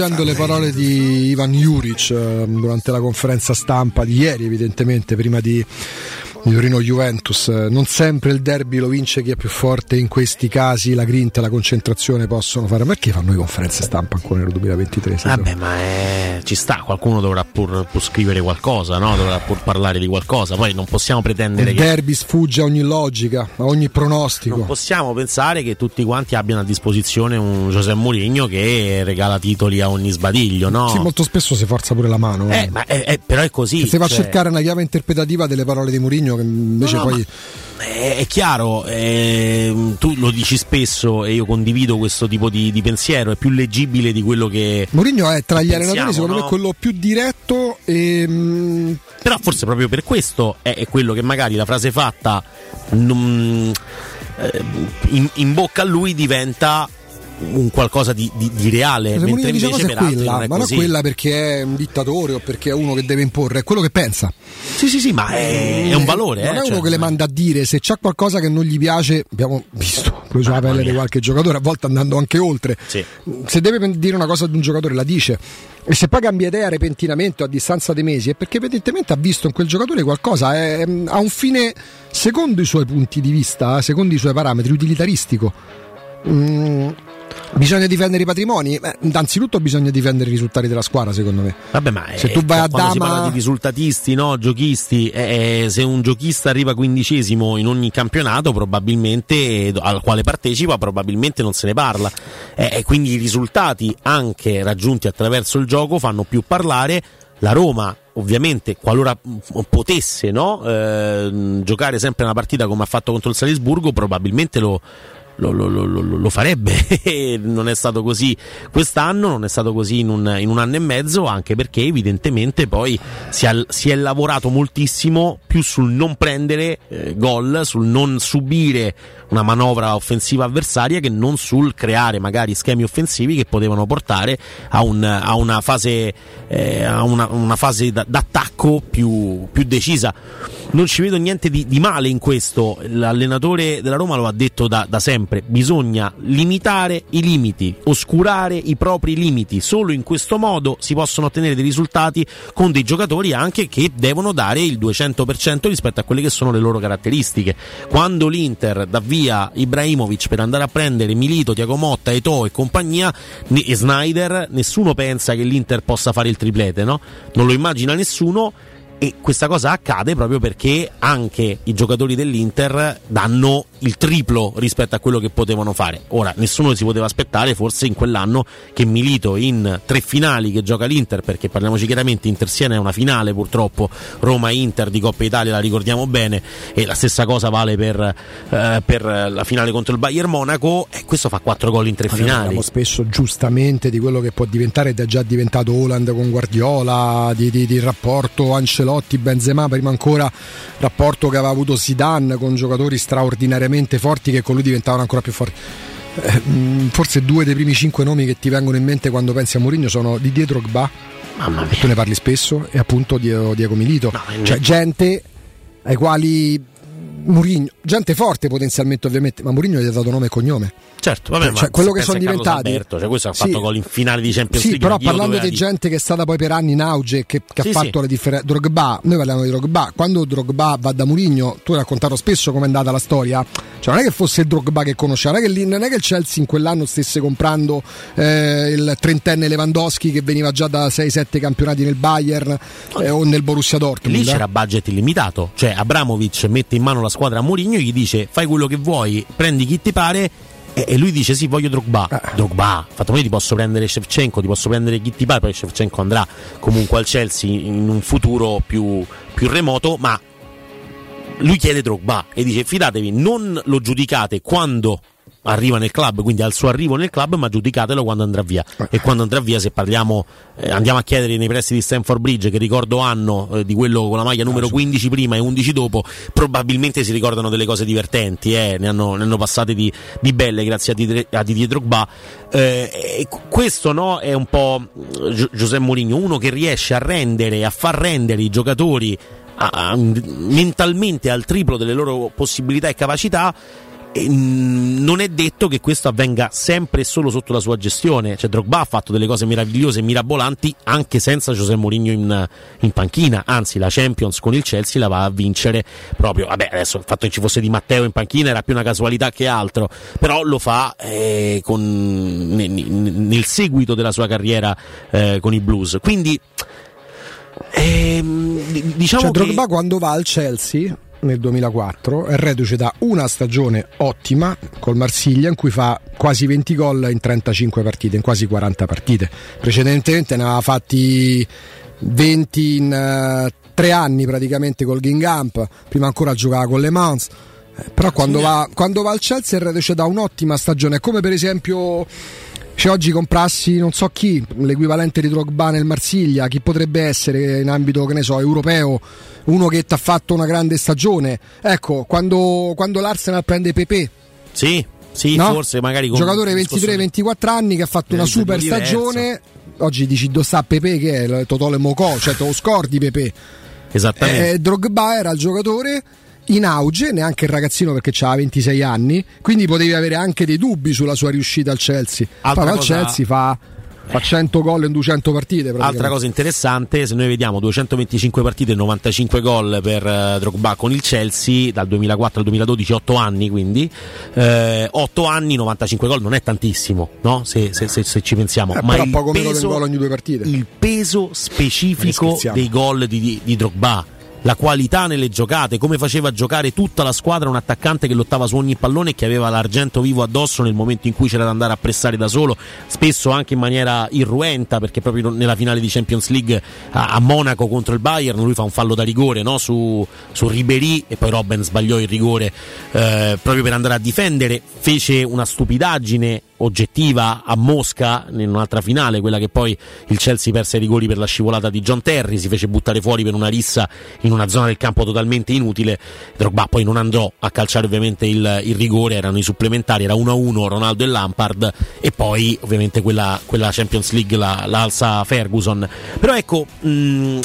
leggendo le parole di Ivan Juric eh, durante la conferenza stampa di ieri, evidentemente, prima di di Torino Juventus. Non sempre il derby lo vince chi è più forte, in questi casi la grinta e la concentrazione possono fare. Perché fanno le conferenze stampa ancora nel 2023? Vabbè, ma è... ci sta, qualcuno dovrà pur, pur scrivere qualcosa, no? dovrà pur parlare di qualcosa. Poi non possiamo pretendere il che. Il derby sfugge a ogni logica, a ogni pronostico. Non possiamo pensare che tutti quanti abbiano a disposizione un Giuseppe Mourinho che regala titoli a ogni sbadiglio, no? Sì, molto spesso si forza pure la mano. Eh, ma è, è, però è così. Se va cioè... a cercare una chiave interpretativa delle parole di Mourinho, che invece No, no, poi. È, è chiaro, ehm, tu lo dici spesso e io condivido questo tipo di, di pensiero, è più leggibile di quello che. Mourinho è tra gli pensiamo, allenatori, secondo no? me, quello più diretto e. mm, Però forse proprio per questo è, è quello che magari la frase fatta non- eh, in, in bocca a lui diventa un qualcosa di, di- di reale, Se mentre invece per altri quella, non è ma così. non quella perché è un dittatore o perché è uno che deve imporre, è quello che pensa. Sì, sì, sì, ma è, è un valore. Non eh, è uno cioè- che le manda a dire se c'è qualcosa che non gli piace, abbiamo visto poi sulla pelle di qualche giocatore, a volte andando anche oltre. Se deve dire una cosa ad un giocatore la dice. E se poi cambia idea repentinamente o a distanza di mesi è perché evidentemente ha visto in quel giocatore qualcosa, è- ha un fine secondo i suoi punti di vista, eh, secondo i suoi parametri, utilitaristico. Mm, bisogna difendere i patrimoni? Beh, innanzitutto bisogna difendere i risultati della squadra, secondo me. Vabbè, ma se tu vai a quando si parla Dama di risultatisti, no, giochisti, eh, eh, se un giochista arriva quindicesimo in ogni campionato, probabilmente al quale partecipa, probabilmente non se ne parla. Eh, e quindi i risultati anche raggiunti attraverso il gioco fanno più parlare. La Roma, ovviamente, qualora mm, potesse no, eh, giocare sempre una partita come ha fatto contro il Salisburgo, probabilmente lo, lo, lo- lo- lo- farebbe. non è stato così quest'anno, non è stato così in un, in un anno e mezzo, anche perché evidentemente poi si, è- si è lavorato moltissimo più sul non prendere eh, gol, sul non subire una manovra offensiva avversaria che non sul creare magari schemi offensivi che potevano portare a, un- a una fase, eh, a una, una fase da- d'attacco più, più decisa. Non ci vedo niente di, di male in questo, l'allenatore della Roma lo ha detto da, da sempre, bisogna limitare i limiti, oscurare i propri limiti, solo in questo modo si possono ottenere dei risultati con dei giocatori anche che devono dare il 200% rispetto a quelle che sono le loro caratteristiche. Quando l'Inter dà via Ibrahimovic per andare a prendere Milito, Tiago Motta, Eto'o e compagnia e Snyder, nessuno pensa che l'Inter possa fare il triplete, no? Non lo immagina nessuno e questa cosa accade proprio perché anche i giocatori dell'Inter danno il triplo rispetto a quello che potevano fare. Ora, nessuno si poteva aspettare forse in quell'anno che Milito in tre finali che gioca l'Inter, perché parliamoci chiaramente, Inter-Siena è una finale purtroppo, Roma-Inter di Coppa Italia la ricordiamo bene e la stessa cosa vale per, eh, per la finale contro il Bayern Monaco e questo fa quattro gol in tre Allora, finali. Parliamo spesso giustamente di quello che può diventare ed è già diventato Holland con Guardiola, di, di- di rapporto Ancelotti, Benzema, prima ancora rapporto che aveva avuto Zidane con giocatori straordinariamente forti che con lui diventavano ancora più forti. Eh, mh, Forse due dei primi cinque nomi che ti vengono in mente quando pensi a Mourinho sono Didier Drogba, Mamma tu ne parli spesso, e appunto Diego, Milito. eh, cioè gente ai quali Mourinho, gente forte potenzialmente ovviamente, ma Mourinho gli ha dato nome e cognome. Certo, vabbè, Cioè, quello che sono diventati. Alberto, cioè questo ha Sì. fatto gol in finale di Champions Sì, League. però parlando di gente che è stata poi per anni in auge, che, che Sì, ha fatto sì. la differenza. Drogba, noi parliamo di Drogba. Quando Drogba va da Mourinho, tu hai raccontato spesso com'è andata la storia. Cioè, non è che fosse il Drogba che conosceva, non è che, lì- non è che il Chelsea in quell'anno stesse comprando eh, il trentenne Lewandowski che veniva già da 6-7 campionati nel Bayern eh, o nel Borussia Dortmund. Lì c'era budget illimitato, cioè Abramovic mette in mano la squadra a Mourinho gli dice fai quello che vuoi, prendi chi ti pare e, lui dice sì voglio Drogba. Eh. Drogba, fatto me ti posso prendere Shevchenko, ti posso prendere chi ti pare, poi Shevchenko andrà comunque al Chelsea in un futuro più, più remoto, ma lui chiede Drogba e dice fidatevi, non lo giudicate quando arriva nel club, quindi al suo arrivo nel club, ma giudicatelo quando andrà via. E quando andrà via, se parliamo, eh, andiamo a chiedere nei pressi di Stanford Bridge, che ricordo hanno eh, di quello con la maglia numero 15 prima e 11 dopo, probabilmente si ricordano delle cose divertenti, eh, ne, hanno, ne hanno passate di, di belle grazie a Didier, a Didier Drogba. Eh, questo no, è un po' Gio- Giuseppe Mourinho, uno che riesce a rendere, a far rendere i giocatori a- a- mentalmente al triplo delle loro possibilità e capacità e, non è detto che questo avvenga sempre e solo sotto la sua gestione. Cioè, Drogba ha fatto delle cose meravigliose e mirabolanti anche senza José Mourinho in, in panchina. Anzi, la Champions con il Chelsea la va a vincere proprio. Vabbè, adesso il fatto che ci fosse Di Matteo in panchina era più una casualità che altro, però lo fa eh, con, nel, nel, seguito della sua carriera eh, con i Blues. Quindi, ehm, diciamo cioè, che... Drogba quando va al Chelsea nel 2004 è reduce da una stagione ottima col Marsiglia in cui fa quasi 20 gol in 35 partite, in quasi 40 partite. Precedentemente ne aveva fatti 20 in uh, tre anni praticamente col Gingamp, prima ancora giocava con Le Mans. Eh, però quando va, quando va, al Chelsea è reduce da un'ottima stagione, come per esempio se oggi comprassi non so chi, l'equivalente di Drogba nel Marsiglia, chi potrebbe essere in ambito che ne so, europeo, uno che ti ha fatto una grande stagione. Ecco, quando, quando l'Arsenal prende Pepe. Sì, sì, no? forse magari con giocatore 23-24 anni che ha fatto una super stagione. Oggi dici dove sta Pepe che è il Totole Mocò, cioè te lo scordi Pepe. Esattamente. Eh, Drogba era il giocatore in auge, neanche il ragazzino perché aveva 26 anni, quindi potevi avere anche dei dubbi sulla sua riuscita al Chelsea. Altra Poi al. Chelsea fa fa 100 gol in 200 partite. Altra cosa interessante, se noi vediamo 225 partite e 95 gol per uh, Drogba con il Chelsea dal 2004 al 2012, 8 anni quindi, eh, 8 anni, 95 gol non è tantissimo, no? se, se, se, se ci pensiamo. Eh, Ma il peso. Il peso specifico dei gol di, di, di Drogba la qualità nelle giocate, come faceva giocare tutta la squadra un attaccante che lottava su ogni pallone e che aveva l'argento vivo addosso nel momento in cui c'era da andare a pressare da solo, spesso anche in maniera irruenta, perché proprio nella finale di Champions League a, a Monaco contro il Bayern lui fa un fallo da rigore no? su, su Ribery e poi Robben sbagliò il rigore eh, proprio per andare a difendere, fece una stupidaggine oggettiva a Mosca in un'altra finale, quella che poi il Chelsea perse i rigori per la scivolata di John Terry, si fece buttare fuori per una rissa in una zona del campo totalmente inutile. Drogba poi non andò a calciare ovviamente il, il rigore, erano i supplementari, era 1-1 Ronaldo e Lampard e poi ovviamente quella, quella Champions League la, la, Ferguson. Però ecco, mh,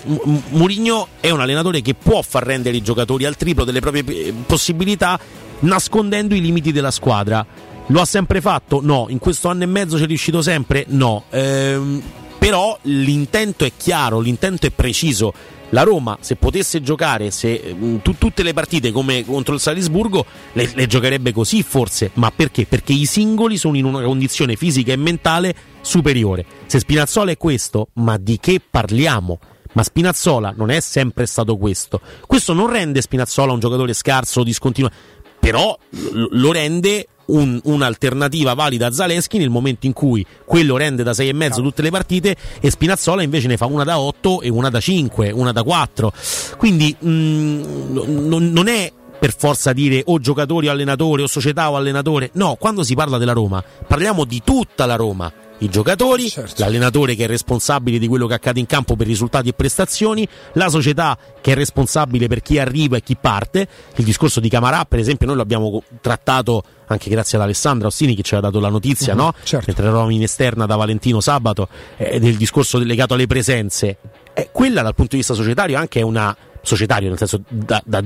Mourinho è un allenatore che può far rendere i giocatori al triplo delle proprie eh, possibilità nascondendo i limiti della squadra lo ha sempre fatto? No. In questo anno e mezzo ci è riuscito sempre? No. Ehm, però l'intento è chiaro, l'intento è preciso. La Roma, se potesse giocare se, mh, t- tutte le partite come contro il Salisburgo, le, le, giocherebbe così forse. Ma perché? Perché i singoli sono in una condizione fisica e mentale superiore. Se Spinazzola è questo, ma di che parliamo? Ma Spinazzola non è sempre stato questo. Questo non rende Spinazzola un giocatore scarso o discontinuo, però lo rende un, un'alternativa valida a Zaleschi nel momento in cui quello rende da 6,5 tutte le partite e Spinazzola invece ne fa una da 8 e una da 5, una da 4. Quindi mh, mm, non, non è per forza dire o giocatori o allenatori o società o allenatore. No, quando si parla della Roma, parliamo di tutta la Roma i giocatori, certo. l'allenatore che è responsabile di quello che accade in campo per risultati e prestazioni, la società che è responsabile per chi arriva e chi parte. Il discorso di Camarà, per esempio, noi lo abbiamo trattato anche grazie ad Alessandra Ossini che ci ha dato la notizia, uh-huh, no? Certo. Mentre eravamo in esterna da Valentino sabato, eh, del discorso legato alle presenze. Eh, quella dal punto di vista societario anche è una societario, nel senso da, da,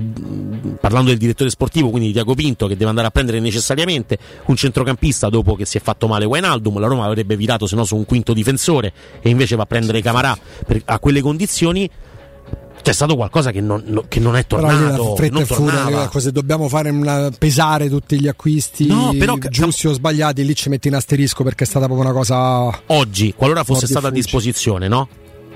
parlando del direttore sportivo, quindi di Tiago Pinto, che deve andare a prendere necessariamente un centrocampista dopo che si è fatto male Wijnaldum, la Roma avrebbe virato se no su un quinto difensore e invece va a prendere Camarà per, a quelle condizioni c'è stato qualcosa che non, no, che non è tornato. Però non furia, se dobbiamo fare una, pesare tutti gli acquisti no, però, giusti o sbagliati, lì ci metti in asterisco perché è stata proprio una cosa. Oggi, qualora fosse stata a disposizione, no?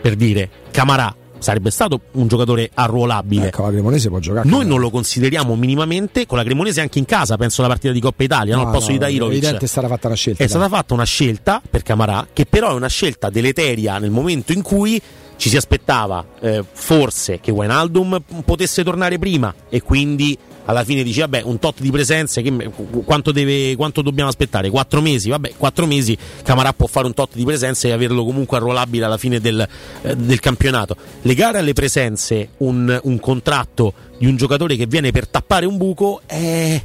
Per dire Camarà sarebbe stato un giocatore arruolabile. Ecco, la Cremonese può giocare. Noi non lo consideriamo minimamente con la Cremonese anche in casa, penso alla partita di Coppa Italia, no, no al posto no, di Dairovic. È evidente è stata fatta una scelta. È dai. stata fatta una scelta per Camarà, che però è una scelta deleteria nel momento in cui ci si aspettava eh, forse che Wijnaldum potesse tornare prima e quindi alla fine dici vabbè un tot di presenze che, quanto, deve, quanto, dobbiamo aspettare? Quattro mesi? Vabbè quattro mesi Camarà può fare un tot di presenze e averlo comunque arruolabile alla fine del, eh, del campionato legare alle presenze un, un, contratto di un giocatore che viene per tappare un buco è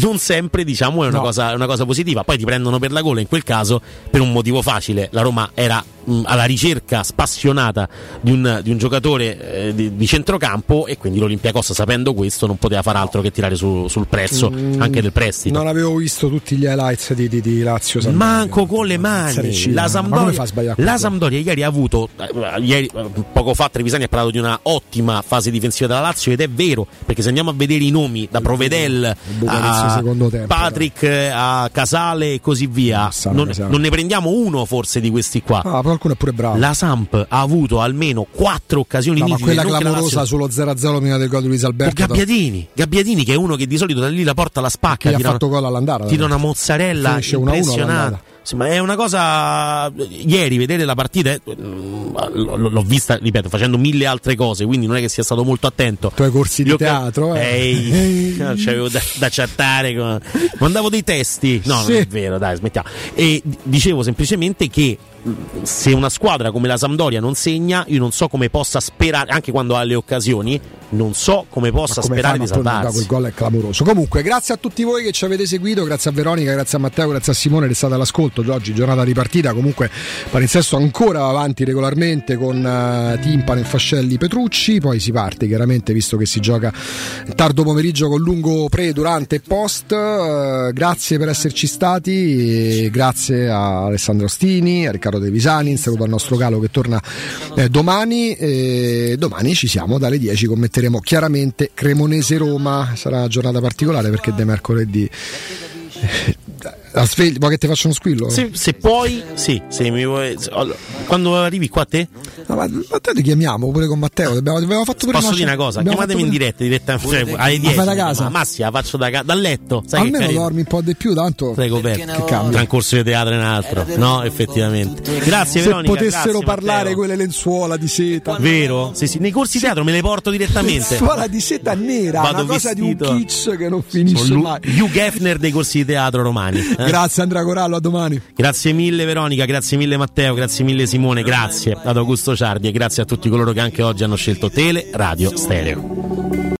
non sempre diciamo è una, no. cosa, è una cosa positiva poi ti prendono per la gola in quel caso per un motivo facile la Roma era mh, alla ricerca spassionata di un, di un giocatore eh, di, di centrocampo e quindi l'Olympiacos sapendo questo non poteva fare altro che tirare su- sul prezzo Mm, anche del prestito. Non avevo visto tutti gli highlights di, di, di Lazio. Sampdoria. Manco con le mani. La Sampdoria, la? Sampdoria ieri ha avuto, eh, ieri, eh, poco fa Trevisani ha parlato di una ottima fase difensiva della Lazio ed è vero, perché se andiamo a vedere i nomi da Provedel a tempo, Patrick eh, a Casale e così via, non, Casale. non ne prendiamo uno forse di questi qua. Ah, qualcuno è pure bravo. La Samp ha avuto almeno quattro occasioni No, ma nitide, quella non che la clamorosa sullo 0-0 prima del gol di Luis o Alberto. Gabbiadini, Gabbiadini che è uno che di solito da lì la porta la spacca, Che ha fatto gol all'andata. tira una mozzarella Finisce 1-1 impressionante. ma è una cosa. Ieri vedere la partita, eh, l'ho vista, ripeto, facendo mille altre cose, quindi non è che sia stato molto attento. Tu hai corsi di Io teatro, eh. Ehi, no, c'avevo da, da chattare. Con... Mandavo dei testi. No, Sì. non è vero, dai, smettiamo. E dicevo semplicemente che se una squadra come la Sampdoria non segna, io non so come possa sperare, anche quando ha le occasioni, non so come possa come sperare di salvarsi. quel gol è clamoroso. Comunque, grazie a tutti voi che ci avete seguito, grazie a Veronica, grazie a Matteo, grazie a Simone che state all'ascolto. Oggi giornata di partita, comunque Palinsesto ancora va avanti regolarmente con uh, Timpane, Fascelli, Petrucci, poi si parte chiaramente visto che si gioca tardo pomeriggio con lungo pre, durante e post. Eh, grazie per esserci stati, e grazie a Alessandro Ostini, a Riccardo De Visani, un saluto al nostro Galo che torna eh, domani. E domani ci siamo dalle 10, commetteremo chiaramente Cremonese-Roma, sarà una giornata particolare perché è mercoledì. La sveglia, vuoi che ti faccia uno squillo? Se, se puoi, sì, se mi vuoi- allora, quando arrivi qua a te, No, ma, ma te ti chiamiamo pure con Matteo. Abbiamo, abbiamo fatto posso dire una cosa, abbiamo chiamatemi in diretta, diretta cioè, alle Ma 10. fai da casa? Ma Massi, la faccio da dal letto, sai che Almeno dormi un po' di più, tanto Prego, per che cambia. tra un corso di teatro e un altro. No, effettivamente. Grazie, Se Veronica. potessero grazie, parlare Matteo. quelle lenzuola di seta. Vero? Sì, sì, nei corsi di teatro me le porto direttamente. Lenzuola di seta nera, Vado una cosa vestito. di un kitsch che non finisce Sono mai. Hugh Geffner dei corsi di teatro romani. Eh. Grazie Andrea Corallo, a domani. Grazie mille Veronica, grazie mille Matteo, grazie mille Simone, grazie ad Augusto Ciardi e grazie a tutti coloro che anche oggi hanno scelto Tele Radio Stereo.